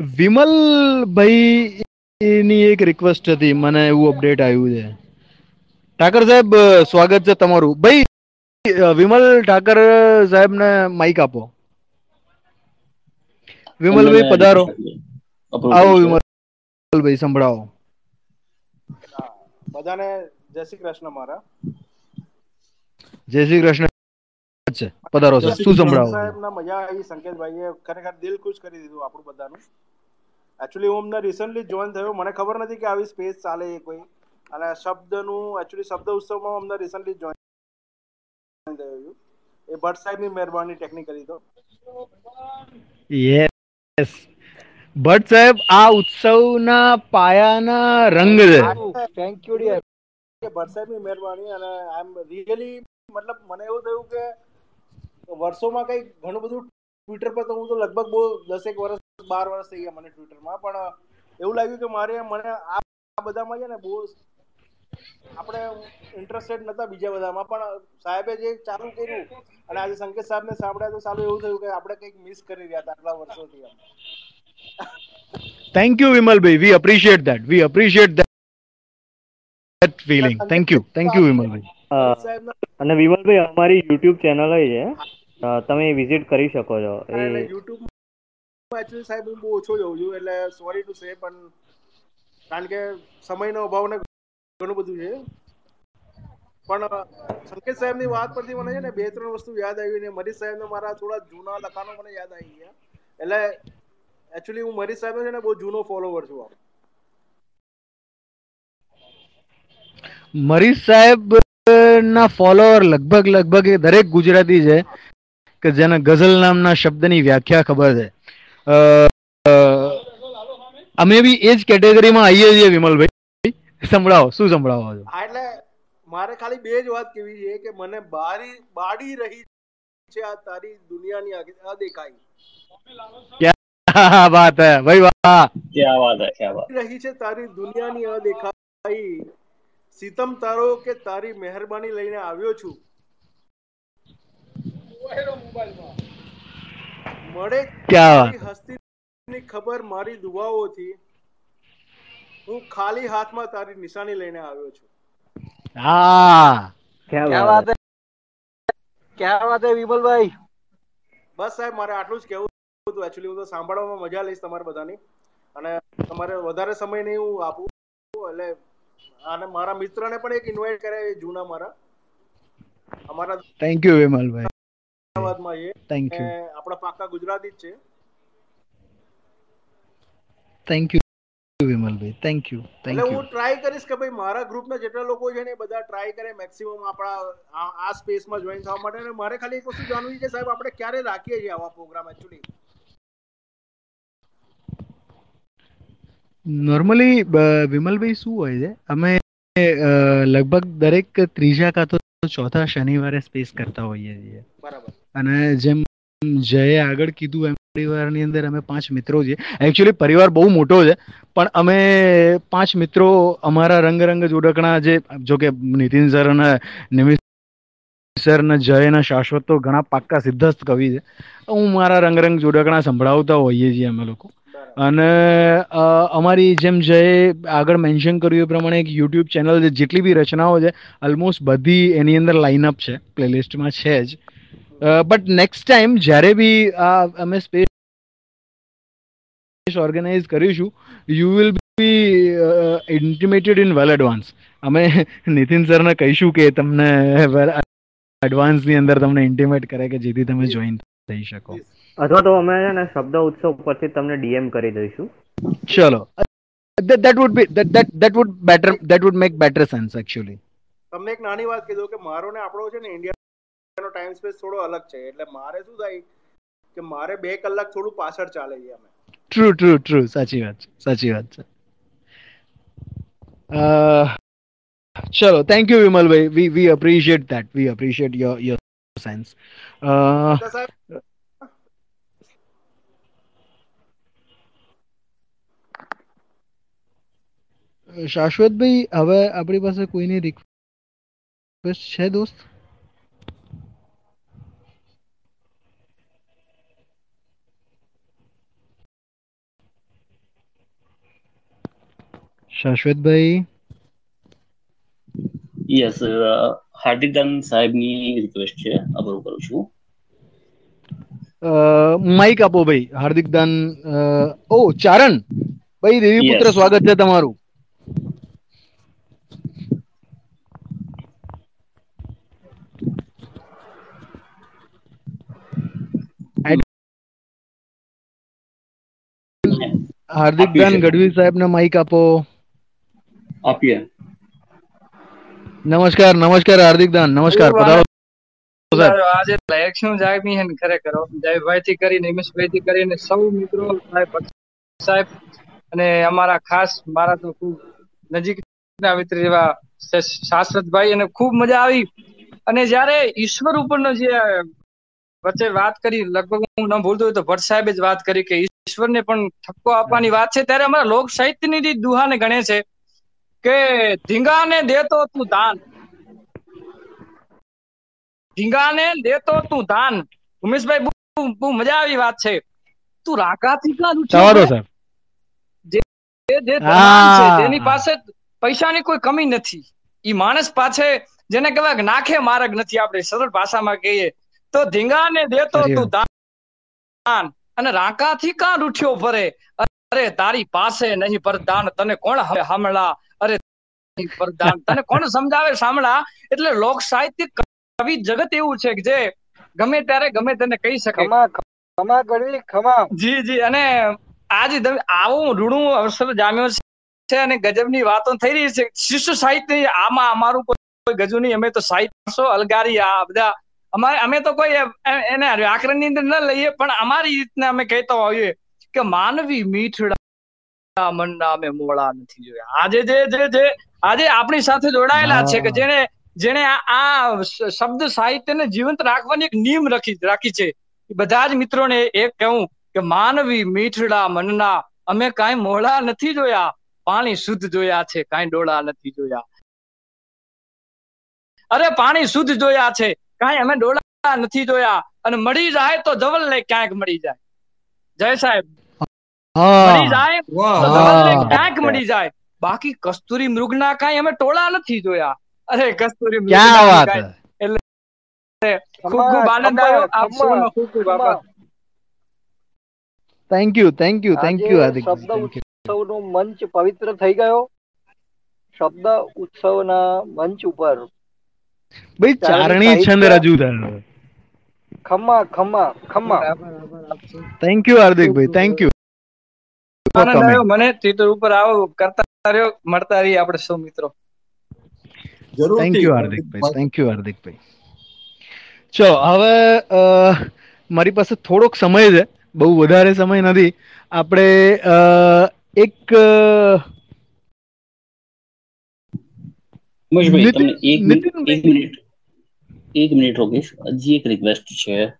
Vimalbhai ની એક રિક્વેસ્ટ હતી મને એવું અપડેટ આવ્યું છે ઠાકર સાહેબ સ્વાગત છે તમારું ભાઈ વિમલ ઠાકર સાહેબ ને માઇક આપો વિમલભાઈ પધારો. આવો વિમલભાઈ સંભળાવો. બધાને જય શ્રી કૃષ્ણ મારા. જય શ્રી કૃષ્ણ. છે પધારો સર શું સંભળાવો? સાહેબ ના મજા આવી સંકેતભાઈએ ખરેખર દિલ ખુશ કરી દીધું આપણું બધાનું. એકચ્યુઅલી હું અમને રિસન્ટલી જોઈન થયો. મને ખબર નથી કે આવી સ્પેસ ચાલે એ કોઈ. અને શબ્દનું એકચ્યુઅલી શબ્દ ઉત્સવમાં અમને રિસન્ટલી જોઈન થયું એ ભટ્ટ સાહેબની મહેરબાની ટેકનિકલી તો. યસ ભટ્ટ સાહેબ આ ઉત્સવના પાયાના રંગ છે. થેન્ક યુ ડિયર ભટ્ટ સાહેબની મહેરબાની અને આઈ એમ રિયલી મતલબ મને એવું થયું કે વર્ષોમાં કઈ ઘણું બધું ટ્વિટર પર તો હું તો લગભગ બહુ દસેક વર્ષ બાર વર્ષ થઈ ગયા મને ટ્વિટરમાં પણ એવું લાગ્યું કે મારે મને આ બધામાં છે ને બહુ આપણે ઇન્ટરેસ્ટેડ નતા બીજા બધામાં પણ સાહેબે જે ચાલુ કર્યું અને આજે સંકેત સાહેબને સાંભળ્યા તો સારું એવું થયું કે આપણે કંઈક મિસ કરી રહ્યા હતા આટલા વર્ષોથી thank you Vimalbhai we appreciate that we appreciate that feeling thank you thank you Vimalbhai અને વિમલભાઈ અમારી યુટ્યુબ ચેનલ છે. તમે વિઝિટ કરી શકો છો. એ યુટ્યુબ એકચ્યુઅલી સાહેબ હું બહુ ઓછો જોઉં છું એટલે સોરી ટુ સે પણ કારણ કે સમયનો અભાવ ને ઘણું બધું છે. પણ સંકેત સાહેબની વાત પરથી મને છે ને બે, ત્રણ વસ્તુ યાદ આવી ને મરીશ સાહેબને મારા થોડા જૂના લખાણો મને યાદ આવી ગયા. એટલે એકચ્યુઅલી હું મરીશ સાહેબનો છે ને બહુ જૂનો ફોલોવર છું આમ. મરીશ સાહેબ ના ફોલોઅર લગભગ લગભગ દરેક ગુજરાતી છે કે જેને ગઝલ નામના શબ્દની વ્યાખ્યા ખબર છે. અમે બી એ જ કેટેગરીમાં આવીએ છીએ વિમલભાઈ. સંભળાવો શું સંભળાવો છો એટલે મારે ખાલી બે જ વાત કેવી છે કે મને બારી બાડી રહી છે આ તારી દુનિયાની અદેખાઈ क्या बात है भाई वाह क्या बात है क्या बात રહી છે તારી દુનિયાની અદેખાઈ સીતમ તારો કે તારી મહેરબાની લઈને આવ્યો છું મળે ક્યાં વાત? હસ્તીની ખબર મારી દુઆઓથી હું ખાલી હાથમાં તારી નિશાની લઈને આવ્યો છું. હા. क्या વાત હે? ક્યાં વાત હે વિમલભાઈ? બસ સાહેબ મારે આટલું જ કહેવું હતું. એકચ્યુઅલી હું તો સાંભળવામાં મજા લઈશ તમારા બધાની. અને તમારે વધારે સમય નહીં હું આપું. એટલે અને મારા મિત્રને પણ એક ઇન્વાઇટ કરે જૂના મારા. અમારા થેન્ક યુ વિમલભાઈ. અમદાવાદમાં એ. થેન્ક યુ આપણા પાકા ગુજરાતી જ છે. Thank you Vimalbhai thank you thank you હું ટ્રાય કરીશ કે ભાઈ મારા ગ્રુપના જેટલા લોકો છે ને બધા ટ્રાય કરે મેક્સિમમ આપણા આ- સ્પેસમાં જોઈન થવા માટે. અને મારે ખાલી એક વસ્તુ જાણવી છે સાહેબ આપણે ક્યારે રાખીએ છીએ આવા પ્રોગ્રામ એકચ્યુઅલી નોર્મલી વિમલભાઈ શું હોય છે? અમે લગભગ દરેક ત્રીજા કાં તો ચોથા શનિવારે સ્પેસ કરતા હોઈએ છીએ. બરાબર. અને જેમ જયે આગળ કીધું એમ. પરિવારની અંદર અમે પાંચ મિત્રો છીએ. એકચ્યુઅલી પરિવાર બહુ મોટો છે પણ અમે પાંચ મિત્રો અમારા રંગ રંગ જોડકણા જે જોકે નીતિન સર અને નિમિત સર ને જય અને શાશ્વત તો ઘણા પાક્કા સિદ્ધસ્થ કવિ છે. હું મારા રંગ રંગ જોડકણા સંભળાવતા હોઈએ છીએ અમે લોકો. અને અમારી જેમ જય આગળ મેન્શન કર્યું એ પ્રમાણે એક યુટ્યુબ ચેનલ છે જેટલી બી રચનાઓ છે ઓલમોસ્ટ બધી એની અંદર લાઇનઅપ છે પ્લેલિસ્ટમાં છે જ. બટ નેક્સ્ટ ટાઈમ જ્યારે બી આ અમે સ્પેસ ઓર્ગેનાઇઝ કરીશું you will be intimated in well advance અમે નીતિન સરને કહીશું કે તમને well એડવાન્સની અંદર તમને ઇન્ટિમેટ કરે કે જેથી તમે જોઈન થઈ શકો. અથવા તો અમે છે ને શબ્દ ઉત્સવ પરથી તમને ડીએમ કરી દઈશું. ચલો. That, that would be that that that would better that would make better sense actually. તમને એક નાની વાત કીધું કે મારો ને આપણો છે ને ઇન્ડિયાનો ટાઈમ સ્પેસ થોડો અલગ છે. એટલે મારે શું થાય કે મારે બે કલાક થોડું પાછળ ચાલે છે અમે ટ્રુ ટ્રુ ટ્રુ સાચી વાત છે. સાચી વાત છે. ચલો thank you Vimalbhai. We we appreciate that we appreciate your your sense Shashwatbhai હવે આપણી પાસે કોઈની રિક્વેસ્ટ છે દોસ્ત? શાશ્વતભાઈ? યસ હાર્દિક દાન સાહેબની રિક્વેસ્ટ છે. અપ્રૂવ કરું છું. માઇક આપો ભાઈ. હાર્દિક દાન ઓ ચારણ. ભાઈ દેવી પુત્ર સ્વાગત છે તમારું. હાર્દિક દાન. ગઢવી સાહેબ ને માઇક આપો. આપીએ. નમસ્કાર નમસ્કાર હાર્દિક દાન નમસ્કાર. પધારો સાહેબ. આજે ઇલેક્શન જામી હે ખરેખર જયભાઈ થી કરીને હિમેશભાઈ થી કરીને સૌ મિત્રો સાહેબ સાહેબ અને અમારા ખાસ મારા તો ખૂબ નજીકના મિત્ર એવા શાશ્વતભાઈ અને ખૂબ મજા આવી. અને જ્યારે ઈશ્વર ઉપરનો જે વચ્ચે વાત કરી લગભગ હું ન ભૂલતો હોય તો ભટ્ટ સાહેબે જ વાત કરી કે ઈશ્વરને પણ ઠપકો આપવાની વાત છે. ત્યારે અમારા લોક સાહિત્યની દુહાને ગણે છે કે ધીંગાને દેતો તું દાન. ધીંગાને દેતો તું દાન. ઉમેશભાઈ બહુ મજા આવી વાત છે. તું રાકાથી ક્યાં સવારો? સાહેબ. જે. જેની પાસે પૈસાની કોઈ કમી નથી. ઈ માણસ પાસે જેને કહેવાય કે નાખે માર્ગ નથી આપણે સરળ ભાષામાં કહીએ. તો ધીંગાને દેતો તું દાન. અને રાકાથી કાં રૂઠ્યો ફરે? અરે તારી પાસે નહીં પરદાન તને કોણ હવે હમણાં નહીં તને કોણ સમજાવે સાંભળા? એટલે લોક સાહિત્ય કવિ જગત એવું છે કે જે ગમે ત્યારે ગમે તેને કહી શકે. ખમા ખમા ગઢવી ખમા. જી જી. અને આજે આવું રૂડું અવસર જામ્યો છે અને ગજબની વાતો થઈ રહી છે. શિશુ સાહિત્ય આમાં અમારું કોઈ ગજુ નહીં. અમે તો સાહિત્ય અલગારી આ બધા. અમારે અમે તો કોઈ એને વ્યાકરણની અંદર ન લઈએ પણ અમારી રીતના અમે કહેતા હોઈએ કે માનવી મીઠડા મનના અમે મોળા નથી જોયા. આજે જે જે જે આજે આપણી સાથે જોડાયેલા છે કે જેને જેને આ- શબ્દ સાહિત્યને જીવંત રાખવાની એક નિયમ રાખી રાખી છે. બધા જ મિત્રોને એક કહું કે માનવી મીઠડા મનના અમે કાંઈ મોળા નથી જોયા પાણી શુદ્ધ જોયા છે કાંઈ ડોળા નથી જોયા. અરે પાણી શુદ્ધ જોયા છે કાંઈ અમે ડોળા નથી જોયા અને મળી જાય તો ધવલ ને ક્યાંક મળી જાય. જય સાહેબ. મળી જાય તો. ક્યાંક મળી જાય. બાકી કસ્તુરી મૃગના કાંઈ અમે ટોળા નથી જોયા. અરે કસ્તુરી ક્યાં વાત એટલે ખૂબ ખૂબ આનંદ આવ્યો. આપ સૌનો ખૂબ ખૂબ આભાર. Thank you thank you thank you Hardik શબ્દ મંચ પવિત્ર થઈ ગયો. શબ્દ ઉત્સવના મંચ ઉપર ભાઈ ચારણી છંદ રજૂ થયો. ખમ્મા ખમ્મા ખમ્મા. Thank you Hardikbhai thank you મને? ટ્વિટર ઉપર આવો કરતા રહ્યો મળતા રહીએ આપણે સૌ મિત્રો. Thank you Hardikbhai thank you Hardikbhai ચો હવે અ, મારી પાસે થોડોક સમય છે. બહુ વધારે સમય નથી. આપણે અ, એક અ, ઉમેશભાઈ તમને એક મિનિટ એક મિનિટ એક મિનિટ રોકીશ. હજી એક રિક્વેસ્ટ છે.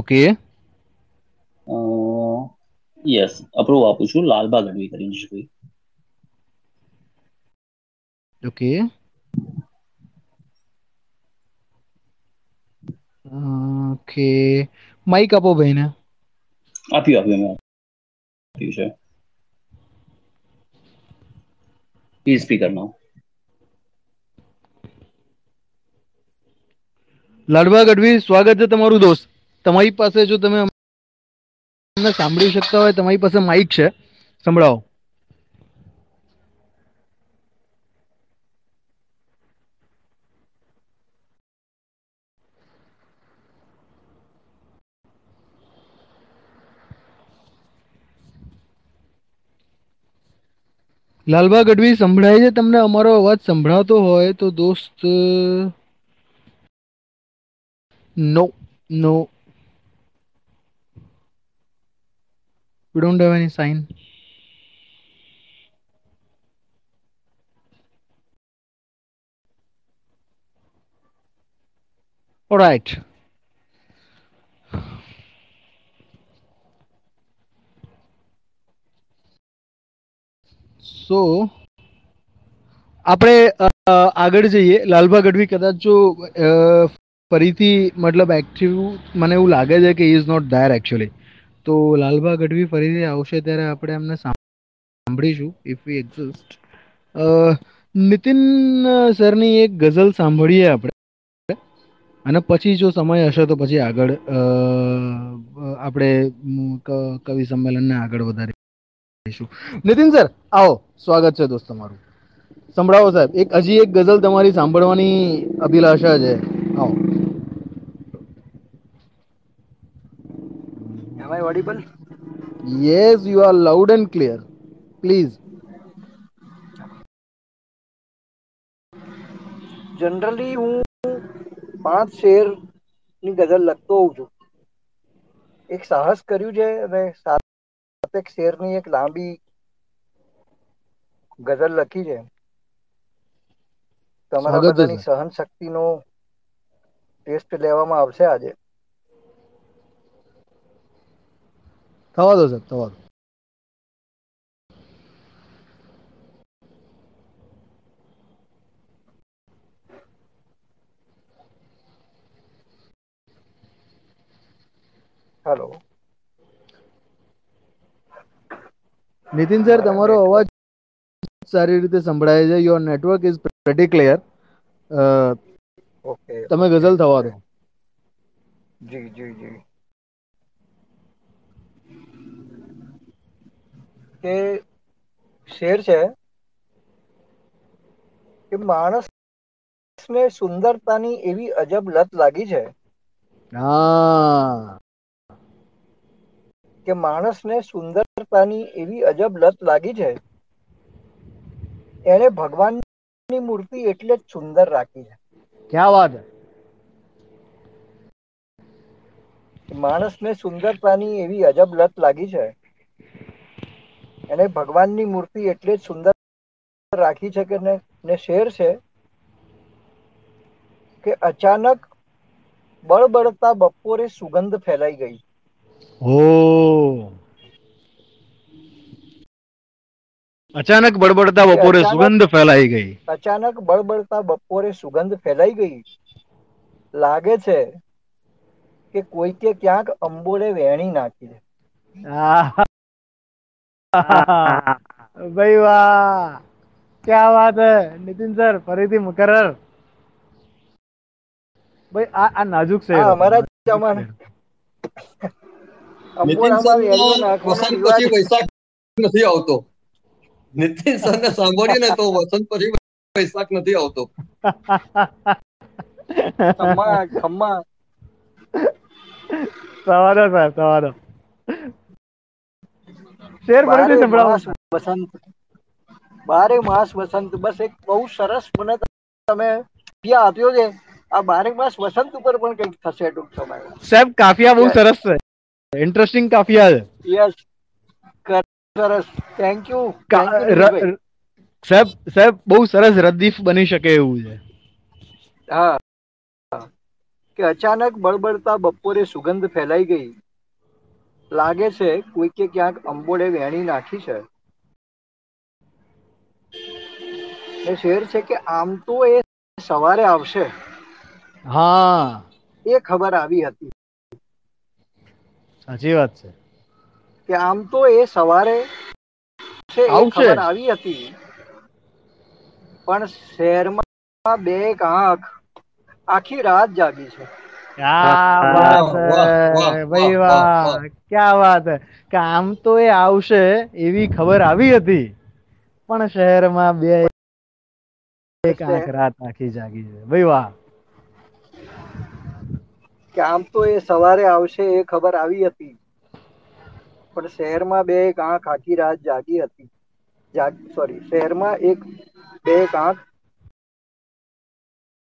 ઓકે યસ અપ્રૂવ આપું છું લાલબા ગઢવી કરીને છે કોઈ ઓકે ઓકે માઈક આપો ભાઈને આપ્યું આપ્યું મેં આપ્યું છે પ્લીઝ સ્પીકર નાउ લાડવા ગઢવી સ્વાગત છે તમારું દોસ્ત તમારી પાસે જો તમે તમને સાંભળી શકતા હોય તમારી પાસે માઇક છે. સંભળાવો. લાલબા ગઢવી, સંભળાય છે તમને અમારો અવાજ સંભળાતો હોય તો દોસ્ત, નો નો we don't have any sign. All right. સો આપણે આગળ જઈએ. લાલભા ગઢવી કદાચ જો ફરીથી, મતલબ એક્ટિવ મને એવું લાગે છે કે ઇઝ નોટ ધેર એકચ્યુઅલી તો લાલબા ગઢવી ફરીથી આવશે ત્યારે આપણે એમને સાંભળીશું ઇફ વી એક્ઝિસ્ટ નીતિન સરની એક ગઝલ સાંભળીએ આપણે. અને પછી જો સમય હશે તો પછી આગળ આપણે કવિ સંમેલનને આગળ વધારીશું. નીતિન સર, આવો. સ્વાગત છે દોસ્ત તમારું. સંભળાવો સાહેબ. એક હજી એક ગઝલ તમારી સાંભળવાની અભિલાષા છે. આવો. Am I audible? Yes, you are loud and clear. Please. Generally હું પાંચ શેરની ગઝલ લખતો હોઉં છું એક સાહસ કર્યું છે અને સાતેક શેરની એક લાંબી ગઝલ લખી છે તમારા બધાની સહન શક્તિનો ટેસ્ટ લેવામાં આવશે આજે થવા દો સાહેબ થવા દો. હેલો. નીતિન સર તમારો અવાજ સારી રીતે સંભળાય છે. Your network is pretty clear okay તમે ગઝલ થવા દો. જી જી જી. કે શેર છે કે માણસને સુંદરતાની એવી અજબ લત લાગી છે હા. કે માણસને સુંદરતાની એવી અજબ લત લાગી છે. એને ભગવાનની મૂર્તિ એટલે જ સુંદર રાખી છે. ક્યાં વાત માણસને સુંદરતાની એવી અજબ લત લાગી છે. એને ભગવાનની મૂર્તિ એટલી જ સુંદર રાખી છે કે ને શેર છે કે અચાનક બળબડતા બપોરે સુગંધ ફેલાઈ ગઈ. ઓ. અચાનક બળબડતા બપોરે સુગંધ ફેલાઈ ગઈ. અચાનક બળબડતા બપોરે સુગંધ ફેલાઈ ગઈ. લાગે છે કે કોઈકે ક્યાંક અંબોરે વેણી નાખી છે. આહ! ભાઈ વાહ. ક્યાં વાત હે? નીતિન સર ફરીથી મુકરર. ભાઈ આ આ નાજુક છે અમારા જમાના નીતિન સર વસંત પછી વૈશાખ નથી આવતો. નીતિન સર ને સાંભળીએ ને તો વસંત પછી વૈશાખ નથી આવતો. ખમ્મા ખમ્મા. સવારો સર દો શેર બારે ફરીથી સંભળાવો માસ વસંત બારે માસ વસંત બસ એક બહુ સરસ મને તમે ત્યાં આપ્યો છે? આ બારે માસ વસંત ઉપર પણ કંઈક થશે ટૂંક સમયમાં. સાહેબ કાફિયા બહુ સરસ છે. ઇન્ટરેસ્ટિંગ કાફિયા છે. યસ. સરસ. થેન્ક યુ કા- થેન્ક યુ ર- ર- સાહેબ સાહેબ બહુ સરસ રદીફ બની શકે એવું છે. હા. કે અચાનક બળબડતા બપોરે સુગંધ ફેલાઈ ગઈ. લાગે છે કોઈકે ક્યાંક અંબોડે વેણી નાખી છે. એ શેર છે કે આમ તો એ સવારે આવશે. હા. એ ખબર આવી હતી. સાચી વાત છે. કે આમ તો એ સવારે છે એ ખબર આવી હતી. પણ શહેરમાં બે આંખ આખી રાત જાગી છે. ક્યા વાત હે ભાઈ વાહ ક્યા વાત હે? કે આમ તો એ આવશે એવી ખબર આવી હતી. પણ શહેરમાં બે એક આંખ રાત આખી જાગી છે. ભાઈ વાહ. કે આમ તો એ સવારે આવશે એ ખબર આવી હતી. પણ શહેરમાં બે એક આંખ આખી રાત જાગી હતી. જાગી સોરી શહેરમાં એક બે એક આંખ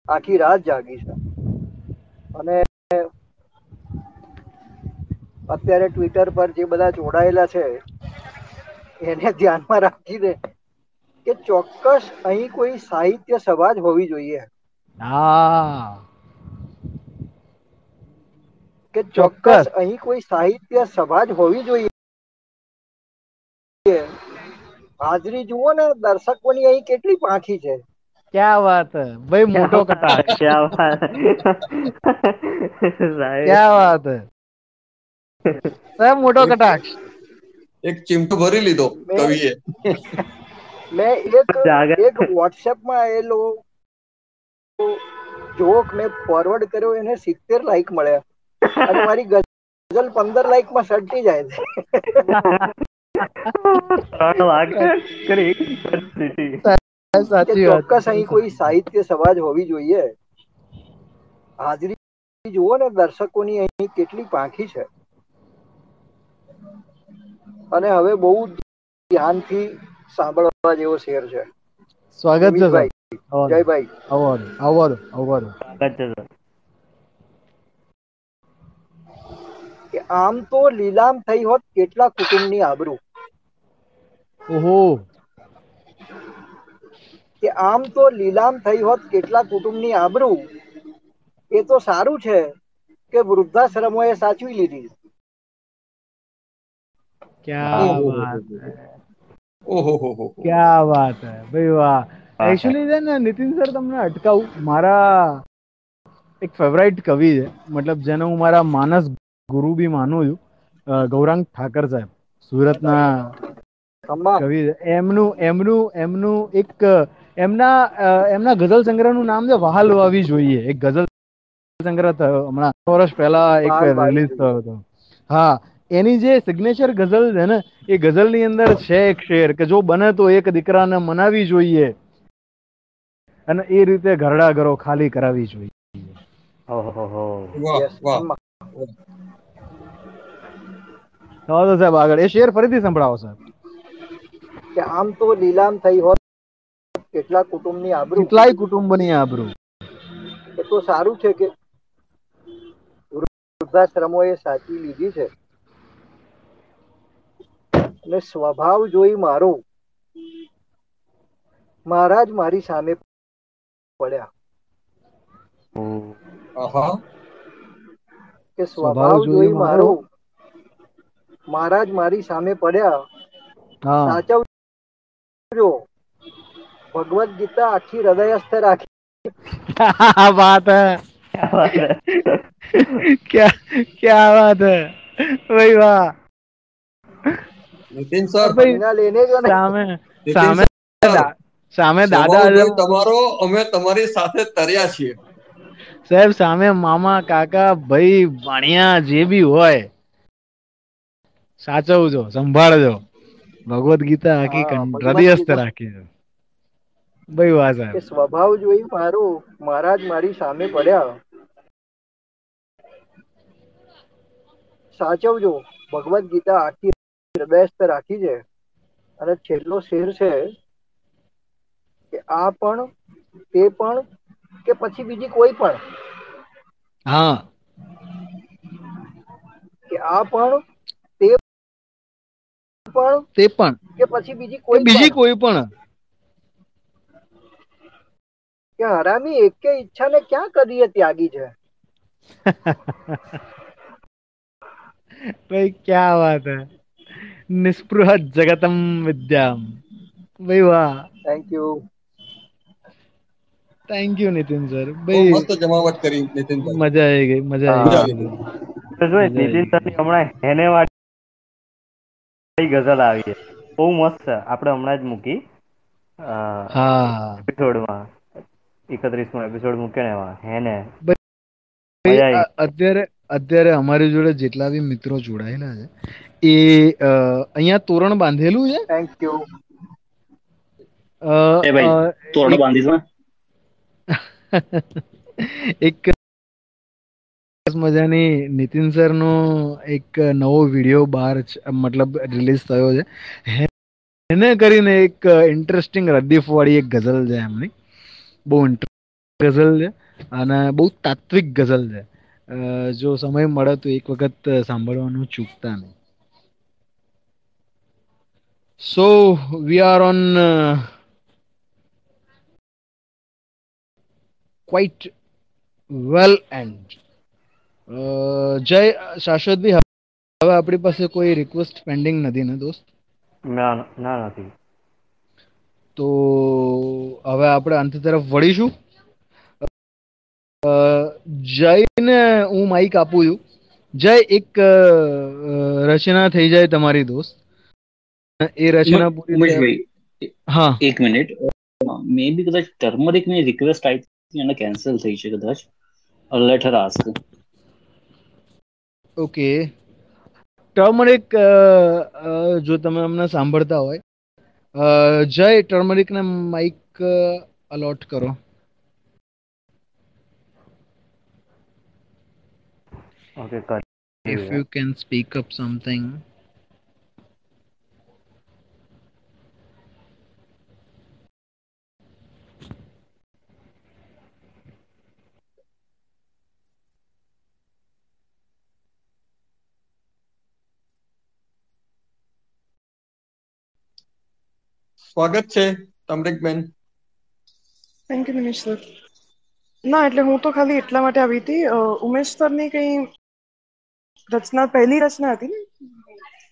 આખી રાત જાગી છે. અને અત્યારે ટ્વિટર પર જે બધા જોડાયેલા છે એને ધ્યાનમાં રાખીને કે ચોક્કસ અહીં કોઈ સાહિત્ય સભા જ હોવી જોઈએ. કે ચોક્કસ અહીં કોઈ સાહિત્ય સભા જ હોવી જોઈએ. હાજરી જુઓ ને દર્શકોની અહીં કેટલી પાંખી છે. ક્યા વાત? હે ભાઈ મોટો કટાક્ષ ક્યા વાત? ક્યા વાત? હે સાહેબ મોટો કટાક્ષ એક ચીમટું ભરી લીધો કવિએ. મેં એક એક વોટ્સએપમાં એ લોકો જોક મેં ફોરવર્ડ કર્યો એને સિત્તેર લાઈક મળ્યા. અને મારી ગઝલ પંદર લાઈકમાં સટકી જાય છે. ત્રણ લાખ કરી ચોક્કસ અહીં કોઈ સાહિત્ય સભા હોવી જોઈએ. હાજરી જુઓ ને દર્શકોની અહીં કેટલી પાંખી છે. અને હવે બહુ ધ્યાનથી સાંભળવા જેવો શેર છે. સ્વાગત છે સ્વાગત કે આમ તો લીલામ થઈ હોત કેટલા કુટુંબની આબરૂ. ઓહો. કે આમ તો લીલામ થઈ હોત કેટલા કુટુંબની આબરૂ. એ તો સારું છે કે વૃદ્ધાશ્રમોએ સાચવી લીધી. ક્યા વાત ઓહો. હો. હો ક્યા વાત હે. ભાઈ વાહ. એકચ્યુઅલી છે ને નીતિન સર તમને અટકાવું. મારા એક ફેવરાઇટ કવિ છે. મતલબ જેને હું મારા માનસ ગુરુ બી માનું છું. ગૌરાંગ ઠાકર સાહેબ. સુરતના કવિ એમનું એમનું એમનું એક એમના એમના ગઝલ સંગ્રહનું નામ છે વહાલ વાવી જોઈએ. એક ગઝલ સંગ્રહ થયો હમણાં. વર્ષ પહેલા એક રિલીઝ થયો હતો. હા એની જે સિગ્નેચર ગઝલ છે ને એ ગઝલની અંદર છે એક શેર કે જો બને તો એક દીકરાને મનાવી જોઈએ. અને એ રીતે ઘરડા ઘરો ખાલી કરાવી જોઈએ. ઓહો વાહ વાહ. તો સાહેબ આગળ. એ શેર ફરીથી સંભળાવો સાહેબ. કે આમ તો લીલામ થઈ હોત કેટલા કુટુંબની આબરૂ? કેટલાય કુટુંબની આબરૂ. એ તો સારું છે કે વૃદ્ધાશ્રમોએ સાચી લીધી છે. અને સ્વભાવ જોઈ મારો મહારાજ મારી સામે પડ્યા. કે સ્વભાવ જોઈ મારો મહારાજ મારી સામે પડ્યા. સાચવજો. ભગવદ ગીતા આખી હૃદયસ્થ રાખી क्या बात है क्या क्या बात है भाई वाह નીતિન સર ભાઈ લેને જો ને સામે નીતિન સામે સર, દા- સામે દાદા સ્વભાવ જોઈ તમારો અમે તમારી સાથે તર્યા છીએ સાહેબ સામે મામા કાકા ભાઈ ભાણિયા જે બી હોય સાચવજો સંભાળજો ભગવદ ગીતા આખી હા, કં- ભગવદ હૃદયસ્થ ગીતા. ભાઈ વાહ કે સાહેબ સ્વભાવ જોઈ મારો. મહારાજ મારી સામે પડ્યા. સાચવજો. ભગવદ ગીતા આખી હૃદયસ્થ રાખી છે. અને છેલ્લો શેર છે કે આ પણ તે પણ કે પછી બીજી કોઈ પણ? હા. કે આ પણ તે પણ તે પણ. કે પછી બીજી કોઈ બીજી કોઈ પણ. કે હરામી એકે ઈચ્છાને ક્યાં કરીએ ત્યાગી છે? ભાઈ ક્યાં વાત હે? નિસ્પૃહ જગતમ વિદ્યામ. ભાઈ વાહ. Thank you thank you Nitin sir ભાઈ મસ્ત જમાવટ કરી નીતિનભાઈ મજા આવી ગઈ મજા આવી ગઈ. તો જો નીતિન હમણાં હેને વાળી ગઝલ આવી છે. બહુ મસ્ત છે. આપણે હમણાં જ મૂકી. હા. એપિસોડમાં એકત્રીસમો એપિસોડ મૂક્યો ને એમાં. હેને અત્યારે અત્યારે અમારી જોડે જેટલા બી મિત્રો જોડાયેલા છે એ અહીંયા તોરણ બાંધેલું છે? થેન્ક યુ એ ભાઈ તોરણ એક- મજાની નીતિન સર નો એક નવો વીડિયો બહાર મતલબ રિલીઝ થયો છે. એને કરીને એક ઇન્ટરેસ્ટિંગ રદીફ વાળી એક ગઝલ છે એમની. બહુ ગઝલ છે અને બહુ તાત્વિક ગઝલ છે. જો સમય મળે તો એક વખત સાંભળવાનું ચૂકતા નહીં. So we are on quite well and Jay Shashwatbhai, હવે આપણી પાસે કોઈ રિક્વેસ્ટ પેન્ડિંગ નથી ને, દોસ્ત? ના ના નથી તો હવે આપણે અંત તરફ વળીશું. અ, જયને હું માઈક આપું છું. જય એક રચના થઈ જાય તમારી દોસ્ત. એ રચના પૂરી હા. એક મિનિટ. મે બી કદાચ ટર્મરિકની રિક્વેસ્ટ આવી હતી અને કેન્સલ થઈ છે કદાચ. Let her ask okay Turmeric જો તમે અમને સાંભળતા હોય जय टर्मरिक ने माइक अलॉट करो। Okay if you can speak up something સ્વાગત છે તમરેકબેન થેન્ક યુ નિમિશ સર ના એટલે હું તો ખાલી એટલા માટે આવી હતી. ઉમેશ સરની કઈ રચના પહેલી રચના હતી ને?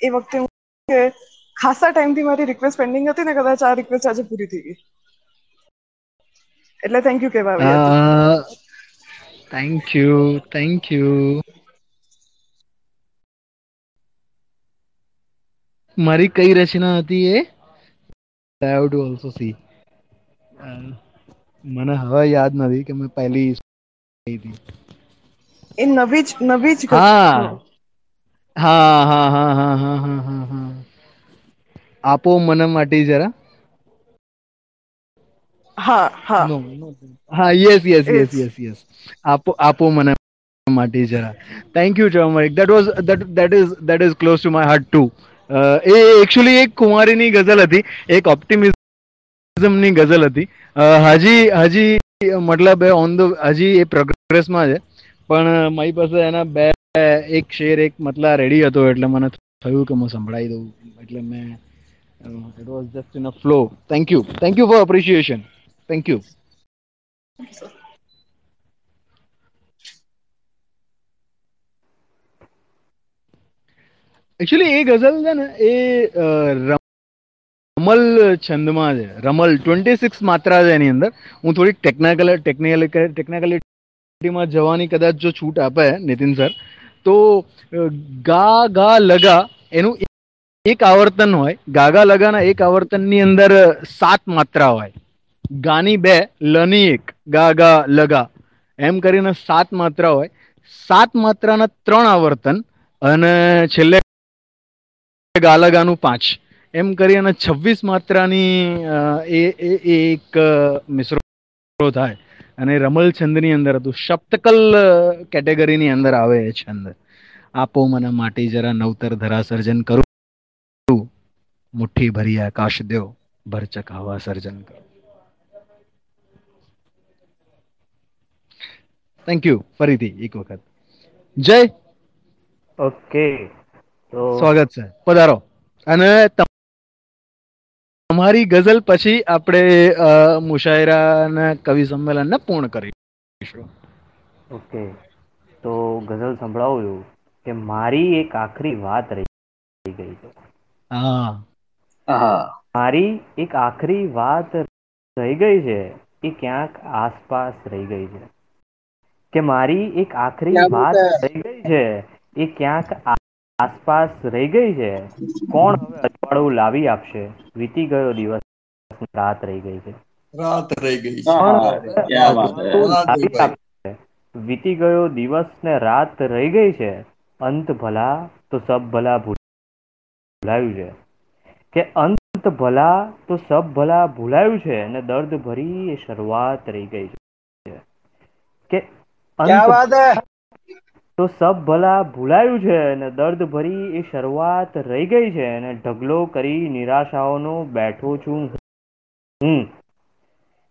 એ વખતે હું કે ખાસા ટાઈમથી મારી રિક્વેસ્ટ પેન્ડિંગ હતી ને કદાચ આ રિક્વેસ્ટ આજે પૂરી થઈ ગઈ. એટલે થેન્ક યુ કેવા આવી થેન્ક યુ થેન્ક યુ મારી કઈ રચના હતી એ? I have to also see મને હવે યાદ નથી કે મેં પહેલી કહી હતી એ નવી જ નવી જ ગઝ- હા હા. હા હા હા હા હા હા હા હા આપો મને માટી જરા હા હા નો હા યસ યસ એ યસ જ યસ યસ આપો આપો મને માટી જરા thank you Turmeric that was that that is that is close to my heart to a actually એક કુંવારીની ગઝલ હતી. એક ઓપ્ટિમિઝમની ગઝલ હતી. હજી હજી, મતલબ ઓન ધ હજી એ પ્રોગ્રેસમાં છે. પણ મારી પાસે એના બે, એક શેર એક મતલા રેડી હતો એટલે મને થયું કે હું સંભળાવી દઉં. એટલે મેં it was just in a flow thank you thank you for appreciation thank you actually એ ગઝલ છે ને, એ રમલ છંદમાં છે. રમલ ટ્વેન્ટી સિક્સ માત્રા છે એની અંદર. હું થોડીક ટેકનિકલ ટેકનિકલ ટેકનિકલિટીમાં જવાની કદાચ જો છૂટ આપે, નીતિન સર, તો ગા ગા, લગા એનું એક આવર્તન હોય. ગાગા લગાના એક આવર્તનની અંદર સાત માત્રા હોય. ગાની બે, લની એક, ગા ગા, લગા. એમ કરીને સાત માત્રા હોય. સાત માત્રાના ત્રણ આવર્તન અને છેલ્લે ગાલાગાનું પાંચ. એમ કરી અને છવ્વીસ માત્રાની એ એક મિશ્રો થાય. અને રમલ છંદની અંદર હતું. સપ્તકલ કેટેગરીની અંદર આવે એ છંદ. આપો મને માટી જરા નવતર ધરા સર્જન કરું. મુઠ્ઠી ભરી આકાશ દેવ. ભરચક હવા સર્જન કરો. થેન્ક યુ ફરીથી એક વખત. જય. ઓકે સ્વાગત છે. પધારો. અને તમારી ગઝલ પછી આપણે અ, મુશાયરા અને કવિ સંમેલનને પૂર્ણ કરીશું. ઓકે. તો ગઝલ સંભળાવું છું કે મારી એક આખરી વાત રહી ગઈ છે. હા. મારી એક આખરી વાત રહી ગઈ છે એ ક્યાંક આસપાસ રહી ગઈ છે. કે મારી એક આખરી વાત રહી ગઈ છે એ ક્યાંક આસપાસ રહી ગઈ છે? કોણ હવે અજવાળું લાવી આપશે? વીતી ગયો દિવસ. રાત રહી ગઈ છે. રાત રહી ગઈ વાત ગયો દિવસ ને રાત રહી ગઈ છે. અંત ભલા તો સબ ભલા ભૂલાયું છે. કે અંત ભલા તો સબ ભલા ભૂલાયું છે અને દર્દ ભરી એ શરૂઆત રહી ગઈ છે. કે અંત તો સબ ભલા ભૂલાયું છે અને દર્દ ભરી એ શરૂઆત રહી ગઈ છે અને ઢગલો કરી નિરાશાઓનો બેઠો છું હું.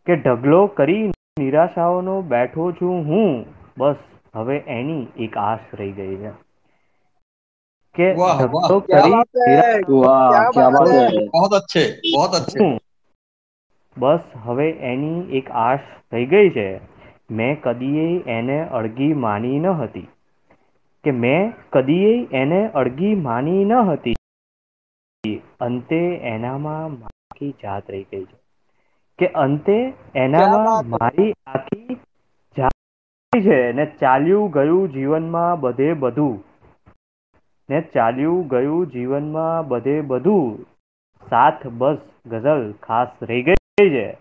કે ઢગલો કરી નિરાશાઓનો બેઠો છું હું. બસ હવે એની એક આશ રહી ગઈ છે. કે ઢગલો કરી બસ હવે એની એક આશ રહી ગઈ છે. મેં કદીએ એને અળગી માની ન હતી. કે મેં કદીય એને અડગી માની ન હતી. અંતે એનામાં આખી જાત રહી ગઈ છે. કે અંતે એનામાં મારી આખી છે ને ચાલ્યું ગયું જીવનમાં બધે બધું. ને ચાલ્યું ગયું જીવનમાં બધે બધું. સાથ બસ ગઝલ ખાસ રહી ગઈ છે.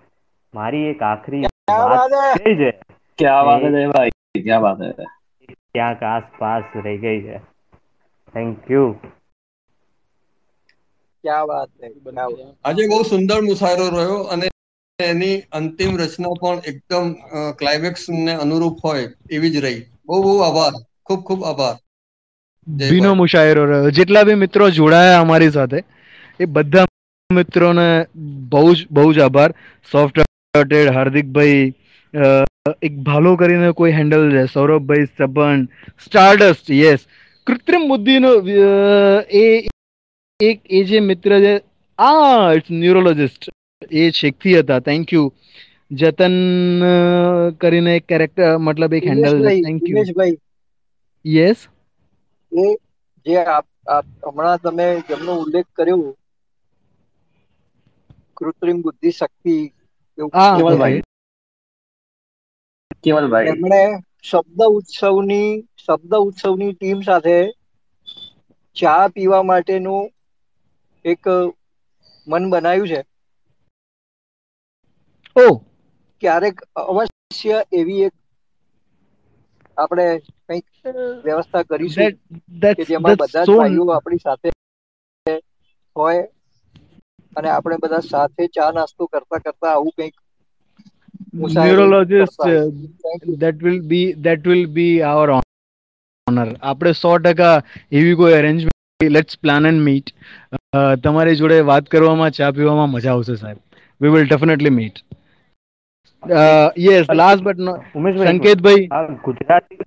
મારી એક આખરી વાત છે. ક્યાં વાત છે ભાઈ? ક્યાં વાત છે ક્યાંક આસપાસ રહી ગઈ છે. થેન્ક યુ ક્યા વાત છે આજે બહુ સુંદર મુસાયરો રહ્યો અને એની અંતિમ રચના પણ એકદમ ક્લાઇમેક્સ ને અનુરૂપ હોય એવી જ રહી. બહુ બહુ આભાર. ખૂબ ખૂબ આભાર. ભીનો મુશાયરો રહ્યો. જેટલા બી મિત્રો જોડાયા અમારી સાથે એ બધા મિત્રોને બહુ જ બહુ જ આભાર. સોફ્ટ હાર્દિકભાઈ એક ભાલો કરીને કોઈ હેન્ડલ છે. સૌરભભાઈ સબન સ્ટારડસ્ટ યસ કૃત્રિમ બુદ્ધિનો એ એક એ જે મિત્ર છે આ ઇટ્સ ન્યુરોલોજિસ્ટ એ શેખથી હતા. થેન્ક યુ જતન કરીને એક કેરેક્ટર મતલબ એક હેન્ડલ છે. થેન્ક યુ યસ એ જે આપ આપ હમણાં તમે જેમનો ઉલ્લેખ કર્યો કૃત્રિમ બુદ્ધિ શક્તિ એવું કેવલભાઈ? એમણે શબ્દ ઉત્સવની શબ્દ ઉત્સવની ટીમ સાથે ચા પીવા માટેનું એક મન બનાવ્યું છે. ઓ! ક્યારેક અવશ્ય એવી એક આપણે કંઈક વ્યવસ્થા કરીશું કે જેમાં બધા ભાઈઓ આપણી સાથે હોય અને આપણે બધા સાથે ચા નાસ્તો કરતા કરતા આવું કંઈક you that will be that will be our honor. આપણે સો ટકા એવી કોઈ arrangement let's plan and meet તમારી જોડે વાત કરવામાં ચા પીવામાં મજા આવશે સાહેબ. We will definitely meet yes last but no Sanketbhai? Gujarati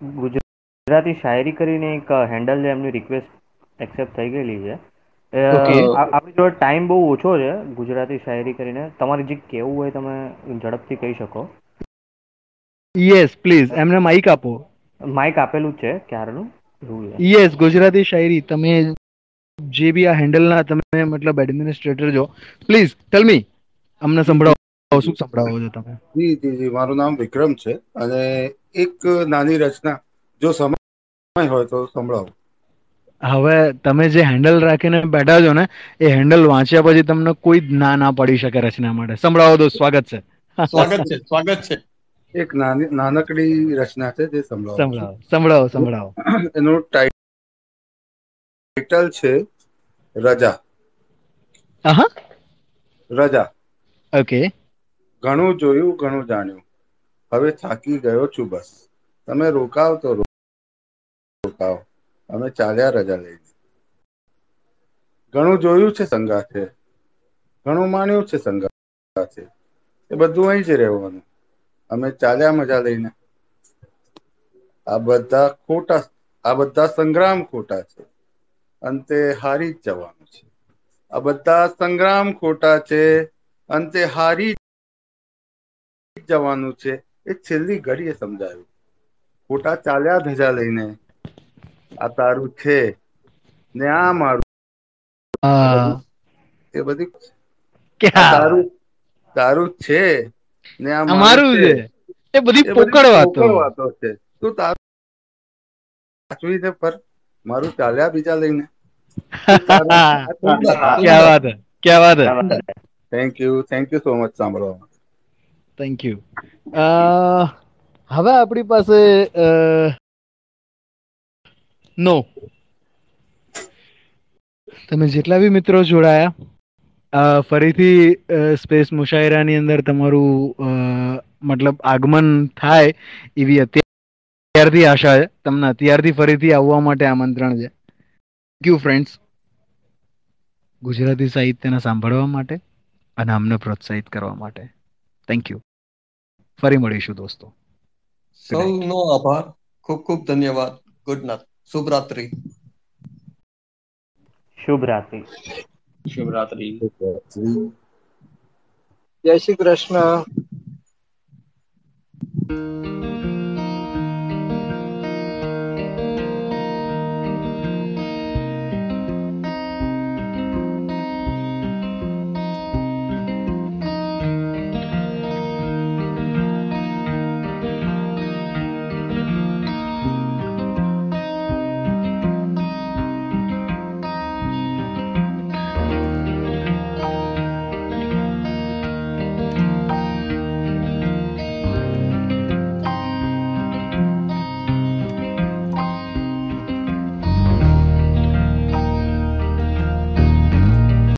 Gujarati શાયરી કરીને એક હેન્ડલ એમની રિક્વેસ્ટ એક્સેપ્ટ થઈ ગયેલી છે. આપણી જોડે ટાઈમ બહુ ઓછો છે ગુજરાતી શાયરી કરીને. તમારે જે કેવું હોય તમે ઝડપથી કહી શકો. યસ પ્લીઝ એમને માઇક આપો. માઇક આપેલું જ છે ક્યારનું? યસ ગુજરાતી શાયરી. તમે જે બી આ હેન્ડલના તમે મતલબ એડમિનિસ્ટ્રેટર છો પ્લીઝ ટેલ મી અમને સંભળાવો શું સંભળાવો છો તમે? જી જી જી. મારું નામ વિક્રમ છે અને એક નાની રચના. જો સમય હોય તો સંભળાવો. હવે તમે જે હેન્ડલ રાખીને બેઠા છો ને એ હેન્ડલ વાંચ્યા પછી તમને કોઈ ના ના પડી શકે રચના માટે. સંભળાવો તો સ્વાગત છે. સ્વાગત છે સ્વાગત છે. એક નાની નાનકડી રચના છે જે સંભળાવો. સંભળાવો સંભળાવો એનું ટાઇટલ છે રજા. હા રજા. ઓકે. ઘણું જોયું ઘણું જાણ્યું. હવે થાકી ગયો છું બસ. તમે રોકાવ તો રોકાવ. અમે ચાલ્યા રજા લઈને ઘણું જોયું છે સંગાથે ઘણું માણ્યું છે સંગાથે એ બધું અહીં જ રહેવાનું. અમે ચાલ્યા મજા લઈને. આ બધા ખોટા, આ બધા સંગ્રામ ખોટા છે. અંતે હારી જ જવાનું છે. આ બધા સંગ્રામ ખોટા છે. અંતે હારી જવાનું છે. એ છેલ્લી ઘડીએ સમજાયું. ખોટા ચાલ્યા ધજા લઈને આ તારું છે. ને આ મારું એ બધી તારું તારું છે. ને આ મારું છે. એ બધી એ પોકળ વાતો. વાતો છે. તું તારું સાચવીને પર મારું ચાલ્યા બીજા લઈને. ક્યા વાત હે? ક્યા વાત હે? Thank you thank you so much સાંભળવા. માટે થેન્ક યુ હવે આપણી પાસે નો તમે જેટલા બી મિત્રો જોડાયા ફરીથી સ્પેસ મુશાયરાની અંદર તમારું મતલબ આગમન થાય એવી અત્યારથી આશા છે. તમને અત્યારથી ફરીથી આવવા માટે આમંત્રણ છે. થેન્ક યુ ફ્રેન્ડ્સ ગુજરાતી સાહિત્યને સાંભળવા માટે અને અમને પ્રોત્સાહિત કરવા માટે. થેન્ક યુ ફરી મળીશું દોસ્તો. સૌનો આભાર. ખૂબ ખૂબ ધન્યવાદ. ગુડ નાઇટ શુભ રાત્રિ શુભ રાત્રિ શુભ રાત્રિ જય શ્રી કૃષ્ણ